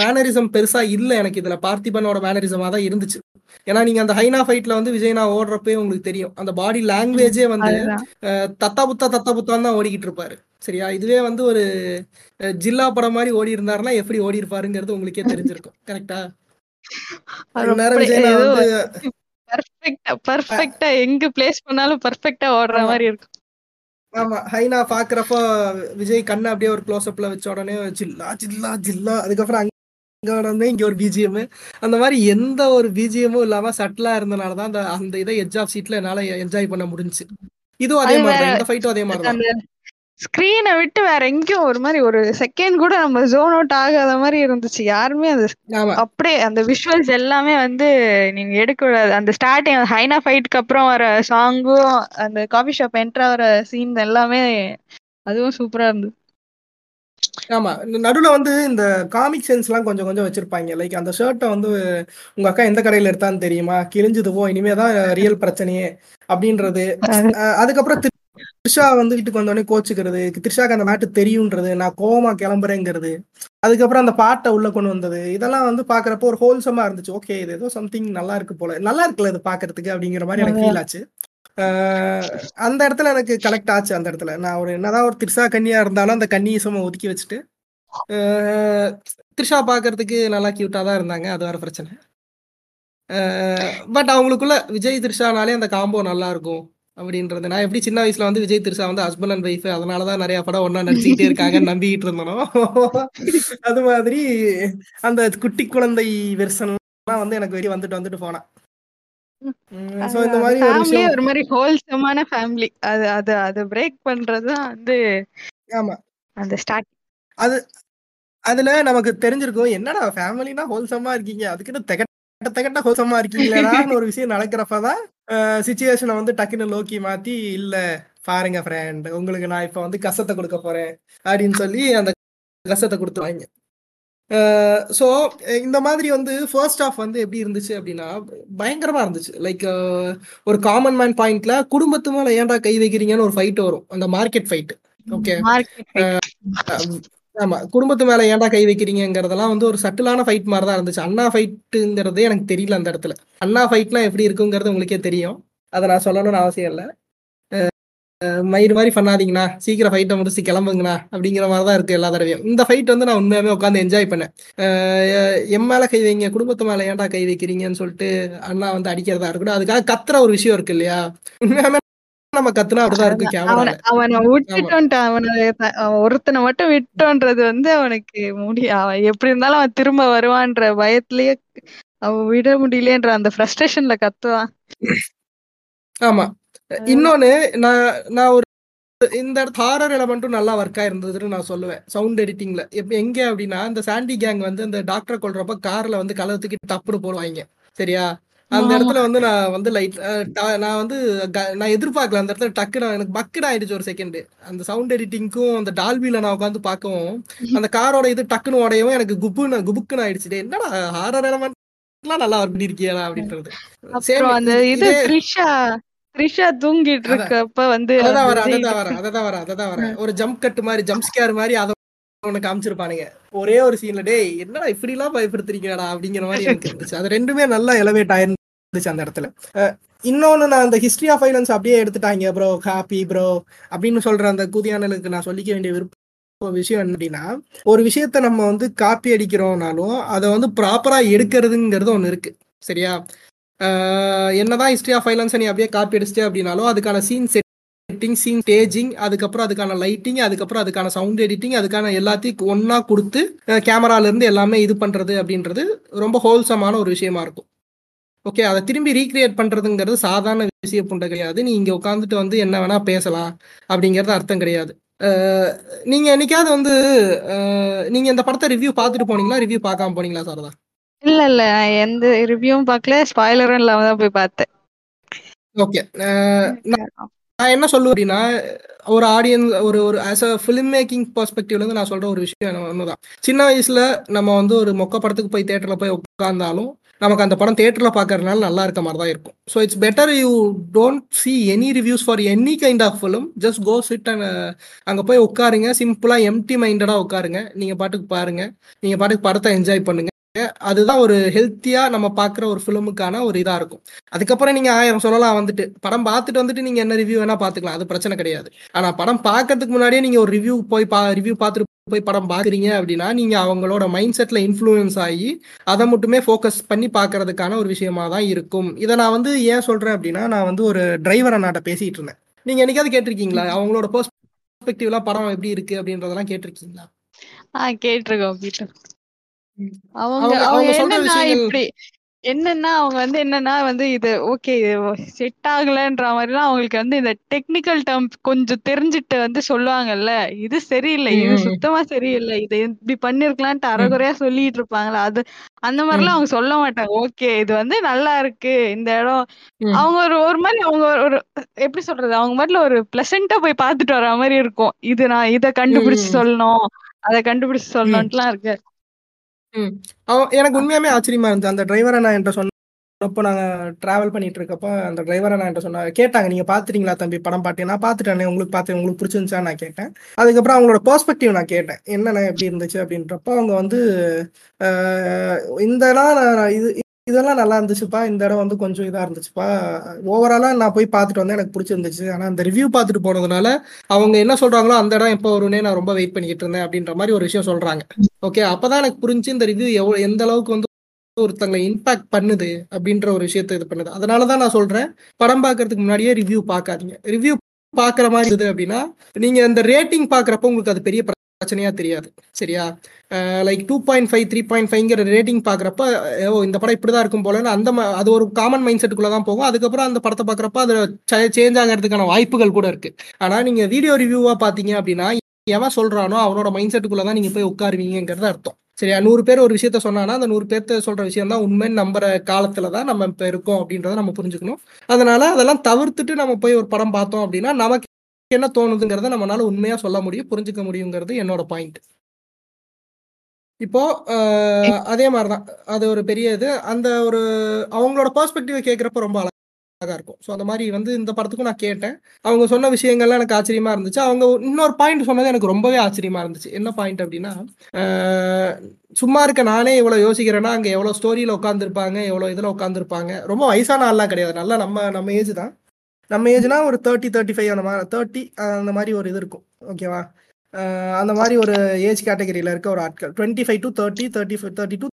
மேனரிசம் பெருசா இல்ல எனக்கு இதுல. பார்த்திபனோட மேனரிசமா தான் இருந்துச்சு. ஏன்னா நீங்க அந்த ஹைனா ஃபைட்ல வந்து விஜய் நான் ஓடுறப்பே உங்களுக்கு தெரியும். அந்த பாடி லாங்குவேஜே வந்து தத்தா புத்தா தத்தா புத்தான்னு தான் ஓடிக்கிட்டு இருப்பாரு. சரியா? இதுவே வந்து ஒரு ஜில்லா படம் மாதிரி ஓடி இருந்தாருன்னா எப்படி ஓடி இருப்பாருங்கிறது உங்களுக்கே தெரிஞ்சிருக்கும். கரெக்டா அப்படி விஜய் வந்து பர்ஃபெக்டா பர்ஃபெக்டா எங்க பிளேஸ் பண்ணாலும் பர்ஃபெக்டா ஓடுற. மாதிரி இருக்கும். ஆமா ஹைனா பாக்குறப்ப விஜய் கண்ணை அப்படியே ஒரு க்ளோஸ் அப்ல வச்ச உடனே ஜில்லா ஜில்லா ஜில்லா அதுக்கப்புறம் அங்க உடனே இங்க ஒரு பிஜிஎம் அந்த மாதிரி எந்த ஒரு பிஜிஎம்மும் இல்லாம சட்டிலா இருந்தனால தான் அந்த அந்த இதை எட்ஜ் ஆஃப் சீட்ல என்னால என்ஜாய் பண்ண முடிஞ்சுச்சு. இதுவும் அதே மாதிரி தான் இந்த ஃபைட்டும் அதே மாதிரி தான். ஸ்கிரீனை விட்டு வேற எங்கேயும் ஒரு மாதிரி ஒரு செகண்ட் கூட நம்ம ஜோன் அவுட் ஆகாத மாதிரி இருந்துச்சு. யாருமே அது அப்படியே அந்த விஷுவல்ஸ் எல்லாமே வந்து நீங்க எடுக்க கூடாது அந்த ஸ்டார்டிங் ஹைனா ஃபைட்க்கு அப்புறம் வர சாங்கும் அந்த காஃபி ஷாப் என்ட்ரா வர சீன் எல்லாமே அதுவும் சூப்பரா இருந்தது. ஆமா. இந்த நடுவுல வந்து இந்த காமிக் சென்ஸ் எல்லாம் கொஞ்சம் கொஞ்சம் வச்சிருப்பாங்க. லைக் அந்த ஷர்ட்டை வந்து உங்க அக்கா எந்த கடையில எடுத்தான்னு தெரியுமா? கிழிஞ்சது போ இனிமேதான் ரியல் பிரச்சனையே அப்படின்றது. அதுக்கப்புறம் த்ரிஷா வந்து வீட்டுக்கு வந்தோடனே கோச்சுக்கிறது த்ரிஷாக்கு அந்த மேட்டு தெரியுன்றது நான் கோவமா கிளம்புறேங்கிறது அதுக்கப்புறம் அந்த பாட்டை உள்ள கொண்டு வந்தது இதெல்லாம் வந்து பாக்குறப்போ ஒரு ஹோல்சமா இருந்துச்சு. ஓகே இது ஏதோ சம்திங் நல்லா இருக்கு போல. நல்லா இருக்குல்ல இது பாக்குறதுக்கு அப்படிங்கிற மாதிரி எனக்கு ஃபீல் ஆச்சு. அந்த இடத்துல எனக்கு கனெக்ட் ஆச்சு அந்த இடத்துல. நான் ஒரு என்னதான் ஒரு த்ரிஷா கன்னியா இருந்தாலும் அந்த கன்னியசமா ஒதுக்கி வச்சுட்டு த்ரிஷா பாக்குறதுக்கு நல்லா கியூட்டா தான் இருந்தாங்க. அது வேற பிரச்சனை. பட் அவங்களுக்குள்ள விஜய் த்ரிஷானாலே அந்த காம்போ நல்லா இருக்கும். அப்படின்றது. நான் எப்படி சின்ன வயசுல வந்து விஜய் த்ரிஷா வந்து ஹஸ்பண்ட் அண்ட் ஒய்ஃப் அதனாலதான் நிறைய படம் ஒண்ணா நடிச்சுக்கிட்டே இருக்காங்கன்னு நம்பிக்கிட்டு இருந்தனோ? [LAUGHS] அது மாதிரி அந்த குட்டி குழந்தை வெர்ஷன்லாம் வந்து எனக்கு வெளியே வந்துட்டு வந்துட்டு போனான் ஸோ இந்த மாதிரி ஒரு ஒரு மாதிரி ஹோல்சமான ஃபேமிலி அது அது அது பிரேக் பண்றதுதான் வந்து ஆமா. அந்த ஸ்டார்ட் அது அதுல நமக்கு தெரிஞ்சிருக்கும் என்னடா ஃபேமிலினா ஹோல்சமா இருக்கீங்க? அதுக்குன்னு தெகட்ட தெகட்ட ஹோல்சமா இருக்கீங்களேடான்னு ஒரு விஷயம் நடக்கிறப்பதான் சுச்சுவேஷனை வந்து டக்குன்னு லோக்கி மாத்தி இல்ல பாருங்க ஃப்ரெண்ட் உங்களுக்கு நான் இப்ப வந்து கசத்தை கொடுக்க போறேன் அப்படின்னு சொல்லி அந்த கசத்தை கொடுத்துருவாங்க ஸோ இந்த மாதிரி வந்து ஃபர்ஸ்ட் ஆஃப் வந்து எப்படி இருந்துச்சு அப்படின்னா பயங்கரமா இருந்துச்சு. லைக் ஒரு காமன் மேன் பாயிண்ட்ல குடும்பத்து மேல ஏன்டா கை வைக்கிறீங்கன்னு ஒரு ஃபைட் வரும். அந்த மார்க்கெட் ஃபைட் ஓகே ஆமா குடும்பத்து மேல ஏன்டா கை வைக்கிறீங்கிறதெல்லாம் வந்து ஒரு சட்டிலான ஃபைட் மாதிரி தான் இருந்துச்சு. அண்ணா ஃபைட்டுங்கிறதே எனக்கு தெரியல அந்த இடத்துல. அண்ணா ஃபைட்னா எப்படி இருக்குங்கிறது உங்களுக்கே தெரியும். அதை நான் சொல்லணும்னு அவசியம் இல்லை. மயிறு மாதிரி பண்ணாதீங்கண்ணா. சீக்கிரம் ஃபைட்டை முடிச்சு கிளம்புங்கண்ணா. அப்படிங்கிற மாதிரி தான் இருக்கு எல்லா தடவையும். இந்த ஃபைட் வந்து நான் உண்மையாகவே உட்காந்து என்ஜாய் பண்ணேன். எம் மேலே கை வைங்க குடும்பத்து மேலே ஏன்டா கை வைக்கிறீங்கன்னு சொல்லிட்டு அண்ணா வந்து அடிக்கிறதா இருக்கட்டும். அதுக்காக கத்துற ஒரு விஷயம் இருக்கு இல்லையா? உண்மையாவே நம்ம கத்துனா அப்படிதான் இருக்கு அவனை கேமரால அவனை விட்டுட்டோன்ட்டு அவனை ஒருத்தனை மட்டும் விட்டோன்றது வந்து அவனுக்கு முடிய அவன் எப்படி இருந்தாலும் அவன் திரும்ப வருவான்ற பயத்திலேயே அவன் விட முடியலன்ற அந்த ஃப்ரஸ்ட்ரேஷன்ல கத்துவான். ஆமா. இன்னொன்னு நான் நான் ஒரு இந்த இடத்து ஹாரர் எலமெண்ட்டும் நல்லா ஒர்க் ஆயிருந்ததுன்னு நான் சொல்லுவேன். சவுண்ட் எடிட்டிங்ல எங்க அப்படின்னா இந்த சாண்டி கேங் வந்து அந்த டாக்டரை கொல்றப்ப கார்ல வந்து கலத்துக்கு டப்புனு போடுவாங்க. சரியா? அந்த. இடத்துல வந்து நான் வந்து லைட் நான் வந்து நான் எதிர்பார்க்கல அந்த இடத்துல டக்கு நான் எனக்கு பக்குன்னு ஆயிடுச்சு ஒரு செகண்ட் அந்த சவுண்ட் எடிட்டிங்க்கும் அந்த டால்பில நான் உட்காந்து பார்க்கவும் அந்த காரோட இது டக்குன்னு உடையவும் எனக்கு குப்புன்னு குபுக்குன்னு ஆயிடுச்சு. என்னடா ஹாரர் எலமெண்ட்லாம் நல்லா பண்ணிருக்கியா அப்படின்றது. அந்த இது- த்ரிஷா த்ரிஷா தூங்கிட்டு. இருக்கப்ப வந்து அததான் வர அததான் வர அததான் வர அததான் வர ஒரு ஜம்ப் கட் மாதிரி ஜம்ப் ஸ்கேர் மாதிரி அதை ஒண்ணு காமிச்சிருப்பானுங்க. ஒரே ஒரு சீன்ல டேய் என்னடா இப்படி எல்லாம் பயப்படுத்துறீங்கடா அப்படிங்கிற மாதிரி எனக்கு இருந்துச்சு. அது ரெண்டுமே நல்லா எலவேட் ஆயிருந்துச்சு அந்த இடத்துல. இன்னொன்னு நான் அந்த ஹிஸ்டரி ஆஃப் வைலன்ஸ் அப்படியே எடுத்துட்டாங்க ப்ரோ ஹாப்பி ப்ரோ அப்படின்னு சொல்ற அந்த கூதியானலுக்கு நான் சொல்லிக்க வேண்டிய விருப்ப விஷயம் என்ன அப்படின்னா ஒரு விஷயத்த நம்ம வந்து காப்பி அடிக்கிறோம்னாலும் அதை வந்து ப்ராப்பரா எடுக்கிறதுங்கிறது ஒண்ணு இருக்கு. சரியா? ஆஹ் என்னதான் ஹிஸ்டரி ஆஃப் வைலன்ஸ் நீ அப்படியே காப்பி அடிச்சிட்டே அப்படின்னாலும் அதுக்கான scene set setting scene staging அதுக்கப்புறம் அதுக்கான லைட்டிங் அதுக்கப்புறம் அதுக்கான சவுண்ட் எடிட்டிங் அதுக்கான எல்லாத்தையும் ஒண்ணா கொடுத்து கேமரால இருந்து எல்லாமே இது பண்றது அப்படின்றது ரொம்ப ஹோல்சமான ஒரு விஷயமா இருக்கும். ஓகே அதை திரும்பி ரீக்ரியேட் பண்றதுங்கிறது சாதாரண விஷய புண்டை கிடையாது. நீ இங்க உட்காந்துட்டு வந்து என்ன வேணா பேசலாம் அப்படிங்கிறது அர்த்தம் கிடையாது. அஹ் நீங்க என்னைக்காவது வந்து அஹ் நீங்க இந்த படத்தை ரிவ்யூ பார்த்துட்டு போனீங்களா? ரிவ்யூ பார்க்காம போனீங்களா சாரதா? இல்ல இல்ல நான் எந்த ரிவ்யூவும் பார்க்கல. ஸ்பாய்லரும் இல்லாம தான் போய் பார்த்தேன். ஓகே நான் என்ன சொல்லுவேன் அப்படின்னா ஒரு ஆடியன்ஸ் ஒரு ஒரு ஆஸ் அ ஃபிலிம் மேக்கிங் பர்ஸ்பெக்டிவ்லேருந்து நான் சொல்கிற ஒரு விஷயம் ஒண்ணுதான். சின்ன வயசில் நம்ம வந்து ஒரு மொக்க படத்துக்கு போய் தேட்டரில் போய் உட்காந்தாலும் நமக்கு அந்த படம் தேட்டரில் பார்க்கறதுனால நல்லா இருக்க மாதிரி தான் இருக்கும். So it's better you don't see any reviews for any kind of film just go sit and அங்கே போய் உட்காருங்க. சிம்பிளாக எம்டி மைண்டடாக உட்காருங்க. நீங்கள் பாட்டுக்கு பாருங்கள் நீங்கள் பாட்டுக்கு படத்தை என்ஜாய் பண்ணுங்கள் அதுதான் ஒரு ஹெல்த்தியா நம்ம பாக்குற ஒரு ஃபிலிமுக்கான ஒரு இதா இருக்கும். அதுக்கப்புறம் நீங்க ஆயிரம் சொல்லலாம் வந்துட்டு. படம் பார்த்துட்டு வந்துட்டு நீங்க என்ன ரிவ்யூ வேணா பாத்துக்கலாம் அது பிரச்சனை கிடையாது. ஆனா படம் பார்க்கறதுக்கு முன்னாடியே நீங்க ஒரு ரிவ்யூ போய் பா ரிவ்யூ பார்த்துட்டு போய் படம் பாக்குறீங்க அப்படின்னா நீங்க அவங்களோட மைண்ட் செட்ல இன்ஃப்ளூயன்ஸ் ஆகி அதை மட்டுமே ஃபோக்கஸ் பண்ணி பார்க்கறதுக்கான ஒரு விஷயமா தான் இருக்கும். இதை நான் வந்து ஏன் சொல்றேன் அப்படின்னா நான் வந்து ஒரு டிரைவர் அண்ணாட்ட பேசிட்டு இருந்தேன். நீங்க என்னைக்காவது கேட்டிருக்கீங்களா? அவங்களோட பெர்ஸ்பெக்டிவ்ல படம் எப்படி இருக்கு அப்படின்றதெல்லாம் கேட்டிருக்கீங்களா? கேட்டிருக்கோம் அவங்க அவங்க- என்னன்னா இப்படி என்னன்னா அவங்க வந்து என்னன்னா வந்து இது ஓகே செட் ஆகலன்ற மாதிரிலாம் அவங்களுக்கு வந்து இந்த டெக்னிக்கல் டேர்ம் கொஞ்சம் தெரிஞ்சுட்டு வந்து சொல்லுவாங்கல்ல இது சரியில்லை இது. சுத்தமா சரியில்லை இது இப்படி பண்ணிருக்கலான்ட்டு அரைகுறையா சொல்லிட்டு இருப்பாங்களா? அது அந்த மாதிரிலாம் அவங்க சொல்ல மாட்டாங்க. ஓகே இது வந்து நல்லா இருக்கு இந்த இடம். அவங்க ஒரு ஒரு மாதிரி அவங்க ஒரு- எப்படி சொல்றது? அவங்க மாதிரில ஒரு பிளசண்டா போய் பார்த்துட்டு வர மாதிரி இருக்கும். இது நான் இதை கண்டுபிடிச்சு. சொல்லணும் அதை கண்டுபிடிச்சு சொல்லணும்ட்டுலாம் இருக்கு. ம். அவன் எனக்கு உண்மையாமே ஆச்சரியமா இருந்துச்சு. அந்த டிரைவரை நான் என்கிட்ட சொன்னப்போ நாங்க டிராவல் பண்ணிட்டு இருக்கப்போ அந்த டிரைவரை நான் என்கிட்ட சொன்ன கேட்டாங்க நீங்க பார்த்துட்டீங்களா தம்பி படம் பாத்தீங்க நான் பார்த்துட்டேண்ணே உங்களுக்கு பார்த்து உங்களுக்கு பிடிச்சிருந்துச்சா? நான் கேட்டேன். அதுக்கப்புறம் அவங்களோட பெர்ஸ்பெக்டிவ் நான் கேட்டேன். என்னென்ன எப்படி இருந்துச்சு? அப்படின்றப்போ அவங்க வந்து இந்த நான் இது இதெல்லாம் நல்லா இருந்துச்சுப்பா. இந்த இடம் வந்து கொஞ்சம் இதாக இருந்துச்சுப்பா. ஓவராலா நான் போய் பார்த்துட்டு வந்தேன். எனக்கு பிடிச்சிருந்துச்சு. ஆனால் அந்த ரிவ்யூ பார்த்துட்டு போனதுனால அவங்க என்ன சொல்றாங்களோ அந்த இடம் எப்போ வரும்னே நான் ரொம்ப வெயிட் பண்ணிக்கிட்டு இருந்தேன் அப்படின்ற மாதிரி ஒரு விஷயம் சொல்றாங்க. ஓகே அப்பதான் எனக்கு புரிஞ்சு இந்த ரிவ்யூ எவ்வளோ எந்த அளவுக்கு வந்து ஒருத்தங்களை இம்பாக்ட் பண்ணுது அப்படின்ற ஒரு விஷயத்த இது பண்ணுது. அதனாலதான் நான் சொல்றேன். படம் பார்க்கறதுக்கு முன்னாடியே ரிவ்யூ பார்க்காதீங்க. ரிவ்யூ பார்க்குற மாதிரி இருக்குது அப்படின்னா நீங்க அந்த ரேட்டிங் பார்க்குறப்ப உங்களுக்கு அது பெரிய பிரச்சனையா தெரியாது. சரியா? Like two point five three point ஃபைவ்ங்கிற rating பார்க்குறப்ப ஓ இந்த படம் இப்படி தான் இருக்கும் போலன்னு அந்த ம- அது ஒரு காமன் மைண்ட் செட்டுக்குள்ள தான் போகும். அதுக்கப்புறம் அந்த படத்தை பார்க்குறப்ப அது சேஞ்ச் ஆகிறதுக்கான வாய்ப்புகள் கூட இருக்கு. ஆனா நீங்க வீடியோ ரிவ்யூவா பார்த்தீங்க அப்படின்னா எவன் சொல்றானோ அவனோட மைண்ட் செட்டுக்குள்ள தான் நீங்க போய் உட்காருவீங்கிறது அர்த்தம். சரியா? நூறு பேர் ஒரு விஷயத்த சொன்னானா அந்த நூறு பேர்த்த சொல்ற விஷயம் தான் உண்மைன்னு நம்புற காலத்துல தான் நம்ம இப்போ இருக்கோம் அப்படின்றத நம்ம புரிஞ்சுக்கணும். அதனால அதெல்லாம் தவிர்த்துட்டு நம்ம போய் ஒரு படம் பார்த்தோம் அப்படின்னா நமக்கு என்ன தோணுதுங்கிறத நம்மளால உண்மையா சொல்ல முடியும் புரிஞ்சுக்க முடியுங்கிறது என்னோட பாயிண்ட் இப்போ அதே மாதிரிதான். அது ஒரு பெரிய இது. அந்த ஒரு அவங்களோட பெர்ஸ்பெக்டிவ் கேட்குறப்ப ரொம்ப அழகா இருக்கும். ஸோ அந்த மாதிரி வந்து இந்த படத்துக்கும் நான் கேட்டேன். அவங்க சொன்ன விஷயங்கள்லாம் எனக்கு ஆச்சரியமா இருந்துச்சு. அவங்க இன்னொரு பாயிண்ட் சொன்னது எனக்கு ரொம்பவே ஆச்சரியமா இருந்துச்சு. என்ன பாயிண்ட் அப்படின்னா சும்மா இருக்க நானே இவ்வளோ யோசிக்கிறேன்னா அங்கே எவ்வளோ ஸ்டோரியில் உட்காந்துருப்பாங்க எவ்வளோ இதில் உட்காந்துருப்பாங்க ரொம்ப வயசான ஆள்லாம் கிடையாது. நல்லா நம்ம நம்ம ஏஜ் தான். நம்ம ஏஜ்னா ஒரு தேர்ட்டி தேர்ட்டி ஃபைவ் அந்த மாதிரி தேர்ட்டி அந்த மாதிரி ஒரு இது இருக்கும். ஓகேவா அந்த மாதிரி ஒரு ஏஜ் கேட்டகரியில் இருக்க ஒரு ஆட்கள். Twenty five to thirty thirty five thirty two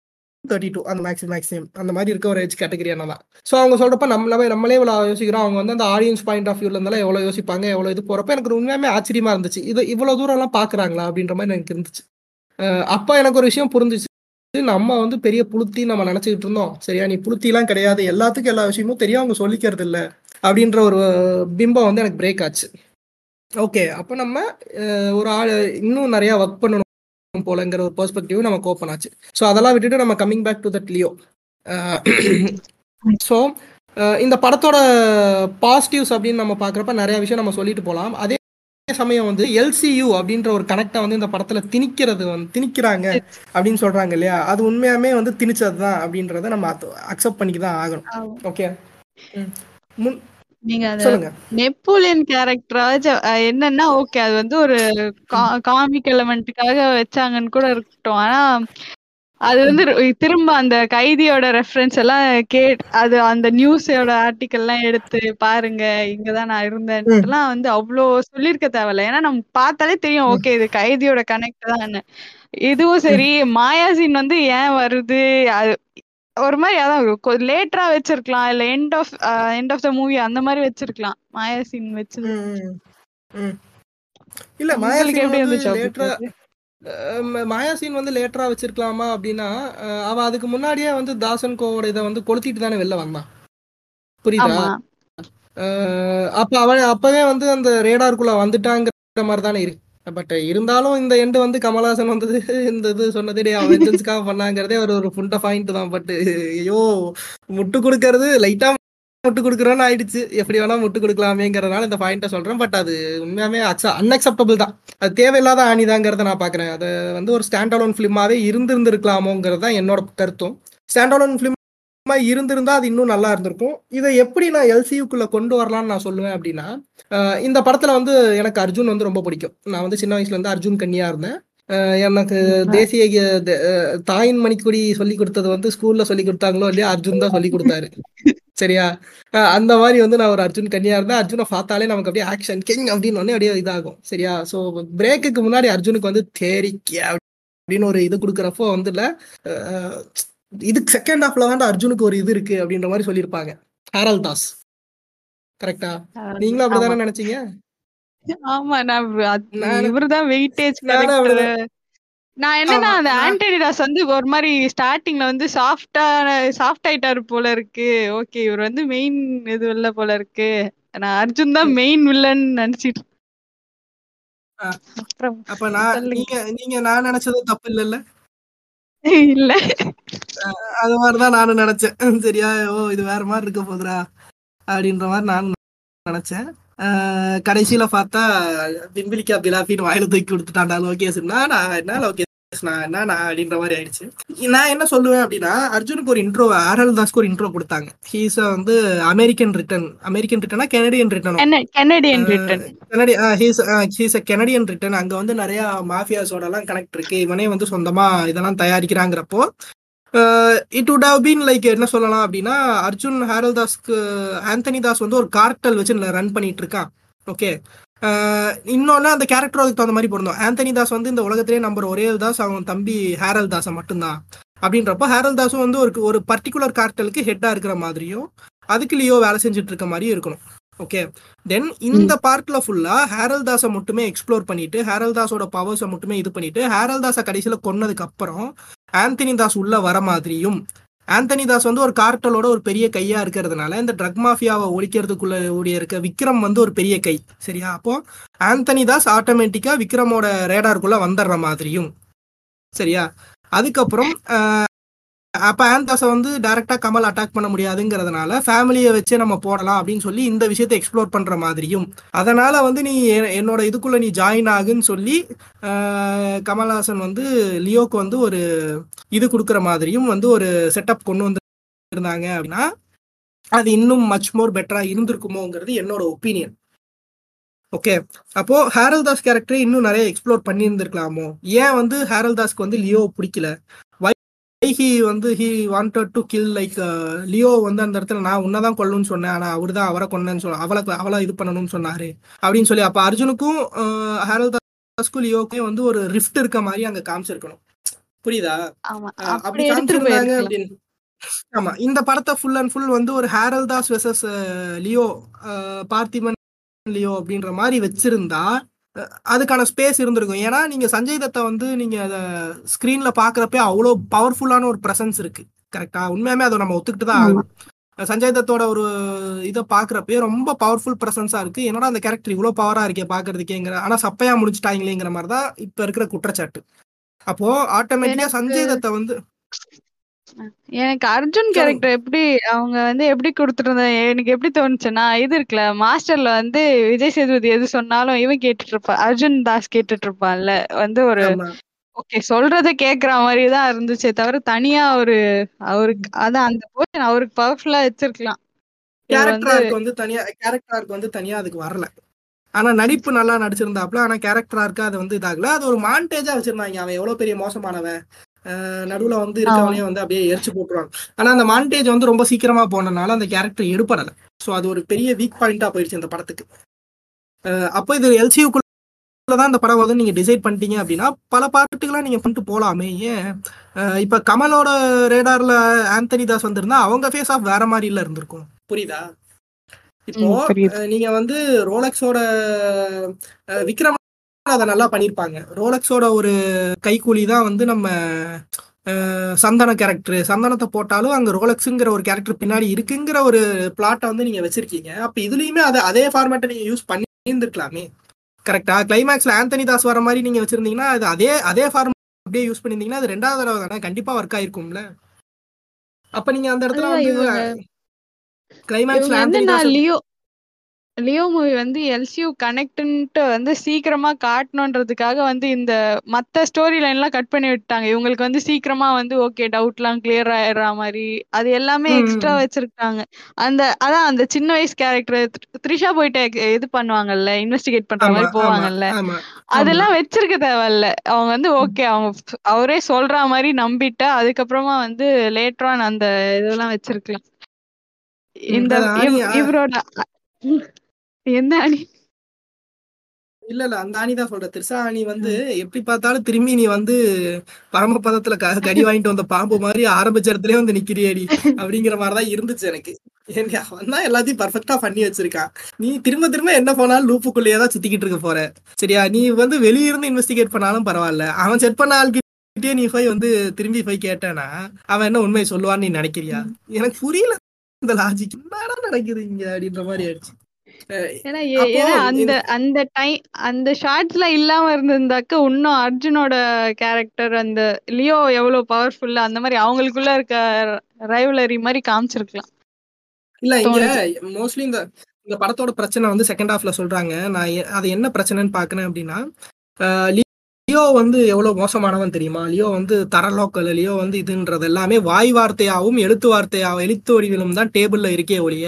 thirty two அந்த மேக்ஸிமம் மேக்ஸிமம் அந்த மாதிரி இருக்க ஒரு ஏஜ் கேட்டகரி என்ன தான் ஸோ அவங்க சொல்கிறப்ப நம்மளே நம்மளே இவ்வளோ யோசிக்கிறோம். அவங்க வந்து அந்த ஆடியன்ஸ் பாயிண்ட் ஆஃப் வியூல இருந்தாலும் எவ்வளோ யோசிப்பாங்க எவ்வளோ இது போகிறப்ப எனக்கு உண்மையாகவே ஆச்சரியமா இருந்துச்சு. இது இவ்வளோ தூரம்லாம் பார்க்குறாங்களா அப்படின்ற மாதிரி எனக்கு இருந்துச்சு. அப்போ எனக்கு ஒரு விஷயம் புரிஞ்சிச்சு. நம்ம வந்து பெரிய புளுத்தி நம்ம நினச்சிக்கிட்டு இருந்தோம். சரியா? நீ புளுத்திலாம் கிடையாது. எல்லாத்துக்கும் எல்லா விஷயமும் தெரியும். அவங்க சொல்லிக்கிறது இல்லை அப்படின்ற ஒரு பிம்பம் வந்து எனக்கு பிரேக் ஆச்சு. ஓகே அப்போ நம்ம ஒரு ஆள் இன்னும் நிறையா ஒர்க் பண்ணணும் போலங்கிற ஒரு பெர்ஸ்பெக்டிவ் நமக்கு ஓப்பன் ஆச்சு. ஸோ அதெல்லாம் விட்டுட்டு நம்ம coming back to that Leo so இந்த படத்தோட பாசிட்டிவ்ஸ் அப்படின்னு நம்ம பார்க்குறப்ப நிறைய விஷயம் நம்ம சொல்லிட்டு போகலாம் அதே சமயம் வந்து எல்சியூ அப்படின்ற ஒரு கனெக்டை வந்து இந்த படத்துல திணிக்கிறது வந்து திணிக்கிறாங்க அப்படின்னு சொல்றாங்க இல்லையா? அது உண்மையாமே வந்து திணிச்சது தான் அப்படின்றத நம்ம அக்செப்ட் பண்ணிக்க தான் ஆகணும் ஓகே முன் நீங்க சொல்லுங்க. நெப்போலியன் கேரக்டராச்சும் என்னன்னா ஓகே அது வந்து ஒரு காமிக் எலமெண்ட்டுக்காக வச்சாங்கன்னு கூட இருக்கட்டும். ஆனா அது வந்து திரும்ப அந்த கைதியோட ரெஃபரன்ஸ் எல்லாம் கே அது அந்த நியூஸோட ஆர்டிக்கல் எல்லாம் எடுத்து பாருங்க இங்கதான் நான் இருந்தேன்லாம் வந்து அவ்வளோ சொல்லியிருக்க தேவையில்ல. ஏன்னா நம்ம பார்த்தாலே தெரியும் ஓகே இது கைதியோட கனெக்ட் தான் இதுவும் சரி மாயாசின் வந்து ஏன் வருது? அது ஒரு மாதிரி அதான் லேட்டரா வச்சிருக்கலாம். இல்ல end of end of the movie அந்த மாதிரி வச்சிருக்கலாம். மாயாசின் வச்சு ம், ம். இல்ல உங்களுக்கு மாயாசீன் எப்படி இருந்துச்சு பார்த்தது? மாயாசீன் வந்து லேட்டரா வச்சிருக்கலாமா அப்படின்னா அவ அதுக்கு முன்னாடியே வந்து தாசன் கோவோட இதை வந்து கொளுத்திட்டு தானே வெளில வந்தான் புரியுதா? அப்ப அவன் அப்பவே வந்து அந்த ரேடாருக்குள்ள வந்துட்டாங்கிற மாதிரி தானே இருக்கு. பட் இருந்தாலும் இந்த எண்டு வந்து கமலஹாசன் வந்தது இந்த இது சொன்னது அவன் வெஞ்சன்ஸ்க்காக பண்ணாங்கிறதே அவர் ஒரு புண்ட பாயிண்ட் தான். பட் ஐயோ முட்டு கொடுக்கறது லைட்டா முட்டு கொடுக்குறோன்னு ஆயிடுச்சு. எப்படி வேணா முட்டு கொடுக்கலாமேங்கிறதுனால இந்த பாயிண்ட்டை சொல்றேன். பட் அது உண்மையாவே அன்அக்செப்டபிள் தான். அது தேவையில்லாத ஆணிதாங்கிறத நான் பாக்குறேன். அது வந்து ஒரு ஸ்டாண்ட் அலோன் ஃபிலிமாவே இருந்திருந்திருக்கலாமோங்கிறது தான் என்னோட கருத்தும். ஸ்டாண்ட் அலோன் ஃபிலிம் இருந்திருந்தா அது இன்னும் நல்லா இருந்திருக்கும். இதை எப்படி நான் எல்சியூக்குள்ள கொண்டு வரலாம்னு நான் சொல்லுவேன் அப்படின்னா இந்த படத்துல வந்து எனக்கு அர்ஜுன் வந்து ரொம்ப பிடிக்கும். நான் வந்து சின்ன வயசுல இருந்து அர்ஜுன் கன்னியா இருந்தேன். எனக்கு தேசிய தாயின் மணிக்கொடி சொல்லி கொடுத்தது வந்து ஸ்கூல்ல சொல்லி கொடுத்தாங்களோ இல்லையா அர்ஜுன் தான் சொல்லி கொடுத்தாரு. [LAUGHS] சரியா? அந்த மாதிரி வந்து நான் ஒரு அர்ஜுன் கன்னியா இருந்தேன். அர்ஜுனை பார்த்தாலே நமக்கு அப்படியே ஆக்ஷன் கிங் அப்படின்னு உடனே அப்படியே இதாகும். சரியா? ஸோ பிரேக்குக்கு முன்னாடி அர்ஜுனுக்கு வந்து தேரிக்க அப்படின்னு ஒரு இது கொடுக்குறப்போ வந்து இல்ல இதுக்கு செகண்ட் ஹாஃப்ல தான் அர்ஜுனுக்கு ஒரு இது இருக்கு அப்படின்ற மாதிரி சொல்லியிருப்பாங்க. ஹேரல் தாஸ். கரெக்டா நீங்களும் அப்படிதானே. நினைச்சீங்க? ஆமா நான் இவர்தான் வெயிட்டேஜ். நான் என்னன்னா அந்த நான்- ஆண்டனிடாஸ் வந்து ஒரு மாதிரி ஸ்டார்டிங்ல வந்து சாஃப்டா சாஃப்ட் ஆயிட்டாரு போல இருக்கு. ஓகே இவர் வந்து மெயின் இது இல்ல போல இருக்கு. நான் அர்ஜுன் தான் மெயின் வில்லன் நினைச்சிட்டு அப்ப நான். நீங்க நீங்க நான் நினைச்சது தப்பு இல்லைல்ல? இல்ல. அது மாதிரிதான் நானும் நினைச்சேன். சரியா ஓ இது வேற மாதிரி இருக்க போகுதுரா அப்படின்ற மாதிரி நானும் நினைச்சேன். கடைசியில பார்த்தா பிம்பிலிக்கா பிலாஃபின்னு வாயில தூக்கி கொடுத்துட்டான்டா லோகேஷ் நான் என்ன லோகேஷ் என்ன நான் அப்படின்ற மாதிரி ஆயிடுச்சு. நான் என்ன சொல்லுவேன் அப்படின்னா அர்ஜுனுக்கு ஒரு இன்ட்ரோ ஆரல் தாஸ்க்கு ஒரு இன்ட்ரோ கொடுத்தாங்க. ஹீஸ் வந்து அமெரிக்கன் ரிட்டன் அமெரிக்கன் ரிட்டனா கெனடியன் ரிட்டனோ Canadian return கனடி he's he's a Canadian return அங்க வந்து நிறைய மாஃபியாஸோட எல்லாம் கனெக்ட் இருக்கு. இவனே வந்து சொந்தமா இதெல்லாம் தயாரிக்கிறாங்கிறப்போ it would have been like என்ன சொல்லலாம் அப்படின்னா அர்ஜுன் ஹேரல் தாஸ்க்கு ஆந்தனி தாஸ் வந்து ஒரு கார்டல் வச்சு ரன் பண்ணிட்டு இருக்கான். ஓகே இன்னொன்னு அந்த கேரக்டர் அதுக்கு தகுந்த மாதிரி பொருந்தோம் ஆந்தனி தாஸ் வந்து இந்த உலகத்திலே நம்பர் ஒரே தாஸ் அவன் தம்பி ஹேரல் தாஸை மட்டும்தான். அப்படின்றப்போ ஹேரல் தாஸும் வந்து ஒரு ஒரு பர்டிகுலர் கார்டலுக்கு ஹெட்டா இருக்கிற மாதிரியும் அதுக்கு லியோ வேலை செஞ்சுட்டு இருக்க மாதிரியும் இருக்கணும். ஓகே தென் இந்த பார்ட்ல ஃபுல்லா ஹேரல் தாஸை மட்டுமே எக்ஸ்ப்ளோர் பண்ணிட்டு ஹேரல் தாஸோட பவர்ஸை மட்டுமே இது பண்ணிட்டு ஹேரல் தாஸை கடைசியில கொன்னதுக்கு அப்புறம் ஆந்தனி தாஸ் உள்ள வர மாதிரியும் ஆந்தனி தாஸ் வந்து ஒரு கார்ட்டலோட ஒரு பெரிய கையா இருக்கிறதுனால இந்த ட்ரக் மாஃபியாவை ஒழிக்கிறதுக்குள்ள ஓடிய இருக்க விக்ரம் வந்து ஒரு பெரிய கை. சரியா? அப்போ ஆந்தனி தாஸ் ஆட்டோமேட்டிக்கா விக்ரமோட ரேடாருக்குள்ள வந்துடுற மாதிரியும். சரியா? அதுக்கப்புறம் அப்ப ஆந்தாஸை வந்து டைரக்டா கமல் அட்டாக் பண்ண முடியாதுங்கிறதுனால ஃபேமிலியை வச்சு நம்ம போடலாம் அப்படின்னு சொல்லி இந்த விஷயத்தை எக்ஸ்ப்ளோர் பண்ற மாதிரியும். அதனால வந்து நீ என்னோட இதுக்குள்ள நீ ஜாயின் ஆகுன்னு சொல்லி கமல்ஹாசன் வந்து லியோக்கு வந்து ஒரு இது கொடுக்குற மாதிரியும் வந்து ஒரு செட்டப் கொண்டு வந்து இருந்தாங்க அப்படின்னா அது இன்னும் மச் மோர் பெட்டரா இருந்திருக்குமோங்கிறது என்னோட ஒப்பீனியன் ஓகே அப்போ ஹேரல் தாஸ் கேரக்டரை இன்னும் நிறைய எக்ஸ்ப்ளோர் பண்ணியிருந்திருக்கலாமோ? ஏன் வந்து ஹேரல் தாஸ்க்கு வந்து லியோ பிடிக்கல? ஹி வந்து he wanted to kill like Leo வந்து அந்த இடத்துல நான் உன்னதான் கொல்லணும்னு சொன்னேன். ஆனா அவர் தான் அவரை கொன்னேன்னு சொல்ல அவளை அவளை இது பண்ணணும்னு சொன்னாரு. அப்படின்னு சொல்லி அப்ப அர்ஜுனுக்கும் ஹேரல் தாஸ்க்கும் லியோக்கும் வந்து ஒரு ரிஃப்ட் இருக்க மாதிரி அங்க காமிச்சிருக்கணும். புரியுதா? அப்படி காமிச்சிருந்தாங்க அப்படின்னு. ஆமா. இந்த படத்தை ஃபுல் அண்ட் ஃபுல் வந்து ஒரு Harold Das versus Leo Parthiban Leo அப்படின்ற மாதிரி வச்சிருந்தா அதுக்கான ஸ்பேஸ் இருந்திருக்கும். ஏன்னா நீங்க சஞ்சய் தத்தை வந்து நீங்க அத ஸ்கிரீன்ல பாக்குறப்ப அவ்வளோ பவர்ஃபுல்லான ஒரு பிரசன்ஸ் இருக்கு. கரெக்டா உண்மையாமே அதை நம்ம ஒத்துக்கிட்டு தான் ஆமா. ஆகணும். சஞ்சய் தத்தோட ஒரு இதை பாக்குறப்பே ரொம்ப பவர்ஃபுல் பிரசன்ஸா இருக்கு. என்னடா அந்த கேரக்டர் இவ்வளவு பவரா இருக்கே பாக்குறதுக்கேங்கிற ஆனா சப்பையா முடிச்சிட்டாங்களேங்கிற மாதிரி தான் இப்ப இருக்கிற குற்றச்சாட்டு. அப்போ ஆட்டோமேட்டிக்கா சஞ்சய் தத்தை வந்து எனக்கு அர்ஜுன் கேரக்டர் எப்படி அவங்க வந்து எப்படி கொடுத்துருந்தாங்க எனக்கு எப்படி தோணுச்சுன்னா இது இருக்குல்ல மாஸ்டர்ல வந்து விஜய் சேதுபதி எது சொன்னாலும் இவன் கேட்டுட்டு இருப்பான் அர்ஜுன் தாஸ் கேட்டுட்டு இருப்பான்ல வந்து ஒரு ஓகே சொல்றத கேக்குற மாதிரி தான் இருந்துச்சே தவிர தனியா ஒரு அவருக்கு அதான் அந்த போர்ஷன் அவருக்கு பவர்ஃபுல்லா வச்சிருக்கலாம். கேரக்டர் வந்து தனியா கேரக்டர் வந்து தனியா அதுக்கு வரல. ஆனா நடிப்பு நல்லா நடிச்சிருந்தாப்ல ஆனா கேரக்டர் ஆர்க்கு அது வந்து இதாகல. அது ஒரு மாண்டேஜா வச்சிருந்தாங்க அவன் எவ்வளவு பெரிய மோசமானவன். நடுவுல வந்து ஆமா இருக்கவனே வந்து அப்படியே எரிச்சு போட்டுருவாங்க. ஆனா அந்த மாண்டேஜ் வந்து ரொம்ப சீக்கிரமா போனனால அந்த கேரக்டர் எடுப்படல சோ அது ஒரு பெரிய வீக் பாயிண்டா போயிடுச்சு இந்த படத்துக்கு. அப்போ இது எல்சியூக்குள்ள தான் இந்த படம் வந்து நீங்க டிசைட் பண்ணிட்டீங்க அப்படின்னா பல பாட்டுக்கெல்லாம் நீங்க பண்ணிட்டு போலாமே. ஏன்? இப்ப கமலோட ரேடார்ல ஆந்தனி தாஸ் வந்திருந்தா அவங்க ஃபேஸ் ஆஃப் வேற மாதிரி இல்ல இருந்திருக்கும். புரியுதா? இப்போ நீங்க வந்து ரோலக்ஸோட விக்ரம் அதை நல்லா பண்ணியிருப்பாங்க ரோலக்ஸோட ஒரு கைக்கூலி தான் வந்து நம்ம சந்தன கேரக்டர் சந்தனத்தை போட்டாலும் அங்க ரோலக்ஸுங்கிற ஒரு கேரக்டர் பின்னாடி இருக்குங்கிற ஒரு பிளாட்டை வந்து நீங்க வச்சிருக்கீங்க. அப்ப இதுலயுமே அதை அதே ஃபார்மேட்டை நீங்க யூஸ் பண்ணி இருந்திருக்கலாமே கரெக்டா கிளைமேக்ஸ்ல ஆந்தனி தாஸ் வர மாதிரி நீங்க வச்சிருந்தீங்கன்னா அது அதே அதே ஃபார்ம் அப்படியே யூஸ் பண்ணிருந்தீங்கன்னா அது ரெண்டாவது தடவை தானே? கண்டிப்பா ஒர்க் ஆயிருக்கும்ல. அப்ப நீங்க அந்த இடத்துல வந்து கிளைமேக்ஸ்ல ஆந்தனி லியோ மூவி வந்து எல்சியூ கனெக்ட்ன்ட்டு வந்து சீக்கிரமா காட்டணுன்றதுக்காக வந்து இந்த மத்த ஸ்டோரி லைன்லாம் கட் பண்ணி விட்டாங்க இவங்களுக்கு வந்து சீக்கிரமா வந்து ஓகே டவுட்லாம் கிளியர் ஆயிடுற மாதிரி. அது எல்லாமே எக்ஸ்ட்ரா. வச்சிருக்காங்க. அந்த அதான் அந்த சின்ன வயசு கேரக்டர் த்ரிஷா போயிட்டு இது பண்ணுவாங்கல்ல இன்வெஸ்டிகேட் பண்ற மாதிரி போவாங்கல்ல. அதெல்லாம் வச்சிருக்க தேவையில்ல. அவங்க வந்து ஓகே அவங்க அவரே சொல்ற மாதிரி நம்பிட்டா அதுக்கப்புறமா வந்து லேட்டரான் அந்த இதெல்லாம் வச்சிருக்கலாம். இந்த இவரோட என்ன அணி? இல்ல இல்ல அந்த ஆணி தான் சொல்ற திருசா அணி வந்து எப்படி பார்த்தாலும் திரும்பி நீ வந்து பரமபதத்துல க கடி வாங்கிட்டு வந்த பாம்பு மாதிரி ஆரம்பிச்ச இடத்துலயே வந்து நிக்கிறியடி அப்படிங்கிற மாதிரிதான் இருந்துச்சு எனக்கு. ஏன்டி அவன் தான் எல்லாத்தையும் பர்ஃபெக்டா பண்ணி வச்சிருக்கான். நீ திரும்ப திரும்ப என்ன போனாலும் லூப்புக்குள்ளேயே தான் சுத்திக்கிட்டு இருக்க போற. சரியா? நீ வந்து வெளியிருந்து இன்வெஸ்டிகேட் பண்ணாலும் பரவாயில்ல. அவன் செட் பண்ண ஆள்கிட்டே நீ போய் வந்து திரும்பி போய் கேட்டானா அவன் என்ன உண்மையை சொல்லுவான்னு நீ நினைக்கிறியா? எனக்கு புரியல இந்த லாஜிக் என்னடா நடக்குது இங்க அப்படின்ற மாதிரி ஆயிடுச்சு. ஏன்னா அந்த இந்த அந்த டைம் அந்த ஷார்ட்ஸ்ல இல்லாம இருந்திருந்தாக்க இன்னும் அர்ஜுனோட கேரக்டர் அந்த லியோ எவ்வளவு பவர்ஃபுல்லா அந்த மாதிரி அவங்களுக்குள்ள இருக்க ரைவலரி மாதிரி காமிச்சிருக்கலாம். இல்ல இங்க மோஸ்ட்லி இந்த இந்த படத்தோட பிரச்சனை வந்து செகண்ட் ஹாஃப்ல சொல்றாங்க. நான் அது என்ன பிரச்சனைன்னு பாக்குறேன் அப்படின்னா லியோ வந்து எவ்வளவு மோசமானவன் தெரியுமா? லியோ வந்து தர லோக்கல் லியோ வந்து இதுன்றது எல்லாமே வாய் வார்த்தையாவும் எழுத்து வார்த்தையாவும் எழுத்து வடிவிலும் தான் டேபிள்ல இருக்கே ஒழிய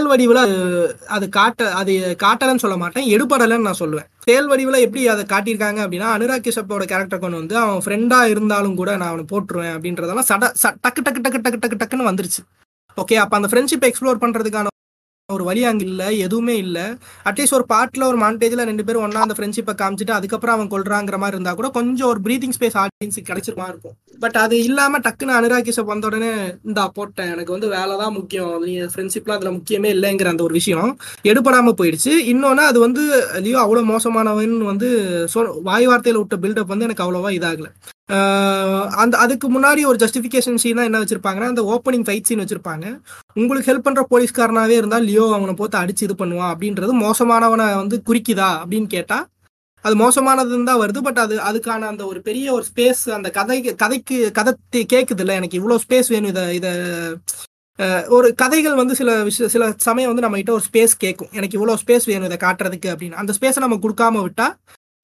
செயல் வடிவில் அது காட்ட அது காட்டலன்னு சொல்ல மாட்டேன் எடுபடலைன்னு நான் சொல்லுவேன். செயல் வடிவில் எப்படி அதை காட்டியிருக்காங்க அப்படின்னா அனுராக் கிஷப்போட கேரக்டர் கொண்டு வந்து அவன் ஃப்ரெண்டாக இருந்தாலும் கூட நான் அவனை போட்டுருவேன் அப்படின்றதெல்லாம் சட டக்கு டக்கு டக்கு டக்கு டக்கு டக்குன்னு வந்துருச்சு. ஓகே அப்போ அந்த ஃப்ரெண்ட்ஷிப் எக்ஸ்ப்ளோர் பண்றதுக்கான ஒரு வழி அங்க இல்ல எதுவுமே இல்ல. அட்லீஸ்ட் ஒரு பாட்டுல ஒரு மாண்டேஜ்ல ரெண்டு பேரும் ஒன்றா அந்த ஃப்ரெண்ட்ஷிப்பை காமிச்சிட்டு அதுக்கப்புறம் அவன் கொள்றாங்கிற மாதிரி இருந்தா கூட கொஞ்சம் ஒரு ப்ரீதிங் ஸ்பேஸ் ஆடியன்ஸுக்கு கிடைச்சிருமா இருக்கும். பட் அது இல்லாம டக்குன்னு அனுராகிஷ வந்த உடனே இந்தா போட்டேன். எனக்கு வந்து வேலை தான் முக்கியம். நீ ஃப்ரெண்ட்ஷிப்லாம் அதுல முக்கியமே இல்லைங்கிற அந்த ஒரு விஷயம் எடுபடாம போயிடுச்சு. இன்னொன்னு அது வந்து லியோ அவ்வளவு மோசமானவன் வந்து சொல் வாய் வார்த்தையில விட்ட பில்டப் வந்து எனக்கு அவ்வளவா இதாகல. அந்த அதுக்கு முன்னாடி ஒரு ஜஸ்டிஃபிகேஷன் சீனா என்ன வச்சிருப்பாங்கன்னா அந்த ஓப்பனிங் ஃபைட் சீன் வச்சிருப்பாங்க. உங்களுக்கு ஹெல்ப் பண்ற போலீஸ்காரனாவே இருந்தால் லியோ அவனை போத்து அடிச்சு இது பண்ணுவான் அப்படின்றது மோசமானவனை வந்து குறிக்குதா அப்படின்னு கேட்டா அது மோசமானதுன்னு தான் வருது. பட் அது அதுக்கான அந்த ஒரு பெரிய ஒரு ஸ்பேஸ் அந்த கதைக்கு கதைக்கு கதை கேட்குது இல்லை எனக்கு இவ்வளோ ஸ்பேஸ் வேணும் இதை இதை ஒரு கதைகள் வந்து சில விஷய சில சமயம் வந்து நம்மகிட்ட ஒரு ஸ்பேஸ் கேட்கும் எனக்கு இவ்வளோ ஸ்பேஸ் வேணும் இதை காட்டுறதுக்கு அப்படின்னு. அந்த ஸ்பேஸை நம்ம கொடுக்காம விட்டா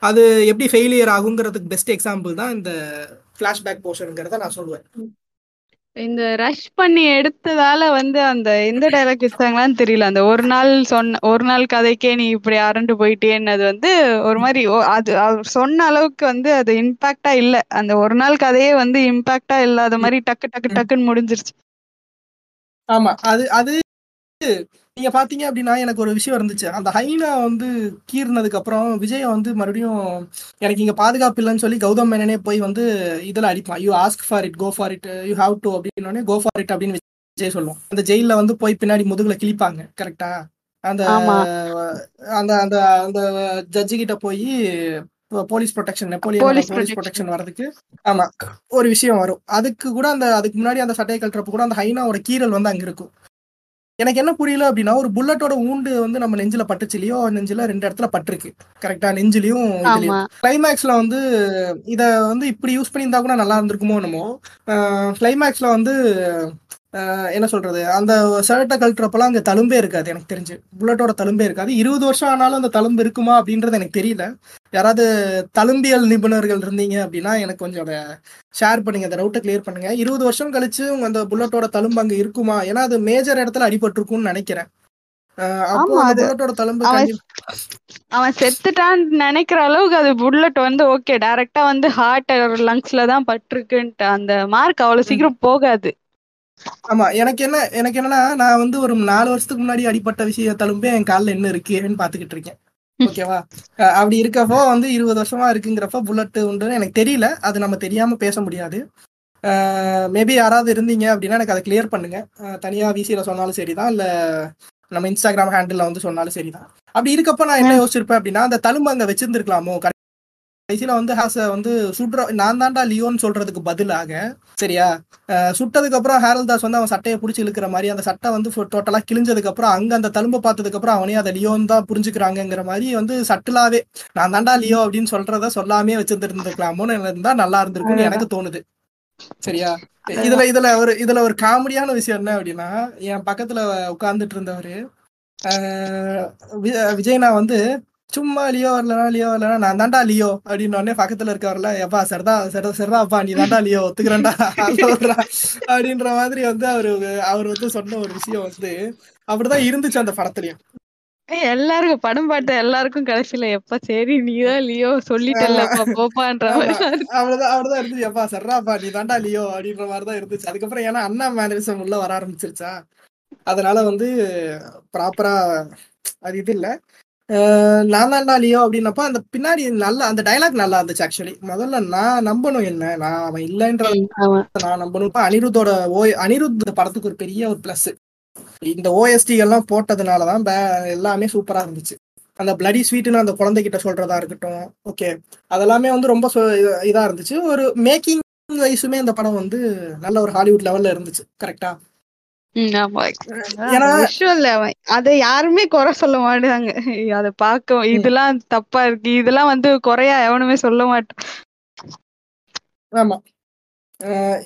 அது எப்படி ஃபெயிலியர் ஆகுங்கிறதுக்கு பெஸ்ட் எக்ஸாம்பிள் தான் இந்த ஃபிளாஷ்பேக் போர்ஷனுங்கிறத நான் சொல்லுவேன். இந்த ரஷ் பண்ணி எடுத்ததால வந்து அந்த எந்த டைலாக் வச்சாங்களான்னு தெரியல. அந்த ஒரு நாள் சொன்ன ஒரு நாள் கதைக்கே நீ இப்படி அரண்டு போயிட்டேன்னது வந்து ஒரு மாதிரி அது அவர் சொன்ன அளவுக்கு வந்து அது இம்பாக்டா இல்ல. அந்த ஒரு நாள் கதையே வந்து இம்பாக்டா இல்லாத மாதிரி டக்கு டக்கு டக்குன்னு முடிஞ்சிருச்சு. ஆமா அது அது நீங்க பாத்தீங்க அப்படின்னா எனக்கு ஒரு விஷயம் இருந்துச்சு. அந்த ஹைனா வந்து கீறினதுக்கு அப்புறம் விஜய் வந்து மறுபடியும் எனக்கு இங்க பாதுகாப்பு இல்லைன்னு சொல்லி கௌதம் மேனனே போய் வந்து இதுல அடிப்பான். You ask for it go for it you have to அப்படின்னு கோ ஃபார் இட் அப்படின்னு விஜய் சொல்லுவோம் அந்த ஜெயில வந்து போய் பின்னாடி முதுகுல கிழிப்பாங்க. கரெக்டா அந்த அந்த அந்த அந்த ஜட்ஜு கிட்ட போய் police protection Napoleon police protection வரதுக்கு ஆமா ஒரு விஷயம் வரும். அதுக்கு கூட அந்த அதுக்கு முன்னாடி அந்த சட்டையை கட்டுறப்ப கூட அந்த ஹைனாவோட கீறல் வந்து அங்க இருக்கும். எனக்கு என்ன புரியல அப்படின்னா ஒரு புல்லட்டோட ஊண்டு வந்து நம்ம நெஞ்சில பட்டுச்சுலயோ நெஞ்சில ரெண்டு இடத்துல பட்டிருக்கு. கரெக்டா நெஞ்சிலையும் கிளைமேக்ஸ்ல வந்து இத வந்து இப்படி யூஸ் பண்ணியிருந்தா கூட நல்லா இருந்திருக்குமோ என்னமோ. கிளைமேக்ஸ்ல வந்து என்ன சொல்றது? அந்த ஷர்ட்டை கழட்டுறப்பெல்லாம் அங்க தழும்பே இருக்காது எனக்கு தெரிஞ்சு. புல்லட்டோட தழும்பே இருக்காது. இருபது வருஷம் ஆனாலும் அந்த தழும்பு இருக்குமா அப்படின்றது எனக்கு தெரியல. யாராவது தழும்பியல் நிபுணர்கள் இருந்தீங்க அப்படின்னா எனக்கு கொஞ்சம் அதை ஷேர் பண்ணுங்க அந்த ரவுட்டை கிளியர் பண்ணுங்க. இருபது வருஷம் கழிச்சு உங்க அந்த புல்லட்டோட தழும்பு அங்க இருக்குமா? ஏன்னா அது மேஜர் இடத்துல அடிபட்டிருக்கும்னு நினைக்கிறேன். அந்த அவன் செத்துட்டான்னு நினைக்கிற அளவுக்கு அது புல்லட் வந்து ஓகே டைரக்டா வந்து ஹார்ட் லங்ஸ்ல தான் பட்டிருக்குன்ட்டு அந்த மார்க் அவ்வளவு. சீக்கிரம் போகாது. ஆமா எனக்கு என்ன எனக்கு என்னன்னா நான் வந்து ஒரு நாலு வருஷத்துக்கு முன்னாடி அடிப்பட்ட விஷய தழும்பே என் காலில் என்ன இருக்குன்னு பாத்துக்கிட்டு இருக்கேன். ஓகேவா? அப்படி இருக்கப்போ வந்து இருபது வருஷமா இருக்குங்கிறப்ப புல்லட் உண்டுன்னு எனக்கு தெரியல. அது நம்ம தெரியாம பேச முடியாது. மேபி யாராவது இருந்தீங்க அப்படின்னா எனக்கு அதை கிளியர் பண்ணுங்க. தனியா விசியில சொன்னாலும் சரிதான். இல்ல நம்ம இன்ஸ்டாகிராம் ஹேண்டில் வந்து சொன்னாலும் சரிதான். அப்படி இருக்கப்ப நான் என்ன யோசிச்சிருப்பேன் அப்படின்னா அந்த தழும்பு அங்க வச்சிருந்துருக்கலாமோ? கடைசியில வந்து ஹாச வந்து சுடுற நான் தான்டா லியோன்னு சொல்றதுக்கு பதிலாக சரியா? சுட்டதுக்கு அப்புறம் ஹேரல் தாஸ் வந்து அவன் சட்டையை பிடிச்சி இழுக்கிற மாதிரி அந்த சட்டை வந்து டோட்டலா கிழிஞ்சதுக்கு அப்புறம் அங்க அந்த தழும்பை பார்த்ததுக்கு அப்புறம் அவனே அதை லியோன்னு தான் புரிஞ்சுக்கிறாங்கங்கிற மாதிரி வந்து சட்டிலாவே நான் தான்டா லியோ அப்படின்னு சொல்றத சொல்லாமே வச்சிருந்துருந்துருக்கலாமோன்னு இருந்தா நல்லா இருந்திருக்கும்னு எனக்கு தோணுது. சரியா? இதுல இதுல ஒரு இதுல ஒரு காமெடியான விஷயம் என்ன அப்படின்னா என் பக்கத்துல உட்கார்ந்துட்டு இருந்தவரு விஜய்னா வந்து சும்மா லியோ வரலனா லியோ வரலனா நான் தான்டா லியோ அப்படின்னு உடனே பக்கத்துல இருக்கவர்ல எப்பா சரிதா சரி சரிதாப்பா நீ தான்டா லியோ ஒத்துக்கிறேன்டா. அப்படின்ற மாதிரி வந்து அவரு அவர் வந்து சொன்ன ஒரு விஷயம் வந்து அப்படிதான் இருந்துச்சு அந்த படத்துலயும். எல்லாருக்கும் படம் பார்த்த எல்லாருக்கும் கடைசியில எப்ப சரி நீதான் லியோ சொல்லிட்டல்லப்பா போப்பான்ற. அவ்வளவுதான் அவ்வளவுதான் இருந்துச்சு. எப்பா சரிடாப்பா நீ தான்டா லியோ அப்படின்ற மாதிரி தான் இருந்துச்சு. அதுக்கப்புறம் ஏன்னா அண்ணா மேனரிசம் உள்ள வர ஆரம்பிச்சிருச்சா. அதனால வந்து ப்ராப்பரா அது இது இல்ல. நான் தான்டா லியோ அப்படின்னப்ப அந்த பின்னாடி நல்ல அந்த டைலாக் நல்லா இருந்துச்சு ஆக்சுவலி முதல்ல நான் நம்பணும் என்ன? நான் அவன் ஆமா. நான் நம்பணும். அனிருத்தோட ஓ அனிருத் படத்துக்கு ஒரு பெரிய ஒரு பிளஸ் இந்த ஓஎஸ்டி எல்லாம் போட்டதுனாலதான் எல்லாமே சூப்பரா இருந்துச்சு. அந்த பிளடி ஸ்வீட்னு அந்த குழந்தைகிட்ட சொல்றதா இருக்கட்டும். ஓகே அதெல்லாமே வந்து ரொம்ப இதா இருந்துச்சு. ஒரு மேக்கிங் வைஸுமே இந்த படம் வந்து நல்ல ஒரு ஹாலிவுட் லெவல்ல இருந்துச்சு. கரெக்டா ம், ஆமா ஏன்னா விஷுவல் அதை யாருமே குறை சொல்ல மாட்டாங்க. அதை பார்க்க ம், இதெல்லாம் தப்பா இருக்கு. இதெல்லாம் வந்து குறையா எவனுமே சொல்ல மாட்டான் ஆமா.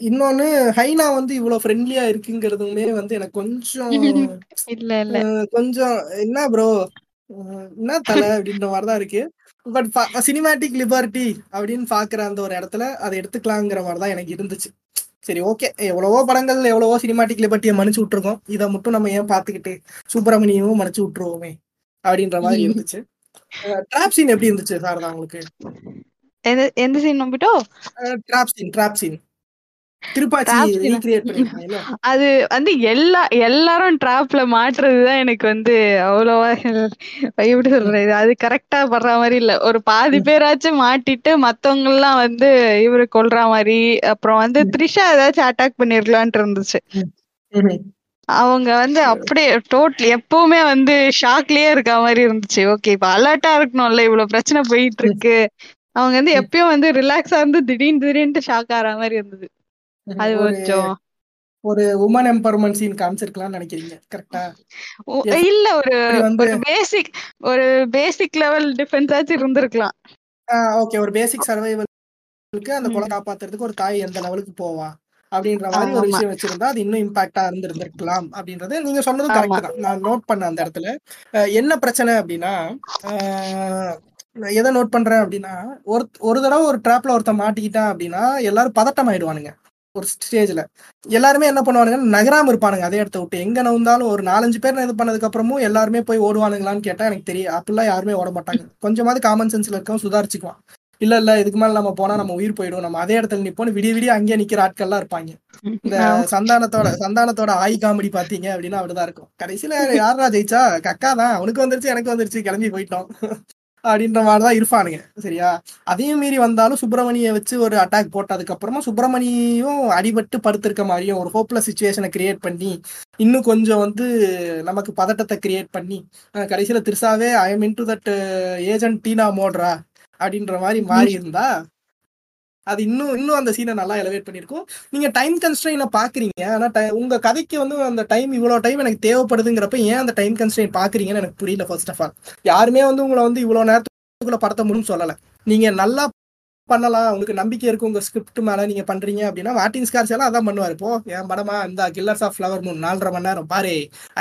இன்னொன்னு ஹைனா வந்து இவ்வளவு ஃப்ரெண்ட்லியா இருக்குங்கிறதுமே வந்து எனக்கு கொஞ்சம் இல்ல இல்ல. கொஞ்சம் என்ன ப்ரோ என்ன தலை [LAUGHS] அப்படின்ற மாதிரிதான் இருக்கு. பட் சினிமேட்டிக் லிபர்ட்டி அப்படின்னு பாக்குற அந்த ஒரு இடத்துல அதை எடுத்துக்கலாங்கிற மாதிரி தான் எனக்கு இருந்துச்சு. சரி ஓகே எவ்வளவோ படங்கள் எவ்வளவோ சினிமாட்டிக் லிபர்ட்டியை மன்னிச்சு விட்டுருக்கோம். இதை மட்டும் நம்ம ஏன் பார்த்துக்கிட்டு சுப்பிரமணியமும் மன்னிச்சு விட்டுருவோமே அப்படின்ற மாதிரி இருந்துச்சு. ட்ராப் சீன் எப்படி இருந்துச்சு சாரதா உங்களுக்கு? எந்த சீன் நம்பிட்டோ ட்ராப் சீன் ட்ராப் சீன் அது வந்து எல்லா எல்லாரும் டிராப்ல மாட்டுறதுதான் எனக்கு வந்து அவ்வளவா எப்படி சொல்றது அது கரெக்டா படுற மாதிரி இல்ல. ஒரு பாதி பேராச்சும் மாட்டிட்டு மத்தவங்க எல்லாம் வந்து இவரு கொல்ற மாதிரி அப்புறம் வந்து த்ரிஷா ஏதாச்சும் அட்டாக் பண்ணிருக்கலான்ட்டு இருந்துச்சு. அவங்க வந்து அப்படியே டோட்டல் எப்பவுமே வந்து ஷாக்லயே இருக்க மாதிரி இருந்துச்சு. ஓகே இப்ப அலர்ட்டா இருக்கணும்ல இவ்வளவு பிரச்சனை போயிட்டு இருக்கு. அவங்க வந்து எப்பயும் வந்து ரிலாக்ஸா இருந்து திடீர்னு திடீர்னு ஷாக் ஆற மாதிரி இருந்தது. அது ஒரு கொஞ்சம் ஒரு உமன் எம்பவர்மெண்ட் சீன் காமிச்சிருக்கலாம்னு நினைக்கிறீங்க கரெக்டா இல்ல ஒரு ஒரு பேசிக் ஒரு பேசிக் லெவல் டிஃபென்ஸ் ஆச்சும் இருந்திருக்கலாம். ஓகே ஒரு பேசிக் சர்வைவலுக்கு அந்த குழந்தை காப்பாத்துறதுக்கு ஒரு தாய் எந்த லெவலுக்கு போவா? அப்படின்ற மாதிரி ஒரு விஷயம் வச்சிருந்தா அது இன்னும் இம்பாக்டா இருந்திருந்திருக்கலாம் அப்படின்றது நீங்க சொன்னதும் ஆமா. கரெக்ட் தான். நான் நோட் பண்ண அந்த இடத்துல. என்ன பிரச்சனை அப்படின்னா எதை நோட் பண்றேன் அப்படின்னா ஒரு ஒரு தடவை ஒரு ட்ராப்ல ஒருத்தன் மாட்டிக்கிட்டான் அப்படின்னா எல்லாரும் பதட்டம் ஆயிடுவானுங்க. ஒரு ஸ்டேஜ்ல எல்லாருமே என்ன பண்ணுவானுங்க நகராம இருப்பானுங்க அதே இடத்த விட்டு. எங்க நவுந்தாலும் ஒரு நாலஞ்சு பேர் இது பண்ணதுக்கு அப்புறமும் எல்லாருமே போய் ஓடுவானுங்களான்னு கேட்டா எனக்கு தெரியும் அப்படிலாம் யாருமே ஓட மாட்டாங்க. கொஞ்சமாவது காமன் சென்ஸ்ல இருக்கவன் சுதாரிச்சுக்குவான். இல்ல இல்ல இதுக்கு மேல நம்ம போனா நம்ம உயிர் போயிடும். நம்ம அதே இடத்துல நிப்போம் விடிய விடிய அங்கேயே நிக்கிற ஆட்கள்லாம் இருப்பாங்க. இந்த. சந்தானத்தோட சந்தானத்தோட ஆய் காமெடி பாத்தீங்க அப்படின்னா அப்படிதான் இருக்கும். கடைசியில யாரா ஜெயிச்சா? கக்கா தான் அவனுக்கு வந்துருச்சு எனக்கு வந்துருச்சு கிளம்பி போயிட்டோம். அப்படின்ற மாதிரிதான் இருப்பானுங்க. சரியா? அதையும் மீறி வந்தாலும் சுப்பிரமணிய வச்சு ஒரு அட்டாக் போட்டதுக்கு அப்புறமா சுப்பிரமணியும் அடிபட்டு படுத்திருக்க மாதிரியும் ஒரு ஹோப்லெஸ் சுச்சுவேஷனை கிரியேட் பண்ணி இன்னும் கொஞ்சம் வந்து நமக்கு பதட்டத்தை கிரியேட் பண்ணி கடைசியில திருசாவே I am into that agent Tina மோட்ரா அப்படின்ற மாதிரி மாறி இருந்தா அது இன்னும் இன்னும் அந்த சீனை நல்லா எலவேட் பண்ணியிருக்கும். நீங்க டைம் கன்ஸ்ட்ரெயினை பாக்குறீங்க. ஆனா உங்க கதைக்கு வந்து அந்த டைம் இவ்வளவு டைம் எனக்கு தேவைப்படுதுங்கிறப்ப ஏன் அந்த டைம் கன்ஸ்ட்ரெயின் பாக்குறீங்கன்னு எனக்கு புரியல ஃபர்ஸ்ட் ஆஃப் ஆல் யாருமே வந்து உங்களை வந்து இவ்வளவு நேரத்துக்குள்ள படத்த முடியும்னு சொல்லல. நீங்க நல்லா பண்ணலாம். உங்களுக்கு நம்பிக்கை இருக்கு உங்க ஸ்கிரிப்ட் மேல நீங்க பண்றீங்க அப்படின்னா மார்டின் ஸ்கார்ஸ் எல்லாம் அதான் பண்ணுவாரு. இப்போ என் படமா இந்த கில்லர்ஸ் ஆஃப் ஃபிளவர் மூன் நாலரை மணி நேரம் பாரு.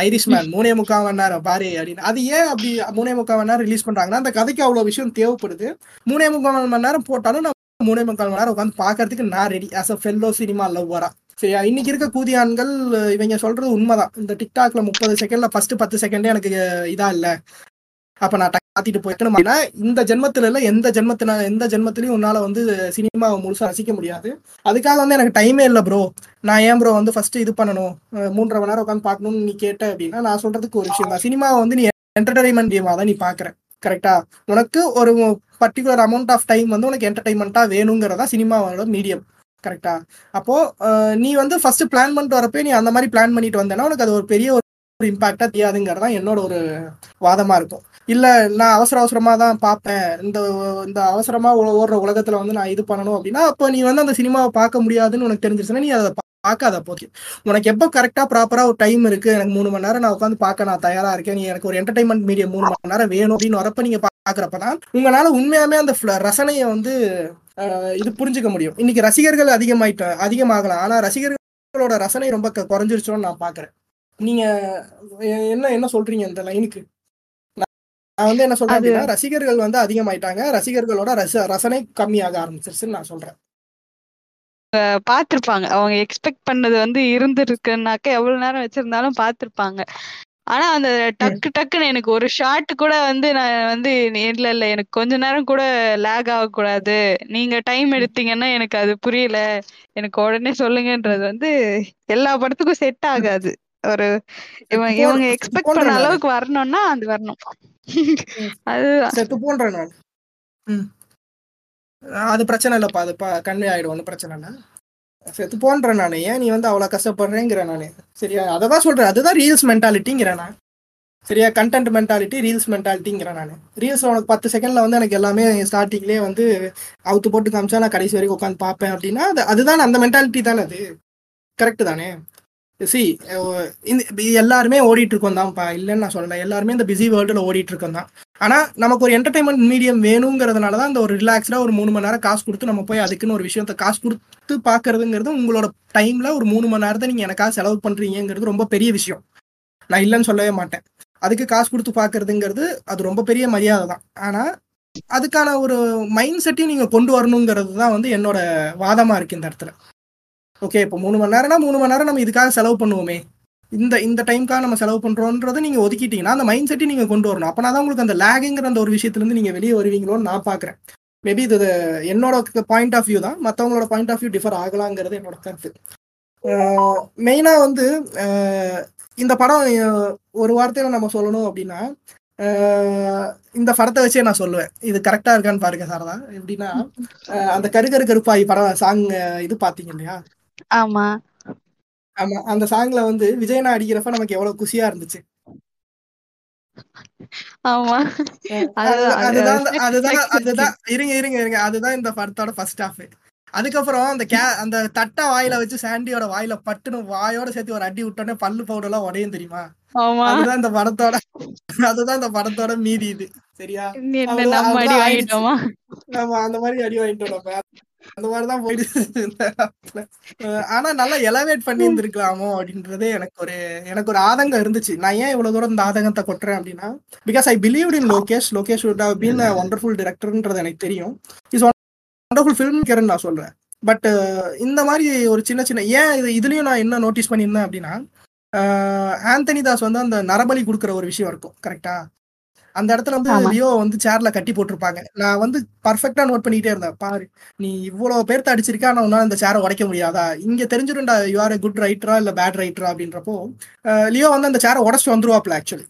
ஐரிஷ் மேன் [LAUGHS] மூணே முக்கால் மணி நேரம் பாரு அப்படின்னு. அது ஏன் அப்படி மூணே முக்கால் மணி நேரம் ரிலீஸ் பண்றாங்கன்னா அந்த கதைக்கு அவ்வளவு விஷயம் தேவைப்படுது. மூணே முக்கால் மணி நேரம் போட்டாலும் மூணே முக்கால் மணி நேரம் உட்காந்து பாக்குறதுக்கு நான் ready as a fellow cinema லவ்வரா சரியா இன்னைக்கு இருக்க கூதியான்கள் இவங்க சொல்றது உண்மைதான். இந்த டிக்டாக்ல முப்பது செகண்ட்ல ஃபர்ஸ்ட் பத்து செகண்டே எனக்கு இதா இல்ல. அப்ப நான் காத்திட்டு போய்க்கணும் அப்படின்னா இந்த ஜென்மத்துல இல்ல எந்த ஜென்மத்தின எந்த ஜென்மத்திலயும் உன்னால வந்து சினிமாவை முழுசா ரசிக்க முடியாது. அதுக்காக வந்து எனக்கு டைமே இல்லை ப்ரோ நான் ஏன் ப்ரோ வந்து ஃபர்ஸ்ட் இது பண்ணணும்? மூன்றரை மணி நேரம் உட்காந்து பார்க்கணும்னு நீ கேட்ட அப்படின்னா நான் சொல்றதுக்கு ஒரு விஷயம் தான். சினிமாவை வந்து நீ என்டர்டைன்மெண்ட் தான் நீ பாக்குற கரெக்டா உனக்கு ஒரு பர்டிகுலர் அமௌண்ட் ஆஃப் டைம் வந்து உனக்கு என்டர்டைன்மெண்ட்டாக வேணுங்கிறதா சினிமாவோட மீடியம் கரெக்டா அப்போ நீ வந்து ஃபர்ஸ்ட் பிளான் பண்ணிட்டு வரப்பே நீ அந்த மாதிரி பிளான் பண்ணிட்டு வந்தேன்னா உனக்கு அது ஒரு பெரிய ஒரு இம்பாக்டா தெரியாதுங்கிறது தான் என்னோட ஒரு வாதமா இருக்கும். இல்ல நான் அவசர அவசரமா தான் பார்ப்பேன். இந்த இந்த அவசரமா ஓடுற உலகத்துல வந்து நான் இது பண்ணணும் அப்படின்னா அப்போ நீ வந்து அந்த சினிமாவை பார்க்க முடியாதுன்னு உனக்கு தெரிஞ்சிருச்சுன்னா நீ அதை பார்க்காத போச்சு உனக்கு எப்போ கரெக்டா ப்ராப்பரா ஒரு டைம் இருக்கு? எனக்கு மூணு மணி நேரம் நான் உட்காந்து பார்க்க நான் தயாரா இருக்கேன். நீ எனக்கு ஒரு என்டர்டைன்மெண்ட் மீடியம் மூணு மணி நேரம் வேணும் அப்படின்னு வரப்ப நீங்க பாக்குறப்பதான் உங்களால உண்மையாவே அந்த ரசனையை வந்து இது புரிஞ்சுக்க முடியும். இன்னைக்கு ரசிகர்கள் அதிகமாயிட்ட அதிகமாகலாம். ஆனா ரசிகர்களோட ரசனை ரொம்ப குறைஞ்சிருச்சோன்னு நான் பாக்குறேன் நீங்க எ- என்ன என்ன சொல்றீங்க இந்த லைனுக்கு நான் வந்து என்ன சொல்றேன் ரசிகர்கள் வந்து அதிகமாயிட்டாங்க. ரசிகர்களோட ரச ரசனை கம்மியாக ஆரம்பிச்சிருச்சுன்னு நான் சொல்றேன். பார்த்திருப்பாங்க அவங்க எக்ஸ்பெக்ட் பண்ணது வந்து இருந்திருக்குனாக்க எவ்வளவு நேரம் வச்சிருந்தாலும் பார்த்திருப்பாங்க ஆனா அந்த டக்கு டக்குன்னு எனக்கு ஒரு ஷாட் கூட வந்து நான் வந்து இல்ல இல்ல. எனக்கு கொஞ்ச நேரம் கூட லேக் ஆகக்கூடாது. நீங்க டைம் எடுத்தீங்கன்னா எனக்கு அது புரியல. எனக்கு உடனே சொல்லுங்கன்றது வந்து எல்லா படத்துக்கும் செட் ஆகாது. ஒரு இவங்க இவங்க எக்ஸ்பெக்ட் பண்ண அளவுக்கு வரணும்னா அது வரணும். [LAUGHS] அதுதான் அது பிரச்சனை இல்லைப்பா. அது கன்வே ஆகிடும் ஒன்றும் பிரச்சனை இல்லை. செத்து போன்றேன் நான். ஏன் நீ வந்து அவ்வளோ கஷ்டப்படுறேங்கிற நான்? சரியா? அதை தான் சொல்கிறேன் அதுதான் ரீல்ஸ் மென்டாலிட்டிங்கிறேன் நான். சரியா? கண்டென்ட் மென்டாலிட்டி ரீல்ஸ் மென்டாலிட்டிங்கிறேன் நான். ரீல்ஸ் உனக்கு பத்து செகண்டில் வந்து எனக்கு எல்லாமே ஸ்டார்டிங்லேயே வந்து அவுத்து போட்டு காமிச்சா நான் கடைசி வரைக்கும் உட்காந்து பார்ப்பேன் அப்படின்னா அது அதுதான் அந்த மென்டாலிட்டி தானே அது. கரெக்டு தானே? சி இந்த எல்லாருமே ஓடிட்டு இருக்கோம் தான்ப்பா இல்லைன்னு நான் சொல்லலை. எல்லாருமே இந்த பிஸி வேர்ல்டில் ஓடிட்டு இருக்கோம் தான் ஆனால் நமக்கு ஒரு என்டர்டைன்மெண்ட் மீடியம் வேணுங்கிறதுனால தான் அந்த ஒரு ரிலாக்ஸ்டாக ஒரு மூணு மணி நேரம் காசு கொடுத்து நம்ம போய் அதுக்குன்னு ஒரு விஷயத்த காசு கொடுத்து பார்க்கறதுங்கிறது உங்களோட டைமில் ஒரு மூணு மணி நேரத்தை நீங்கள் எனக்காக செலவு பண்ணுறீங்கிறது ரொம்ப பெரிய விஷயம். நான் இல்லைன்னு சொல்லவே மாட்டேன். அதுக்கு காசு கொடுத்து பார்க்கறதுங்கிறது அது ரொம்ப பெரிய மரியாதை தான். ஆனால் அதுக்கான ஒரு மைண்ட் செட்டையும் நீங்கள் கொண்டு வரணுங்கிறது தான் வந்து என்னோட வாதமாக இருக்கு இந்த இடத்துல. ஓகே இப்போ மூணு மணி நேரம்னா மூணு மணி நேரம் நம்ம இதுக்காக செலவு பண்ணுவோமே. இந்த இந்த டைம்க்காக நம்ம செலவு பண்ணுறோன்றதை நீங்கள் ஒதுக்கிட்டீங்கன்னா அந்த மைண்ட் செட்டை நீங்கள் கொண்டு வரணும். அப்பனா தான் உங்களுக்கு அந்த லேகுங்கிற அந்த ஒரு விஷயத்துலேருந்து நீங்கள் வெளியே வருவீங்களோன்னு நான் பார்க்குறேன் மேபி இது என்னோட பாயிண்ட் ஆஃப் வியூ தான். மற்றவங்களோட பாயிண்ட் ஆஃப் வியூ டிஃபர் ஆகலாங்கிறது என்னோட கருத்து. மெயினாக வந்து இந்த படம் ஒரு வார்த்தையில் நம்ம சொல்லணும் அப்படின்னா இந்த படத்தை வச்சே நான் சொல்லுவேன். இது கரெக்டாக இருக்கான்னு பாருங்க சாரதா. எப்படின்னா அந்த கருகரு கருப்பாய் படம் சாங் இது பார்த்தீங்க இல்லையா? ஆமா. ஆமா அந்த சாங்ல வந்து விஜயனா அடிக்கிறப்ப நமக்கு எவ்வளவு குஷியா இருந்துச்சு? ஆமா. அது- அதுதான் அது- அதுதான் அது. அதுதான் இருங்க இருங்க இருங்க. அதுதான் இந்த படத்தோட ஃபர்ஸ்ட் ஹாஃப் அதுக்கப்புறம் அந்த கே அந்த தட்டை வாயில வச்சு சாண்டியோட வாயில பட்டுன்னு வாயோட சேர்த்து ஒரு அடி விட்டோன்னே பல்லு பவுடர் எல்லாம் உடையும் தெரியுமா? அதுதான் இந்த படத்தோட அதுதான் இந்த படத்தோட மீதி இது. சரியா? நம்ம ஆமா அந்த மாதிரி அடி வாங்கிட்டோம் அந்த மாதிரிதான். அஹ் ஆனா நல்லா எலவேட் பண்ணி இருந்திருக்கலாமோ அப்படின்றதே எனக்கு ஒரு எனக்கு ஒரு ஆதங்கம் இருந்துச்சு. நான் ஏன் இவ்வளவு தூரம் இந்த ஆதங்கத்தை கொட்டுறேன் அப்படின்னா because I believe in Lokesh. Lokesh have been a wonderful directorன்றது எனக்கு தெரியும். இஸ் wonderful ஃபில்ம் மேக்கர்னு நான் சொல்றேன். பட் இந்த மாதிரி ஒரு சின்ன சின்ன ஏன் இது இதுலயும் நான் என்ன நோட்டீஸ் பண்ணியிருந்தேன் அப்படின்னா ஆந்தனி தாஸ் வந்து அந்த நரபலி கொடுக்குற ஒரு விஷயம் இருக்கும் கரெக்டா அந்த இடத்துல வந்து. லியோ வந்து சேர்ல கட்டி போட்டிருப்பாங்க. நான் வந்து பர்ஃபெக்டா நோட் பண்ணிக்கிட்டே இருந்தேன். பாரு நீ இவ்வளவு பேர்த்த அடிச்சிருக்கா ஆனா உன்னால இந்த சேரை உடைக்க முடியாதா? இங்க தெரிஞ்சிருண்டா யூ ஆர் குட் ரைட்டரா இல்ல பேட் ரைட்டரா அப்படின்றப்போ லியோ வந்து அந்த சேரை உடச்சிட்டு வந்துருவாப்ல ஆக்சுவலி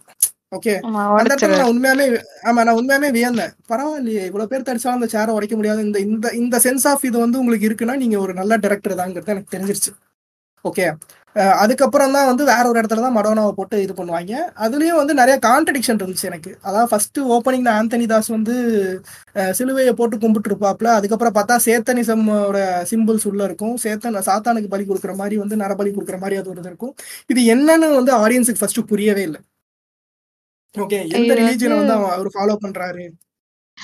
ஓகே அந்த இடத்துல. நான் உண்மையாமே ஆமா நான் உண்மையாமே வியந்தேன். பரவாயில்லையே இவ்வளவு பேர் தடிச்சாலும் அந்த சேரை உடைக்க முடியாது. இந்த இந்த இந்த சென்ஸ் ஆஃப் இது வந்து உங்களுக்கு இருக்குன்னா நீங்க ஒரு நல்ல டேரக்டர் தாங்கிறது எனக்கு தெரிஞ்சிருச்சு. ஓகே அதுக்கப்புறம் தான் வந்து வேற ஒரு இடத்துல தான் மடோனாவை போட்டு இது பண்ணுவாங்க. அதுலயும் வந்து நிறைய கான்ட்ரடிக்ஷன் இருந்துச்சு எனக்கு. அதாவது ஃபர்ஸ்ட் ஓப்பனிங்ல ஆந்தனி தாஸ் வந்து சிலுவையை போட்டு கும்பிட்டு இருப்பாப்ல அதுக்கப்புறம் பார்த்தா சேத்தனிசமோட சிம்பிள்ஸ் உள்ள இருக்கும். சேத்தன் சாத்தானுக்கு பலி கொடுக்குற மாதிரி வந்து நரபலி கொடுக்குற மாதிரி அது ஒரு இருக்கும். இது என்னன்னு வந்து ஆடியன்ஸுக்கு ஃபர்ஸ்ட் புரியவே இல்லை. ஓகே எந்த ரிலீஜனை வந்து- அவர் ஃபாலோ பண்றாரு?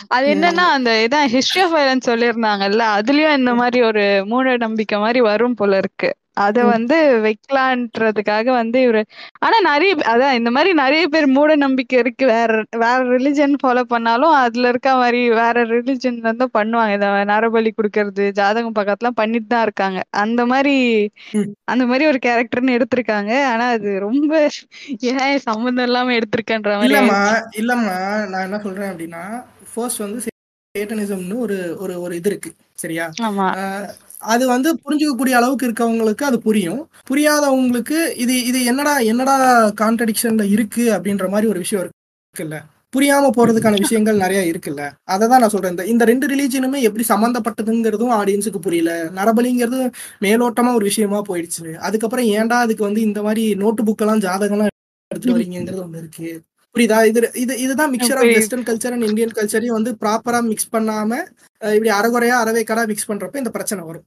அது என்னன்னா அந்த இதான் ஹிஸ்டரி ஆஃப் வயலன்ஸ் சொல்லியிருந்தாங்கல்ல அதுலயும் இந்த மாதிரி ஒரு மூட நம்பிக்கை மாதிரி வரும் போல இருக்கு. அத. வந்து வைக்கலான்றதுக்காக வந்து இவரு ஆனா நிறைய அதான் இந்த மாதிரி நிறைய பேர் மூட நம்பிக்கை இருக்கு. வேற வேற ரிலிஜன் ஃபாலோ பண்ணாலும் அதுல இருக்க மாதிரி வேற ரிலிஜன் வந்து பண்ணுவாங்க. இந்த நரபலி கொடுக்கறது ஜாதகம் பக்கத்துலாம் பண்ணிட்டு தான் இருக்காங்க. அந்த மாதிரி. அந்த மாதிரி ஒரு கேரக்டர்னு எடுத்திருக்காங்க. ஆனா அது ரொம்ப ஏன் சம்மந்தம் இல்லாம எடுத்திருக்கன்ற மாதிரி இல்லம்மா. இல்லம்மா நான் என்ன சொல்றேன் அப்படின்னா ஃபர்ஸ்ட் வந்து சேட்டனிசம்னு ஒரு ஒரு ஒரு இது இருக்கு. சரியா? ஆமா. அது வந்து புரிஞ்சுக்கக்கூடிய அளவுக்கு இருக்கவங்களுக்கு அது புரியும். புரியாதவங்களுக்கு இது இது என்னடா என்னடா கான்ட்ரடிக்ஷன்ல இருக்கு அப்படின்ற மாதிரி ஒரு விஷயம் இருக்குல்ல. புரியாம போறதுக்கான விஷயங்கள் நிறைய இருக்குல்ல. அதை தான் நான் சொல்றேன். இந்த ரெண்டு ரிலீஜனுமே எப்படி சம்மந்தப்பட்டதுங்கிறதும் ஆடியன்ஸுக்கு புரியல. நரபலிங்கிறது மேலோட்டமா ஒரு விஷயமா போயிடுச்சு. அதுக்கப்புறம் ஏன்டா அதுக்கு வந்து இந்த மாதிரி நோட்டு புக்கெல்லாம் ஜாதகம்லாம் எடுத்துட்டு வரீங்கிறது ஒண்ணு இருக்கு. புரியுதா? இது இது இதுதான் mixture of. Western culture and Indian கல்ச்சரையும் வந்து ப்ராப்பரா மிக்ஸ் பண்ணாம இப்படி அரைகுறையா அறவைக்கடா மிக்ஸ் பண்றப்ப இந்த பிரச்சனை வரும்.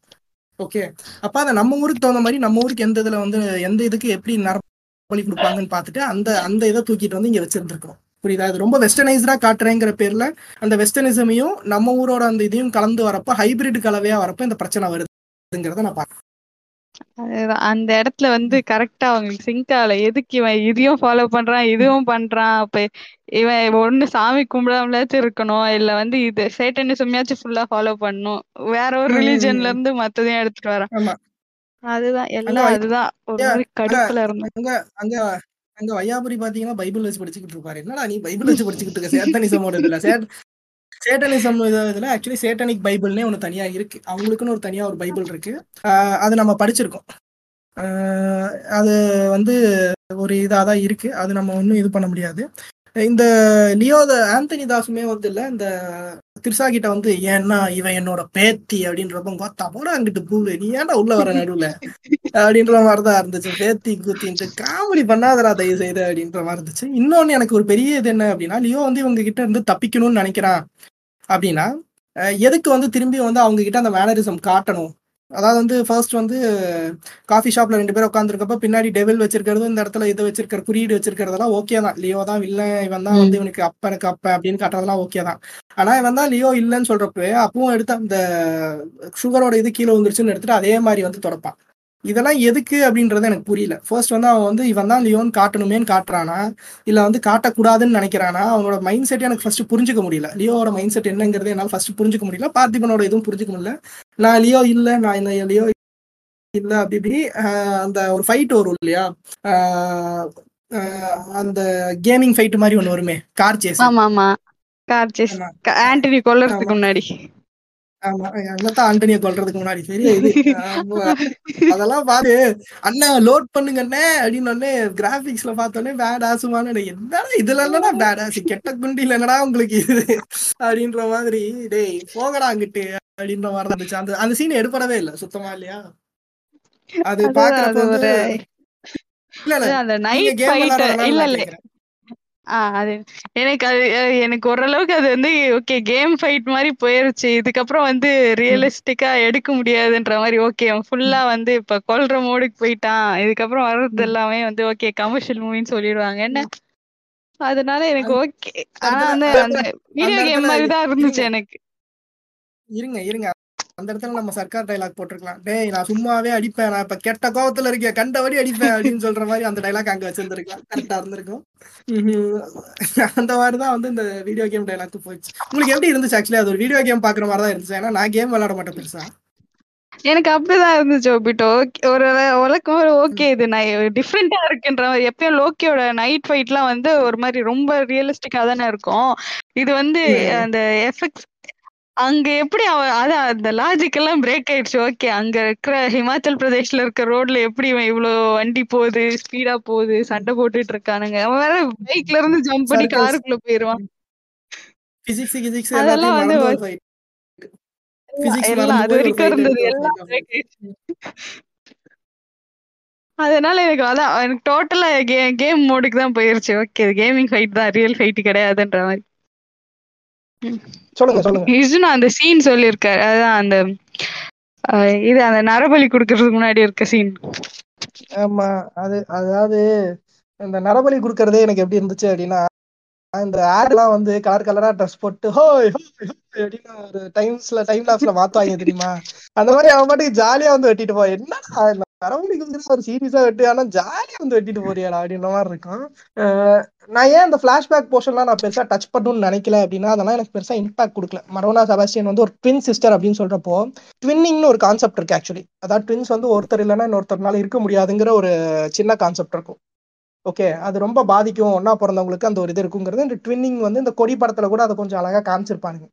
ஓகே அப்ப அதை நம்ம ஊருக்கு தகுந்த மாதிரி நம்ம ஊருக்கு எந்த இதுல வந்து எந்த இதுக்கு எப்படி நரபலி கொடுப்பாங்கன்னு பார்த்துட்டு அந்த அந்த இதை தூக்கிட்டு வந்து இங்க வச்சிருந்துருக்கோம். புரியுதா? இது ரொம்ப வெஸ்டர்னைஸ்டா காட்டுறேங்கிற பேர்ல அந்த வெஸ்டர்னிசமையும் நம்ம ஊரோட அந்த இதையும் கலந்து வரப்ப ஹைபிரிட் கலவையா வரப்ப இந்த பிரச்சனை வருதுங்கிறத நான் பார்க்கறேன். அந்த இடத்துல வந்து கரெக்டா அவங்களுக்கு சிங்க் ஆகல. எதுக்கு இவன் இதையும் ஃபாலோ பண்றான் இதுவும் பண்றான்? அப்ப இவன் ஒண்ணு சாமி கும்பிடாமலாச்சும் இருக்கணும். இல்ல வந்து இது சேட்டனிசம்யாச்சும் ஃபுல்லா ஃபாலோ பண்ணணும். வேற ஒரு ரிலிஜன்ல. இருந்து மத்ததையும் எடுத்துட்டு வரான். அதுதான். எல்லாம் அதுதான். ஒரு மாதிரி கடுப்புல இருந்தேன் அங்க அங்க அங்க வையாபுரி பாத்தீங்கன்னா பைபிள் வச்சு படிச்சுக்கிட்டு இருப்பாரு. என்னடா நீ பைபிள் வச்சு படிச்சுக்கிட்டு இருக்க? சேட்டனிசமோட இதுல சேட் சேட்டனிசம் இதில் ஆக்சுவலி சேட்டனிக் பைபிள்னே ஒன்று தனியா இருக்கு. அவங்களுக்குன்னு ஒரு தனியா ஒரு பைபிள் இருக்கு. அது நம்ம படிச்சிருக்கோம். ஆஹ் அது வந்து ஒரு இதாக தான் இருக்கு. அது நம்ம ஒன்றும் இது பண்ண முடியாது. இந்த லியோ த ஆந்தனி தாசுமே வந்து இல்ல இந்த திரிசா கிட்ட வந்து ஏன்னா இவன் என்னோட பேத்தி அப்படின்றப்ப பார்த்தா போட அங்கிட்டு பூவு நீ ஏன்டா உள்ள வர நடுவுல? அப்படின்ற மாதிரிதான் இருந்துச்சு. பேத்தி கூத்தின்ட்டு காமெடி பண்ணாதடா தயவு செய்து அப்படின்ற மாதிரி இருந்துச்சு. இன்னொன்னு எனக்கு ஒரு பெரிய இது என்ன அப்படின்னா லியோ வந்து இவங்க கிட்ட இருந்து தப்பிக்கணும்னு நினைக்கிறான். அப்படின்னா எதுக்கு வந்து திரும்பி வந்து அவங்க கிட்ட அந்த மேனரிசம் காட்டணும்? அதாவது வந்து ஃபர்ஸ்ட் வந்து காஃபி ஷாப்ல ரெண்டு பேரும் உட்காந்துருக்கப்ப பின்னாடி டெவில் வச்சிருக்கிறது இந்த இடத்துல இது வச்சிருக்கிற குறியீடு வச்சிருக்கிறதெல்லாம் ஓகே தான். லியோ தான் வில்லன் இவன் தான் வந்து இவனுக்கு அப்ப எனக்கு அப்ப அப்படின்னு காட்டுறதெல்லாம் ஓகே தான். ஆனா இவன் தான் லியோ இல்லைன்னு சொல்றப்ப அப்பவும் எடுத்து அந்த சுகரோட இது கீழே வந்துருச்சுன்னு எடுத்துட்டு அதே மாதிரி வந்து தொடப்பான். இதெல்லாம் எதுக்கு அப்படின்றது எனக்கு புரியல. ஃபர்ஸ்ட் வந்து அவன் வந்து இவன் தான் லியோன் காட்டணுமேன்னு காட்டுறானா? இல்ல வந்து காட்டக்கூடாதுன்னு நினைக்கிறானா? அவனோட மைண்ட் செட் எனக்கு ஃபர்ஸ்ட் புரிஞ்சுக்க முடியல. லியோவோட மைண்ட் செட் என்னங்கிறது என்னால் ஃபர்ஸ்ட் புரிஞ்சுக்க முடியல. பார்த்திபனோட இதுவும் புரிஞ்சுக்க முடியல. நான் லியோ இல்ல நான் இந்த லியோ இல்ல அப்படி இப்படி அந்த ஒரு ஃபைட் வரும் இல்லையா? அந்த கேமிங் ஃபைட் மாதிரி ஒன்று வருமே. கார் சேஸ் ஆமா ஆமா. Car chase. ஆண்டனி கொல்லறதுக்கு. முன்னாடி. ஆமா அங்கத்தான் ஆண்டனியை கொல்றதுக்கு முன்னாடி? ஆமா. அதெல்லாம் பாரு. அண்ணன் லோட் பண்ணுங்க அண்ணே அப்படின்னு கிராபிக்ஸ்ல பார்த்தோன்னே பேட் ஆசுமான என்னடா இதுல இல்லடா பேட் ஆசு கெட்ட குண்டில என்னடா உங்களுக்கு இது? அப்படின்ற மாதிரி டேய் போங்கடா அங்கிட்டு அப்படின்ற மாதிரி இருந்துச்சு. அந்த அந்த சீன் எடுப்படவே இல்லை சுத்தமா இல்லையா? அது பாக்குறப்ப இல்ல இல்ல அது எனக்கு அது எனக்கு ஓரளவுக்கு அது வந்து ஓகே கேம் ஃபைட் மாதிரி போயிருச்சு. இதுக்கப்புறம் வந்து ரியலிஸ்டிக்கா எடுக்க முடியாதுன்ற மாதிரி ஓகே ஃபுல்லா வந்து இப்ப கொல்ற மோடுக்கு போயிட்டான். இதுக்கப்புறம் வர்றது எல்லாமே வந்து ஓகே கமர்ஷியல் மூவின்னு சொல்லிடுவாங்க. என்ன? அதனால எனக்கு ஓகே ஆனா அந்த வீடியோ கேம் மாதிரி தான் இருந்துச்சு எனக்கு. இருங்க இருங்க. அந்த இடத்துல நம்ம சர்க்கார் டைலாக் போட்டிருக்கலாம். டேய் நான் சும்மாவே அடிப்பேன். நான் இப்ப கெட்ட கோவத்துல இருக்கேன். கண்டபடி அடிப்பேன் அப்படின்னு சொல்ற மாதிரி அந்த டைலாக் அங்க வச்சிருந்திருக்கலாம். கரெக்டா இருந்திருக்கும். அந்த மாதிரிதான் வந்து இந்த வீடியோ கேம் டைலாக் போயிடுச்சு. உங்களுக்கு எப்படி இருந்துச்சு ஆக்சுவலி அது ஒரு வீடியோ கேம் பாக்குற மாதிரி தான் இருந்துச்சு. ஏன்னா நான் கேம் விளையாட மாட்டேன் பெருசா. எனக்கு அப்படிதான் இருந்துச்சு ஒபிட்டோ ஒரு உலகம் ஒரு ஓகே இது. நான் டிஃப்ரெண்டா இருக்குன்ற மாதிரி. எப்பயும் லோக்கியோட நைட் ஃபைட்லாம் வந்து ஒரு மாதிரி ரொம்ப ரியலிஸ்டிக்கா தானே இருக்கும். இது வந்து. அந்த எஃபெக்ட்ஸ் அங்க எப்படி அவன் அதான் அந்த லாஜிக் எல்லாம் பிரேக் ஆயிடுச்சு. ஓகே அங்க இருக்கிற ஹிமாச்சல் பிரதேஷ்ல இருக்க ரோட்ல எப்படி இவன் இவ்வளவு வண்டி போகுது ஸ்பீடா போகுது சண்டை போட்டுட்டு இருக்கானுங்க. அவன் வேற பைக்ல இருந்து ஜம்ப் பண்ணி. காருக்குள்ள போயிருவான். அதெல்லாம் வந்து அது வரைக்கும் இருந்தது. எல்லாம். அதனால எனக்கு அதான் எனக்கு டோட்டலா கேம் மோடுக்கு தான் போயிருச்சு. ஓகே கேமிங் ஃபைட் தான் ரியல் ஃபைட் கிடையாதுன்ற மாதிரி. சொல்லுங்க சொல்லுங்க. இசுனா அந்த சீன் சொல்லியிருக்காரு அதான் அந்த இது அந்த நரபலி கொடுக்கறதுக்கு முன்னாடி இருக்க சீன் ஆமா அது அதாவது இந்த நரபலி கொடுக்கறதே எனக்கு எப்படி இருந்துச்சு அப்படின்னா இந்த ஆட்லாம் வந்து கலர் கலரா ட்ரெஸ் போட்டு ஹோய் அப்படின்னு ஒரு டைம்ஸ்ல டைம் லாப்ஸ்ல மாத்துவாங்க தெரியுமா? அந்த மாதிரி அவன் பாட்டுக்கு ஜாலியா வந்து வெட்டிட்டு போ என்னடா இந்த நரபலி ஒரு சீரியஸா வெட்டு ஆனா ஜாலியா வந்து வெட்டிட்டு போறியாடா அப்படின்ற மாதிரி இருக்கும். நான் ஏன் அந்த பிளாஷ்பேக் போர்ஷன்லாம் நான் பெருசா டச் பண்ணணும்னு நினைக்கல அப்படின்னா அதெல்லாம் எனக்கு பெருசா இம்பாக்ட் கொடுக்கல. மரோனா செபாஸ்டியன் வந்து ஒரு ட்வின் சிஸ்டர் அப்படின்னு சொல்றப்போ ட்வின்னிங்னு ஒரு கான்செப்ட் இருக்கு ஆக்சுவலி அதாவது ட்வின்ஸ் வந்து ஒருத்தர் இல்லைன்னா இன்னொருத்தர்னால இருக்க முடியாதுங்கிற ஒரு சின்ன கான்செப்ட் இருக்கும். ஓகே அது ரொம்ப பாதிக்கும். ஒன்னா பிறந்தவங்களுக்கு அந்த ஒரு இது இருக்குங்கிறது இந்த ட்வின்னிங் வந்து இந்த கொடி படத்துல கூட அதை கொஞ்சம் அழகா காமிச்சிருப்பானுங்க.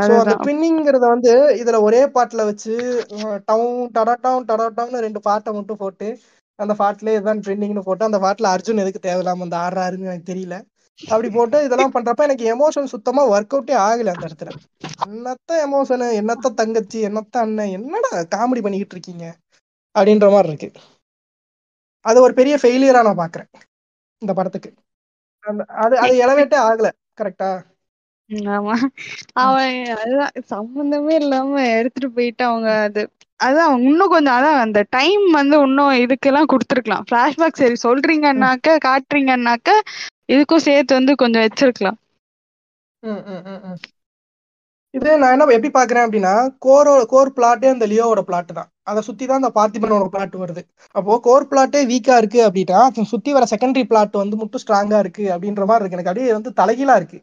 ஸோ அந்த அதுதான். ட்வின்னிங்கிறத வந்து இதுல ஒரே பாட்டுல வச்சு டவுன் டடாட்டவுன் டடாட்டவுன்னு ரெண்டு பாட்டை மட்டும் போட்டு அந்த பாட்டுல இதுதான் ட்ரெண்டிங்னு போட்டு அந்த பாட்டுல அர்ஜுன் எதுக்கு தேவையில்லாம அந்த ஆடுறாருன்னு எனக்கு தெரியல. அப்படி போட்டு இதெல்லாம் பண்றப்ப எனக்கு எமோஷன் சுத்தமா ஒர்க் அவுட்டே ஆகல அந்த இடத்துல. என்னத்த எமோஷனு என்னத்த தங்கச்சி என்னத்த அண்ணன் என்னடா காமெடி பண்ணிக்கிட்டு இருக்கீங்க? அப்படின்ற மாதிரி இருக்கு. அது ஒரு பெரிய ஃபெயிலியரா நான் பாக்குறேன் இந்த படத்துக்கு. அந்த அது அது எலவேட்டே ஆகல கரெக்டா ம், ஆமா அவன் அதுதான் சம்பந்தமே இல்லாம எடுத்துட்டு போயிட்டு அவங்க அது அதான் இன்னும் கொஞ்சம் அதான் அந்த டைம் வந்து இன்னும் இதுக்கெல்லாம் கொடுத்துருக்கலாம். பிளாஷ்பேக் சரி சொல்றீங்கன்னாக்க காட்டுறீங்கன்னாக்க இதுக்கும் சேர்த்து வந்து கொஞ்சம் வச்சிருக்கலாம். ம், ம், ம், ம். இது நான் என்ன எப்படி பாக்குறேன் அப்படின்னா கோரோ கோர் பிளாட்டே அந்த லியோவோட பிளாட் தான். அதை சுத்தி தான் அந்த பார்த்திபனோட பிளாட் வருது. அப்போ கோர் பிளாட்டே வீக்கா இருக்கு அப்படின்னா சுத்தி வர செகண்டரி பிளாட் வந்து மட்டும் ஸ்ட்ராங்கா இருக்கு அப்படின்ற மாதிரி இருக்கு. எனக்கு அப்படியே வந்து தலைகீழா இருக்கு.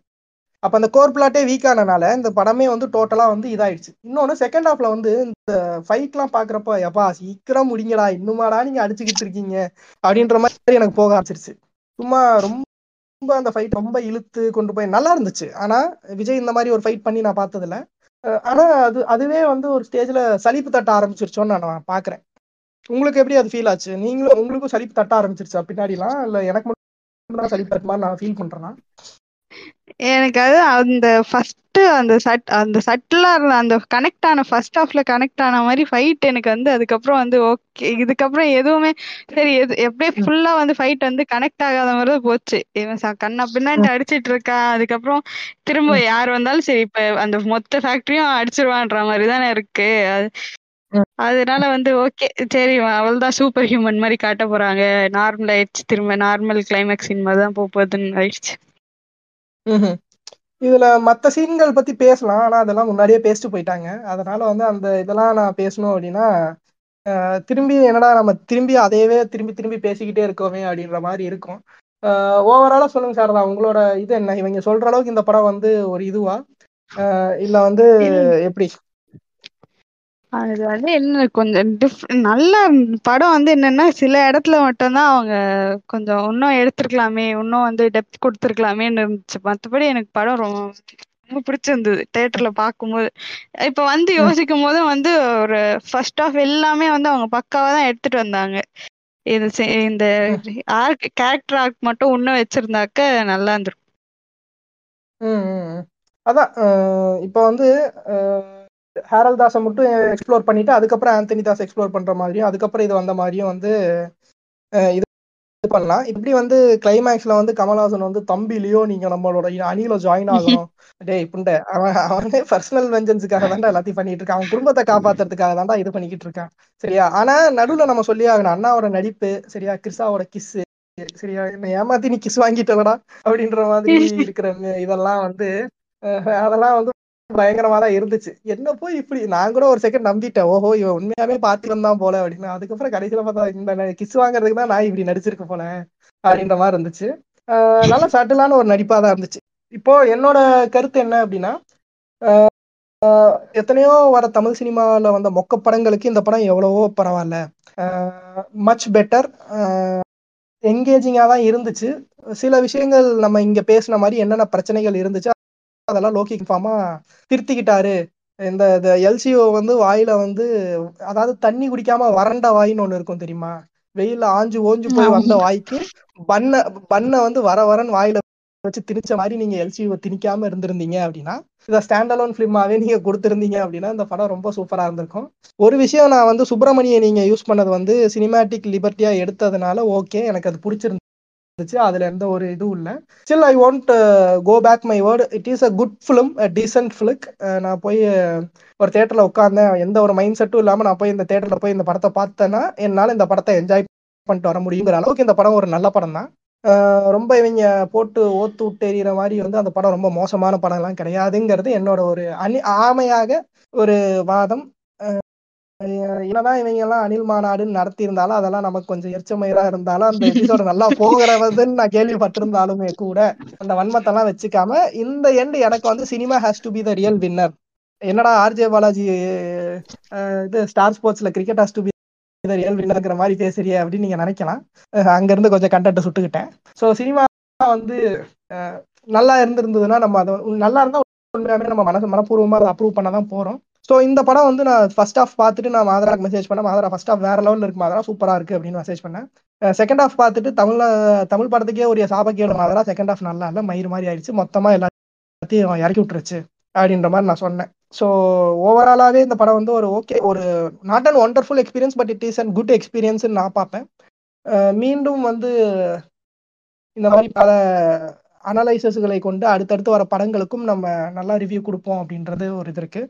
அப்போ அந்த கோர் பிளாட்டே வீக் ஆனனால இந்த படமே வந்து டோட்டலாக வந்து இதாயிடுச்சு. இன்னொன்னு செகண்ட் ஹாஃப்ல வந்து இந்த ஃபைட்லாம் பார்க்குறப்ப எப்பா சீக்கிரம் முடிங்கடா இன்னுமாடா நீங்க அடிச்சுக்கிட்டு இருக்கீங்க அப்படின்ற மாதிரி எனக்கு போக ஆரம்பிச்சிருச்சு. சும்மா ரொம்ப ரொம்ப அந்த ஃபைட் ரொம்ப இழுத்து கொண்டு போய் நல்லா இருந்துச்சு. ஆனா விஜய் இந்த மாதிரி ஒரு ஃபைட் பண்ணி நான் பார்த்ததில்ல. ஆனால் ஆனா அது அதுவே வந்து ஒரு ஸ்டேஜ்ல சலிப்பு தட்ட ஆரம்பிச்சிருச்சோன்னு நான் பாக்குறேன். உங்களுக்கு எப்படி அது ஃபீல் ஆச்சு? நீங்களும் உங்களுக்கும் சலிப்பு தட்ட ஆரம்பிச்சிருச்சா பின்னாடிலாம்? இல்லை எனக்கு மட்டும் தான் சலிப்பு தட்ட மாதிரி நான் ஃபீல் பண்ணுறேன்னா எனக்கு அது அந்த ஃபர்ஸ்ட் அந்த சட் அந்த சட்டிலா இருந்த அந்த கனெக்ட் ஆன ஃபர்ஸ்ட் ஹாஃப்ல கனெக்ட் ஆன மாதிரி ஃபைட் எனக்கு வந்து அதுக்கப்புறம் வந்து ஓகே இதுக்கப்புறம் எதுவுமே சரி எது எப்படியே ஃபுல்லா வந்து ஃபைட் வந்து கனெக்ட் ஆகாத மாதிரி தான் போச்சு. இவன் ச- கண்ணா பின்னாடி அடிச்சிட்டு இருக்கான் அதுக்கப்புறம் திரும்ப யார் வந்தாலும் சரி இப்ப அந்த மொத்த ஃபேக்டரியும் அடிச்சிருவான்ற மாதிரி தானே இருக்கு. அது அதனால வந்து ஓகே சரி அவள் தான் சூப்பர் ஹியூமன் மாதிரி காட்ட போறாங்க. நார்மல் ஆயிடுச்சு திரும்ப நார்மல் கிளைமேக்ஸ் மாதிரி தான் போக போகுதுன்னு ஆயிடுச்சு. ம்ஹும். இதுல மத்த சீன்கள் பத்தி பேசலாம். ஆனா அதெல்லாம் முன்னாடியே பேசிட்டு போயிட்டாங்க. அதனால வந்து அந்த இதெல்லாம் நான் பேசணும் அப்படின்னா அஹ், திரும்பி என்னடா நம்ம திரும்பி அதையவே திரும்பி திரும்பி பேசிக்கிட்டே இருக்கோமே அப்படின்ற மாதிரி இருக்கும். ஓவராலா சொல்லுங்க சாரதா உங்களோட இது என்ன? இவங்க சொல்ற அளவுக்கு இந்த படம் வந்து ஒரு இதுவா? அஹ், இல்ல வந்து எப்படி? அது வந்து என்ன கொஞ்சம் டிஃப் நல்ல படம் வந்து என்னன்னா சில இடத்துல மட்டும்தான் அவங்க கொஞ்சம் இன்னும் எடுத்திருக்கலாமே இன்னும் வந்து டெப்த் கொடுத்துருக்கலாமேன்னு இருந்துச்சு. மற்றபடி எனக்கு படம் ரொம்ப ரொம்ப பிடிச்சிருந்தது தேட்டர்ல பார்க்கும்போது. இப்ப வந்து யோசிக்கும் போது வந்து ஒரு ஃபர்ஸ்ட் ஆஃப் எல்லாமே வந்து அவங்க பக்காவா தான் எடுத்துட்டு வந்தாங்க. இது இந்த ஆர்க் கேரக்டர் ஆர்க் மட்டும் இன்னும் வச்சிருந்தாக்க நல்லா இருந்திருக்கும். அதான் இப்போ வந்து ஹேரல் தாஸை மட்டும் எக்ஸ்ப்ளோர் பண்ணிட்டு அதுக்கப்புறம் ஆந்தனி தாஸ் எக்ஸ்ப்ளோர் பண்ற மாதிரியும் அதுக்கப்புறம் இது வந்த மாதிரியும் வந்து இது இது பண்ணலாம். இப்படி வந்து கிளைமேக்ஸ்ல வந்து கமல்ஹாசன் வந்து தம்பிலையோ நீங்க நம்மளோட அணியில ஜாயின் ஆகணும். டேய் புண்ட அவன் அவனே பர்சனல் வெஞ்சன்ஸுக்காக தான்டா எல்லாத்தையும் பண்ணிட்டு இருக்கான். அவன் குடும்பத்தை காப்பாத்துறதுக்காக தான்டா இது பண்ணிக்கிட்டு இருக்கான். சரியா? ஆனா நடுவுல நம்ம சொல்லி ஆகணும் அண்ணாவோட நடிப்பு சரியா? கிறிஸாவோட கிஸ் சரியா? என்ன ஏமாத்தி நீ கிஸ் வாங்கிட்டலடா அப்படின்ற மாதிரி [LAUGHS] இருக்கிற இதெல்லாம் வந்து அதெல்லாம் வந்து பயங்கரமா தான் இருந்துச்சு. என்ன போய் இப்படி? நான் கூட ஒரு செகண்ட் நம்பிட்டேன். ஓஹோ இவன் உண்மையாவே பாத்து தான் போல அப்படின்னு. அதுக்கப்புறம் கடைசியில பார்த்தா இந்த கிஸ் வாங்குறதுக்கு தான் நான் இப்படி நடிச்சிருக்க போல அப்படின்ற மாதிரி இருந்துச்சு. அஹ், நல்ல சட்டிலான ஒரு நடிப்பா தான் இருந்துச்சு. இப்போ என்னோட கருத்து என்ன அப்படின்னா எத்தனையோ வர தமிழ் சினிமாவில் வந்த மொக்க படங்களுக்கு இந்த படம் எவ்வளவோ பரவாயில்ல. மச் பெட்டர் என்கேஜிங்காக தான் இருந்துச்சு. சில விஷயங்கள் நம்ம இங்கே பேசின மாதிரி என்னென்ன பிரச்சனைகள் இருந்துச்சு அதெல்லாம் லோகி ஃபார்மா திருத்திக்கிட்டாரு. இந்த இந்த எல்சிஓ வந்து வாயில வந்து அதாவது தண்ணி குடிக்காம வறண்ட வாயின்னு ஒண்ணு இருக்கும் தெரியுமா? வெயில்ல ஆஞ்சு ஓஞ்சு போய் வந்த வாய்க்கு பண்ண பண்ண வந்து வர வரன்னு வாயில வச்சு திணிச்ச மாதிரி நீங்க எல்சிஓ திணிக்காம இருந்திருந்தீங்க அப்படின்னா இதை ஸ்டாண்ட் அலோன் ஃபிலிமாவே நீங்க கொடுத்துருந்தீங்க அப்படின்னா இந்த படம் ரொம்ப சூப்பரா இருந்திருக்கும். ஒரு விஷயம் நான் வந்து சுப்பிரமணியை நீங்க யூஸ் பண்ணது வந்து சினிமேட்டிக் லிபர்ட்டியா எடுத்ததுனால ஓகே எனக்கு அது இருந்துச்சு. அதுல எந்த ஒரு இதுவும் இல்லை. Still I want go back my word it is a good film decent flick நான் போய் uh, ஒரு தேட்டரில் உட்காந்தேன் எந்த ஒரு மைண்ட் செட்டும் இல்லாமல் நான் போய் இந்த தேட்டரில் போய் இந்த படத்தை பார்த்தேன்னா என்னால் இந்த படத்தை என்ஜாய் பண்ணிட்டு வர முடியுங்கிற அளவுக்கு இந்த படம் ஒரு நல்ல படம் தான். Uh, ரொம்ப இவங்க போட்டு ஓத்து விட்டு எறிகிற மாதிரி வந்து அந்த படம் ரொம்ப மோசமான படம்லாம் கிடையாதுங்கிறது என்னோட ஒரு அணி ஆமையாக ஒரு வாதம். என்னதான் இவங்க எல்லாம் அணில் மாநாடுன்னு நடத்தியிருந்தாலும் அதெல்லாம் நமக்கு கொஞ்சம் எரிச்சமயிரா இருந்தாலும் அந்த எபிசோட நல்லா போகிறவதுன்னு நான் கேள்விப்பட்டிருந்தாலுமே கூட அந்த வன்மத்தெல்லாம் வச்சுக்காம இந்த எண்டு எனக்கு வந்து cinema has to be the real winner என்னடா ஆர்ஜே பாலாஜி இது ஸ்டார் ஸ்போர்ட்ஸ்ல cricket has to be the real வின்னர்ங்கிற மாதிரி பேசுறிய அப்படின்னு நீங்க நினைக்கலாம். அங்கிருந்து கொஞ்சம் கண்டென்ட் சுட்டுக்கிட்டேன். ஸோ சினிமா வந்து நல்லா இருந்திருந்ததுன்னா நம்ம அதை நல்லா இருந்தா உண்மையாவே நம்ம மனசு மனப்பூர்வமா அதை அப்ரூவ் பண்ண தான் போறோம். ஸோ இந்த படம் வந்து நான் ஃபர்ஸ்ட் ஆஃப் பார்த்துட்டு நான் மாதராக்கு மெசேஜ் பண்ணேன். மாதரா ஃபர்ஸ்ட் ஆஃப் வேற லெவலில் இருக்கு. மாதரா சூப்பராக இருக்கு அப்படின்னு மெசேஜ் பண்ணேன். செகண்ட் ஆஃப் பார்த்துட்டு தமிழ் தமிழ் படத்துக்கே ஒரு சாபக்கேடு மாதரா செகண்ட் ஆஃப் நல்லா இல்லை மயிறு மாதிரி ஆயிடுச்சு. மொத்தமாக எல்லாத்தையும் இறக்கி விட்டுருச்சு அப்படின்ற மாதிரி நான் சொன்னேன். ஸோ ஓவராலாகவே இந்த படம் வந்து ஒரு ஓகே ஒரு not and wonderful experience but it is and good experience நான் பார்ப்பேன். மீண்டும் வந்து இந்த மாதிரி பல அனலைசஸ்களை கொண்டு அடுத்தடுத்து வர படங்களுக்கும் நம்ம நல்லா ரிவ்யூ கொடுப்போம் அப்படின்றது ஒரு இது இருக்கு.